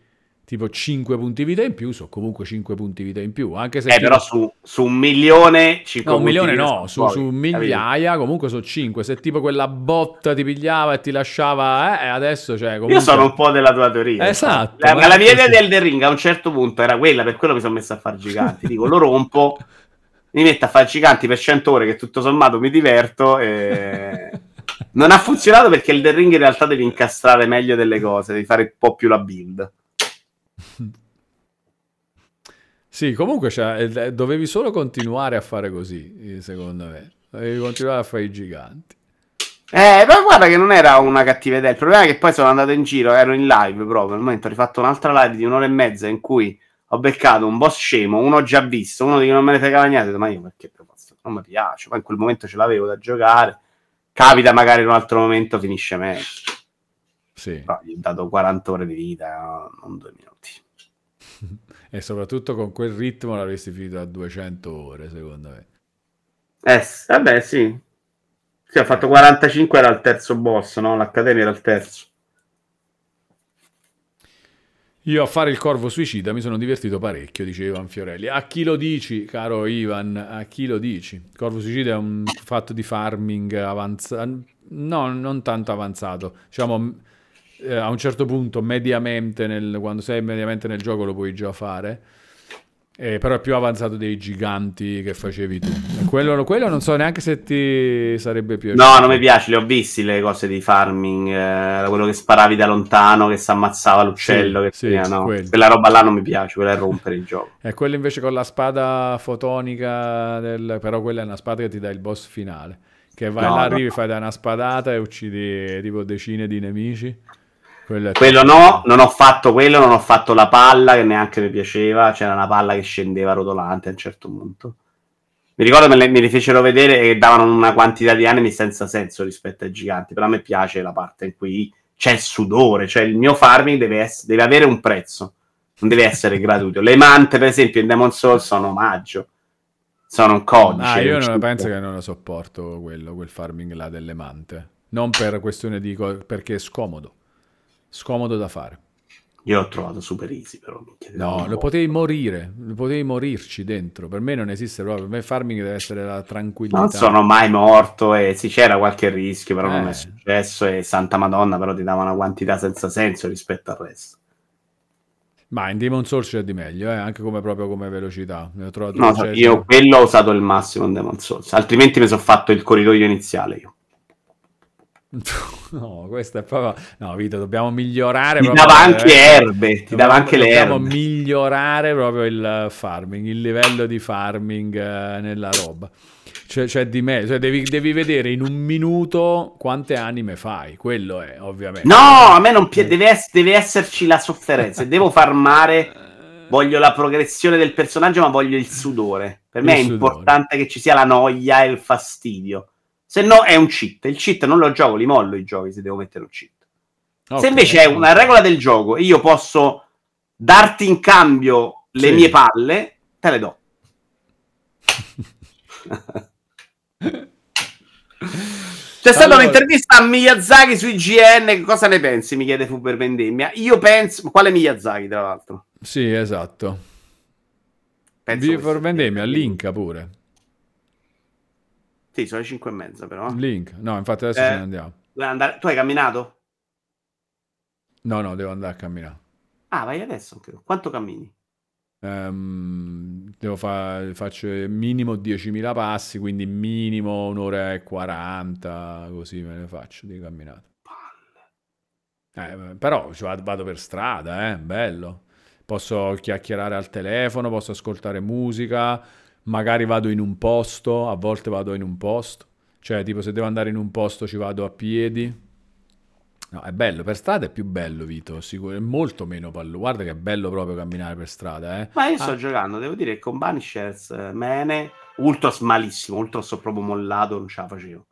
A: tipo 5 punti vita in più, sono comunque 5 punti vita in più, anche se
B: Eh, però su, su un milione, 5
A: No, un milione no, su,
B: pochi,
A: su
B: capito?
A: migliaia comunque sono 5. Se tipo quella botta ti pigliava e ti lasciava, eh, adesso cioè comunque...
B: Io sono un po' della tua teoria.
A: Esatto,
B: La,
A: ma
B: la
A: è
B: mia idea di Elden Ring a un certo punto era quella, per quello mi sono messo a fare giganti. Dico, lo rompo, (laughs) mi metto a fare giganti per 100 ore che tutto sommato mi diverto e... (laughs) Non ha funzionato perché Elden Ring in realtà devi incastrare meglio delle cose, devi fare un po' più la build.
A: Sì, comunque cioè, dovevi solo continuare a fare così, eh, secondo me. Dovevi continuare a fare i giganti.
B: Eh, però guarda che non era una cattiva idea. Il problema è che poi sono andato in giro, ero in live proprio. Al momento ho rifatto un'altra live di un'ora e mezza in cui ho beccato un boss scemo, uno già visto, uno di cui non me ne fregava niente. Ma io perché non mi piace? Poi in quel momento ce l'avevo da giocare. Capita magari in un altro momento finisce meglio.
A: Sì,
B: Però gli ho dato 40 ore di vita, no? non due minuti. (laughs)
A: e soprattutto con quel ritmo l'avresti finito a 200 ore, secondo me.
B: Eh, vabbè, sì. Sì, ho fatto 45, era il terzo boss, no? L'Accademia era il terzo.
A: Io a fare il corvo suicida mi sono divertito parecchio, dice Ivan Fiorelli. A chi lo dici, caro Ivan? A chi lo dici? Il corvo suicida è un fatto di farming avanzato, no, non tanto avanzato. Diciamo, eh, a un certo punto, mediamente, nel- quando sei mediamente nel gioco lo puoi già fare. Eh, però è più avanzato dei giganti che facevi tu. Quello, quello non so neanche se ti sarebbe piaciuto.
B: No, non mi piace, le ho visti le cose di farming, eh, quello che sparavi da lontano, che si ammazzava l'uccello,
A: Sì,
B: che
A: sì,
B: veniva, no. quella roba là non mi piace, quella è rompere il gioco.
A: E quello invece con la spada fotonica, del... però quella è una spada che ti dà il boss finale. Che vai
B: No,
A: là,
B: no.
A: arrivi, fai da una spadata e uccidi tipo decine di nemici. Quello
B: Quello no, non ho fatto quello, non ho fatto la palla che neanche mi piaceva, c'era una palla che scendeva rotolante a un certo punto. Mi ricordo me le, me li fecero vedere e davano una quantità di anime senza senso rispetto ai giganti, però a me piace la parte in cui c'è il sudore, cioè il mio farming deve, ess- deve avere un prezzo, non deve essere (laughs) gratuito. Le mante, per esempio, in Demon Souls sono omaggio, sono un codice.
A: Ah, io non penso che non lo sopporto quello, quel farming là delle mante. Non per questione di... co- perché è scomodo. Scomodo da fare.
B: Io l'ho trovato super easy, però.
A: No, lo potevi morire, lo potevi morirci dentro. Per me non esiste proprio. Per me farming deve essere la tranquillità.
B: Non sono mai morto e sì, c'era qualche rischio, però non
A: Eh.
B: è successo e Santa Madonna però ti dava una quantità senza senso rispetto al resto.
A: Ma in Demon Souls c'è di meglio, eh, anche come proprio come velocità.
B: No,
A: c'è-
B: io quello ho usato il massimo in Demon Souls, altrimenti mi sono fatto il corridoio iniziale io. (laughs)
A: No, questo è proprio... No, Vito, dobbiamo migliorare
B: Ti
A: proprio-
B: dava anche
A: eh,
B: erbe, ti
A: dobbiamo-
B: dava anche le
A: Dobbiamo
B: erbe.
A: migliorare proprio il farming, il livello di farming eh, nella roba. Cioè, cioè di me, cioè devi, devi vedere in un minuto quante anime fai, quello è ovviamente.
B: No, a me non piace, deve, ess- deve esserci la sofferenza, devo farmare (laughs) voglio la progressione del personaggio, ma voglio il sudore. Per me
A: Il
B: è
A: sudore.
B: importante che ci sia la noia e il fastidio. Se no è un cheat. Il cheat non lo gioco, li mollo i giochi se devo mettere un cheat.
A: Ok.
B: Se invece è una regola del gioco e io posso darti in cambio le
A: Sì.
B: mie palle, te le do. (laughs) C'è stata
A: Allora-
B: un'intervista a Miyazaki sui GN. che Cosa ne pensi? Mi chiede Fu per Vendemmia. Io penso. Quale Miyazaki, tra l'altro?
A: Sì, esatto.
B: Penso
A: for vendemmia, linka pure.
B: Sì, sono le 5 e mezza, però.
A: Link. No, infatti adesso
B: Eh.
A: ce ne andiamo.
B: Vuoi andare- Tu hai camminato?
A: No, no, devo andare a camminare.
B: Ah, vai adesso. anche tu. Quanto cammini?
A: Ehm, devo fare, faccio minimo 10.000 passi, quindi minimo un'ora e 40, così me ne faccio di camminata. Eh, però vado per strada, eh, bello. Posso chiacchierare al telefono, posso ascoltare musica, magari vado in un posto, a volte vado in un posto. Cioè, tipo, se devo andare in un posto ci vado a piedi. No, è bello, per strada è più bello, Vito, sicuro, è molto meno pallo. Guarda che è bello proprio camminare per strada, eh.
B: Ma io sto
A: Ah.
B: giocando, devo dire che con Banishers, eh, Mene, Ultros malissimo, Ultros ho proprio mollato, non ce la facevo.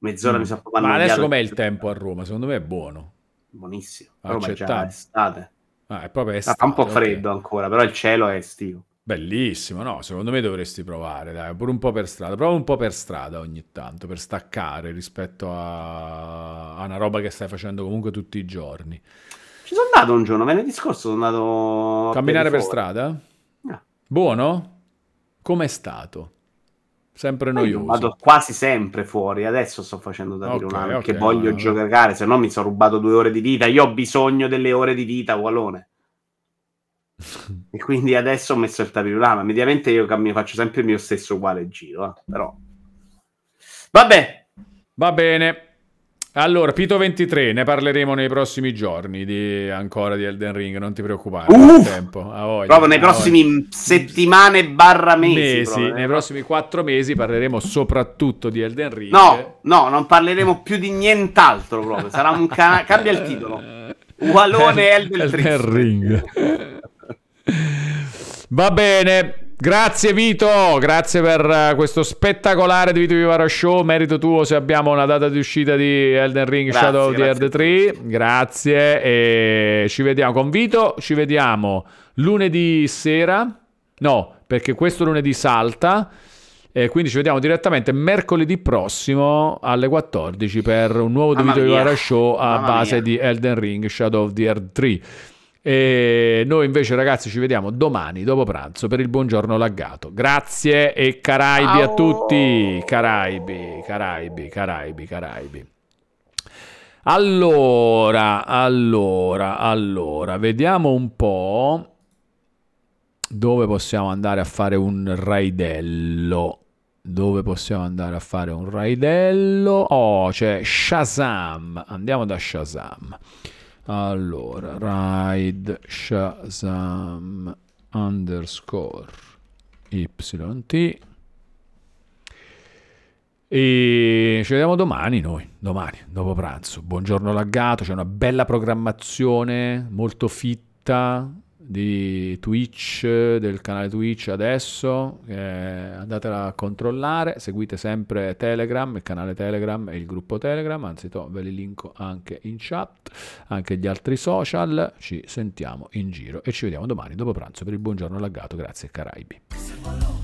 B: Mezz'ora
A: Mm.
B: mi sono proprio
A: Ma adesso com'è il tempo a Roma? Secondo me è buono.
B: Buonissimo. Roma è già estate.
A: Ah, è proprio estate,
B: Fa un po' freddo ancora, però il cielo è estivo.
A: Bellissimo, no? Secondo me dovresti provare, dai, pure un po' per strada. Prova un po' per strada ogni tanto, per staccare rispetto a, a una roba che stai facendo comunque tutti i giorni.
B: Ci sono andato un giorno, venerdì scorso sono andato...
A: Camminare per
B: fuori.
A: strada?
B: No.
A: Buono? Com'è stato? Sempre
B: Ma io
A: noioso.
B: Vado quasi sempre fuori, adesso sto facendo da
A: Ok,
B: pirulano perché voglio
A: no.
B: giocare, se no mi sono rubato due ore di vita, io ho bisogno delle ore di vita, Walone. (laughs) e quindi adesso ho messo il tapirulano, mediamente io cammino, faccio sempre il mio stesso uguale giro, eh, però... Vabbè,
A: Va bene. Allora, Pito 23, ne parleremo nei prossimi giorni di, ancora di Elden Ring, non ti preoccupare.
B: Uff!
A: tempo, voglia,
B: proprio nei prossimi settimane barra mesi.
A: mesi,
B: proprio,
A: nei
B: eh.
A: prossimi quattro mesi parleremo soprattutto di Elden Ring.
B: No, no, non parleremo più di nient'altro proprio, sarà un canale... Cambia il titolo. (laughs) Walone Elden
A: Elden
B: Ring. (laughs)
A: Va bene. Grazie Vito, grazie per eh, questo spettacolare di Vito Vivaro Show, merito tuo se abbiamo una data di uscita di Elden Ring
B: Grazie,
A: Shadow of the Earth 3, grazie e ci vediamo con Vito, ci vediamo lunedì sera, no perché questo lunedì salta, e quindi ci vediamo direttamente mercoledì prossimo alle 14 per un nuovo
B: Mamma
A: Vito
B: mia.
A: Vivaro Show a
B: Mamma
A: base
B: mia.
A: di Elden Ring Shadow of the Earth 3. E noi invece ragazzi ci vediamo domani dopo pranzo per il buongiorno laggato. Grazie e Caraibi a
B: Ciao.
A: tutti. Caraibi, Caraibi, Caraibi, Caraibi. Allora, allora, allora, vediamo un po' dove possiamo andare a fare un raidello. Dove possiamo andare a fare un raidello? Oh, c'è Shazam. Andiamo da Shazam. Allora, ride Shazam underscore YT. E ci vediamo domani noi, domani, dopo pranzo. Buongiorno laggato, c'è una bella programmazione molto fitta di Twitch, del canale Twitch adesso, eh, andatela a controllare, seguite sempre Telegram, il canale Telegram e il gruppo Telegram, anzi to, ve li linko anche in chat, anche gli altri social, ci sentiamo in giro e ci vediamo domani dopo pranzo per il buongiorno laggato, grazie Caraibi.